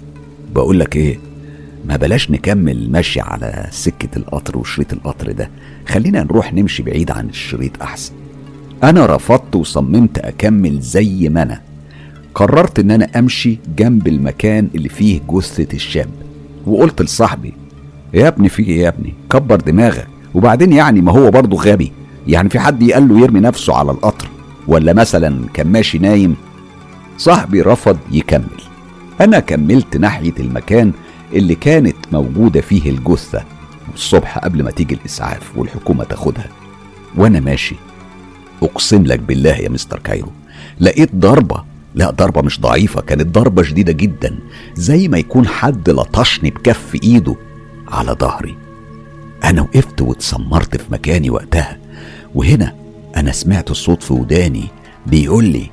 بقول لك إيه؟ ما بلاش نكمل مشي على سكة القطر وشريط القطر ده. خلينا نروح نمشي بعيد عن الشريط أحسن. أنا رفضت وصممت أكمل زي ما أنا. قررت إن أنا أمشي جنب المكان اللي فيه جثة الشاب. وقلت لصاحبي يا ابني في إيه يا ابني؟ كبر دماغك. وبعدين يعني ما هو برضه غبي. يعني في حد يقال له يرمي نفسه على القطر؟ ولا مثلا كان ماشي نايم؟ صاحبي رفض يكمل. أنا كملت ناحية المكان اللي كانت موجودة فيه الجثة الصبح قبل ما تيجي الإسعاف والحكومة تاخدها. وأنا ماشي. أقسم لك بالله يا مستر كايرو لقيت ضربة. لا ضربة مش ضعيفة كانت ضربة شديدة جدا زي ما يكون حد لطشني بكف إيده على ظهري. أنا وقفت واتسمرت في مكاني وقتها وهنا أنا سمعت الصوت في وداني بيقول لي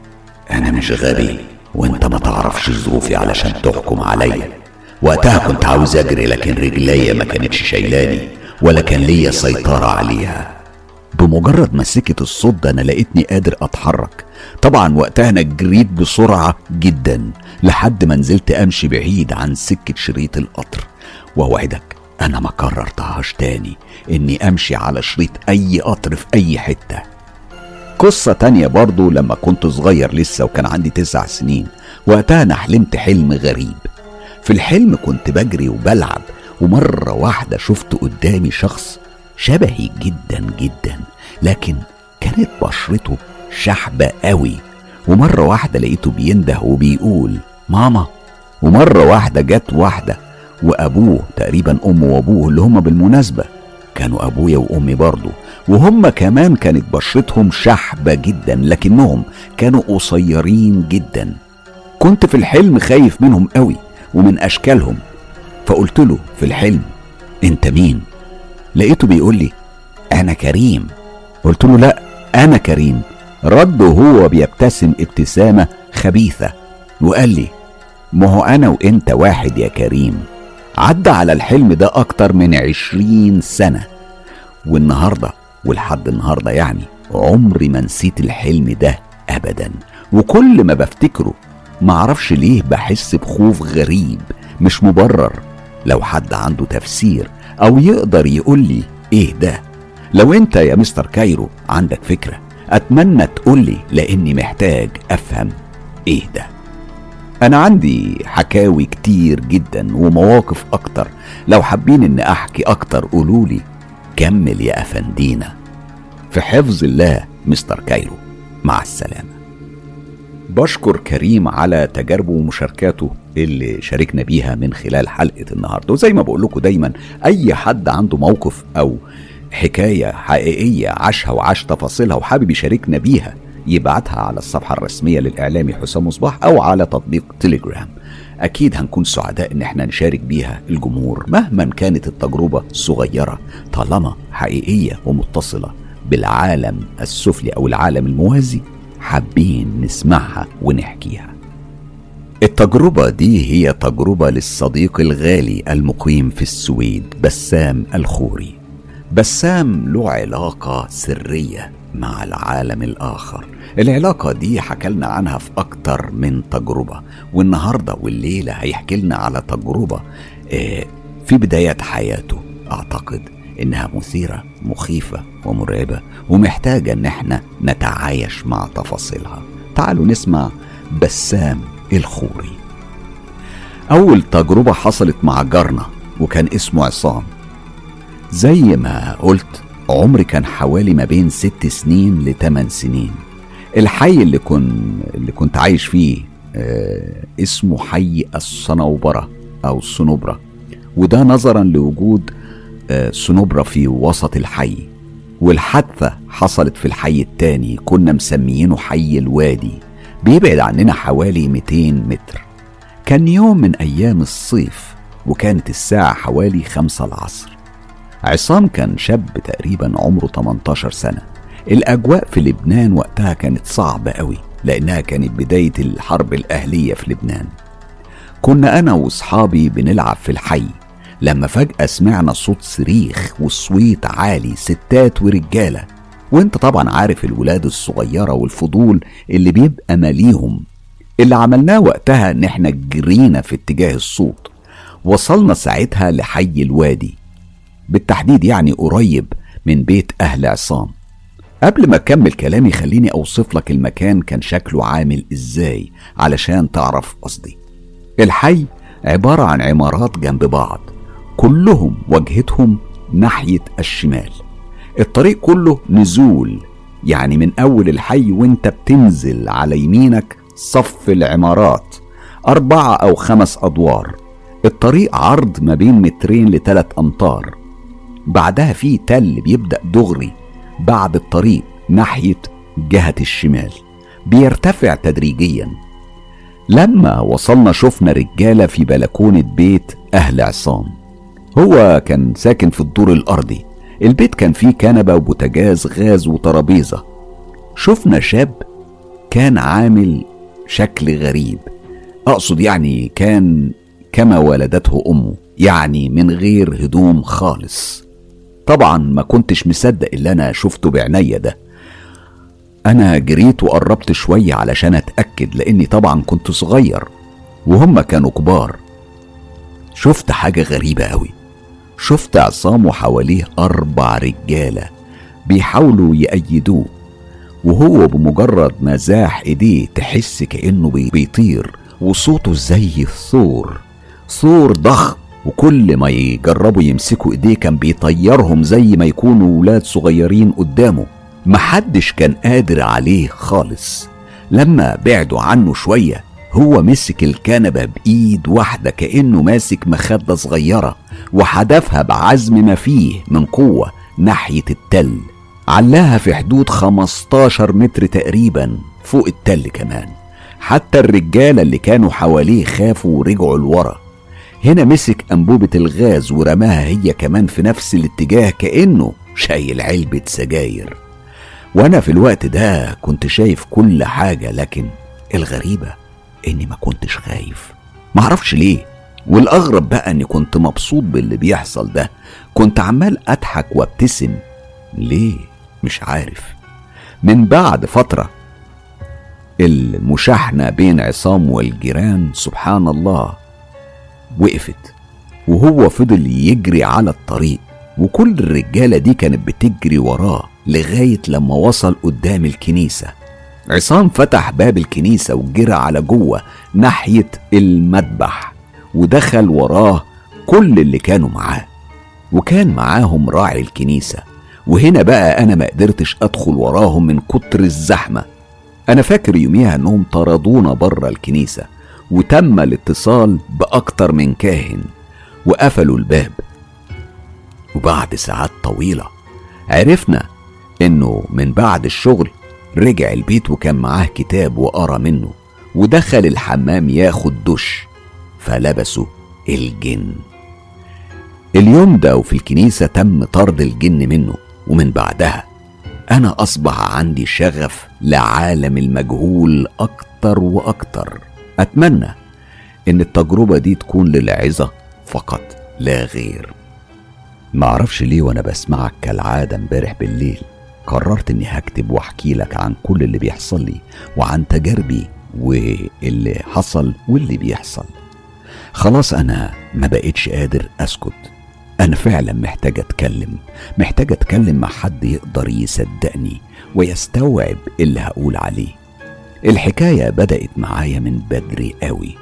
أنا مش غبي وأنت ما تعرفش ظروفي علشان تحكم عليا. وقتها كنت عاوز أجري لكن رجليا ما كانتش شايلاني ولا كان ليا سيطرة عليها. بمجرد ما سكت الصوت ده أنا لقيتني قادر أتحرك. طبعا وقتها أنا جريت بسرعة جدا لحد ما نزلت أمشي بعيد عن سكة شريط القطر. واوعدك أنا ما كررتهاش تاني إني أمشي على شريط أي قطر في أي حتة. قصة تانية برضو لما كنت صغير لسه وكان عندي تسع سنين. وقتها أنا حلمت حلم غريب. في الحلم كنت بجري وبلعب ومرة واحدة شفت قدامي شخص شبهي جدا جدا لكن كانت بشرته شحبة قوي. ومرة واحدة لقيته بينده وبيقول ماما. ومرة واحدة جت واحدة وأبوه تقريبا أمه وأبوه اللي هما بالمناسبة. كانوا أبويا وأمي برضه وهم كمان كانت بشرتهم شحبة جدا لكنهم كانوا قصيرين جدا. كنت في الحلم خايف منهم قوي. ومن أشكالهم. فقلت له في الحلم أنت مين؟ لقيته بيقول لي أنا كريم. قلت له لا أنا كريم. رد وهو بيبتسم ابتسامة خبيثة وقال لي ما هو أنا وإنت واحد يا كريم. عدى على الحلم ده أكتر من عشرين سنة. والنهاردة ولحد النهاردة يعني عمري ما نسيت الحلم ده أبدا. وكل ما بفتكره معرفش ليه بحس بخوف غريب مش مبرر. لو حد عنده تفسير أو يقدر يقول لي إيه ده. لو أنت يا مستر كايرو عندك فكرة أتمنى تقولي لأني محتاج أفهم إيه ده. أنا عندي حكاوي كتير جدا ومواقف أكتر. لو حابين إن أحكي أكتر قولولي كمل يا أفندينا. في حفظ الله مستر كايرو مع السلامة. بشكر كريم على تجاربه ومشاركاته اللي شاركنا بيها من خلال حلقة النهاردة. وزي ما بقول لكم دايما أي حد عنده موقف أو حكاية حقيقية عاشها وعاش تفاصيلها وحابب يشاركنا بيها يبعتها على الصفحة الرسمية للإعلامي حسام مصباح أو على تطبيق تليجرام. أكيد هنكون سعداء إن إحنا نشارك بيها الجمهور مهما كانت التجربة صغيرة طالما حقيقية ومتصلة بالعالم السفلي أو العالم الموازي. حابين نسمعها ونحكيها. التجربة دي هي تجربة للصديق الغالي المقيم في السويد بسام الخوري. بسام له علاقة سرية مع العالم الآخر. العلاقة دي حكلنا عنها في أكتر من تجربة. والنهاردة والليلة هيحكي لنا على تجربة آه، في بداية حياته أعتقد. إنها مثيرة مخيفة ومرعبة ومحتاجة إن إحنا نتعايش مع تفاصيلها. تعالوا نسمع بسام الخوري. أول تجربة حصلت مع جارنا وكان اسمه عصام. زي ما قلت عمري كان حوالي ما بين ست سنين لتمن سنين. الحي اللي كن اللي كنت عايش فيه آه اسمه حي الصنوبرة أو الصنوبرة وده نظرا لوجود آه صنوبرة في وسط الحي والحادثة حصلت في الحي التاني كنا مسميينه حي الوادي بيبعد عننا حوالي 200 متر. كان يوم من أيام الصيف وكانت الساعة حوالي خمسة العصر. عصام كان شاب تقريبا عمره 18 سنة. الأجواء في لبنان وقتها كانت صعبة قوي لأنها كانت بداية الحرب الأهلية في لبنان. كنا أنا وأصحابي بنلعب في الحي لما فجأة سمعنا صوت صريخ والصويت عالي ستات ورجالة. وانت طبعا عارف الولاد الصغيرة والفضول اللي بيبقى ماليهم. اللي عملناه وقتها إن إحنا جرينا في اتجاه الصوت. وصلنا ساعتها لحي الوادي. بالتحديد يعني قريب من بيت أهل عصام. قبل ما أكمل كلامي خليني أوصف لك المكان كان شكله عامل إزاي علشان تعرف قصدي. الحي عبارة عن عمارات جنب بعض. كلهم وجهتهم ناحية الشمال. الطريق كله نزول يعني من أول الحي وأنت بتنزل على يمينك صف العمارات أربعة أو خمس أدوار. الطريق عرض ما بين مترين لتلات أمتار. بعدها في تل بيبدأ دغري بعد الطريق ناحية جهة الشمال بيرتفع تدريجيا. لما وصلنا شفنا رجالة في بلكونة بيت أهل عصام. هو كان ساكن في الدور الأرضي. البيت كان فيه كنبة وبوتاجاز غاز وترابيزة. شفنا شاب كان عامل شكل غريب. أقصد يعني كان كما ولدته أمه يعني من غير هدوم خالص. طبعا ما كنتش مصدق اللي أنا شفته بعينيا ده. أنا جريت وقربت شوية علشان أتأكد لأني طبعا كنت صغير وهم كانوا كبار. شفت حاجة غريبة قوي شفت عصام وحواليه أربع رجالة بيحاولوا يأيدوه وهو بمجرد ما زاح إيديه تحس كأنه بيطير وصوته زي الثور ثور ضخم وكل ما يجربوا يمسكوا إيديه كان بيطيرهم زي ما يكونوا ولاد صغيرين قدامه. محدش كان قادر عليه خالص. لما بعدوا عنه شوية هو مسك الكنبة بإيد واحدة كأنه ماسك مخدة صغيرة وحدفها بعزم ما فيه من قوة ناحية التل. علاها في حدود 15 متر تقريبا فوق التل كمان. حتى الرجالة اللي كانوا حواليه خافوا ورجعوا لورا. هنا مسك أنبوبة الغاز ورماها هي كمان في نفس الاتجاه كأنه شايل علبة سجاير. وأنا في الوقت ده كنت شايف كل حاجة لكن الغريبة إني ما كنتش خايف. معرفش ليه. والأغرب بقى إني كنت مبسوط باللي بيحصل ده. كنت عمال أضحك وأبتسم. ليه؟ مش عارف. من بعد فترة المشاحنة بين عصام والجيران سبحان الله وقفت. وهو فضل يجري على الطريق. وكل الرجالة دي كانت بتجري وراه لغاية لما وصل قدام الكنيسة. عصام فتح باب الكنيسة وجرى على جوة ناحية المذبح ودخل وراه كل اللي كانوا معاه. وكان معاهم راعي الكنيسة. وهنا بقى أنا ما قدرتش أدخل وراهم من كتر الزحمة. أنا فاكر يوميها إنهم طردونا بره الكنيسة وتم الاتصال بأكتر من كاهن وقفلوا الباب. وبعد ساعات طويلة عرفنا إنه من بعد الشغل رجع البيت وكان معاه كتاب وقرأ منه ودخل الحمام ياخد دش فلبسه الجن. اليوم ده وفي الكنيسة تم طرد الجن منه ومن بعدها أنا أصبح عندي شغف لعالم المجهول أكتر وأكتر. أتمنى إن التجربة دي تكون للعظة فقط لا غير. معرفش ليه وأنا بسمعك كالعادة امبارح بالليل. قررت إني هكتب وأحكي لك عن كل اللي بيحصل لي وعن تجاربي واللي حصل واللي بيحصل. خلاص أنا ما بقتش قادر أسكت. أنا فعلا محتاج أتكلم محتاج أتكلم مع حد يقدر يصدقني ويستوعب اللي هقول عليه. الحكاية بدأت معايا من بدري قوي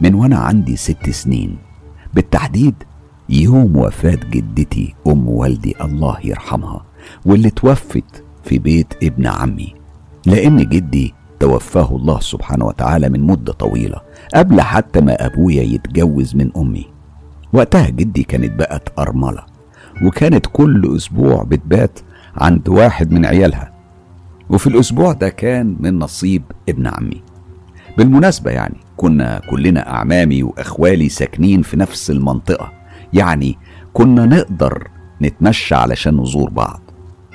من وأنا عندي ست سنين. بالتحديد يوم وفاة جدتي أم والدي الله يرحمها. واللي توفت في بيت ابن عمي لأن جدي توفاه الله سبحانه وتعالى من مدة طويلة قبل حتى ما أبويا يتجوز من أمي. وقتها جدي كانت بقت أرملة وكانت كل أسبوع بتبات عند واحد من عيالها. وفي الأسبوع ده كان من نصيب ابن عمي. بالمناسبة يعني كنا كلنا أعمامي وأخوالي ساكنين في نفس المنطقة. يعني كنا نقدر نتمشى علشان نزور بعض.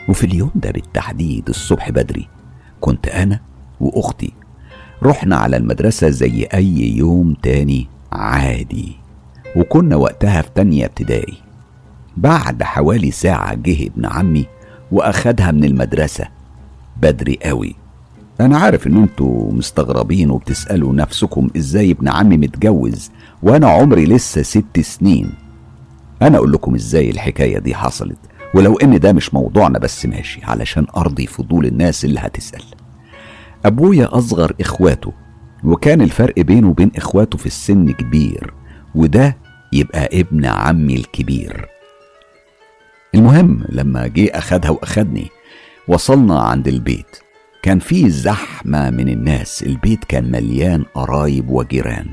وفي اليوم ده بالتحديد الصبح بدري كنت أنا وأختي رحنا على المدرسة زي أي يوم تاني عادي وكنا وقتها في تانية ابتدائي. بعد حوالي ساعة جه ابن عمي وأخدها من المدرسة بدري قوي أنا عارف إن أنتوا مستغربين وبتسألوا نفسكم إزاي ابن عمي متجوز وأنا عمري لسه ست سنين. أنا أقول لكم إزاي الحكاية دي حصلت. ولو إن ده مش موضوعنا بس ماشي علشان أرضي فضول الناس اللي هتسأل. أبويا أصغر إخواته وكان الفرق بينه وبين إخواته في السن كبير وده يبقى ابن عمي الكبير. المهم لما جه أخدها وأخدني وصلنا عند البيت. كان فيه زحمة من الناس البيت كان مليان قرايب وجيران.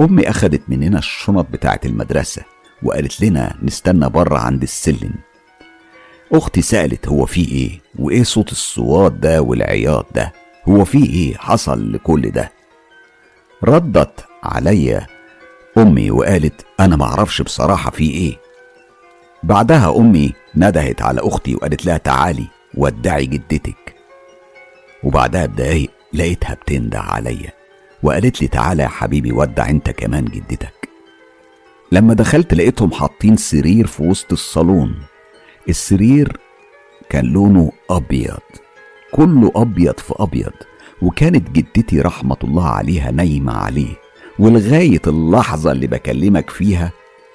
أمي أخدت مننا الشنط بتاعة المدرسة وقالت لنا نستنى بره عند السلم. أختي سألت هو في إيه وإيه صوت الصوات ده والعياط ده هو في إيه حصل لكل ده؟ ردت عليا أمي وقالت أنا معرفش بصراحة في إيه. بعدها أمي ندهت على أختي وقالت لها تعالي ودعي جدتك. وبعدها بدقايق لقيتها بتنده عليا وقالت لي تعالى يا حبيبي ودع أنت كمان جدتك. لما دخلت لقيتهم حاطين سرير في وسط الصالون. السرير كان لونه أبيض كله أبيض في أبيض وكانت جدتي رحمة الله عليها نايمة عليه ولغاية اللحظة اللي بكلمك فيها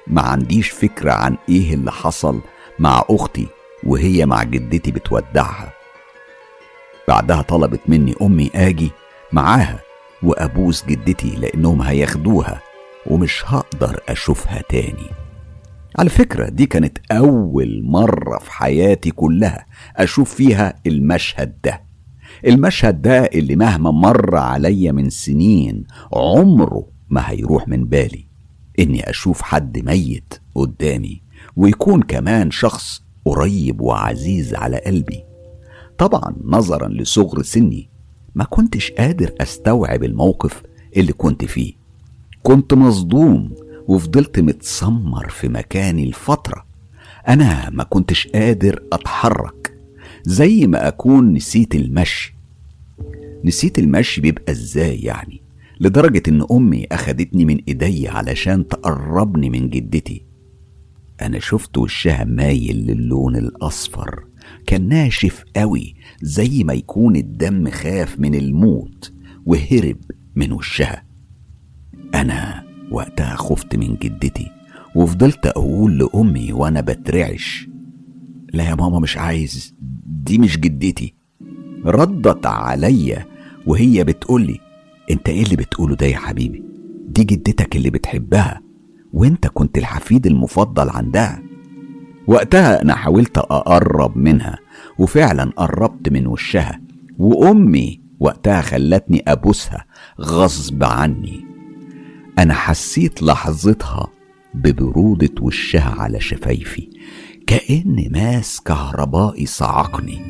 ما عنديش فكرة عن إيه اللي حصل مع أختي وهي مع جدتي بتودعها. بعدها طلبت مني أمي آجي معاها وأبوس جدتي لأنهم هياخدوها ومش هقدر أشوفها تاني. على فكرة دي كانت أول مرة في حياتي كلها أشوف فيها المشهد ده. المشهد ده اللي مهما مر عليا من سنين عمره ما هيروح من بالي. إني أشوف حد ميت قدامي ويكون كمان شخص قريب وعزيز على قلبي. طبعا نظرا لصغر سني ما كنتش قادر أستوعب الموقف اللي كنت فيه. كنت مصدوم وفضلت متسمر في مكاني لفترة. أنا ما كنتش قادر أتحرك زي ما أكون نسيت المشي. نسيت المشي بيبقى إزاي يعني؟ لدرجة إن أمي أخدتني من إيدي علشان تقربني من جدتي. أنا شفت وشها مايل للون الأصفر كان ناشف قوي زي ما يكون الدم خاف من الموت وهرب من وشها. أنا وقتها خفت من جدتي وفضلت أقول لأمي وأنا بترعش لا يا ماما مش عايز دي مش جدتي. ردت عليا وهي بتقولي أنت إيه اللي بتقوله ده يا حبيبي؟ دي جدتك اللي بتحبها وأنت كنت الحفيد المفضل عندها. وقتها أنا حاولت أقرب منها وفعلا قربت من وشها وأمي وقتها خلتني أبوسها غصب عني. أنا حسيت لحظتها ببرودة وشها على شفايفي كأن ماس كهربائي صعقني.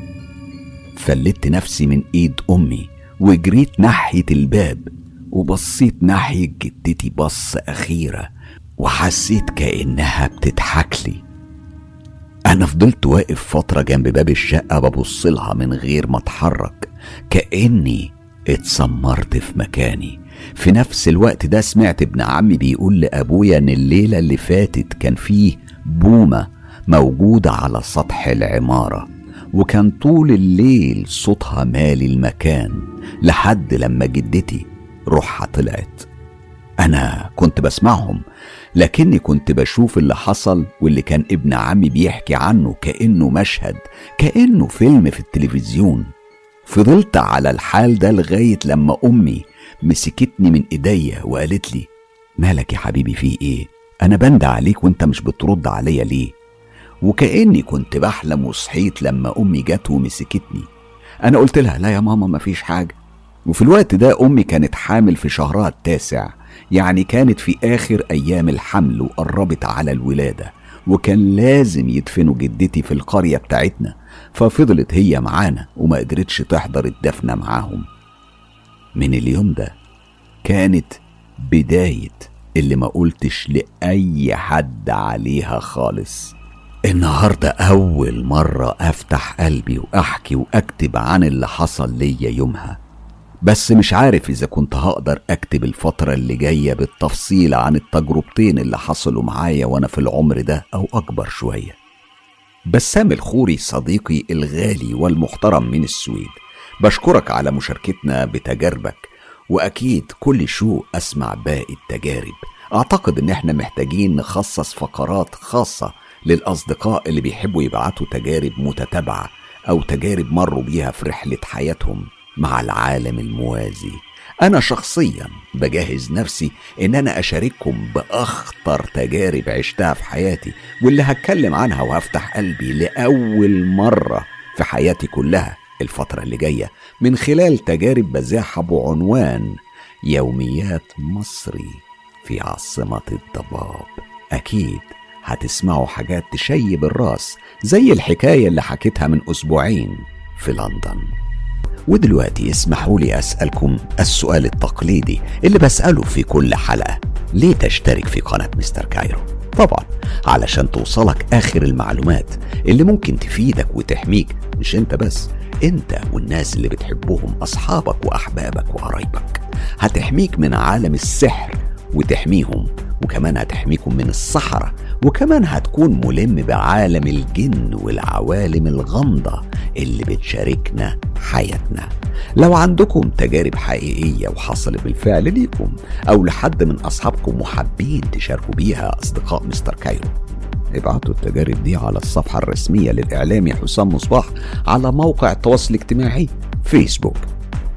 فلت نفسي من إيد أمي وجريت ناحية الباب وبصيت ناحية جدتي بص أخيرة وحسيت كأنها بتضحك لي. أنا فضلت واقف فترة جنب باب الشقة ببص لها من غير ما أتحرك كأني اتسمرت في مكاني. في نفس الوقت ده سمعت ابن عمي بيقول لأبويا إن الليلة اللي فاتت كان فيه بومة موجودة على سطح العمارة وكان طول الليل صوتها مالي المكان لحد لما جدتي روحها طلعت. أنا كنت بسمعهم لكني كنت بشوف اللي حصل واللي كان ابن عمي بيحكي عنه كأنه مشهد كأنه فيلم في التلفزيون. فضلت على الحال ده لغاية لما أمي مسكتني من إيديا وقالت لي مالك يا حبيبي في إيه؟ أنا بند عليك وأنت مش بترد عليا ليه؟ وكأني كنت بحلم وصحيت لما أمي جت ومسكتني أنا قلت لها لا يا ماما مفيش حاجة وفي الوقت ده أمي كانت حامل في شهرها التاسع يعني كانت في آخر أيام الحمل وقربت على الولادة وكان لازم يدفنوا جدتي في القرية بتاعتنا ففضلت هي معانا وما قدرتش تحضر الدفنة معاهم من اليوم ده كانت بداية اللي ما قلتش لأي حد عليها خالص. النهاردة أول مرة أفتح قلبي وأحكي وأكتب عن اللي حصل ليا يومها. بس مش عارف إذا كنت هقدر أكتب الفترة اللي جاية بالتفصيل عن التجربتين اللي حصلوا معايا وأنا في العمر ده أو أكبر شوية. بسام الخوري صديقي الغالي والمحترم من السويد. بشكرك على مشاركتنا بتجاربك وأكيد كل شو أسمع باقي التجارب. أعتقد إن إحنا محتاجين نخصص فقرات خاصة للأصدقاء اللي بيحبوا يبعتوا تجارب متتابعة أو تجارب مروا بيها في رحلة حياتهم مع العالم الموازي. أنا شخصيا بجهز نفسي إن أنا أشارككم بأخطر تجارب عشتها في حياتي واللي هتكلم عنها وهفتح قلبي لأول مرة في حياتي كلها. الفترة اللي جاية من خلال تجارب بزاحة بعنوان يوميات مصري في عاصمة الضباب. أكيد هتسمعوا حاجات تشيب الرأس زي الحكاية اللي حكيتها من أسبوعين في لندن. ودلوقتي اسمحوا لي أسألكم السؤال التقليدي اللي بسأله في كل حلقة. ليه تشترك في قناة مستر كايرو؟ طبعا علشان توصلك آخر المعلومات اللي ممكن تفيدك وتحميك مش أنت بس أنت والناس اللي بتحبهم أصحابك وأحبابك وقرايبك. هتحميك من عالم السحر وتحميهم وكمان هتحميكم من الصحراء وكمان هتكون ملم بعالم الجن والعوالم الغامضة اللي بتشاركنا حياتنا. لو عندكم تجارب حقيقية وحصلت بالفعل ليكم أو لحد من أصحابكم وحابين تشاركوا بيها أصدقاء مستر كايرو. ابعتوا التجارب دي على الصفحة الرسمية للإعلامي حسام مصباح على موقع التواصل الاجتماعي فيسبوك.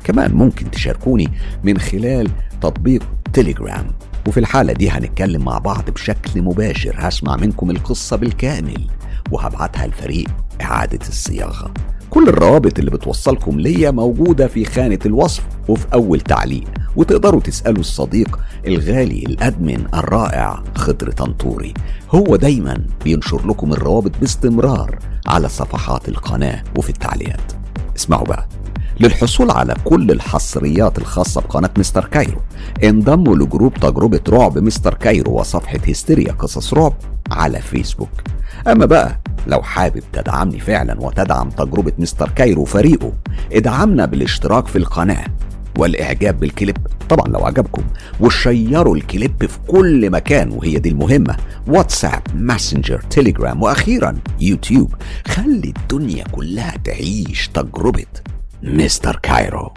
كمان ممكن تشاركوني من خلال تطبيق تليجرام وفي الحالة دي هنتكلم مع بعض بشكل مباشر. هسمع منكم القصة بالكامل وهبعتها لفريق إعادة الصياغة. كل الروابط اللي بتوصلكم ليا موجودة في خانة الوصف وفي أول تعليق وتقدروا تسألوا الصديق الغالي الأدمن الرائع خضر طنطوري. هو دايما بينشر لكم الروابط باستمرار على صفحات القناة وفي التعليقات. اسمعوا بقى. للحصول على كل الحصريات الخاصة بقناة مستر كايرو. انضموا لجروب تجربة رعب مستر كايرو وصفحة هستيريا قصص رعب على فيسبوك. أما بقى لو حابب تدعمني فعلا وتدعم تجربة مستر كايرو وفريقه ادعمنا بالاشتراك في القناة والإعجاب بالكليب. طبعا لو عجبكم وشيروا الكليب في كل مكان وهي دي المهمة. واتساب ماسنجر تليجرام وأخيرا يوتيوب. خلي الدنيا كلها تعيش تجربة. مستر كايرو